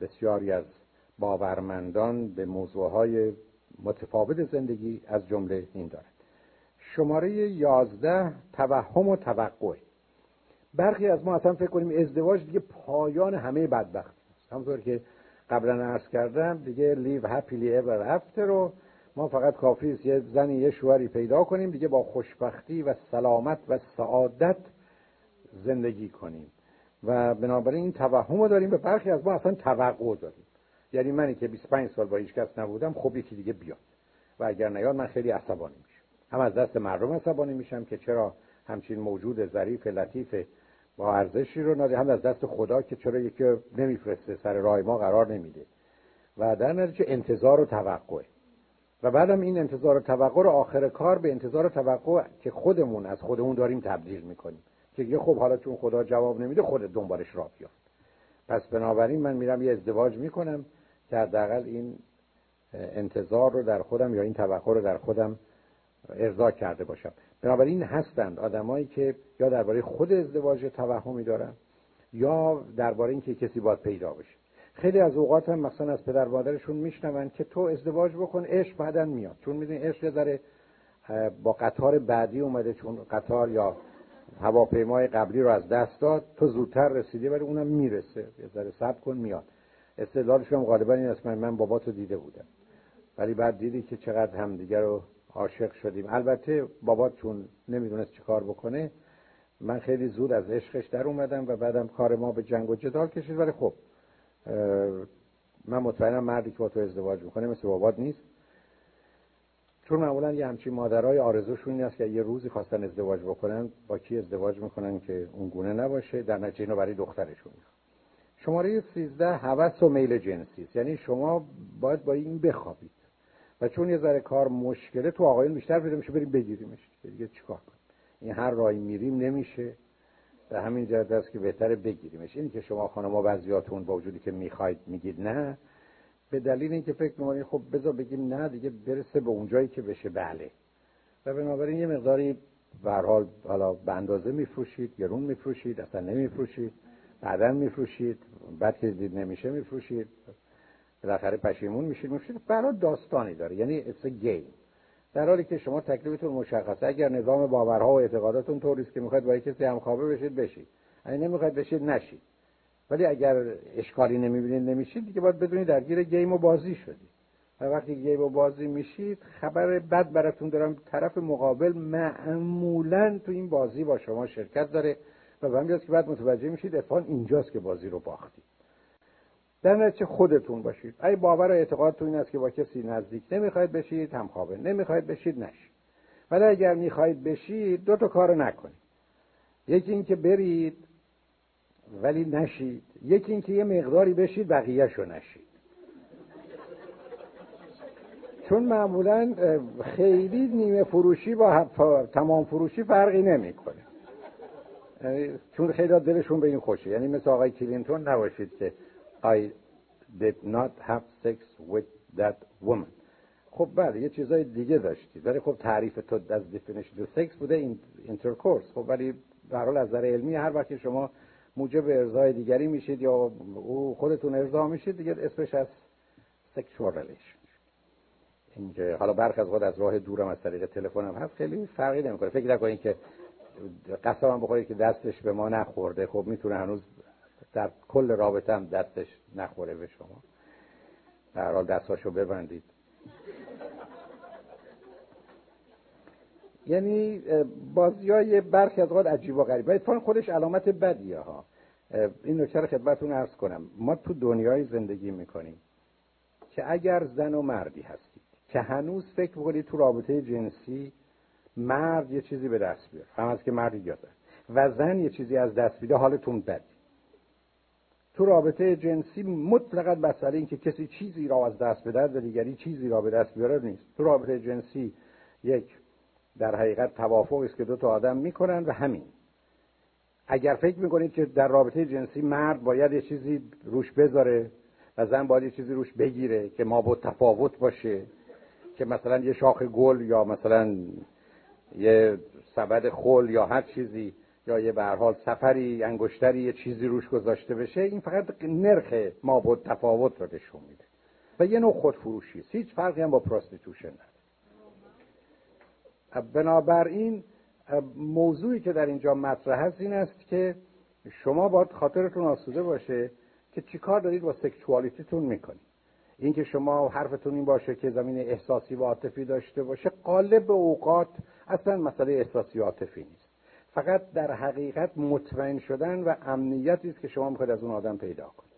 بسیاری از باورمندان به موضوعهای متفاوت زندگی از جمله این دارد. شماره یازده توهم و توقع. برخی از ما اصلا فکر کنیم ازدواج دیگه پایان همه بدبختی است. همونطور که قبلا عرض کردم دیگه لیو هپیلی اور افتر رو ما فقط کافی است یه زنی یه شوهری پیدا کنیم دیگه با خوشبختی و سلامت و سعادت زندگی کنیم. و بنابراین این توهم رو داریم به برخی از ما اصلا توقع داریم. یعنی منی که 25 سال با هیچ کس نبودم خب یکی دیگه بیاد. و اگر نیاد من خیلی عصبانی میشم. هم از دست مردم عصبانی میشم که چرا همچین موجود ظریف لطیف با ارزشی رو ناده هم از دست خدا که چرا یکی نمیفرسته سر راه ما قرار نمیده. و در نتیجه انتظار و توقع. و بعدم این انتظار و توقع رو آخر کار به انتظار و توقع که خودمون از خودمون داریم تبدیل می‌کنیم. که یه خب حالا چون خدا جواب نمیده خودت دنبالش راه بیافت. پس بنابراین من میرم یه ازدواج می‌کنم. که حداقل این انتظار رو در خودم یا این توقع رو در خودم ارضا کرده باشم. بنابراین هستند آدمایی که یا درباره خود ازدواج توهمی دارن یا درباره اینکه کسی باید پیدا بشه. خیلی از اوقات هم مثلا از پدر مادرشون میشنون که تو ازدواج بکن عشق بعدن میاد. چون می‌دونی عشق یه با قطار بعدی اومده چون قطار یا هواپیمای قبلی رو از دست داد تو زودتر رسیدی ولی اونم می‌رسه. یه ذره صبر کن میاد. استدلالش هم غالبا این است من باباتو دیده بودم. ولی بعد دیدی که چقدر همدیگه رو عاشق شدیم. البته بابا چون نمی‌دونست چه کار بکنه. من خیلی زود از عشقش در اومدم و بعدم کار ما به جنگ و جدال کشید. ولی خب من مطمئنم مردی که با تو ازدواج می‌کنه مثل بابات نیست. چون معمولا یه همچین مادرای آرزوشون این است که یه روزی خواستن ازدواج بکنن با کی ازدواج می‌کنن که اون گونه نباشه. در نتیجه برای دخترشون شماره 13 هوس و میل جنسی است یعنی شما باید با این بخوابید. و چون یه ذره کار مشکله تو آقایون بیشتر پیدا میشه بریم بگیریمش. دیگه چیکار کنیم؟ این هر راهی میریم نمیشه. به همین جهت است که بهتره بگیریمش. اینی که شما خانم‌ها بعضیاتون با وجودی که می‌خواید میگید نه. به دلیل اینکه فکر می‌کنید خب بذار بگیم نه دیگه برسه به اونجایی که بشه. بله. و بنابراین یه مقداری به حال حالا به اندازه میفروشید گرون میفروشید اصلا نمیفروشید. بعدا میفروشید بعد که دید نمیشه میفروشید. بالاخره پشیمون میشید. میفروشید برای داستانی داره. یعنی it's game. در حالی که شما تکلیفتون مشخصه. اگر نظام باورها و اعتقاداتون طوری است که می‌خواید با کسی همخوابه بشید بشید. اگه نمی‌خواید بشید نشید. ولی اگر اشکالی نمی‌بینید نمیشید دیگه باید بدونید درگیر گیم و بازی شدید. و وقتی گیم و بازی میشید خبر بد براتون دارم. طرف مقابل معمولا تو این بازی با شما شرکت داره. و به که بعد متوجه میشید اتفاقا اینجاست که بازی رو باختید در نتیجه خودتون باشید. ای باور و اعتقاد تو این است که با کسی نزدیک نمی‌خواید بشید هم خوابه نمی‌خواید بشید نشید. ولی اگر می‌خواید بشید دو تا کارو نکنید. یکی اینکه برید ولی نشید. یکی اینکه یه مقداری بشید بقیهشو نشید. چون معمولا خیلی نیمه فروشی با تمام فروشی فرقی نمی‌کنه. چون خیلی دلشون به این خوشه. یعنی مثل آقای کلینتون نباشید که I did not have sex with that woman. خب بله یه چیزای دیگه داشتی. ولی خب تعریف تو از definition سکس بوده intercourse خب ولی به حال از نظر علمی هر وقت شما موجب ارزای دیگری میشید یا او خودتون ارضا میشید دیگه اسمش از sexual relation اینکه حالا برخ از خود از راه دورم از طریق تلفنم هست خیلی فرقی نمی‌کنه. فکر نکنید که قسم بخورید که دستش به ما نخورده. خب می‌تونه هنوز در کل رابطه هم دستش نخوره به شما. در حال دستاشو ببندید. یعنی بازی های برخی از اوقات عجیب و غریب. اتفاقا خودش علامت بدیه ها. این نکته رو خدمتتون عرض کنم. ما تو دنیای زندگی می‌کنیم که اگر زن و مردی هستید که هنوز فکر بکنید تو رابطه جنسی مرد یه چیزی به دست بیار هم از که مردی یا و زن یه چیزی از دست بیده حالتون بد. تو رابطه جنسی مطلقا مسئله این که کسی چیزی را از دست بدهد و دیگری چیزی را به دست بیاره نیست. تو رابطه جنسی یک در حقیقت توافقی است که دو تا آدم می‌کنن و همین. اگر فکر می‌کنید که در رابطه جنسی مرد باید یه چیزی روش بذاره و زن باید یه چیزی روش بگیره که ما با تفاوت باشه که مثلا یه شاخ گل یا مثلا یه سبد گل یا هر چیزی یا یه به حال سفری انگشتری یه چیزی روش گذاشته بشه این فقط نرخ ما با تفاوت رو نشون میده. و یه نوع خودفروشی است. هیچ فرقی هم با prostitution نداره. بنابراین موضوعی که در اینجا مطرح هست این است که شما باید خاطرتون آسوده باشه که چیکار دارید با sexuality تون می‌کنید. اینکه شما حرفتون این باشه که زمین احساسی و عاطفی داشته باشه غالب اوقات اصلا مسئله احساسی و عاطفی نیست. فقط در حقیقت مطمئن شدن و امنیتی است که شما می‌خواید از اون آدم پیدا کنید.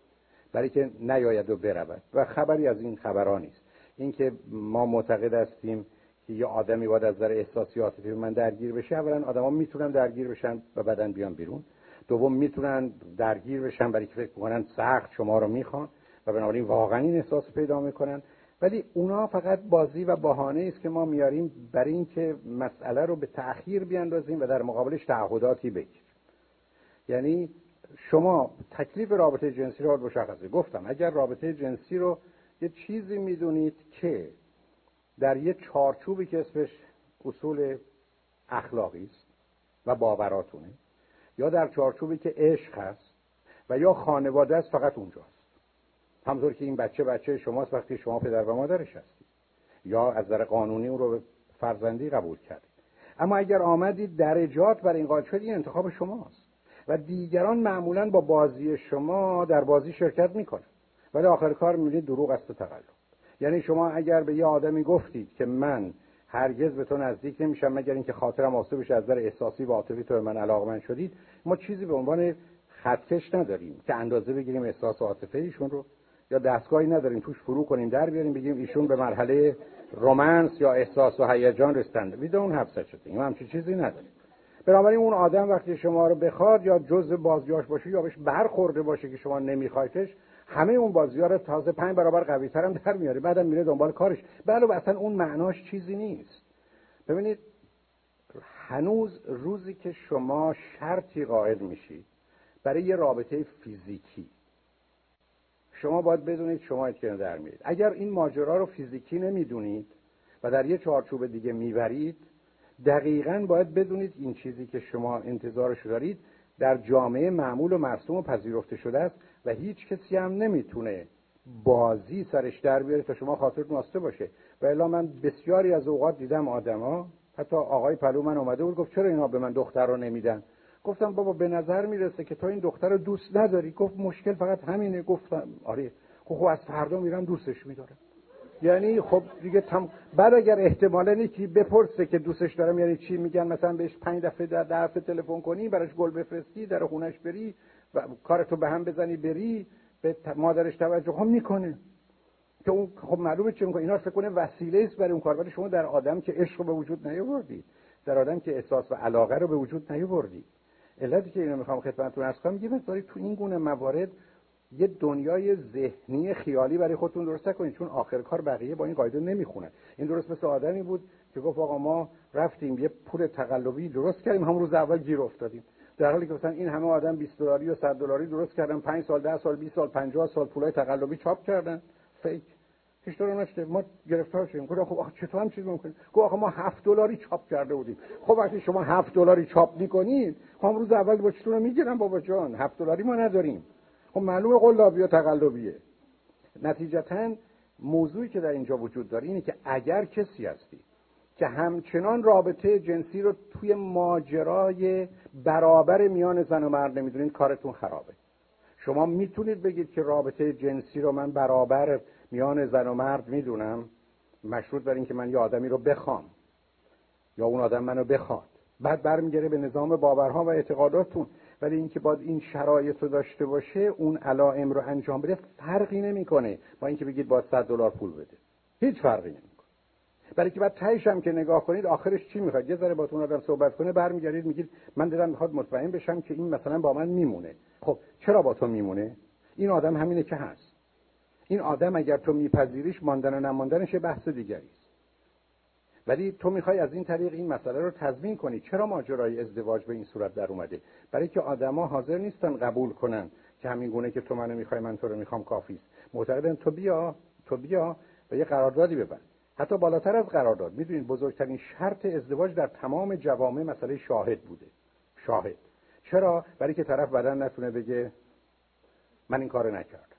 برای که نیاید و برود. و خبری از این خبران نیست. اینکه ما معتقد هستیم که یه آدمی باید از نظر احساسی عاطفی من درگیر بشه اولا آدما می‌تونن درگیر بشن و بعدن بیان بیرون. دوم می‌تونن درگیر بشن برای که فکر کنن سخت شما رو می‌خوان. و بنابراین واقعا این احساس پیدا می‌کنن. ولی اونا فقط بازی و بهانه است که ما میاریم برای اینکه مسئله رو به تأخیر بیاندازیم و در مقابلش تعهداتی بگیریم. یعنی شما تکلیف رابطه جنسی رو مشخصه. گفتم اگر رابطه جنسی رو یه چیزی می‌دونید که در یه چارچوبی که اسمش اصول اخلاقی است و باوراتونه یا در چارچوبی که عشق هست و یا خانواده است فقط اونجاست. همطور که این بچه بچه شماست وقتی شما پدر و مادرش هستید. یا از در قانونی اون رو به فرزندی قبول کردید. اما اگر آمدید درجات بر این قائل شدید انتخاب شماست. و دیگران معمولا با بازی شما در بازی شرکت می‌کنن. ولی آخر کار می‌بینید دروغ است و تقلب. یعنی شما اگر به یه آدمی گفتید که من هرگز به تو نزدیک نمیشم مگر اینکه خاطرم آسوده بشه از نظر احساسی و عاطفی تو من علاقمند شدید ما چیزی به عنوان خطکش نداریم که اندازه بگیریم احساس و عاطفه ایشون رو یا دستگاهی نداریم توش فرو کنیم در بیاریم بگیم ایشون به مرحله رومنس یا احساس و هیجان رسیدند. وی اون حبسه شده. این همچین چیزی نداریم بنابراین اون آدم وقتی شما رو بخواد یا جز بازیاش باشه یا بهش برخورده باشه که شما نمیخوایتش همه اون بازی ها رو تازه پنج برابر قوی هم در میاره. بعدم میره دنبال کارش. بله اصلا اون معناش چیزی نیست. ببینید هنوز روزی که شما شرطی قائل میشید برای یه رابطه فیزیکی شما باید بدونید شما اتکنه در میرید. اگر این ماجرا رو فیزیکی نمی‌دونید و در یه چارچوب دیگه می‌برید دقیقا باید بدونید این چیزی که شما انتظارش دارید در جامعه معمول و مرسوم و پذیرفته شده است و هیچ کسی هم نمی‌تونه بازی سرش در بیاره تا شما خاطر ناسته باشه. و الا من بسیاری از اوقات دیدم آدما حتی آقای پلو من اومده بود گفت چرا اینا به من دختر رو نمیدن؟ گفتم بابا به نظر می‌رسه که تو این دختر رو دوست نداری. گفت مشکل فقط همینه. گفتم آره. خب, خب از فردا میرم دوستش میدارم. یعنی خب دیگه تم... بعد اگر احتمالا یکی بپرسه که دوستش دارم یعنی چی میگن؟ مثلا بهش پنج دفعه در دفعه تلفن کنی براش گل بفرستی در خونش بری و کارتو به هم بزنی بری به مادرش توجه هم می‌کنه. که اون خب معلومه چه می‌کنه؟ اینا فکر کنه وسیله است برای اون کار. ولی شما در آدم که عشق به وجود نیاوردید در آدم که احساس و علاقه رو به وجود نیاوردید. علتی که اینو می‌خوام خدمتتون عرض کنم یه تو این گونه موارد یه دنیای ذهنی خیالی برای خودتون درست کنید چون آخر کار بقیه با این قاعده نمی‌خونن این درست مثل آدمی بود که گفت آقا ما رفتیم یه پول تقلبی درست کردیم همون روز اول گیر افتادیم. در حالی که مثلا این همه آدم 20 دلاری و 100 دلاری درست کردن 5 سال 10 سال 20 سال 50 سال پولای تقلبی چاپ کردن. فیک هیچ طور نشده. ما گرفتار شدیم. گفتم خب آخه چطور هم چیز ممکنه گفت آخه ما 7 دلاری چاپ کرده بودیم. خب وقتی شما 7 دلاری چاپ می‌کنید خب روز اول با چطور می‌گیرم بابا جان. 7 دلاری ما نداریم. خب معلومه قلابی و تقلبیه. نتیجتا موضوعی که در اینجا وجود داره اینه که اگر کسی هستی که همچنان رابطه جنسی رو توی ماجرای برابر میان زن و مرد نمی‌دونید کارتون خرابه. شما می‌تونید بگید که رابطه جنسی رو من برابر میان زن و مرد می‌دونم مشروط بر اینکه من یه آدمی رو بخوام یا اون آدم منو بخواد. بعد برمیگره به نظام باورها و اعتقاداتتون ولی اینکه باید این شرایط رو داشته باشه اون علائم رو انجام بده فرقی نمی‌کنه. با اینکه بگید باید 100 دلار پول بده. هیچ فرقی نمی‌کنه. برای که بعد تهش هم که نگاه کنید آخرش چی می‌خواد؟ یه ذره باتون آدم صحبت کنه برمیگردید میگید من دلم می‌خواد مطمئن بشم که این مثلا با من میمونه. خب چرا با تو میمونه؟ این آدم همینه که هست. این آدم اگر تو میپذیریش ماندن و نماندنش بحث دیگری است. ولی تو می‌خوای از این طریق این مسئله رو تضمین کنی. چرا ماجرای ازدواج به این صورت در اومده؟ برای که آدما حاضر نیستن قبول کنن که همین گونه که تو منو می‌خوای من تو رو می‌خوام کافی است. معتقدن تو بیا تو بیا و یه قراردادی ببند. حتی بالاتر از قرارداد. می‌دونید بزرگترین شرط ازدواج در تمام جوامع مسئله شاهد بوده. شاهد. چرا؟ برای که طرف بدن نتونه بگه من این کار نکردم.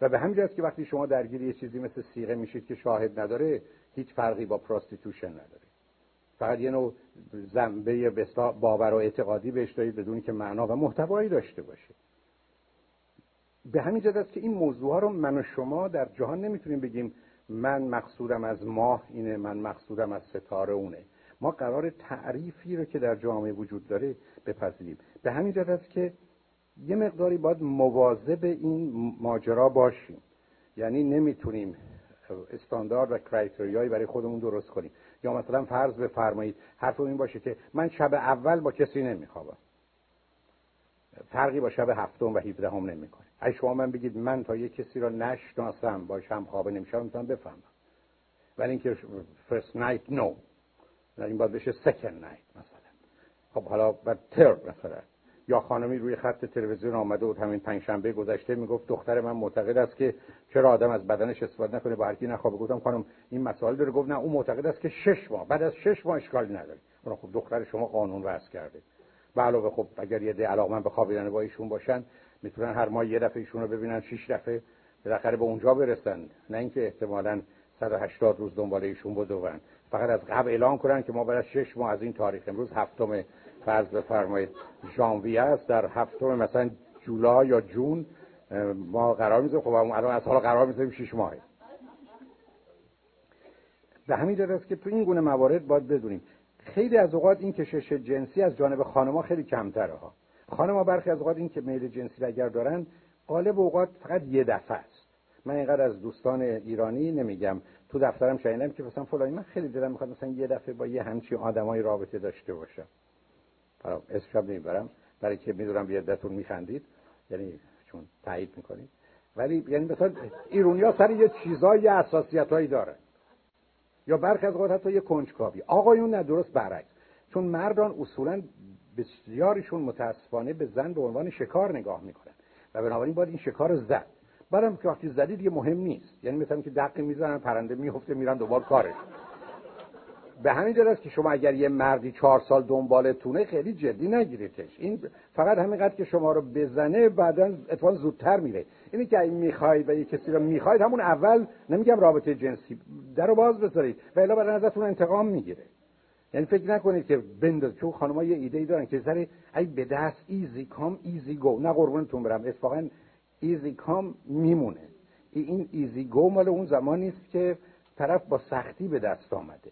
و به همین که وقتی شما درگیر یه چیزی مثل سیغه میشید که شاهد نداره هیچ فرقی با پراستیتوشن نداره. فقط یه نوع زنبه باور و اعتقادی بهش دارید بدون که معنا و محتوایی داشته باشه. به همین جد است که این موضوع ها رو من و شما در جهان نمی‌تونیم بگیم من مقصودم از ماه اینه من مقصودم از ستاره اونه. ما قرار تعریفی رو که در جامعه وجود داره بپذیریم. به همین جد است که یه مقداری باید مواظب این ماجرا باشیم. یعنی نمی‌تونیم استاندارد و کرایتریایی برای خودمون درست کنیم. یا مثلا فرض بفرمایید حرف این باشه که من شب اول با کسی نمیخوابم. فرقی با شب هفتم و هیپدهم نمی‌کنه. اگه شما من بگید من تا یه کسی را نشناسم باش هم خوابه نمیشم می‌تونم بفهمم. ولی اینکه فرست نایت نو این باید بشه سکند نایت مثلا. خب حالا بعد ترد مثلا. یا خانمی روی خط تلویزیون آمده بود همین پنجشنبه گذشته می‌گفت دختر من معتقد است که چرا آدم از بدنش استفاده نکنه با هرکی نخوابه. گفتم خانم این مسائل داره. گفت نه اون معتقد است که شش ماه بعد از شش ماه اشکالی نداره. خب دختر شما قانون وضع کرده. به علاوه خب اگر یه علاقمند به خوابیدن با ایشون باشن می‌تونن هر ماه یه دفعه ایشون رو ببینن شش دفعه بالاخره به اونجا برسن. نه اینکه احتمالاً 180 روز دنبال ایشون بدون فقط از قبل اعلام کنن که ما بعد از 6 ماه از این تاریخ امروز هفتم فرض بفرمایید ژانویه است در هفتم مثلا جولای یا جون ما قرار می‌ذاریم خب الان از حالا قرار می‌ذاریم 6 ماه. به همین جهت که تو این گونه موارد باید بدونیم. خیلی از اوقات این کشش جنسی از جانب خانم‌ها خیلی کمتره ها. خانم‌ها برخی از اوقات این که میل جنسی اگر دارن غالب اوقات فقط یه دفعه است. من اینقدر از دوستان ایرانی نمیگم. تو دفترم شنیدم که مثلا فلانی من خیلی دلم می‌خواد مثلا یه دفعه با یه همچین آدمای رابطه داشته باشم. اسمش نمی‌برم برای که می‌دونم به عدتون میخندید یعنی چون تایید می‌کنید ولی یعنی مثلا ایرونیا سر یه چیزای یه اساسیتایی داره یا برخی از حتی یه کنجکاوی آقایون نه درست برعکس چون مردان اصولا بسیاریشون متاسفانه به زن به عنوان شکار نگاه می‌کنن و بنابراین باید این شکار زد بعدم که وقتی زدید دیگه مهم نیست یعنی مثلا که دقی می‌زنن پرنده میفته میرن دوبار کارش به همین جهت است که شما اگر یه مردی چهار سال دنبالتونه خیلی جدی نگیریدش. این فقط همینقدر که شما رو بزنه بعدا اتفاقا زودتر میره. اینی که این می‌خواید و یه کسی رو می‌خواید همون اول نمیگم رابطه جنسی در باز بذارید. و الا برای ازتون انتقام می‌گیره. یعنی فکر نکنید که بنداز چون خانم‌ها یه ایده ای دارن که سری ای به دست easy come easy go. نه قربونتون برم اتفاقا easy come میمونه. این easy go مال اون زمانی است که طرف با سختی به دست آمده.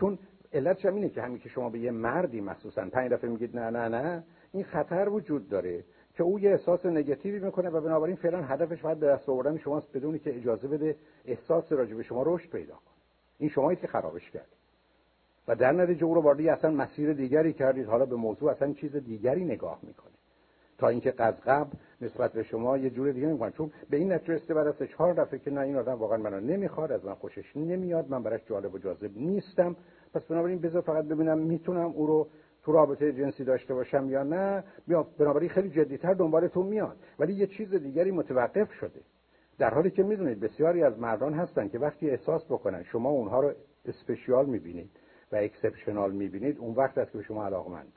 چون علتش هم اینه که همین که شما به یه مردی مخصوصا پنج دفعه میگید نه نه نه این خطر وجود داره که او یه احساس نگاتیوی می‌کنه و بنابراین فعلا هدفش باید به دست آوردن شماست بدونی که اجازه بده احساس راجع به شما رشد پیدا کنه. این شمایید که خرابش کرد و در نتیجه او رو وارد اصلا مسیر دیگری کردید. حالا به موضوع اصلا چیز دیگری نگاه می‌کنه تا اینکه قبل نسبت به شما یه جور دیگه می‌کنه چون به این نتیجه رسیده بعد از چهار دفعه که نه این آدم واقعا منو نمی‌خواد از من خوشش نمیاد من براش جالب و جاذب نیستم. پس بنابراین بذار فقط ببینم می‌تونم او رو تو رابطه جنسی داشته باشم یا نه. بیا بنابراین خیلی جدیتر دنبالتون میاد. ولی یه چیز دیگری متوقف شده. در حالی که می‌دونید بسیاری از مردان هستن که وقتی احساس بکنن شما اونها رو special می‌بینید و exceptional می‌بینید اون وقت است که به شما علاقمند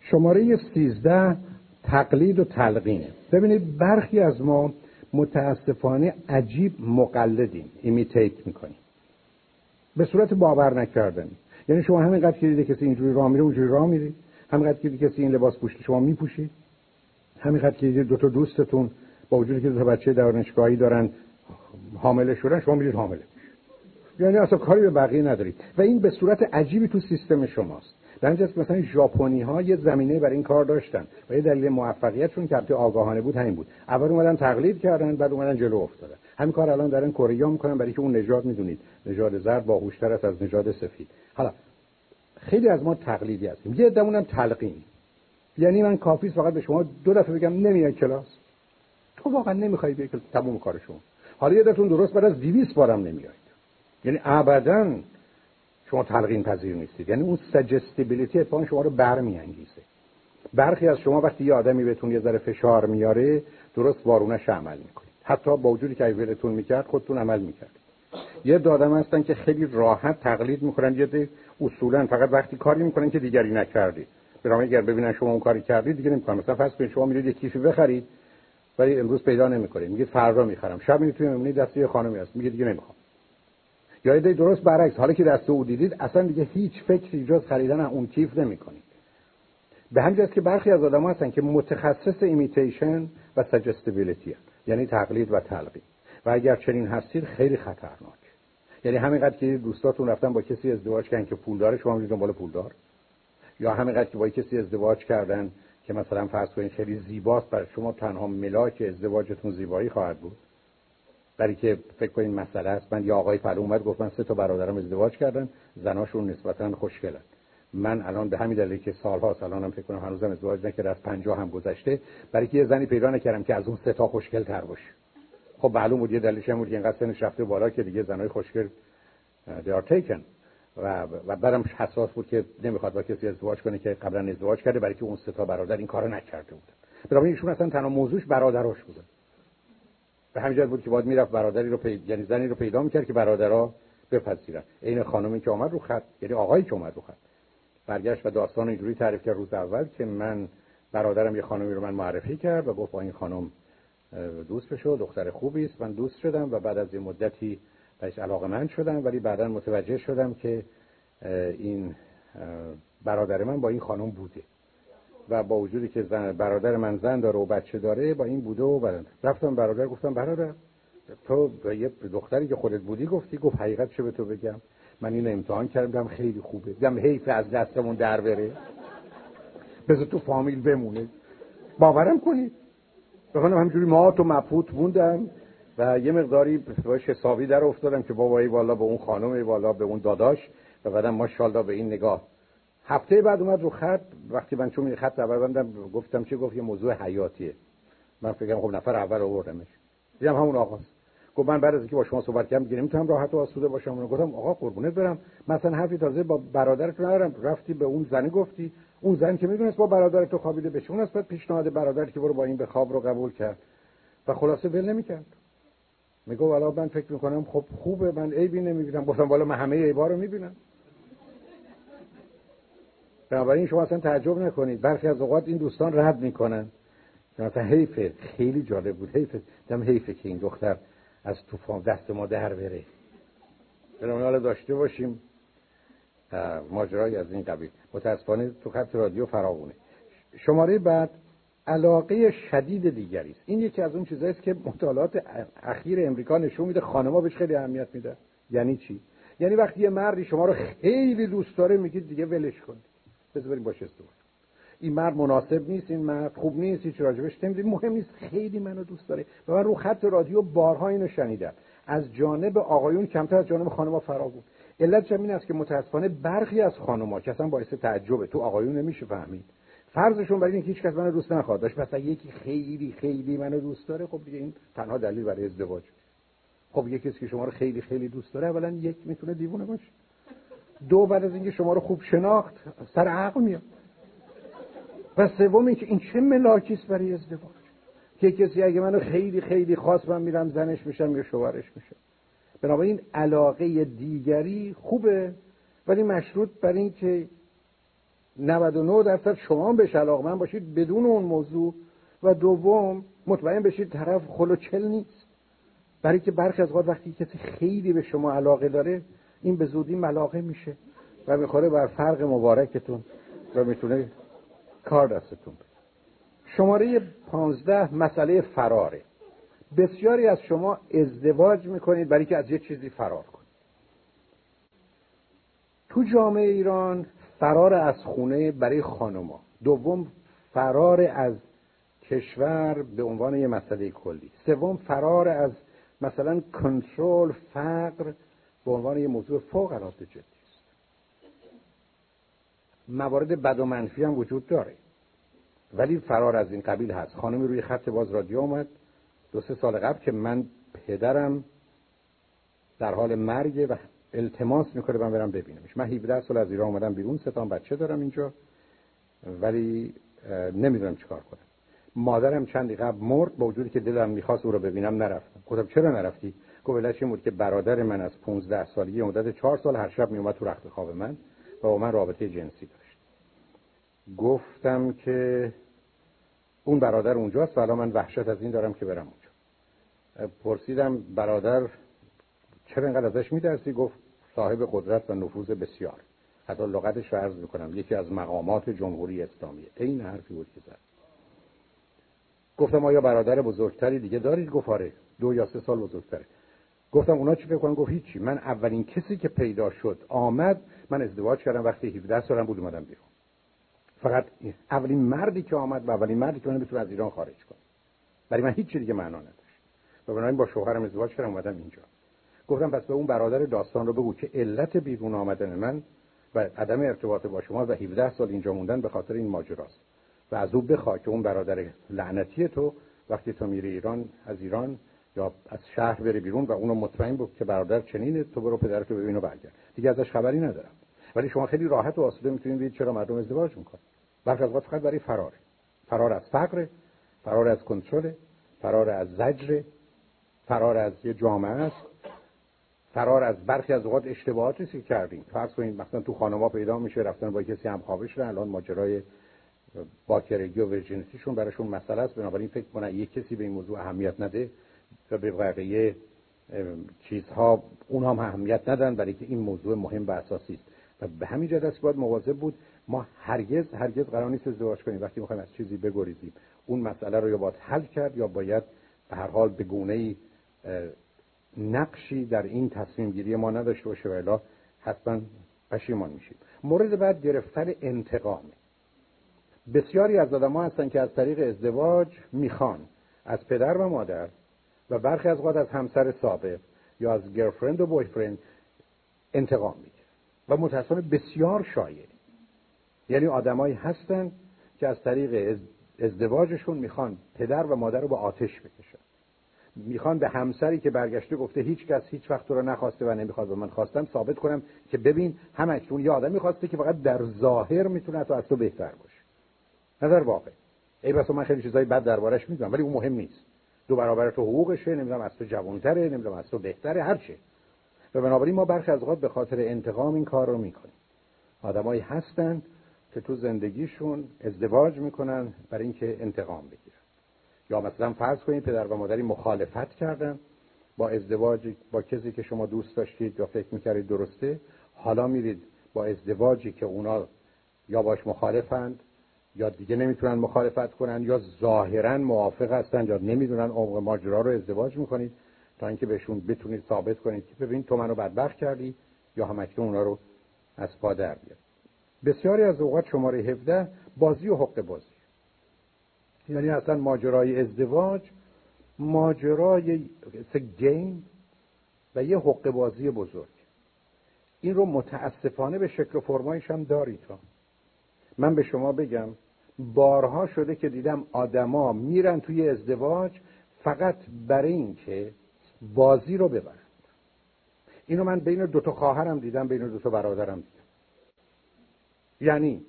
شماره 13 تقلید و تلقینه. ببینید برخی از ما متاسفانه عجیب مقلدیم imitate می‌کنیم. به صورت باور نکردن. یعنی شما همینقدر که دیده کسی اینجوری راه میره اونجوری راه میری. همینقدر که دیده کسی این لباس پوشید شما میپوشید همینقدر که دیده دو تا دوستتون با وجودی که دو تا بچه دانشگاهی دارن حامله شدن شما میرید حامله یعنی اصلا کاری به بقیه ندارید. و این به صورت عجیبی تو سیستم شماست. در که مثلا ژاپنی ها یه زمینه برای این کار داشتن و یه دلیل موفقیتشون که البته آگاهانه بود همین بود. اول اومدن تقلید کردن بعد اومدن جلو افتادن. همین کار الان دارن کره می‌کنن برای که اون نژاد می‌دونید. نژاد زرد باهوشتر است از نژاد سفید. حالا خیلی از ما تقلیدی هستیم. یه دمونم تلقین. یعنی من کافی فقط به شما دو دفعه بگم نمیای کلاس. تو واقعا نمی‌خوای بیای کلاس. تموم کار شما. حالا یه دفعه درست بعد از 200 بارم نمیاید. یعنی ابدا شما تلقین پذیر نیستید. یعنی اون سجستیبیلیتی اتفاقا شما رو برمیانگیزه. برخی از شما وقتی یه آدمی بهتون یه ذره فشار میاره درست وارونش عمل می‌کنید. حتی با وجودی که ولتون می‌کرد خودتون عمل می‌کرد یه آدم هستن که خیلی راحت تقلید می‌کنن. یه اصولا فقط وقتی کاری می‌کنن که دیگری نکردی برای اگر ببینن شما اون کاری کردید دیگه نمی‌کنن. مثلا فرض کنید شما میرید یه کیفی بخرید ولی امروز پیدا نمی‌کنید. میگید فردا می‌خرم. شب میرید توی دست یه خانمی هست. میگه دیگه نمی‌خوام. یا ایده درست برعکس. حالا که دست او دیدید اصلا دیگه هیچ فکری جز خریدن اون کیف نمی‌کنید. به همین که برخی از آدم هستن که متخصص imitation و suggestibility یعنی تقلید و تلقی و اگر چنین هستید خیلی خطرناک. یعنی همینقدر که دوستاتون رفتن با کسی ازدواج کردن که پول داره شما میرید دنبال پولدار یا همینقدر که با کسی ازدواج کردن که مثلا فرض کنید خیلی زیباست برای شما تنها ملاک ازدواجتون زیبایی خواهد بود. برای که فکر کنید مسئله است. من یا آقای پلو اومد گفت سه تا برادرم ازدواج کردن. زناشون نسبتا خوشگلن. من الان به همین دلیل که سالها الانم فکر کنم هنوزم ازدواج نکرده از 50 هم گذشته. برای که یه زنی پیدا نکردم که از اون سه تا خوشگل تر باشه. خب معلوم بود یه دلیلش هم بود که اینقدر سنش رفته بالا که دیگه زنای خوشگل they are taken. و و برام حساس بود که نمی‌خواد با کسی ازدواج کنه که قبلا ازدواج کرده برای که اون سه تا برادر این کارو نکرده بودن. برای ایشون اصلا تنها موضوعش برادراش بودن به همین بود که باید می‌رفت برادری رو پی... یعنی زنی رو پیدا می‌کرد که برادرها بپذیرن. عین خانمی که اومد رو خط یعنی آقایی که اومد رو خط. برگشت و داستان اینجوری تعریف کرد روز اول که من برادرم یه خانمی رو من معرفی کرد و گفت با این خانم دوست بشو دختر خوبی است. من دوست شدم و بعد از یه مدتی بهش علاقه من شدم ولی بعدا متوجه شدم که این برادر من با این خانم بوده. و با وجودی که زن برادر من زن داره و بچه داره با این بوده و بعد رفتم برادر گفتم برادر تو یه دختری که خودت بودی گفتی گفت حقیقت چه به تو بگم؟ من این امتحان کردم خیلی خوبه. دیدم حیف از دستمون در بره. بذار تو فامیل بمونه. باورم کنید بخوانم همجوری ما تو مبهوت موندم و یه مقداری باش حسابی در افتادم که بابایی والا به اون خانم والا به اون داداش و بعدم ماشاءالله به این نگاه هفته بعد اومد رو خط وقتی من چون خط اول بندم گفتم چه گفت یه موضوع حیاتیه. من فکرم خب نفر اول آوردمش. دیدم همون آقاست. گفت من بعد از اینکه با شما صحبت کردم دیگه نمی‌تونم راحت و آسوده باشم. اون گفتم آقا قربونت برم. مثلا حرفی تازه با برادرت ندارم. رفتی به اون زنی گفتی. اون زن که می‌دونست با برادر تو خوابیده بشه. اون از پیشنهاد برادر که برو با این به خواب رو قبول کرد. و خلاصه ول نمی‌کرد. میگه والا من فکر می‌کنم خب خوبه. من عیبی نمی‌بینم. گفتم والا من همه عیبا رو می‌بینم. بنابراین شما اصلا تعجب نکنید. برخی از اوقات این دوستان رد می‌کنن. مثلا حیفه خیلی جالب بود. حیفه دم حیفه که این دختر از طوفان دست ما در بره. بنابراین حالا داشته باشیم. ماجرای از این قبیل. متاسفانه تو خط رادیو فراغونه شماره بعد علاقه شدید دیگری است. این یکی از اون چیزایی است که مطالعات اخیر امریکا نشون میده. خانم‌ها بهش خیلی اهمیت میده. یعنی چی؟ یعنی وقتی یه مردی شما رو خیلی دوست داره میگید دیگه ولش کن. بذار بریم باش ازدواج این مرد مناسب نیست این مرد خوب نیست هیچ راجبش نمی‌دونی مهم نیست خیلی منو دوست داره. و من رو خط رادیو بارها اینو شنیدم. از جانب آقایون کمتر از جانب خانم‌ها فرا بود. علت این است که متاسفانه برخی از خانم‌ها که اصلا باعث تعجبه تو آقایون نمیشه فهمید. فرضشون برای اینکه هیچ کس منو دوست نخواد. داشت مثلا یکی خیلی خیلی منو دوست داره خب دیگه این تنها دلیل برای ازدواج. خب یکی که شما رو خیلی خیلی دوست داره اولا یک می‌تونه دیوونه باشه. دو بعد از اینکه شما رو خوب شناخت سر عقل میاد. و سوم اینکه این چه ملاکی است برای ازدواج؟ که کسی اگه منو خیلی خیلی خاص من میرم زنش میشم یا شوهرش میشم بنابراین علاقه دیگری خوبه ولی مشروط بر اینکه 99 درصد شما بهش علاقمند باشید بدون اون موضوع. و دوم مطمئن بشید طرف خلوچل نیست. برای که برخی از وقتی کسی خیلی به شما علاقه داره این به زودی ملاقه میشه و می‌خوره بر فرق مبارکتون و می‌تونه کار دستتون بده. شماره پانزده مسئله فراره. بسیاری از شما ازدواج می‌کنید برای که از یه چیزی فرار کنید. تو جامعه ایران فرار از خونه برای خانما دوم فرار از کشور به عنوان یه مسئله کلی. سوم فرار از مثلا کنترل فقر به عنوان یه موضوع فوق العاده جدی است. موارد بد و منفی هم وجود داره. ولی فرار از این قبیل هست. خانمی روی خط باز رادیو آمد دو سه سال قبل که من پدرم در حال مرگ و التماس می‌کنه من برم ببینمش. من 17 سال از ایران اومدم بیرون. ستان بچه دارم اینجا. ولی نمی‌دونم چیکار کنم. مادرم چندی قبل مرد. با وجودی که دلم می‌خواست او رو ببینم نرفتم. گفتم چرا نرفتی؟ گفت علتش بود که برادر من از 15 سالگی مدت 4 سال هر شب میومد تو رخت خواب من و با من رابطه جنسی داشت. گفتم که اون برادر اونجاست و الان من وحشت از این دارم که برم اونجا. پرسیدم برادر چرا اینقدر ازش میترسی؟ گفت صاحب قدرت و نفوذ بسیار. حتی لغتش رو عرض می‌کنم یکی از مقامات جمهوری اسلامیه این حرفی بود که زد. گفتم آیا برادر بزرگتری دیگه دارید؟ گفت آره. دو یا سه سال بزرگتره. گفتم اونا چی فکر گفت هیچی. من اولین کسی که پیدا شد آمد من ازدواج کردم. وقتی 17 سالم بود اومدم بیرون. فقط اولین مردی که آمد و اولین مردی که من بتونه از ایران خارج کنه. برای من هیچ دیگه معنا نداشت. و بنابراین با شوهرم ازدواج کردم اومدم اینجا. گفتم پس به اون برادر داستان رو بگو که علت بیرون آمدن من و عدم ارتباط با شما و 17 سال اینجا موندن به خاطر این ماجراست. و از او بخوا که اون برادر لعنتی تو وقتی تو میری ایران از ایران یا از شهر بری بیرون و اونو مطمئن بود که برادر چنینه تو برو پدرتو ببین و برگرد. دیگه ازش خبری ندارم. ولی شما خیلی راحت و آسوده می‌تونید ببینید چرا مردم ازدواج می‌کنن. برخی از فقط برای فرار فرار از فقر فرار از کنترل فرار از زجر فرار از یه جامعه است. فرار از برخی از اوقات اشتباهاتی که کردیم. فرض کنید مثلا تو خانما پیدا میشه رفتن با کسی هم خوابه شدن الان ماجرای باکرگی و ورجینیتیشون براشون مسئله است. بنابراین فکر کنن یک کسی به این موضوع اهمیت نده. و به بقیه چیزها اون هم اهمیت ندن برای که این موضوع مهم و اساسی است. و به همین جهت است باید مواظب بود ما هرگز هرگز قرار نیست ازدواج کنیم. وقتی می‌خوایم از چیزی بگریزیم اون مسئله رو یا باید حل کرد یا باید به هر حال به گونه نقشی در این تصمیم گیری ما نداشته باشه و الا حتما پشیمان میشیم. مورد بعد گرفتن انتقام. بسیاری از آدم هستن که از طریق ازدواج می‌خوان. از پدر و مادر و برخی از وقت از همسر سابق یا از گرفرند و بویفرند انتقام می‌گیرن و متاسفانه بسیار شایع یعنی آدمایی هستن که از طریق ازدواجشون می‌خوان پدر و مادر رو به آتش بکشن. می‌خوان به همسری که برگشته گفته هیچ کس هیچ وقت تو رو نخواسته و نمی‌خواد و من خواستم ثابت کنم که ببین هم اکنون یه آدمی خواسته که فقط در ظاهر می‌تونه تو از تو بهتر باشه. نه در واقع. ای بس من خیلی چیزای بد دربارش می‌دونم ولی اون مهم نیست. دو برابر تو حقوقشه نمی‌دونم از تو جوانتره نمی‌دونم از تو بهتره هر چه و بنابراین ما برخی از اوقات به خاطر انتقام این کار رو می‌کنیم. آدمایی هستن که تو زندگیشون ازدواج می‌کنن برای اینکه انتقام بگیرن. یا مثلا فرض کنید پدر و مادری مخالفت کردن با ازدواجی با کسی که شما دوست داشتید یا فکر می‌کردید درسته حالا میرید با ازدواجی که اونا یا باش مخالفند یا دیگه نمی‌تونن مخالفت کنن یا ظاهرا موافق هستن یا نمی‌دونن عمق ماجرا رو ازدواج می‌کنید تا اینکه بهشون بتونید ثابت کنید که ببین تو منو بدبخت کردی یا همکنون اونا رو از پا در بیار. بسیاری از اوقات شماره 17 بازی و حق بازی. یعنی اصلا ماجرای ازدواج ماجرای گیم و یه حق بازی بزرگ. این رو متاسفانه به شکل و فرمایش هم دارید من به شما بگم بارها شده که دیدم آدما میرن توی ازدواج فقط برای اینکه بازی رو ببرند اینو من بین دو تا خواهرم دیدم بین دو تا برادرم دیدم. یعنی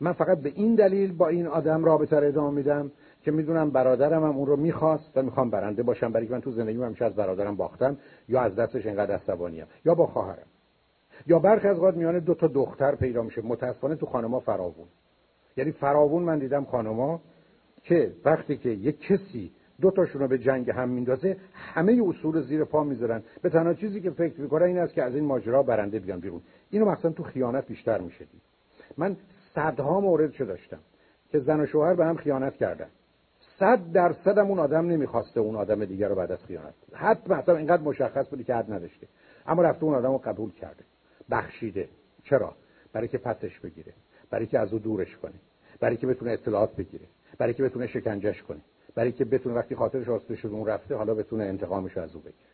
من فقط به این دلیل با این آدم رابطه رو ادامه میدم که می‌دونم برادرم هم اون رو می‌خواست و می‌خوام برنده باشم برای من تو زندگی همیشه از برادرم باختم یا از دستش انقدر عصبانیم یا با خواهرم. یا برخی از اوقات میان دو تا دختر پیدا میشه متاسفانه تو خانما فراوون. یعنی فراوون من دیدم خانما که وقتی که یک کسی دو تاشون رو به جنگ هم میندازه همه اصول زیر پا می‌ذارن. به تنها چیزی که فکر می‌کنن این است که از این ماجرا برنده بیان بیرون. اینو مثلا تو خیانت بیشتر میشه دید. من صدها موردشو داشتم که زن و شوهر به هم خیانت کردن. صد درصد اون آدم نمی‌خواسته اون آدم دیگر رو بعد از خیانت حتی مثلا اینقدر مشخص بودی که حد نداشته. اما رفته اون آدم رو قبول کرده. بخشیده. چرا؟ برای که پسش بگیره. برای که از او دورش کنه برای که بتونه اطلاعات بگیره برای که بتونه شکنجش کنه برای که بتونه وقتی خاطرش آسوده شد اون رفته حالا بتونه انتقامش از او بگیره.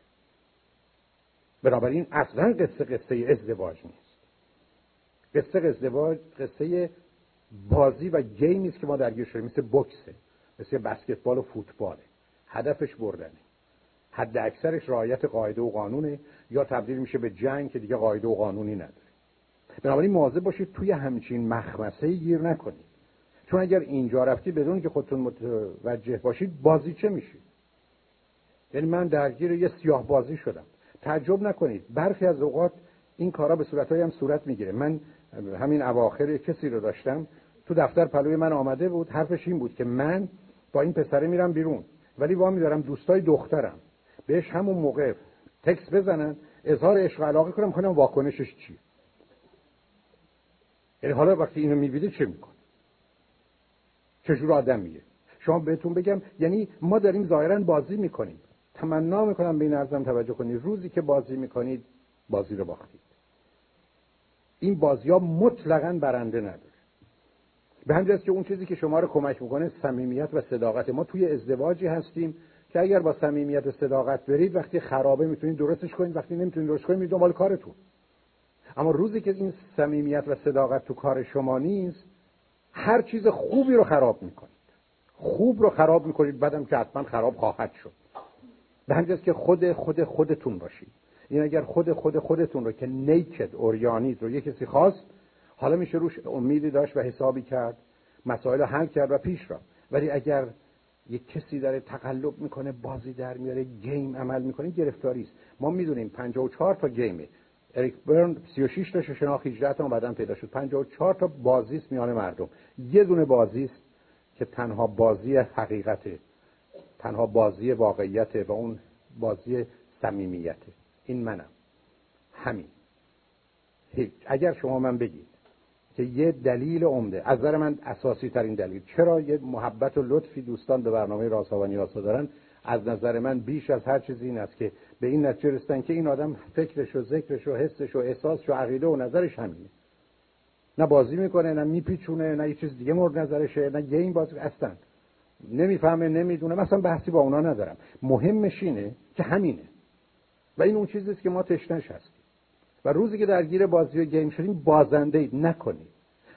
بنابراین اصلا قصه قصه ازدواج نیست. قصه ازدواج قصه بازی و گیمی است که ما درگیر شدیم. مثل بکسه مثل بسکتبال و فوتباله هدفش بردنه. حد اکثرش رعایت قاعده و قانونه یا تبدیل میشه به جنگ که دیگه قاعده و قانونی نداره. بنابراین مواظب باشید توی همچین مخمسه گیر نکنید. چون اگر اینجا رفتی بدون که خودتون متوجه باشید بازی چه میشید. یعنی من درگیر یه سیاه بازی شدم. تعجب نکنید. برخی از اوقات این کارا به صورتهایی هم صورت می‌گیره. من همین اواخر کسی رو داشتم. تو دفتر پلوی من آمده بود. حرفش این بود که من با این پسره میرم بیرون. ولی وا میدارم. دوستای دخترم. بهش همون موقع تکس بزنن. اظهار عشق علاقه کنم. کنم واکنشش چی یعنی حالا وقتی اینو می‌بینه چه می‌کنه چجور آدم میگه شما بهتون بگم یعنی ما داریم ظاهرا بازی می‌کنیم. تمنا می‌کنم به این ارزم توجه کنید. روزی که بازی می‌کنید بازی رو باختید. این بازی ها مطلقا برنده نداره. به همین که اون چیزی که شما رو کمک می‌کنه صمیمیت و صداقت. ما توی ازدواجی هستیم که اگر با صمیمیت و صداقت برید وقتی خرابه می‌تونید درستش کنید وقتی نمی‌تونید درست کنید دنبال کارتون. اما روزی که این صمیمیت و صداقت تو کار شما نیست هر چیز خوبی رو خراب می‌کنید. خوب رو خراب می‌کنید بعدم که حتما خراب خواهد شد. به همین که خود خود خودتون باشید. این اگر خود خود خودتون رو که نیکد اوریانید رو یه کسی خواست حالا میشه روش امیدی داشت و حسابی کرد مسائل حل کرد و پیش را ولی اگر یک کسی داره تقلب می‌کنه بازی در میاره گیم عمل می‌کنه گرفتاری است. ما می‌دونیم 54 تا گیمه. اریک برن 36 تا شناخت 18 تا بعدم پیدا شد. 54 تا بازی میان مردم. یه دونه بازی که تنها بازی حقیقته تنها بازی واقعیته و اون بازی صمیمیته این منم. همین. هیچ. اگر شما من بگید که یه دلیل عمده از نظر من اساسی ترین دلیل چرا یه محبت و لطفی دوستان به برنامه راسا و نیاسا دارن از نظر من بیش از هر چیزی این است که به این نتیجه رسیدن که این آدم فکرش و ذکرش و حسش و احساسش و عقیده و نظرش همینه. نه بازی می‌کنه نه میپیچونه نه یه چیز دیگه مورد نظرشه نه این بازی اصلا نمی‌فهمه نمی‌دونه. مثلا بحثی با اونا ندارم. مهمش اینه که همینه. و این اون چیزی که ما تشنش هستیم. و روزی که درگیر بازی و گیم شدیم بازنده اید نکنید.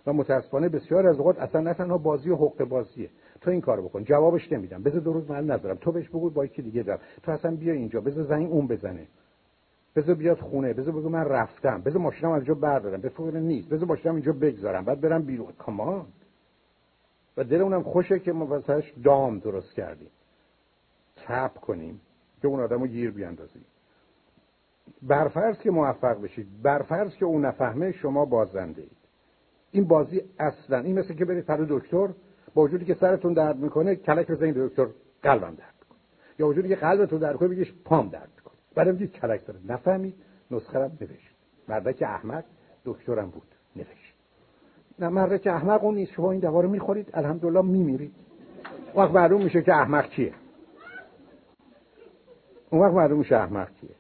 و متاسفانه بسیار از اوقات اصلا نه تنها بازی و حق بازیه. تو این کارو بکن. جوابش نمیدم. بذار دو روز من نذارم. تو بهش بگو با یکی دیگه دارم تو اصلا بیا اینجا. بذار زنگ اون بزنه. بذار بیاد خونه. بذار بگو من رفتم. بذار ماشینم از جا بردارم. به فکر نیست. بذار ماشینم اینجا بگذارم. بعد برم بیرون. کامان و دل اونم خوشه که ما واسش دام درست کردیم. چپ کنیم که اون آدمو گیر بیاندازیم. برفرض که موفق بشید. برفرض که اون نفهمه شما بازنده اید. این بازی اصلا این مثل که برید پر دکتر با وجودی که سرتون درد می‌کنه کلک بزنید دکتر قلبم درد می‌کنه. یا وجودی که قلبتون درد کنه بگیش پام درد می‌کنه. بعد میگید کلک داره. نفهمید نسخه رو نوشت. که احمد دکترم بود. نوشت. نه که احمق اون نیست. شما این دوا رو می‌خورید الحمدلله میمیرید. وقت معلوم میشه که احمق کیه. اون وقت معلوم میشه احمق کیه.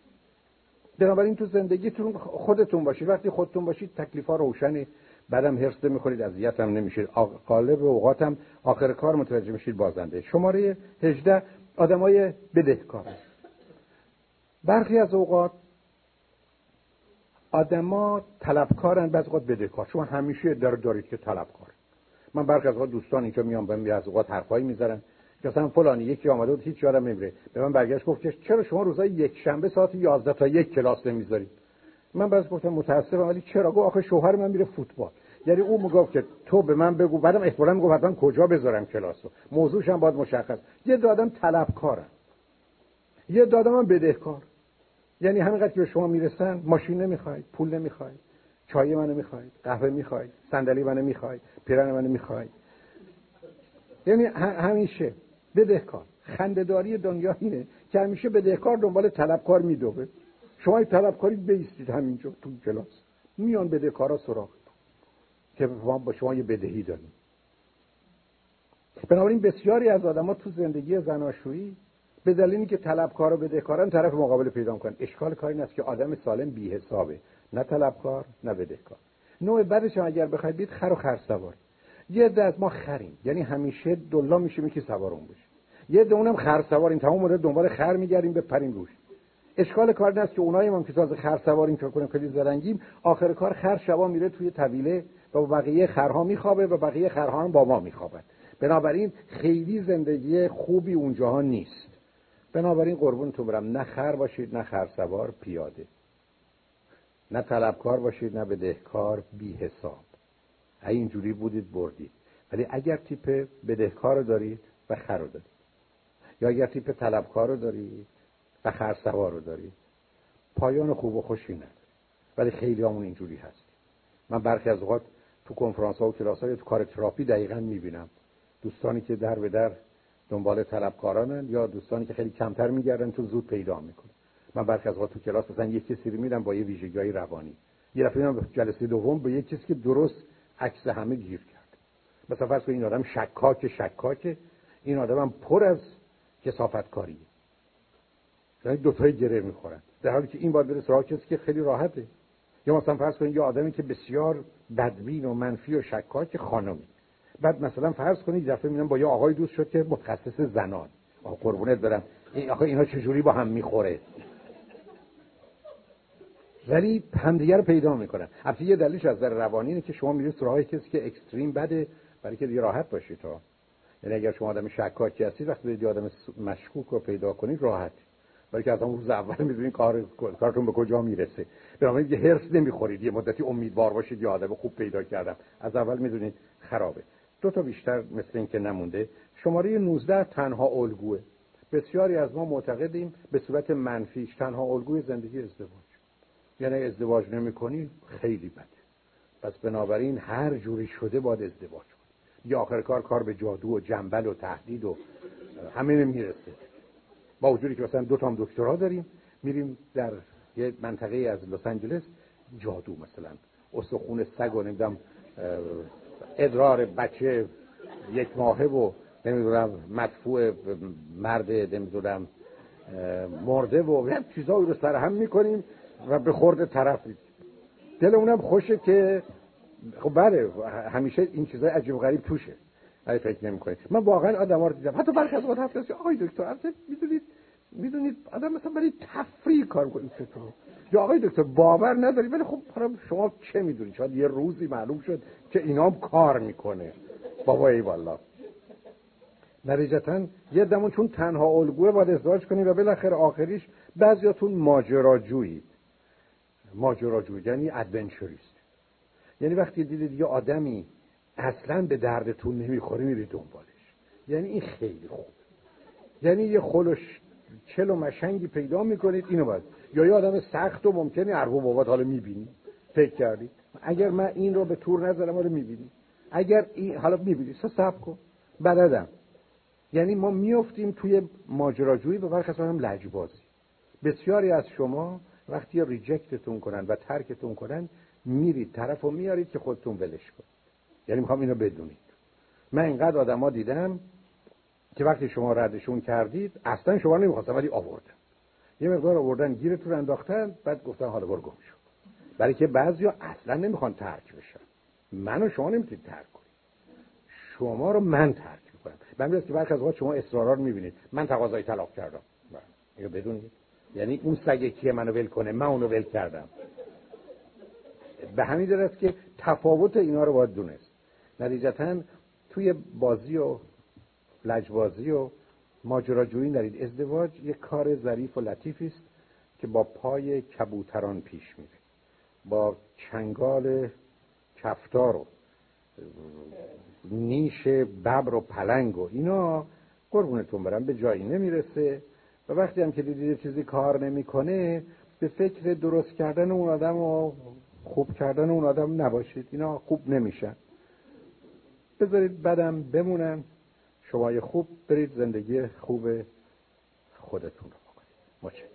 بنابراین تو زندگیتون خودتون باشید. وقتی خودتون باشید تکلیف ها روشنه. بعدم حرس می‌کنید اذیت هم نمیشید قالب اوقاتم آخر کار متوجه میشید بازنده. شماره 18 آدمای بدهکار. برخی از اوقات آدما طلبکارن بعض اوقات بدهکار. شما همیشه در دارید که طلبکار. من برخی از اوقات دوستان اینجا میام بهم از اوقات حرفایی می‌ذارن که مثلا فلانی یکی آمده بود هیچ یادم نمیره. به من برگشت گفت که چرا شما روزای یک شنبه ساعت 11 تا یک کلاس نمی‌ذارید؟ من بعض گفتم متاسفم ولی چرا؟ گفت آخه شوهر من میره فوتبال. یعنی او می‌گفت که تو به من بگو بعدم احتمالاً می‌گفت حتما کجا بذارم کلاسو موضوعش هم باید مشخص. یه دادم طلبکارم یه دادم هم بدهکار. یعنی همینقدر که به شما می‌رسن ماشین نمی‌خواید پول نمی‌خواید چای منو می‌خواید قهوه می‌خواید صندلی منو می‌خواید پیرن منو می‌خواید. یعنی همیشه بدهکار. خندهداری دنیا اینه که همیشه بدهکار دنبال طلبکار میدوه. شما طلبکاری بیستید همینجا تو کلاس. میان بدهکارا سراغ. که با شما یه بدهی داریم. بنابراین بسیاری از آدما تو زندگی زناشویی به دلیلی که طلبکار و بدهکارن طرف مقابل پیدا کنن اشکال کاری است که آدم سالم بی حسابه. نه طلبکار نه بدهکار. نوع بعدش اگر بخواید بید خر و خر سوار. یه عده از ما خریم. یعنی همیشه دلا میشیم که سوار اون بشه یه عده اونم خر سوار. این تمام مدت دنبال خر میگردیم پریم روش. اشکال کار این است که اونایی هم که تازه خر سواریم که کنیم خیلی زرنگیم. آخر کار خر شبا میره توی طویله و بقیه خرها میخوابه و بقیه خرها هم با ما میخوابن. بنابراین خیلی زندگی خوبی اونجاها نیست. بنابراین قربون تو برم نه خر باشید نه خر سوار پیاده. نه طلبکار باشید نه بدهکار بی حساب اینجوری بودید بردید. ولی اگر تیپ بدهکار رو دارید و خر رو دارید. یا اگر تیپ طلبکار رو دارید و خر سوار رو دارید پایان خوب و خوشی نداره. ولی خیلی همون اینجوری هست من برخی از اوقات تو کنفرانس ها و کلاس های تو کار تراپی دقیقا می‌بینم. دوستانی که در به در دنبال طلبکارانن یا دوستانی که خیلی کمتر میگردن تو زود پیدا می‌کنه من برخی از تو کلاس مثلا یک کسی رو میرم با یه ویژگی روانی. یه دفعه جلسه دوم به یک کسی که درست عکس همه گیر کرد. مثلا فرض این آدم شکاک شکاک. این آدم هم پر از کسافت کاریه یعنی دو تای گره می‌خورن. در حالی که این باید بره سراغ کسی که خیلی راحته. یا مثلا فرض کنید یه آدمی که بسیار بدبین و منفی و شکاک خانمی. بعد مثلا فرض کنید دفعه می‌بینم با یه آقای دوست شد که متخصص زنان. آقا قربونت برم. این آخه اینا چجوری با هم می‌خوره؟ ولی همدیگه رو پیدا می‌کنن. البته یه دلیلش از در روانی اینه که شما میرید سراغ کسی که اکستریم بده برای که دیگه راحت باشید تا یعنی اگر شما آدم شکاکی هستید وقتی برید آدم مشکوک رو پیدا کنید راحت. برای از اون روز اول می‌دونید کار کارتون به کجا می‌رسه. بنابراین یه هرس نمی‌خورید یه مدتی امیدوار باشید یه آدم خوب پیدا کردم. از اول می‌دونید خرابه. دو تا بیشتر مثل این که نمونده. شماره 19 تنها الگوه. بسیاری از ما معتقدیم به صورت منفیش تنها الگوی زندگی ازدواج. یعنی ازدواج نمی خیلی بده. پس بنابراین هر جوری شده باید ازدواج کنی. یا آخر کار کار به جادو و جنبل و تهدید و همه می‌رسه. با وجودی که مثلا دو تا هم دکترا داریم میریم در یه منطقه از لس آنجلس جادو مثلا. استخون سگ و نمی‌دونم ادرار بچه یک ماهه و نمی‌دونم مدفوع مرد نمی‌دونم مرده و یه چیزایی رو سر هم می‌کنیم و به خورد طرف دل اونم خوشه که خب بله همیشه این چیزای عجیب غریب توشه. ولی فکر نمی‌کنید من واقعا آدم رو دیدم. حتی برخی از وقت هست آقای دکتر می‌دونید می‌دونید آدم مثلا برای تفریح کار چطور یا آقای دکتر باور نداری. ولی خب شما چه می‌دونید شاید یه روزی معلوم شد که اینا هم کار می‌کنه. بابا ای والا نتیجتا یه دمون چون تنها الگوه باید ازدواج کنی و بالاخره آخریش بعضیاتون ماجراجویی. ماجراجویی یعنی ادونچریست یعنی وقتی دیدید یه آدمی اصلا به دردتون نمی‌خوره میری دنبالش. یعنی این خیلی خوب. یعنی یه خلوش چل و مشنگی پیدا می‌کنید اینو باید. یا یه آدم سخت و ممکنه اربو بابات حالا می‌بینی. فکر کردی. اگر من این رو به تور نظرم رو می‌بینی. اگر این حالا می‌بینی. سه سب کن. بلدم. یعنی ما میفتیم توی ماجراجویی و برخص هم لجبازی. بسیاری از شما وقتی ریجکتتون کنن و ترکتون کنن میرید طرف و میارید که خودتون ولش کن یعنی می‌خوام اینو بدونید. من اینقدر آدما دیدم که وقتی شما ردشون کردید اصلا شما نمی‌خواستم ولی آوردن. یه مقدار آوردن گیرتون انداختن بعد گفتن حالا برو گم شو. برای که بعضیا اصلا نمی‌خوان ترک بشن. منو شما نمی‌تونید ترک کنید شما رو من ترک می‌کنم. من که برخی از شما اصرارا رو می‌بینید. من تقاضای طلاق کردم. اینو بدونید. یعنی اون سگه کیه منو ول کنه؟ من اونو ول کردم. به همین درست که تفاوت اینا رو باید دونست. نتیجتا توی بازی و لجبازی و ماجراجویی نرید ازدواج یک کار ظریف و لطیفی است که با پای کبوتران پیش میره. با چنگال کفتار و نیش ببر و پلنگ و اینا قربونتون برم به جایی نمی‌رسه. و وقتی هم که دیدید چیزی کار نمی‌کنه به فکر درست کردن اون آدم و خوب کردن اون آدم نباشید. اینا خوب نمیشن. بذارید بدم بمونن. شما خوب برید زندگی خوب خودتون رو بکنید. متشکرم